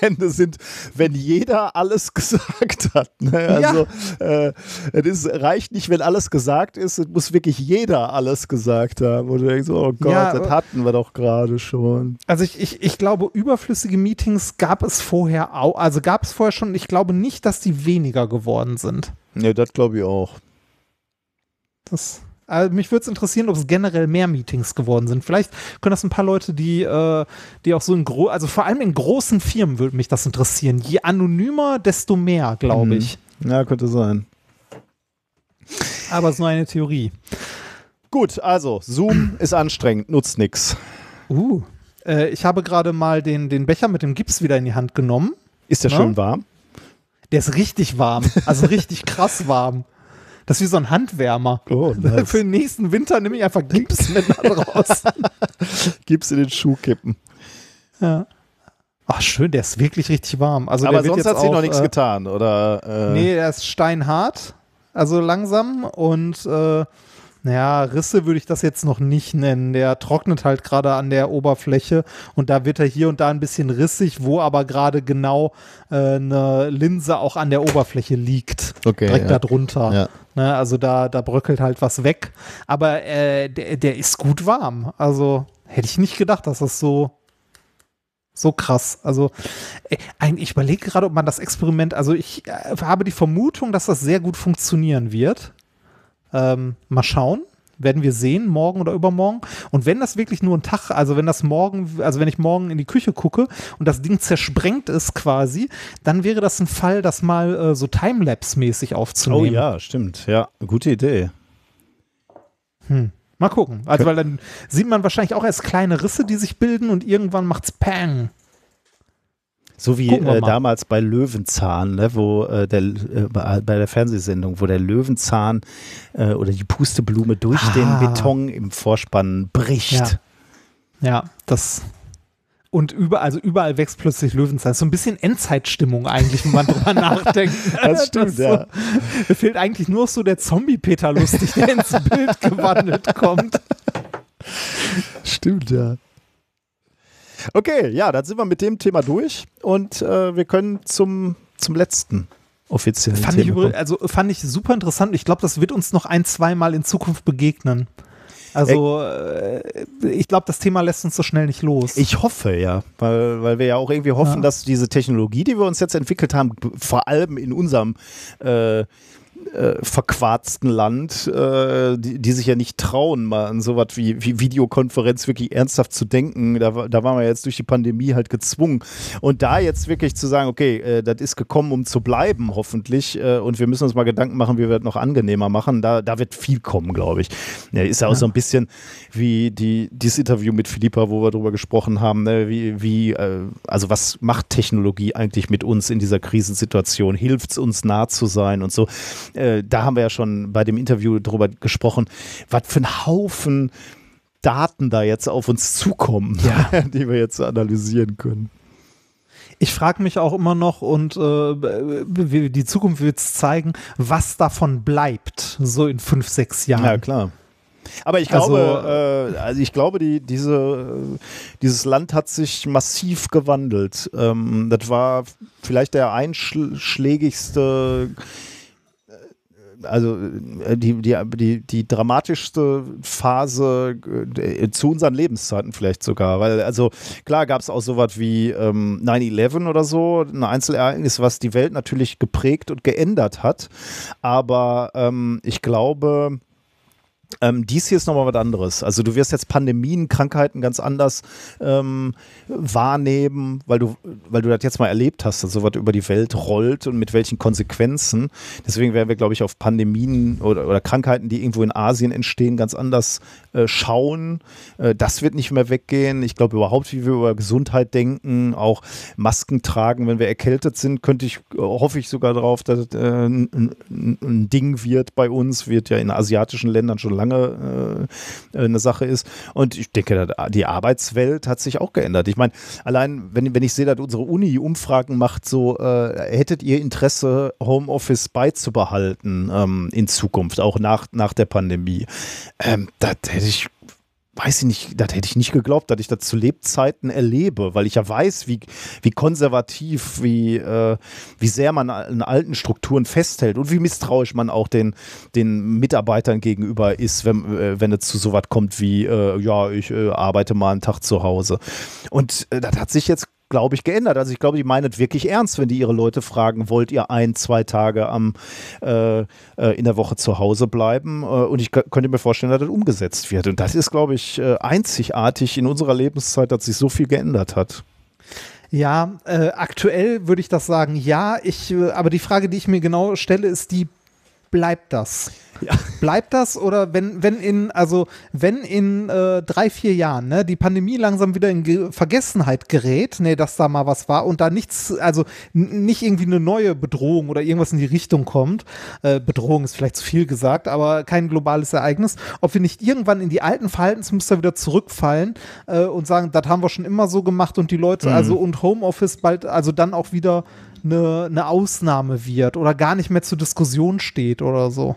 Ende sind, wenn jeder alles gesagt hat. Ne? Also ja. äh, es reicht nicht, wenn alles gesagt ist, es muss wirklich jeder alles gesagt haben. Und du denkst, oh Gott, ja, das hatten wir doch gerade schon. Also ich, ich, ich glaube, überflüssige Meetings gab es vorher auch, also gab es vorher schon, ich glaube nicht, dass die weniger geworden sind. Ja, das glaube ich auch. Das, also mich würde es interessieren, ob es generell mehr Meetings geworden sind. Vielleicht können das ein paar Leute, die, äh, die auch so in großen, also vor allem in großen Firmen würde mich das interessieren. Je anonymer, desto mehr, glaube mhm. ich. Ja, könnte sein. Aber es ist nur eine Theorie. Gut, also Zoom ist anstrengend, nutzt nichts. Uh, äh, ich habe gerade mal den, den Becher mit dem Gips wieder in die Hand genommen. Ist der Na? schön warm? Der ist richtig warm, also richtig krass warm. Das ist wie so ein Handwärmer. Oh, nice. Für den nächsten Winter nehme ich einfach Gips mit raus. Gips in den Schuh kippen. Ja. Ach, schön, der ist wirklich richtig warm. Also Aber sonst hat sich noch nichts äh, getan, oder? Äh nee, der ist steinhart, also langsam und äh, Ja, Risse würde ich das jetzt noch nicht nennen. Der trocknet halt gerade an der Oberfläche und da wird er hier und da ein bisschen rissig, wo aber gerade genau äh, eine Linse auch an der Oberfläche liegt. Okay. Direkt ja. darunter. Ja. Ne, also da, da bröckelt halt was weg. Aber äh, der, der ist gut warm. Also hätte ich nicht gedacht, dass das so so krass. Also äh, ich überlege gerade, ob man das Experiment, also ich äh, habe die Vermutung, dass das sehr gut funktionieren wird. Ähm, mal schauen. Werden wir sehen, morgen oder übermorgen. Und wenn das wirklich nur ein Tag, also wenn das morgen, also wenn ich morgen in die Küche gucke und das Ding zersprengt ist quasi, dann wäre das ein Fall, das mal äh, so Timelapse-mäßig aufzunehmen. Oh ja, stimmt. Ja, gute Idee. Hm. Mal gucken. Also, weil dann sieht man wahrscheinlich auch erst kleine Risse, die sich bilden und irgendwann macht's Pang. So wie äh, damals bei Löwenzahn, ne, wo äh, der, äh, bei der Fernsehsendung, wo der Löwenzahn äh, oder die Pusteblume durch ah. den Beton im Vorspann bricht. Ja, ja das. Und überall, also überall wächst plötzlich Löwenzahn. So ein bisschen Endzeitstimmung eigentlich, wenn man drüber nachdenkt. Das stimmt, das ja. mir fehlt eigentlich nur so der Zombie-Peter lustig, der ins Bild gewandelt kommt. Stimmt, ja. Okay, ja, dann sind wir mit dem Thema durch und äh, wir können zum, zum letzten offiziellen fand Thema ich über, Also fand ich super interessant. Ich glaube, das wird uns noch ein, zweimal in Zukunft begegnen. Also äh, ich glaube, das Thema lässt uns so schnell nicht los. Ich hoffe ja, weil, weil wir ja auch irgendwie hoffen, ja. dass diese Technologie, die wir uns jetzt entwickelt haben, vor allem in unserem äh, äh, verquarzten Land, äh, die, die, sich ja nicht trauen, mal an sowas wie, wie Videokonferenz wirklich ernsthaft zu denken. Da, da waren wir jetzt durch die Pandemie halt gezwungen. Und da jetzt wirklich zu sagen, okay, äh, das ist gekommen, um zu bleiben, hoffentlich, äh, und wir müssen uns mal Gedanken machen, wie wir das noch angenehmer machen, da, da wird viel kommen, glaube ich. Ja, ist ja auch so ein bisschen wie die, dieses Interview mit Philippa, wo wir darüber gesprochen haben, ne? wie, wie äh, also was macht Technologie eigentlich mit uns in dieser Krisensituation? Hilft es uns nah zu sein und so? Äh, da haben wir ja schon bei dem Interview drüber gesprochen, was für ein Haufen Daten da jetzt auf uns zukommen, ja. die wir jetzt analysieren können. Ich frage mich auch immer noch und äh, die Zukunft wird es zeigen, was davon bleibt, so in fünf, sechs Jahren. Ja, klar. Aber ich glaube, also, äh, also ich glaube, die, diese, dieses Land hat sich massiv gewandelt. Ähm, das war vielleicht der einschlägigste also äh, die, die, die, die dramatischste Phase äh, zu unseren Lebenszeiten vielleicht sogar. Weil, also klar gab es auch sowas wie ähm, 9-11 oder so, ein Einzelereignis, was die Welt natürlich geprägt und geändert hat. Aber ähm, ich glaube, ähm, dies hier ist nochmal was anderes. Also du wirst jetzt Pandemien, Krankheiten ganz anders ähm, wahrnehmen, weil du, weil du das jetzt mal erlebt hast, dass sowas über die Welt rollt und mit welchen Konsequenzen. Deswegen werden wir, glaube ich, auf Pandemien oder, oder Krankheiten, die irgendwo in Asien entstehen, ganz anders äh, schauen. Äh, das wird nicht mehr weggehen. Ich glaube überhaupt, wie wir über Gesundheit denken, auch Masken tragen, wenn wir erkältet sind, könnte ich, hoffe ich sogar darauf, dass äh, ein, ein Ding wird bei uns, wird ja in asiatischen Ländern schon lange äh, eine Sache ist. Und ich denke, die Arbeitswelt hat sich auch geändert. Ich meine, allein, wenn, wenn ich sehe, dass unsere Uni Umfragen macht, so äh, hättet ihr Interesse, Homeoffice beizubehalten ähm, in Zukunft, auch nach, nach der Pandemie. Ähm, das hätte ich weiß ich nicht, das hätte ich nicht geglaubt, dass ich das zu Lebzeiten erlebe, weil ich ja weiß, wie, wie konservativ, wie, äh, wie sehr man an alten Strukturen festhält und wie misstrauisch man auch den, den Mitarbeitern gegenüber ist, wenn, äh, wenn es zu sowas kommt wie, äh, ja, ich äh, arbeite mal einen Tag zu Hause. Und äh, das hat sich jetzt glaube ich, geändert. Also ich glaube, die meinen es wirklich ernst, wenn die ihre Leute fragen, wollt ihr ein, zwei Tage am, äh, äh, in der Woche zu Hause bleiben? Äh, und ich könnte mir vorstellen, dass das umgesetzt wird. Und das ist, glaube ich, äh, einzigartig in unserer Lebenszeit, dass sich so viel geändert hat. Ja, äh, aktuell würde ich das sagen, ja. Ich, aber die Frage, die ich mir genau stelle, ist die, bleibt das? Ja. Bleibt das oder wenn, wenn in, also wenn in äh, drei, vier Jahren ne, die Pandemie langsam wieder in Ge Vergessenheit gerät, ne, dass da mal was war und da nichts, also nicht irgendwie eine neue Bedrohung oder irgendwas in die Richtung kommt, äh, Bedrohung ist vielleicht zu viel gesagt, aber kein globales Ereignis, ob wir nicht irgendwann in die alten Verhaltensmuster wieder zurückfallen äh, und sagen, das haben wir schon immer so gemacht und die Leute, mhm. also und Homeoffice bald, also dann auch wieder eine, eine Ausnahme wird oder gar nicht mehr zur Diskussion steht oder so.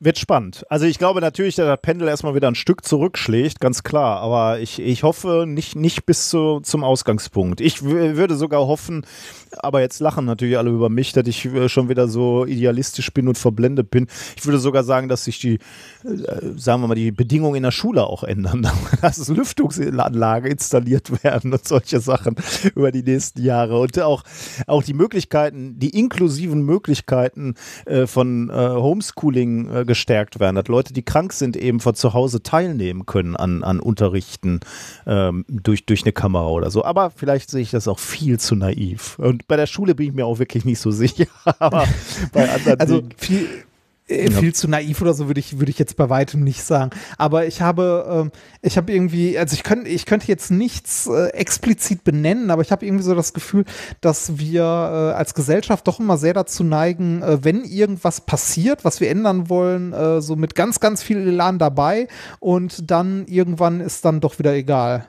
wird spannend. Also ich glaube natürlich, dass das Pendel erstmal wieder ein Stück zurückschlägt, ganz klar. Aber ich, ich hoffe nicht, nicht bis zu, zum Ausgangspunkt. Ich würde sogar hoffen, aber jetzt lachen natürlich alle über mich, dass ich äh, schon wieder so idealistisch bin und verblendet bin. Ich würde sogar sagen, dass sich die, äh, sagen wir mal, die Bedingungen in der Schule auch ändern. dass Lüftungsanlagen installiert werden und solche Sachen über die nächsten Jahre. Und auch, auch die Möglichkeiten, die inklusiven Möglichkeiten äh, von Homeschooling gestärkt werden, dass Leute, die krank sind, eben von zu Hause teilnehmen können an, an Unterrichten ähm, durch, durch eine Kamera oder so. Aber vielleicht sehe ich das auch viel zu naiv. Und bei der Schule bin ich mir auch wirklich nicht so sicher. Aber bei anderen also viel, äh, viel zu naiv oder so würde ich, würde ich jetzt bei weitem nicht sagen. Aber ich habe, ähm, ich habe irgendwie, also ich könnte, ich könnte jetzt nichts äh, explizit benennen, aber ich habe irgendwie so das Gefühl, dass wir äh, als Gesellschaft doch immer sehr dazu neigen, äh, wenn irgendwas passiert, was wir ändern wollen, äh, so mit ganz, ganz viel Elan dabei und dann irgendwann ist dann doch wieder egal.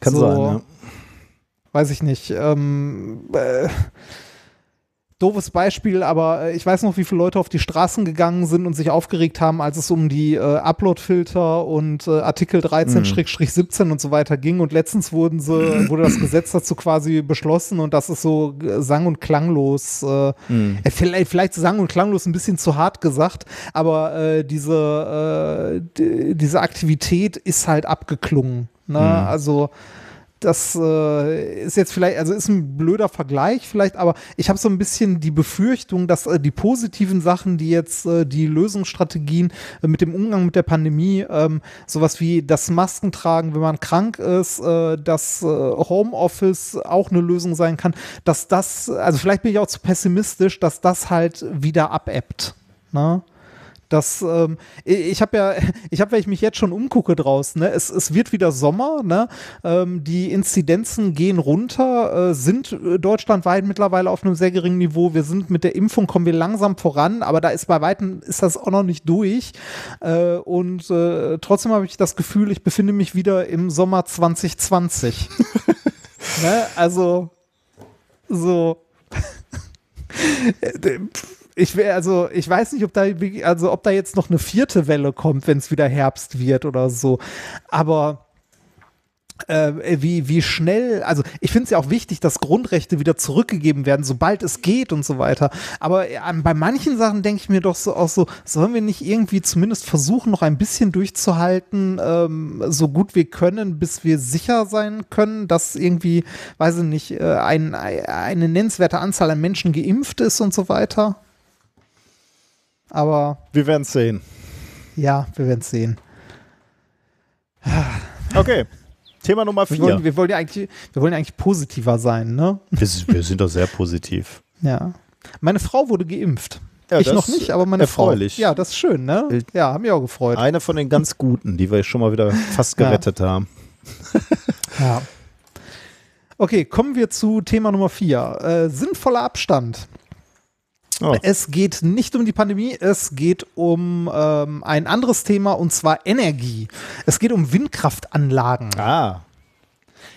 Kann so, sein, ja. Weiß ich nicht. Ähm, äh, doofes Beispiel, aber äh, ich weiß noch, wie viele Leute auf die Straßen gegangen sind und sich aufgeregt haben, als es um die äh, Upload-Filter und äh, Artikel 13-17 mhm. und so weiter ging. Und letztens wurden sie, wurde das Gesetz dazu quasi beschlossen und das ist so sang- und klanglos. Äh, mhm. Äh, vielleicht, vielleicht sang- und klanglos ein bisschen zu hart gesagt, aber äh, diese, äh, diese Aktivität ist halt abgeklungen. Ne? Mhm. Also das äh, ist jetzt vielleicht, also ist ein blöder Vergleich vielleicht, aber ich habe so ein bisschen die Befürchtung, dass äh, die positiven Sachen, die jetzt äh, die Lösungsstrategien äh, mit dem Umgang mit der Pandemie, ähm, sowas wie das Maskentragen, wenn man krank ist, äh, dass äh, Homeoffice auch eine Lösung sein kann, dass das, also vielleicht bin ich auch zu pessimistisch, dass das halt wieder abebbt. Ne? Das, ähm, ich habe ja, ich habe, wenn ich mich jetzt schon umgucke draußen, ne, es, es wird wieder Sommer, ne, ähm, die Inzidenzen gehen runter, äh, sind äh, deutschlandweit mittlerweile auf einem sehr geringen Niveau. Wir sind mit der Impfung, kommen wir langsam voran, aber da ist bei Weitem, ist das auch noch nicht durch. Äh, und äh, trotzdem habe ich das Gefühl, ich befinde mich wieder im Sommer 2020. ne, also, so. Ich wäre also, ich weiß nicht, ob da, also ob da jetzt noch eine vierte Welle kommt, wenn es wieder Herbst wird oder so. Aber äh, wie, wie schnell, also ich finde es ja auch wichtig, dass Grundrechte wieder zurückgegeben werden, sobald es geht und so weiter. Aber äh, bei manchen Sachen denke ich mir doch so auch so, sollen wir nicht irgendwie zumindest versuchen, noch ein bisschen durchzuhalten, ähm, so gut wir können, bis wir sicher sein können, dass irgendwie, weiß ich nicht, äh, ein, eine nennenswerte Anzahl an Menschen geimpft ist und so weiter? Aber. Wir werden es sehen. Ja, wir werden es sehen. Okay. Thema Nummer vier. Wir wollen, wir wollen, ja eigentlich, wir wollen ja eigentlich positiver sein, ne? Wir, wir sind doch sehr positiv. Ja. Meine Frau wurde geimpft. Ja, ich noch nicht, aber meine erfreulich. Frau. Ja, das ist schön, ne? Äh, ja, haben mich auch gefreut. Eine von den ganz guten, die wir schon mal wieder fast gerettet ja. haben. ja. Okay, kommen wir zu Thema Nummer vier. Äh, sinnvoller Abstand. Oh. Es geht nicht um die Pandemie, es geht um ähm, ein anderes Thema und zwar Energie. Es geht um Windkraftanlagen. Ah.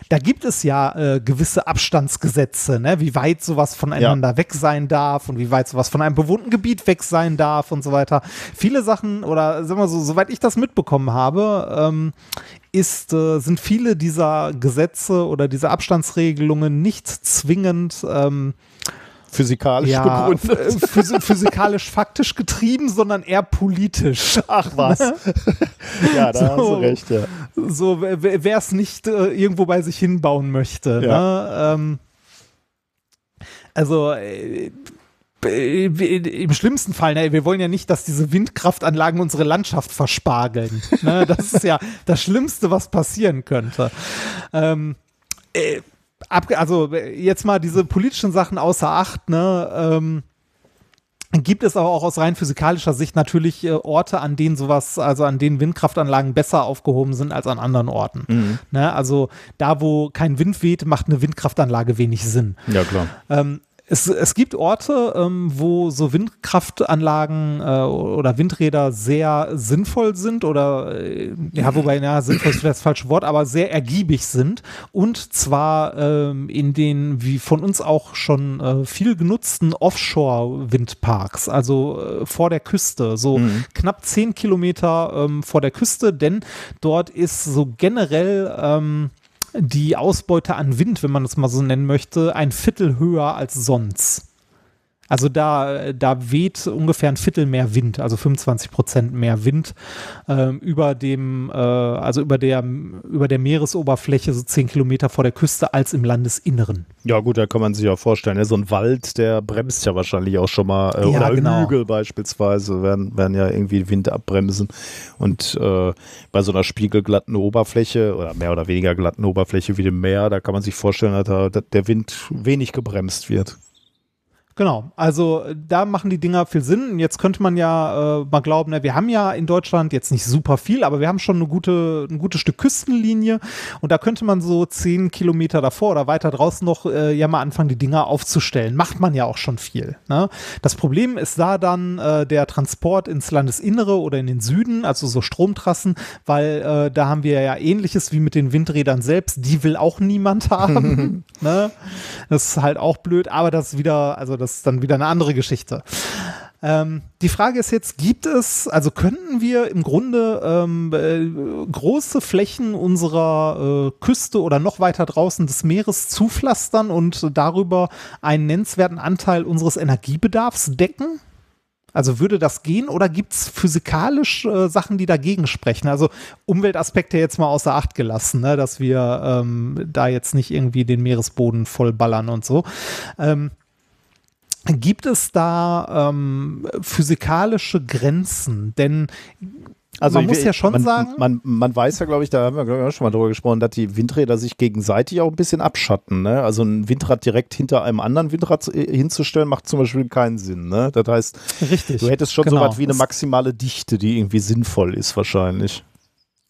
Da gibt es ja äh, gewisse Abstandsgesetze, ne? wie weit sowas voneinander ja. weg sein darf und wie weit sowas von einem bewohnten Gebiet weg sein darf und so weiter. Viele Sachen, oder sagen wir so, soweit ich das mitbekommen habe, ähm, ist, äh, sind viele dieser Gesetze oder dieser Abstandsregelungen nicht zwingend ähm, physikalisch ja, begründet. Physikalisch faktisch getrieben, sondern eher politisch. Ach was. ja, da so, hast du recht, ja. So, wer es nicht äh, irgendwo bei sich hinbauen möchte. Ja. Ne? Ähm, also äh, im schlimmsten Fall, ne, wir wollen ja nicht, dass diese Windkraftanlagen unsere Landschaft verspargeln. Ne? Das ist ja das Schlimmste, was passieren könnte. Ähm, äh, also jetzt mal diese politischen Sachen außer Acht, ne? Ähm, gibt es aber auch aus rein physikalischer Sicht natürlich äh, Orte, an denen sowas, also an denen Windkraftanlagen besser aufgehoben sind als an anderen Orten. Mhm. Ne? Also da, wo kein Wind weht, macht eine Windkraftanlage wenig Sinn. Ja, klar. Ähm, es, es gibt Orte, ähm, wo so Windkraftanlagen äh, oder Windräder sehr sinnvoll sind oder, äh, ja, wobei, ja, sinnvoll ist das falsche Wort, aber sehr ergiebig sind. Und zwar ähm, in den, wie von uns auch schon äh, viel genutzten Offshore-Windparks, also äh, vor der Küste, so mhm. knapp zehn Kilometer ähm, vor der Küste, denn dort ist so generell, ähm, die Ausbeute an Wind, wenn man das mal so nennen möchte, ein Viertel höher als sonst. Also da, da weht ungefähr ein Viertel mehr Wind, also 25 Prozent mehr Wind ähm, über dem, äh, also über der, über der Meeresoberfläche so zehn Kilometer vor der Küste als im Landesinneren. Ja gut, da kann man sich auch vorstellen, ne? so ein Wald, der bremst ja wahrscheinlich auch schon mal, äh, ja, oder genau. Hügel beispielsweise werden, werden ja irgendwie Wind abbremsen und äh, bei so einer spiegelglatten Oberfläche oder mehr oder weniger glatten Oberfläche wie dem Meer, da kann man sich vorstellen, dass da der Wind wenig gebremst wird. Genau, also da machen die Dinger viel Sinn. Jetzt könnte man ja äh, mal glauben, na, wir haben ja in Deutschland jetzt nicht super viel, aber wir haben schon eine gute, ein gutes Stück Küstenlinie und da könnte man so zehn Kilometer davor oder weiter draußen noch äh, ja mal anfangen, die Dinger aufzustellen. Macht man ja auch schon viel. Ne? Das Problem ist da dann äh, der Transport ins Landesinnere oder in den Süden, also so Stromtrassen, weil äh, da haben wir ja ähnliches wie mit den Windrädern selbst. Die will auch niemand haben. ne? Das ist halt auch blöd, aber das ist wieder, also das ist dann wieder eine andere Geschichte. Ähm, die Frage ist jetzt, gibt es, also könnten wir im Grunde ähm, äh, große Flächen unserer äh, Küste oder noch weiter draußen des Meeres zupflastern und darüber einen nennenswerten Anteil unseres Energiebedarfs decken? Also würde das gehen oder gibt es physikalisch äh, Sachen, die dagegen sprechen? Also Umweltaspekte jetzt mal außer Acht gelassen, ne? dass wir ähm, da jetzt nicht irgendwie den Meeresboden vollballern und so. Ähm, Gibt es da ähm, physikalische Grenzen? Denn also man muss will, ja schon man, sagen. Man, man weiß ja, glaube ich, da haben wir ich, auch schon mal drüber gesprochen, dass die Windräder sich gegenseitig auch ein bisschen abschatten. Ne? Also ein Windrad direkt hinter einem anderen Windrad hinzustellen, macht zum Beispiel keinen Sinn. Ne? Das heißt, Richtig, du hättest schon genau. so was wie eine maximale Dichte, die irgendwie sinnvoll ist, wahrscheinlich.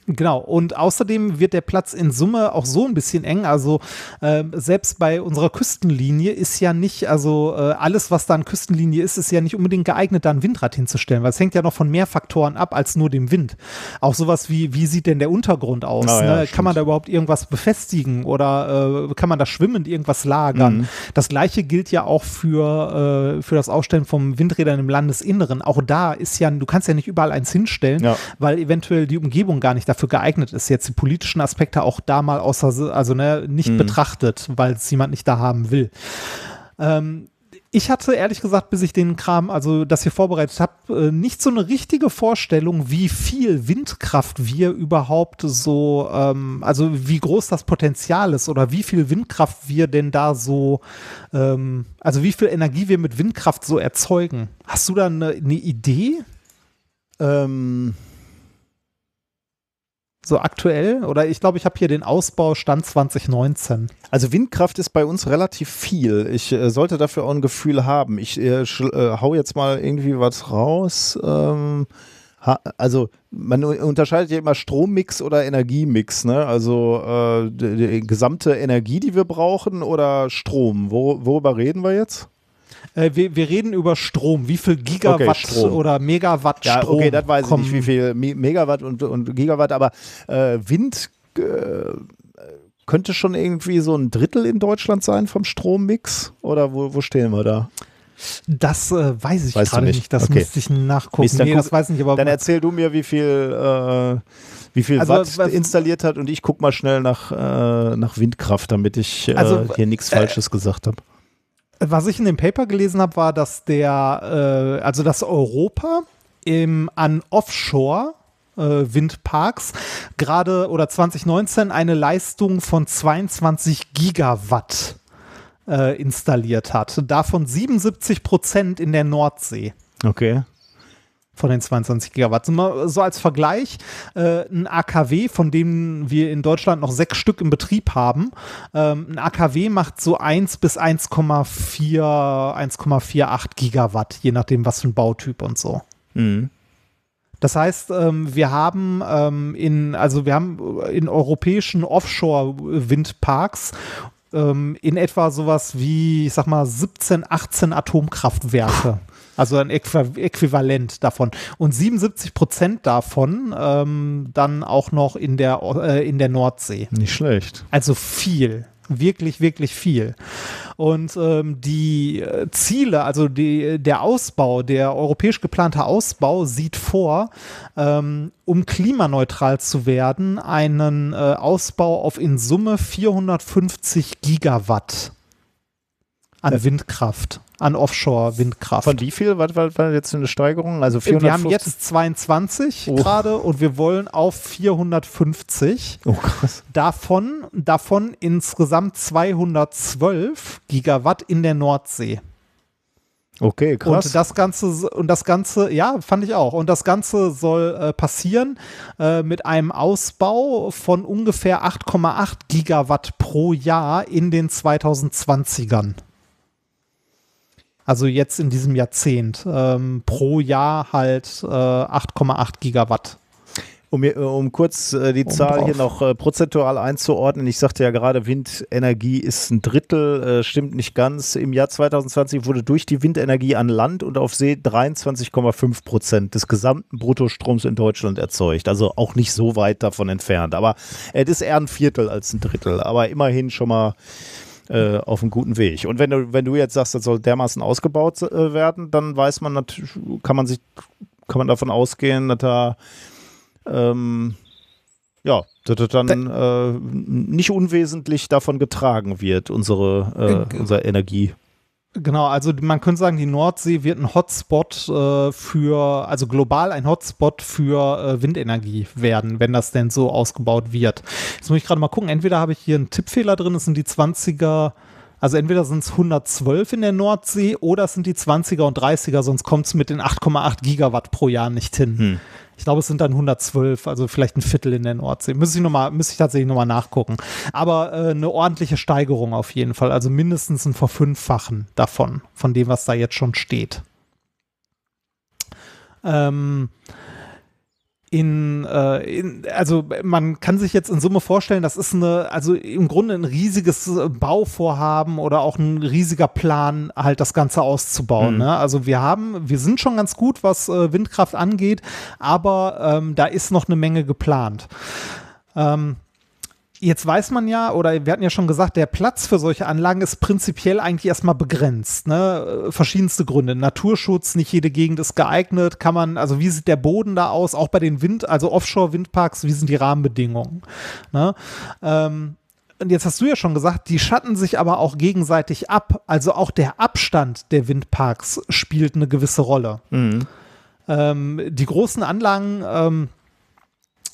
Genau, und außerdem wird der Platz in Summe auch so ein bisschen eng. Also äh, selbst bei unserer Küstenlinie ist ja nicht, also äh, alles, was da an Küstenlinie ist, ist ja nicht unbedingt geeignet, da ein Windrad hinzustellen, weil es hängt ja noch von mehr Faktoren ab als nur dem Wind. Auch sowas wie, wie sieht denn der Untergrund aus? Oh, ja, ne? Kann man da überhaupt irgendwas befestigen oder äh, kann man da schwimmend irgendwas lagern? Mhm. Das gleiche gilt ja auch für, äh, für das Aufstellen von Windrädern im Landesinneren. Auch da ist ja, du kannst ja nicht überall eins hinstellen, ja. weil eventuell die Umgebung gar nicht dafür geeignet ist, jetzt die politischen Aspekte auch da mal außer, also ne, nicht mhm. betrachtet, weil es jemand nicht da haben will. Ähm, ich hatte ehrlich gesagt, bis ich den Kram, also das hier vorbereitet habe, äh, nicht so eine richtige Vorstellung, wie viel Windkraft wir überhaupt so, ähm, also wie groß das Potenzial ist oder wie viel Windkraft wir denn da so, ähm, also wie viel Energie wir mit Windkraft so erzeugen. Hast du da eine, eine Idee? Ähm, so aktuell? Oder ich glaube, ich habe hier den Ausbau Stand 2019. Also Windkraft ist bei uns relativ viel. Ich äh, sollte dafür auch ein Gefühl haben. Ich äh, äh, hau jetzt mal irgendwie was raus. Ähm, also man unterscheidet ja immer Strommix oder Energiemix. Ne? Also äh, die, die, gesamte Energie, die wir brauchen oder Strom. Wo, worüber reden wir jetzt? Äh, wir, wir, reden über Strom. Wie viel Gigawatt okay, oder Megawatt ja, Strom? Okay, das weiß kommen. ich nicht, wie viel Megawatt und, und Gigawatt, aber äh, Wind äh, könnte schon irgendwie so ein Drittel in Deutschland sein vom Strommix? Oder wo, wo stehen wir da? Das äh, weiß ich gerade nicht. nicht. Das okay. müsste ich nachgucken. Mist, nee, das weiß ich nicht. Aber dann erzähl du mir, wie viel, äh, wie viel also, Watt installiert hat und ich gucke mal schnell nach, äh, nach Windkraft, damit ich äh, also, hier nichts äh, Falsches gesagt habe was ich in dem Paper gelesen habe, war, dass der, äh, also dass Europa im, an Offshore äh, Windparks gerade oder 2019 eine Leistung von 22 Gigawatt äh, installiert hat. Davon 77 Prozent in der Nordsee. Okay von den 22 Gigawatt. So als Vergleich, äh, ein AKW, von dem wir in Deutschland noch sechs Stück im Betrieb haben, ähm, ein AKW macht so 1 bis 1,4, 1,48 Gigawatt, je nachdem, was für ein Bautyp und so. Mhm. Das heißt, ähm, wir haben ähm, in, also wir haben in europäischen Offshore-Windparks ähm, in etwa sowas wie, ich sag mal, 17, 18 Atomkraftwerke. Also ein Äquivalent davon. Und 77 Prozent davon ähm, dann auch noch in der, äh, in der Nordsee. Nicht schlecht. Also viel wirklich, wirklich viel. Und ähm, die äh, Ziele, also die, der Ausbau, der europäisch geplante Ausbau sieht vor, ähm, um klimaneutral zu werden, einen äh, Ausbau auf in Summe 450 Gigawatt an äh. Windkraft an Offshore-Windkraft. Von wie viel war, war, war jetzt eine Steigerung? Also 450? Wir haben jetzt 22 oh. gerade und wir wollen auf 450. Oh krass. Davon, davon insgesamt 212 Gigawatt in der Nordsee. Okay, krass. Und das Ganze, und das Ganze, ja, fand ich auch. Und das Ganze soll äh, passieren äh, mit einem Ausbau von ungefähr 8,8 Gigawatt pro Jahr in den 2020ern. Also jetzt in diesem Jahrzehnt. Ähm, pro Jahr halt äh, 8,8 Gigawatt. Um, äh, um kurz äh, die um Zahl drauf. hier noch äh, prozentual einzuordnen, ich sagte ja gerade, Windenergie ist ein Drittel, äh, stimmt nicht ganz. Im Jahr 2020 wurde durch die Windenergie an Land und auf See 23,5 Prozent des gesamten Bruttostroms in Deutschland erzeugt. Also auch nicht so weit davon entfernt. Aber es ist eher ein Viertel als ein Drittel. Aber immerhin schon mal äh, auf einem guten Weg. Und wenn du, wenn du jetzt sagst, das soll dermaßen ausgebaut äh, werden, dann weiß man natürlich, kann man sich, kann man davon ausgehen, dass da ähm, ja, dass das dann äh, nicht unwesentlich davon getragen wird, unsere, äh, unser Energie. Genau, also man könnte sagen, die Nordsee wird ein Hotspot äh, für, also global ein Hotspot für äh, Windenergie werden, wenn das denn so ausgebaut wird. Jetzt muss ich gerade mal gucken, entweder habe ich hier einen Tippfehler drin, es sind die 20er, also entweder sind es 112 in der Nordsee oder es sind die 20er und 30er, sonst kommt es mit den 8,8 Gigawatt pro Jahr nicht hin. Hm. Ich glaube, es sind dann 112, also vielleicht ein Viertel in der Nordsee. Müsste ich, noch mal, müsste ich tatsächlich nochmal nachgucken. Aber äh, eine ordentliche Steigerung auf jeden Fall. Also mindestens ein Verfünffachen davon, von dem, was da jetzt schon steht. Ähm, in, äh, in, also man kann sich jetzt in Summe vorstellen, das ist eine, also im Grunde ein riesiges Bauvorhaben oder auch ein riesiger Plan, halt das Ganze auszubauen. Mhm. Ne? Also wir haben, wir sind schon ganz gut, was äh, Windkraft angeht, aber ähm, da ist noch eine Menge geplant. Ähm, Jetzt weiß man ja, oder wir hatten ja schon gesagt, der Platz für solche Anlagen ist prinzipiell eigentlich erstmal begrenzt. Ne? Verschiedenste Gründe. Naturschutz, nicht jede Gegend ist geeignet. Kann man, also wie sieht der Boden da aus? Auch bei den Wind, also Offshore-Windparks, wie sind die Rahmenbedingungen? Ne? Ähm, und jetzt hast du ja schon gesagt, die schatten sich aber auch gegenseitig ab. Also auch der Abstand der Windparks spielt eine gewisse Rolle. Mhm. Ähm, die großen Anlagen, ähm,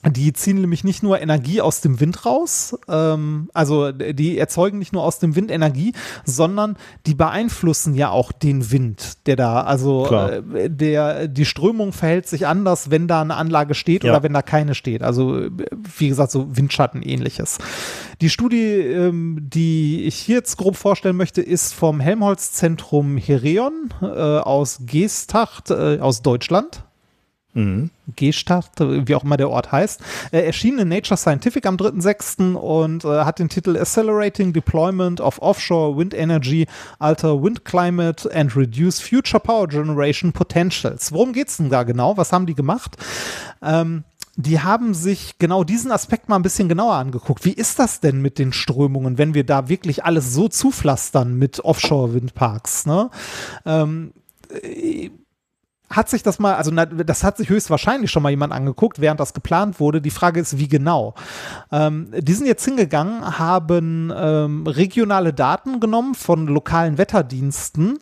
die ziehen nämlich nicht nur Energie aus dem Wind raus, ähm, also die erzeugen nicht nur aus dem Wind Energie, sondern die beeinflussen ja auch den Wind, der da, also äh, der, die Strömung verhält sich anders, wenn da eine Anlage steht ja. oder wenn da keine steht. Also wie gesagt, so Windschatten ähnliches. Die Studie, ähm, die ich hier jetzt grob vorstellen möchte, ist vom Helmholtz-Zentrum Hereon äh, aus Geesthacht äh, aus Deutschland. Mhm. Gestadt, wie auch immer der Ort heißt, äh, erschien in Nature Scientific am 3.6. und äh, hat den Titel Accelerating Deployment of Offshore Wind Energy, Alter Wind Climate and Reduce Future Power Generation Potentials. Worum geht es denn da genau? Was haben die gemacht? Ähm, die haben sich genau diesen Aspekt mal ein bisschen genauer angeguckt. Wie ist das denn mit den Strömungen, wenn wir da wirklich alles so zupflastern mit Offshore-Windparks? Ne? Ähm, äh, hat sich das mal, also das hat sich höchstwahrscheinlich schon mal jemand angeguckt, während das geplant wurde. Die Frage ist, wie genau. Ähm, die sind jetzt hingegangen, haben ähm, regionale Daten genommen von lokalen Wetterdiensten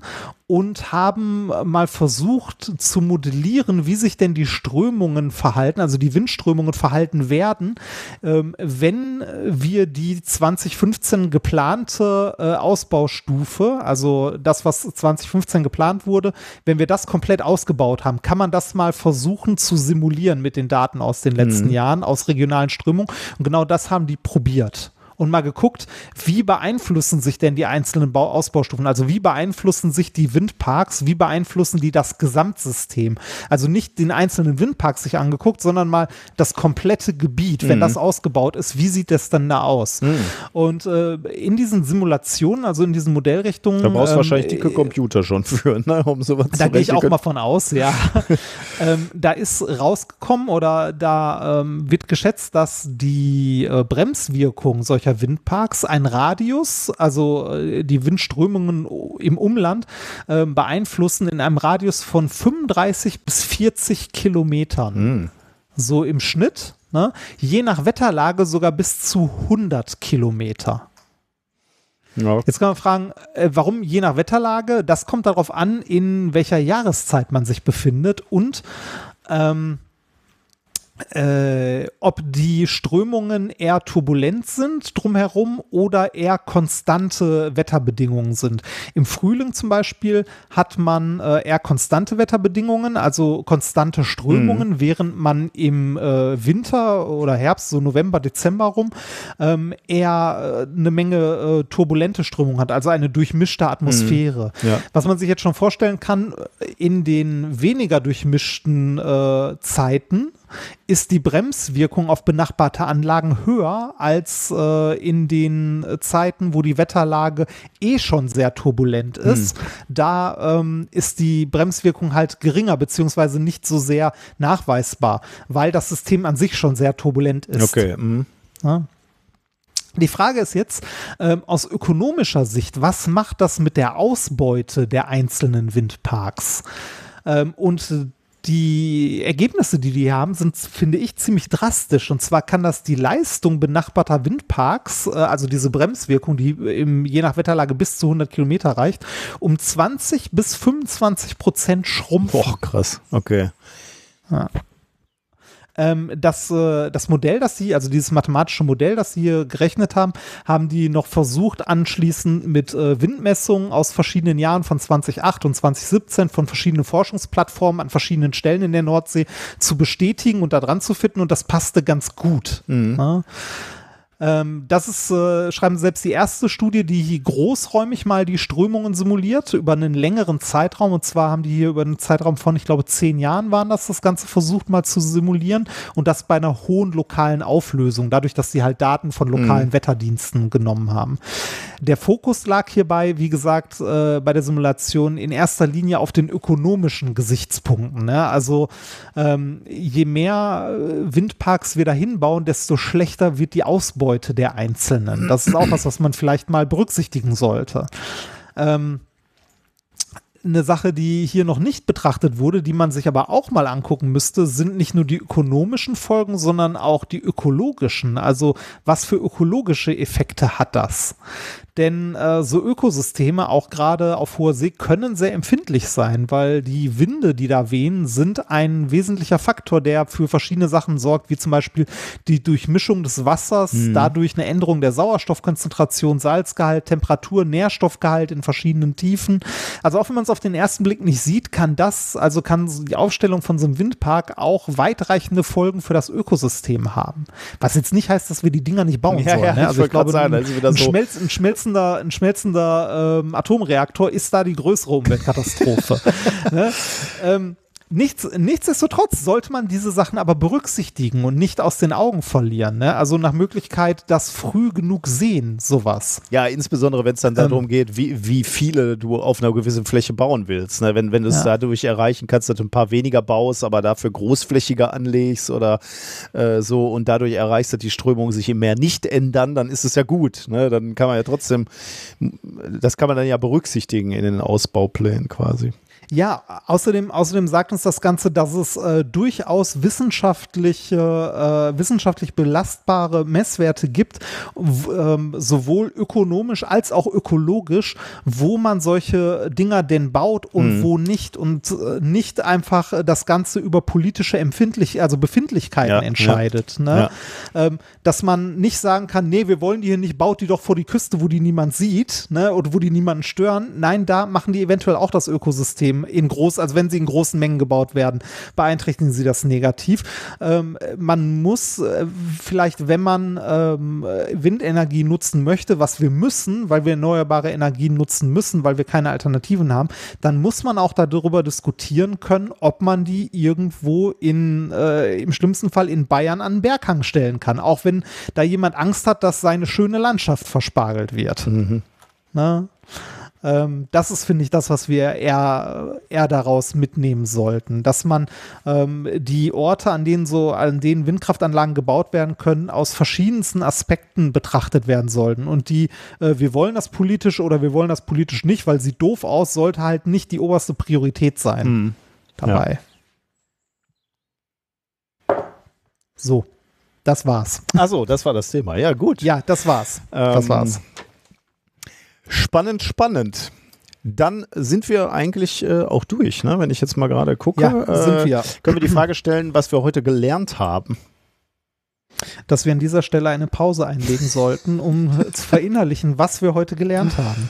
und haben mal versucht zu modellieren, wie sich denn die Strömungen verhalten, also die Windströmungen verhalten werden, ähm, wenn wir die 2015 geplante äh, Ausbaustufe, also das, was 2015 geplant wurde, wenn wir das komplett ausgebaut haben, kann man das mal versuchen zu simulieren mit den Daten aus den letzten mhm. Jahren, aus regionalen Strömungen. Und genau das haben die probiert und mal geguckt, wie beeinflussen sich denn die einzelnen Bau Ausbaustufen? Also wie beeinflussen sich die Windparks, wie beeinflussen die das Gesamtsystem? Also nicht den einzelnen Windpark sich angeguckt, sondern mal das komplette Gebiet, wenn mhm. das ausgebaut ist, wie sieht das dann da aus? Mhm. Und äh, in diesen Simulationen, also in diesen Modellrichtungen. Da brauchst du ähm, wahrscheinlich dicke Computer schon für, ne, um sowas da zu Da gehe ich auch mal von aus, ja. ähm, da ist rausgekommen oder da ähm, wird geschätzt, dass die äh, Bremswirkung solcher Windparks ein Radius, also äh, die Windströmungen im Umland, äh, beeinflussen in einem Radius von 35 bis 40 Kilometern. Mhm. So im Schnitt. Ne? Je nach Wetterlage sogar bis zu 100 Kilometer. Ja. Jetzt kann man fragen, äh, warum je nach Wetterlage? Das kommt darauf an, in welcher Jahreszeit man sich befindet und ähm, äh, ob die Strömungen eher turbulent sind drumherum oder eher konstante Wetterbedingungen sind. Im Frühling zum Beispiel hat man äh, eher konstante Wetterbedingungen, also konstante Strömungen, mhm. während man im äh, Winter oder Herbst, so November, Dezember rum, ähm, eher äh, eine Menge äh, turbulente Strömungen hat, also eine durchmischte Atmosphäre. Mhm. Ja. Was man sich jetzt schon vorstellen kann, in den weniger durchmischten äh, Zeiten, ist die Bremswirkung auf benachbarte Anlagen höher als äh, in den Zeiten, wo die Wetterlage eh schon sehr turbulent ist. Hm. Da ähm, ist die Bremswirkung halt geringer, beziehungsweise nicht so sehr nachweisbar, weil das System an sich schon sehr turbulent ist. Okay. Mhm. Ja. Die Frage ist jetzt ähm, aus ökonomischer Sicht, was macht das mit der Ausbeute der einzelnen Windparks? Ähm, und die Ergebnisse, die die haben, sind, finde ich, ziemlich drastisch. Und zwar kann das die Leistung benachbarter Windparks, äh, also diese Bremswirkung, die im, je nach Wetterlage bis zu 100 Kilometer reicht, um 20 bis 25 Prozent schrumpfen. Boah, krass. Okay. Ja ähm, das, äh, das Modell, das sie, also dieses mathematische Modell, das sie hier gerechnet haben, haben die noch versucht, anschließend mit äh, Windmessungen aus verschiedenen Jahren von 2008 und 2017 von verschiedenen Forschungsplattformen an verschiedenen Stellen in der Nordsee zu bestätigen und da dran zu finden und das passte ganz gut. Mhm. Ja. Ähm, das ist, äh, schreiben selbst die erste Studie, die hier großräumig mal die Strömungen simuliert, über einen längeren Zeitraum. Und zwar haben die hier über einen Zeitraum von, ich glaube, zehn Jahren waren das, das Ganze versucht mal zu simulieren. Und das bei einer hohen lokalen Auflösung, dadurch, dass sie halt Daten von lokalen mhm. Wetterdiensten genommen haben. Der Fokus lag hierbei, wie gesagt, äh, bei der Simulation in erster Linie auf den ökonomischen Gesichtspunkten. Ne? Also ähm, je mehr äh, Windparks wir da hinbauen, desto schlechter wird die Ausbau Ausbeute der Einzelnen. Das ist auch was, was man vielleicht mal berücksichtigen sollte. Ähm, eine Sache, die hier noch nicht betrachtet wurde, die man sich aber auch mal angucken müsste, sind nicht nur die ökonomischen Folgen, sondern auch die ökologischen. Also was für ökologische Effekte hat das? Denn äh, so Ökosysteme, auch gerade auf hoher See, können sehr empfindlich sein, weil die Winde, die da wehen, sind ein wesentlicher Faktor, der für verschiedene Sachen sorgt, wie zum Beispiel die Durchmischung des Wassers, mhm. dadurch eine Änderung der Sauerstoffkonzentration, Salzgehalt, Temperatur, Nährstoffgehalt in verschiedenen Tiefen. Also auch wenn man es auf den ersten Blick nicht sieht, kann das, also kann die Aufstellung von so einem Windpark auch weitreichende Folgen für das Ökosystem haben. Was jetzt nicht heißt, dass wir die Dinger nicht bauen ja, sollen. Ja, ne? Also ich, ich glaube, sagen, ein, ein, Schmelz, ein Schmelz schmelzender, ein schmelzender ähm, Atomreaktor ist da die größere Umweltkatastrophe. ne? ähm, Nichts, nichtsdestotrotz sollte man diese Sachen aber berücksichtigen und nicht aus den Augen verlieren. Ne? Also nach Möglichkeit das früh genug sehen, sowas. Ja, insbesondere wenn es dann darum ähm, geht, wie, wie viele du auf einer gewissen Fläche bauen willst. Ne? Wenn, wenn du es ja. dadurch erreichen kannst, dass du ein paar weniger baust, aber dafür großflächiger anlegst oder äh, so und dadurch erreichst, dass die Strömungen sich im Meer nicht ändern, dann ist es ja gut. Ne? Dann kann man ja trotzdem, das kann man dann ja berücksichtigen in den Ausbauplänen quasi. Ja, außerdem, außerdem sagt uns das Ganze, dass es äh, durchaus wissenschaftliche, äh, wissenschaftlich belastbare Messwerte gibt, ähm, sowohl ökonomisch als auch ökologisch, wo man solche Dinger denn baut und mhm. wo nicht und äh, nicht einfach das Ganze über politische Empfindlich, also Befindlichkeiten ja, entscheidet. Ja, ne? Ja. Ähm, dass man nicht sagen kann, nee, wir wollen die hier nicht, baut die doch vor die Küste, wo die niemand sieht, ne, oder wo die niemanden stören. Nein, da machen die eventuell auch das Ökosystem Ökosystem in groß, also wenn sie in großen Mengen gebaut werden, beeinträchtigen sie das negativ. Ähm, man muss äh, vielleicht, wenn man ähm, Windenergie nutzen möchte, was wir müssen, weil wir erneuerbare Energien nutzen müssen, weil wir keine Alternativen haben, dann muss man auch darüber diskutieren können, ob man die irgendwo in, äh, im schlimmsten Fall in Bayern an den Berghang stellen kann. Auch wenn da jemand Angst hat, dass seine schöne Landschaft verspargelt wird. Mhm. Na? Ähm, das ist, finde ich, das, was wir eher, eher daraus mitnehmen sollten. Dass man ähm, die Orte, an denen so, an denen Windkraftanlagen gebaut werden können, aus verschiedensten Aspekten betrachtet werden sollten. Und die, äh, wir wollen das politisch oder wir wollen das politisch nicht, weil sie doof aus, sollte halt nicht die oberste Priorität sein hm. dabei. Ja. So. Das war's. Achso, das war das Thema. Ja, gut. Ja, das war's. Ähm, das war's. Spannend, spannend. Dann sind wir eigentlich äh, auch durch, ne? wenn ich jetzt mal gerade gucke. Ja, äh, sind wir. Können wir die Frage stellen, was wir heute gelernt haben? Dass wir an dieser Stelle eine Pause einlegen sollten, um zu verinnerlichen, was wir heute gelernt haben.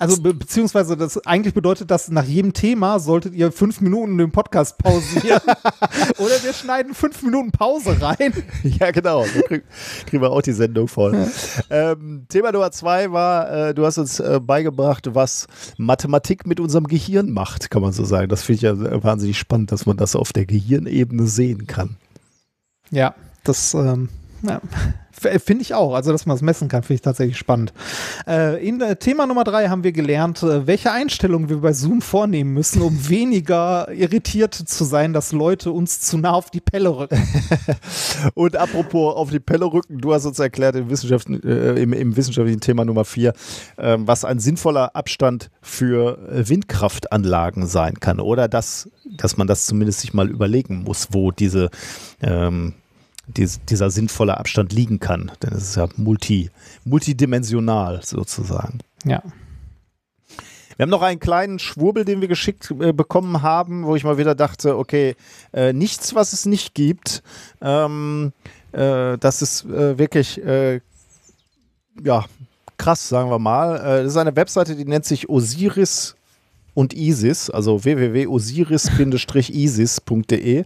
Also be beziehungsweise das eigentlich bedeutet das, nach jedem Thema solltet ihr fünf Minuten den Podcast pausieren. Oder wir schneiden fünf Minuten Pause rein. Ja, genau. So krieg, kriegen wir auch die Sendung voll. Ähm, Thema Nummer zwei war, äh, du hast uns äh, beigebracht, was Mathematik mit unserem Gehirn macht, kann man so sagen. Das finde ich ja wahnsinnig spannend, dass man das auf der Gehirnebene sehen kann. Ja, das ähm, ja. Finde ich auch. Also, dass man es messen kann, finde ich tatsächlich spannend. Äh, in äh, Thema Nummer drei haben wir gelernt, äh, welche Einstellungen wir bei Zoom vornehmen müssen, um weniger irritiert zu sein, dass Leute uns zu nah auf die Pelle rücken. Und apropos auf die Pelle rücken, du hast uns erklärt im, Wissenschaft, äh, im, im, wissenschaftlichen Thema Nummer vier, ähm, was ein sinnvoller Abstand für Windkraftanlagen sein kann. Oder dass, dass man das zumindest sich mal überlegen muss, wo diese ähm, dieser sinnvolle Abstand liegen kann. Denn es ist ja multi, multidimensional sozusagen. Ja. Wir haben noch einen kleinen Schwurbel, den wir geschickt äh, bekommen haben, wo ich mal wieder dachte, okay, äh, nichts, was es nicht gibt. Ähm, äh, das ist äh, wirklich, äh, ja, krass, sagen wir mal. Äh, das ist eine Webseite, die nennt sich Osiris und ISIS, also www.osiris-isis.de,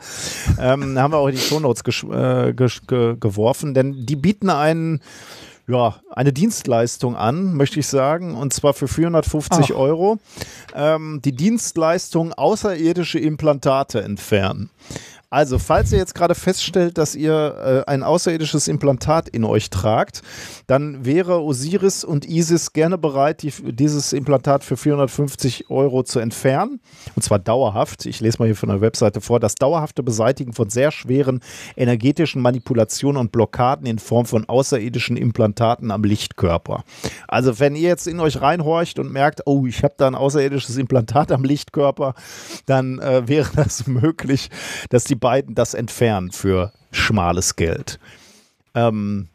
ähm, haben wir auch in die Shownotes äh, ge geworfen, denn die bieten einen ja, eine Dienstleistung an, möchte ich sagen, und zwar für 450 Ach. Euro. Ähm, die Dienstleistung außerirdische Implantate entfernen. Also, falls ihr jetzt gerade feststellt, dass ihr äh, ein außerirdisches Implantat in euch tragt, dann wäre Osiris und Isis gerne bereit, die, dieses Implantat für 450 Euro zu entfernen. Und zwar dauerhaft. Ich lese mal hier von der Webseite vor. Das dauerhafte Beseitigen von sehr schweren energetischen Manipulationen und Blockaden in Form von außerirdischen Implantaten am Lichtkörper. Also, wenn ihr jetzt in euch reinhorcht und merkt, oh, ich habe da ein außerirdisches Implantat am Lichtkörper, dann äh, wäre das möglich, dass die beiden das entfernen für schmales Geld. Ähm,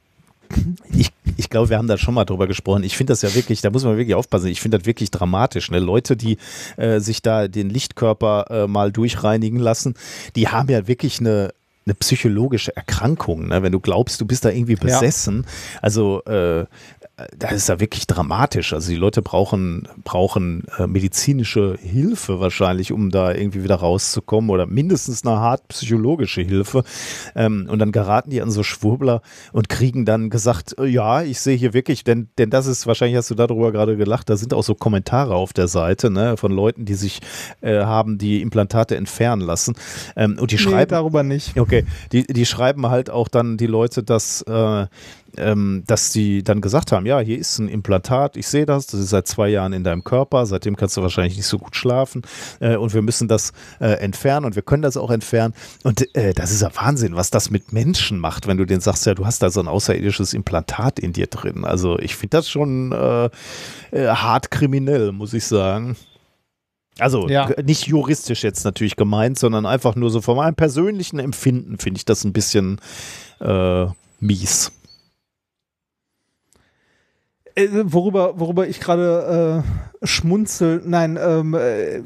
ich, ich glaube, wir haben da schon mal drüber gesprochen. Ich finde das ja wirklich, da muss man wirklich aufpassen. Ich finde das wirklich dramatisch. Ne? Leute, die äh, sich da den Lichtkörper äh, mal durchreinigen lassen, die haben ja wirklich eine, eine psychologische Erkrankung, ne? wenn du glaubst, du bist da irgendwie besessen. Ja. Also äh, das ist ja wirklich dramatisch. Also die Leute brauchen, brauchen äh, medizinische Hilfe wahrscheinlich, um da irgendwie wieder rauszukommen oder mindestens eine hart psychologische Hilfe. Ähm, und dann geraten die an so Schwurbler und kriegen dann gesagt, äh, ja, ich sehe hier wirklich, denn, denn das ist, wahrscheinlich hast du darüber gerade gelacht, da sind auch so Kommentare auf der Seite ne, von Leuten, die sich äh, haben die Implantate entfernen lassen. Ähm, und die nee, schreiben. darüber nicht. Okay, die, die schreiben halt auch dann die Leute, dass äh, ähm, dass die dann gesagt haben, ja, hier ist ein Implantat, ich sehe das, das ist seit zwei Jahren in deinem Körper, seitdem kannst du wahrscheinlich nicht so gut schlafen äh, und wir müssen das äh, entfernen und wir können das auch entfernen. Und äh, das ist ja Wahnsinn, was das mit Menschen macht, wenn du denen sagst, ja, du hast da so ein außerirdisches Implantat in dir drin. Also ich finde das schon äh, äh, hart kriminell, muss ich sagen. Also ja. nicht juristisch jetzt natürlich gemeint, sondern einfach nur so von meinem persönlichen Empfinden finde ich das ein bisschen äh, mies. Äh, worüber, worüber ich gerade schmunzel, nein, ähm, äh,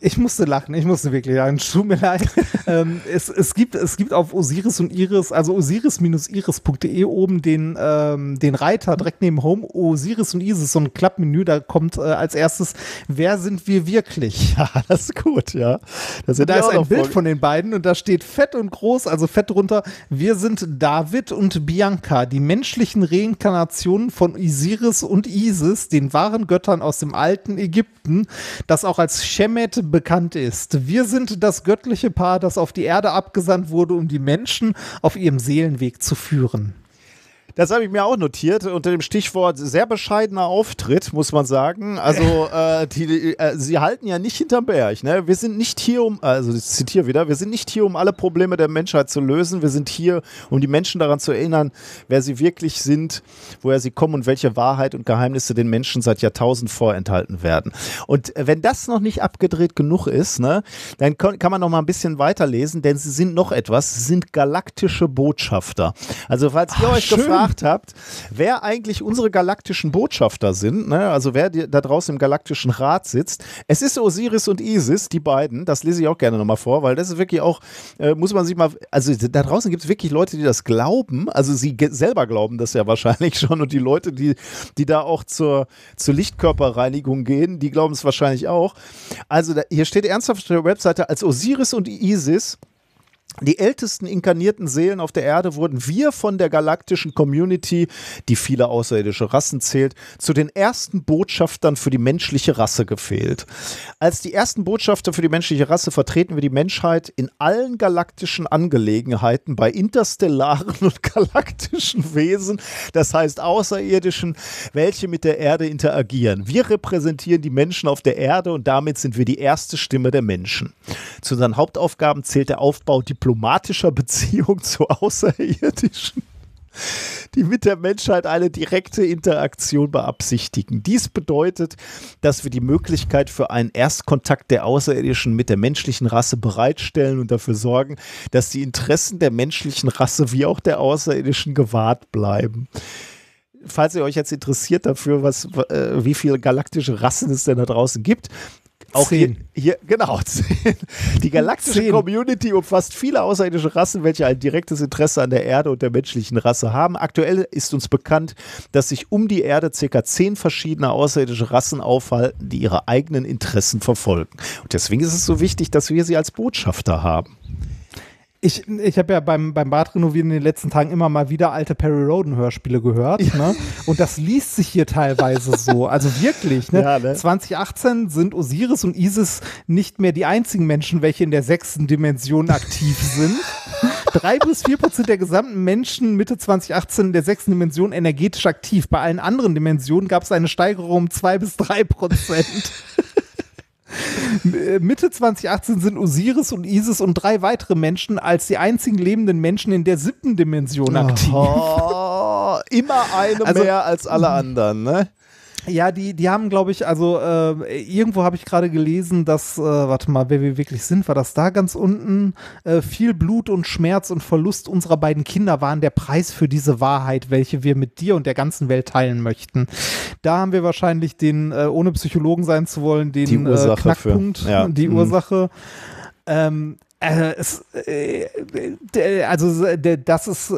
ich musste lachen, ich musste wirklich lachen, tut mir leid. ähm, es, es, gibt, es gibt auf Osiris und Iris, also osiris-iris.de oben den, ähm, den Reiter direkt neben Home, Osiris und Isis, so ein Klappmenü, da kommt äh, als erstes, wer sind wir wirklich? Ja, das ist gut, ja. Das da ist ein Bild von den beiden und da steht fett und groß, also fett drunter, wir sind David und Bianca, die menschlichen Reinkarnationen von Osiris und Isis, den wahren Göttern aus dem alten alten Ägypten, das auch als Shemet bekannt ist. Wir sind das göttliche Paar, das auf die Erde abgesandt wurde, um die Menschen auf ihrem Seelenweg zu führen. Das habe ich mir auch notiert unter dem Stichwort sehr bescheidener Auftritt, muss man sagen. Also äh, die, äh, sie halten ja nicht hinterm Berg. Ne? Wir sind nicht hier, um, also ich zitiere wieder, wir sind nicht hier, um alle Probleme der Menschheit zu lösen. Wir sind hier, um die Menschen daran zu erinnern, wer sie wirklich sind, woher sie kommen und welche Wahrheit und Geheimnisse den Menschen seit Jahrtausend vorenthalten werden. Und wenn das noch nicht abgedreht genug ist, ne, dann kann man noch mal ein bisschen weiterlesen, denn sie sind noch etwas, sie sind galaktische Botschafter. Also falls ihr Ach, euch gefragt gefragt habt, wer eigentlich unsere galaktischen Botschafter sind, ne? also wer da draußen im galaktischen Rat sitzt. Es ist Osiris und Isis, die beiden. Das lese ich auch gerne nochmal vor, weil das ist wirklich auch, äh, muss man sich mal, also da draußen gibt es wirklich Leute, die das glauben. Also sie selber glauben das ja wahrscheinlich schon und die Leute, die, die da auch zur, zur Lichtkörperreinigung gehen, die glauben es wahrscheinlich auch. Also da, hier steht ernsthaft auf der Webseite als Osiris und Isis die ältesten inkarnierten Seelen auf der Erde wurden wir von der galaktischen Community, die viele außerirdische Rassen zählt, zu den ersten Botschaftern für die menschliche Rasse gefehlt. Als die ersten Botschafter für die menschliche Rasse vertreten wir die Menschheit in allen galaktischen Angelegenheiten bei interstellaren und galaktischen Wesen, das heißt außerirdischen, welche mit der Erde interagieren. Wir repräsentieren die Menschen auf der Erde und damit sind wir die erste Stimme der Menschen. Zu unseren Hauptaufgaben zählt der Aufbau diplomatischer Beziehung zu Außerirdischen die mit der Menschheit eine direkte Interaktion beabsichtigen. Dies bedeutet, dass wir die Möglichkeit für einen Erstkontakt der Außerirdischen mit der menschlichen Rasse bereitstellen und dafür sorgen, dass die Interessen der menschlichen Rasse wie auch der Außerirdischen gewahrt bleiben falls ihr euch jetzt interessiert dafür, was, äh, wie viele galaktische Rassen es denn da draußen gibt, auch. Hier, hier, genau. Die galaktische zehn. Community umfasst viele außerirdische Rassen, welche ein direktes Interesse an der Erde und der menschlichen Rasse haben. Aktuell ist uns bekannt, dass sich um die Erde ca. zehn verschiedene außerirdische Rassen aufhalten, die ihre eigenen Interessen verfolgen. Und deswegen ist es so wichtig, dass wir sie als Botschafter haben. Ich, ich habe ja beim, beim Bad renovieren in den letzten Tagen immer mal wieder alte Perry Roden Hörspiele gehört. Ja. Ne? Und das liest sich hier teilweise so. Also wirklich. Ne? Ja, ne? 2018 sind Osiris und Isis nicht mehr die einzigen Menschen, welche in der sechsten Dimension aktiv sind. Drei bis vier Prozent der gesamten Menschen Mitte 2018 in der sechsten Dimension energetisch aktiv. Bei allen anderen Dimensionen gab es eine Steigerung um zwei bis drei Prozent. Mitte 2018 sind Osiris und Isis und drei weitere Menschen als die einzigen lebenden Menschen in der siebten Dimension aktiv. Oh, immer eine also, mehr als alle anderen, ne? Ja, die, die haben, glaube ich, also äh, irgendwo habe ich gerade gelesen, dass, äh, warte mal, wer wir wirklich sind, war das da ganz unten? Äh, viel Blut und Schmerz und Verlust unserer beiden Kinder waren der Preis für diese Wahrheit, welche wir mit dir und der ganzen Welt teilen möchten. Da haben wir wahrscheinlich den, äh, ohne Psychologen sein zu wollen, den die äh, Ursache Knackpunkt, für, ja. die mhm. Ursache. Ähm, äh, es, also das ist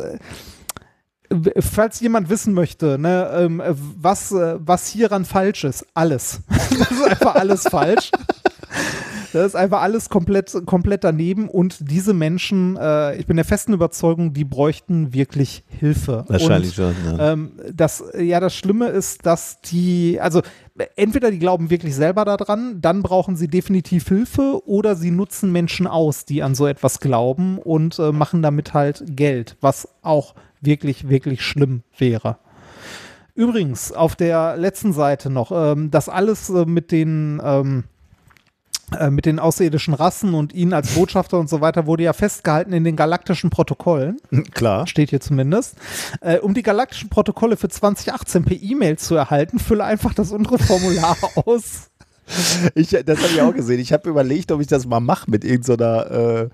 falls jemand wissen möchte, ne, ähm, was, äh, was hieran falsch ist, alles. das ist einfach alles falsch. Das ist einfach alles komplett, komplett daneben und diese Menschen, äh, ich bin der festen Überzeugung, die bräuchten wirklich Hilfe. Wahrscheinlich und, schon, ja. Ähm, das, ja, das Schlimme ist, dass die, also entweder die glauben wirklich selber daran, dann brauchen sie definitiv Hilfe oder sie nutzen Menschen aus, die an so etwas glauben und äh, machen damit halt Geld, was auch wirklich, wirklich schlimm wäre. Übrigens, auf der letzten Seite noch, ähm, das alles äh, mit den ähm, äh, mit den außerirdischen Rassen und ihnen als Botschafter und so weiter wurde ja festgehalten in den galaktischen Protokollen. Klar. Steht hier zumindest. Äh, um die galaktischen Protokolle für 2018 per E-Mail zu erhalten, fülle einfach das untere Formular aus. Ich, das habe ich auch gesehen. Ich habe überlegt, ob ich das mal mache mit irgendeiner äh,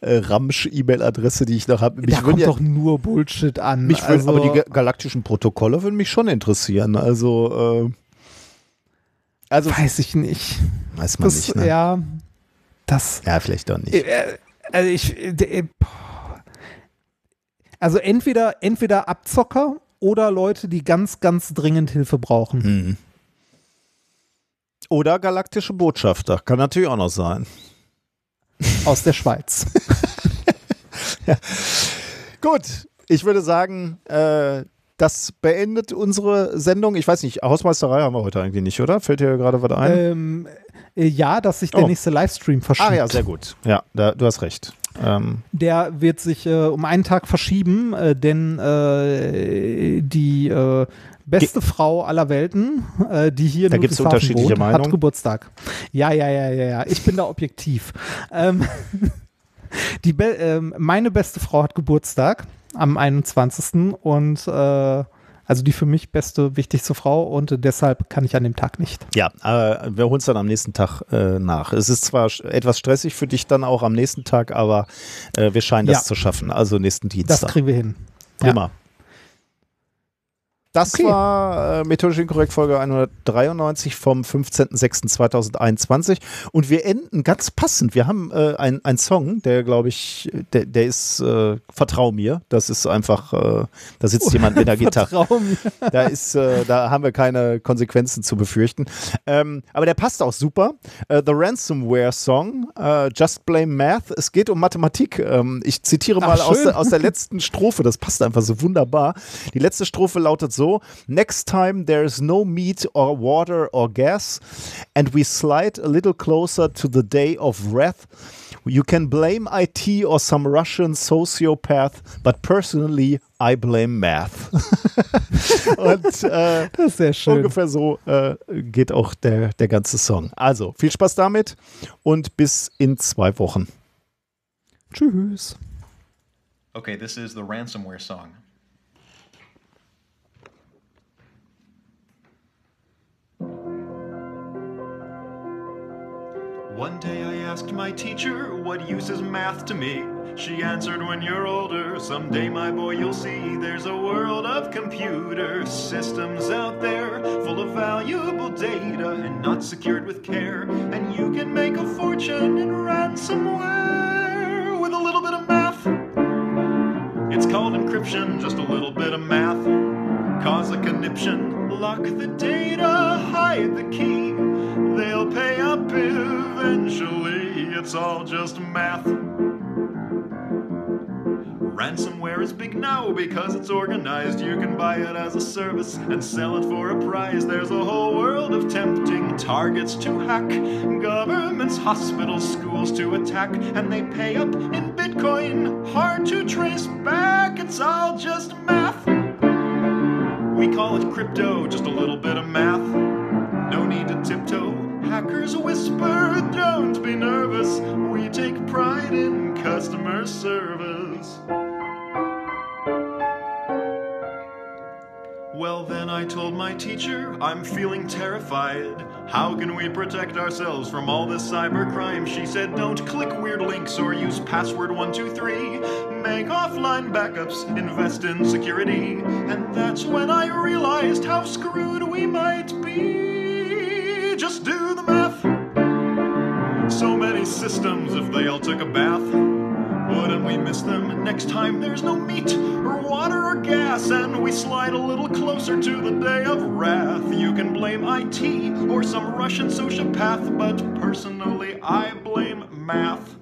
äh, Ramsch-E-Mail-Adresse, die ich noch habe. Da kommt ja, doch nur Bullshit an. Mich also, würd, aber die galaktischen Protokolle würden mich schon interessieren. Also äh, Also weiß ich nicht. Weiß man das, nicht. Ne? Ja, das. Ja, vielleicht doch nicht. Äh, also ich. Äh, also entweder entweder Abzocker oder Leute, die ganz ganz dringend Hilfe brauchen. Hm. Oder galaktische Botschafter, kann natürlich auch noch sein. Aus der Schweiz. ja. Gut, ich würde sagen, äh, das beendet unsere Sendung. Ich weiß nicht, Hausmeisterei haben wir heute eigentlich nicht, oder? Fällt dir gerade was ein? Ähm, äh, ja, dass sich der oh. nächste Livestream verschiebt. Ah ja, sehr gut. Ja, da, du hast recht. Ähm. Der wird sich äh, um einen Tag verschieben, äh, denn äh, die äh, beste Ge Frau aller Welten, äh, die hier da in gibt's unterschiedliche wohnt, hat Geburtstag. Ja, ja, ja, ja, ja. Ich bin da objektiv. ähm, die Be ähm, meine beste Frau hat Geburtstag am 21. und äh, also die für mich beste, wichtigste Frau und deshalb kann ich an dem Tag nicht. Ja, äh, wir holen es dann am nächsten Tag äh, nach. Es ist zwar etwas stressig für dich dann auch am nächsten Tag, aber äh, wir scheinen das ja. zu schaffen. Also nächsten Dienstag. Das kriegen wir hin. Prima. Ja. Das okay. war äh, methodisch inkorrekt Folge 193 vom 15.06.2021 und wir enden ganz passend. Wir haben äh, einen Song, der glaube ich, der, der ist äh, Vertrau mir. Das ist einfach, äh, da sitzt oh, jemand mit der Gitarre. Da ist, äh, da haben wir keine Konsequenzen zu befürchten. Ähm, aber der passt auch super. Äh, The Ransomware Song, äh, Just Blame Math. Es geht um Mathematik. Ähm, ich zitiere mal Ach, aus, der, aus der letzten Strophe. Das passt einfach so wunderbar. Die letzte Strophe lautet so: Next time there's no meat or water or gas, and we slide a little closer to the day of wrath. You can blame IT or some Russian sociopath, but personally I blame math. Und äh, das ist sehr schön. ungefähr so äh, geht auch der, der ganze Song. Also viel Spaß damit und bis in zwei Wochen. Tschüss. Okay, this is the ransomware song. One day I asked my teacher, what use is math to me? She answered, when you're older, someday my boy you'll see there's a world of computer systems out there full of valuable data and not secured with care. And you can make a fortune in ransomware with a little bit of math. It's called encryption, just a little bit of math. Cause a conniption, lock the data, hide the key. They'll pay up eventually, it's all just math. Ransomware is big now because it's organized. You can buy it as a service and sell it for a price. There's a whole world of tempting targets to hack. Governments, hospitals, schools to attack. And they pay up in Bitcoin. Hard to trace back, it's all just math. We call it crypto, just a little bit of math. No need to tiptoe. Hackers whisper, don't be nervous. We take pride in customer service. Well, then I told my teacher, I'm feeling terrified. How can we protect ourselves from all this cybercrime? She said, don't click weird links or use password 123. Make offline backups, invest in security. And that's when I realized how screwed we might be. Just do the math. So many systems if they all took a bath. Wouldn't we miss them next time there's no meat or water or gas and we slide a little closer to the day of wrath? You can blame IT or some Russian sociopath, but personally I blame math.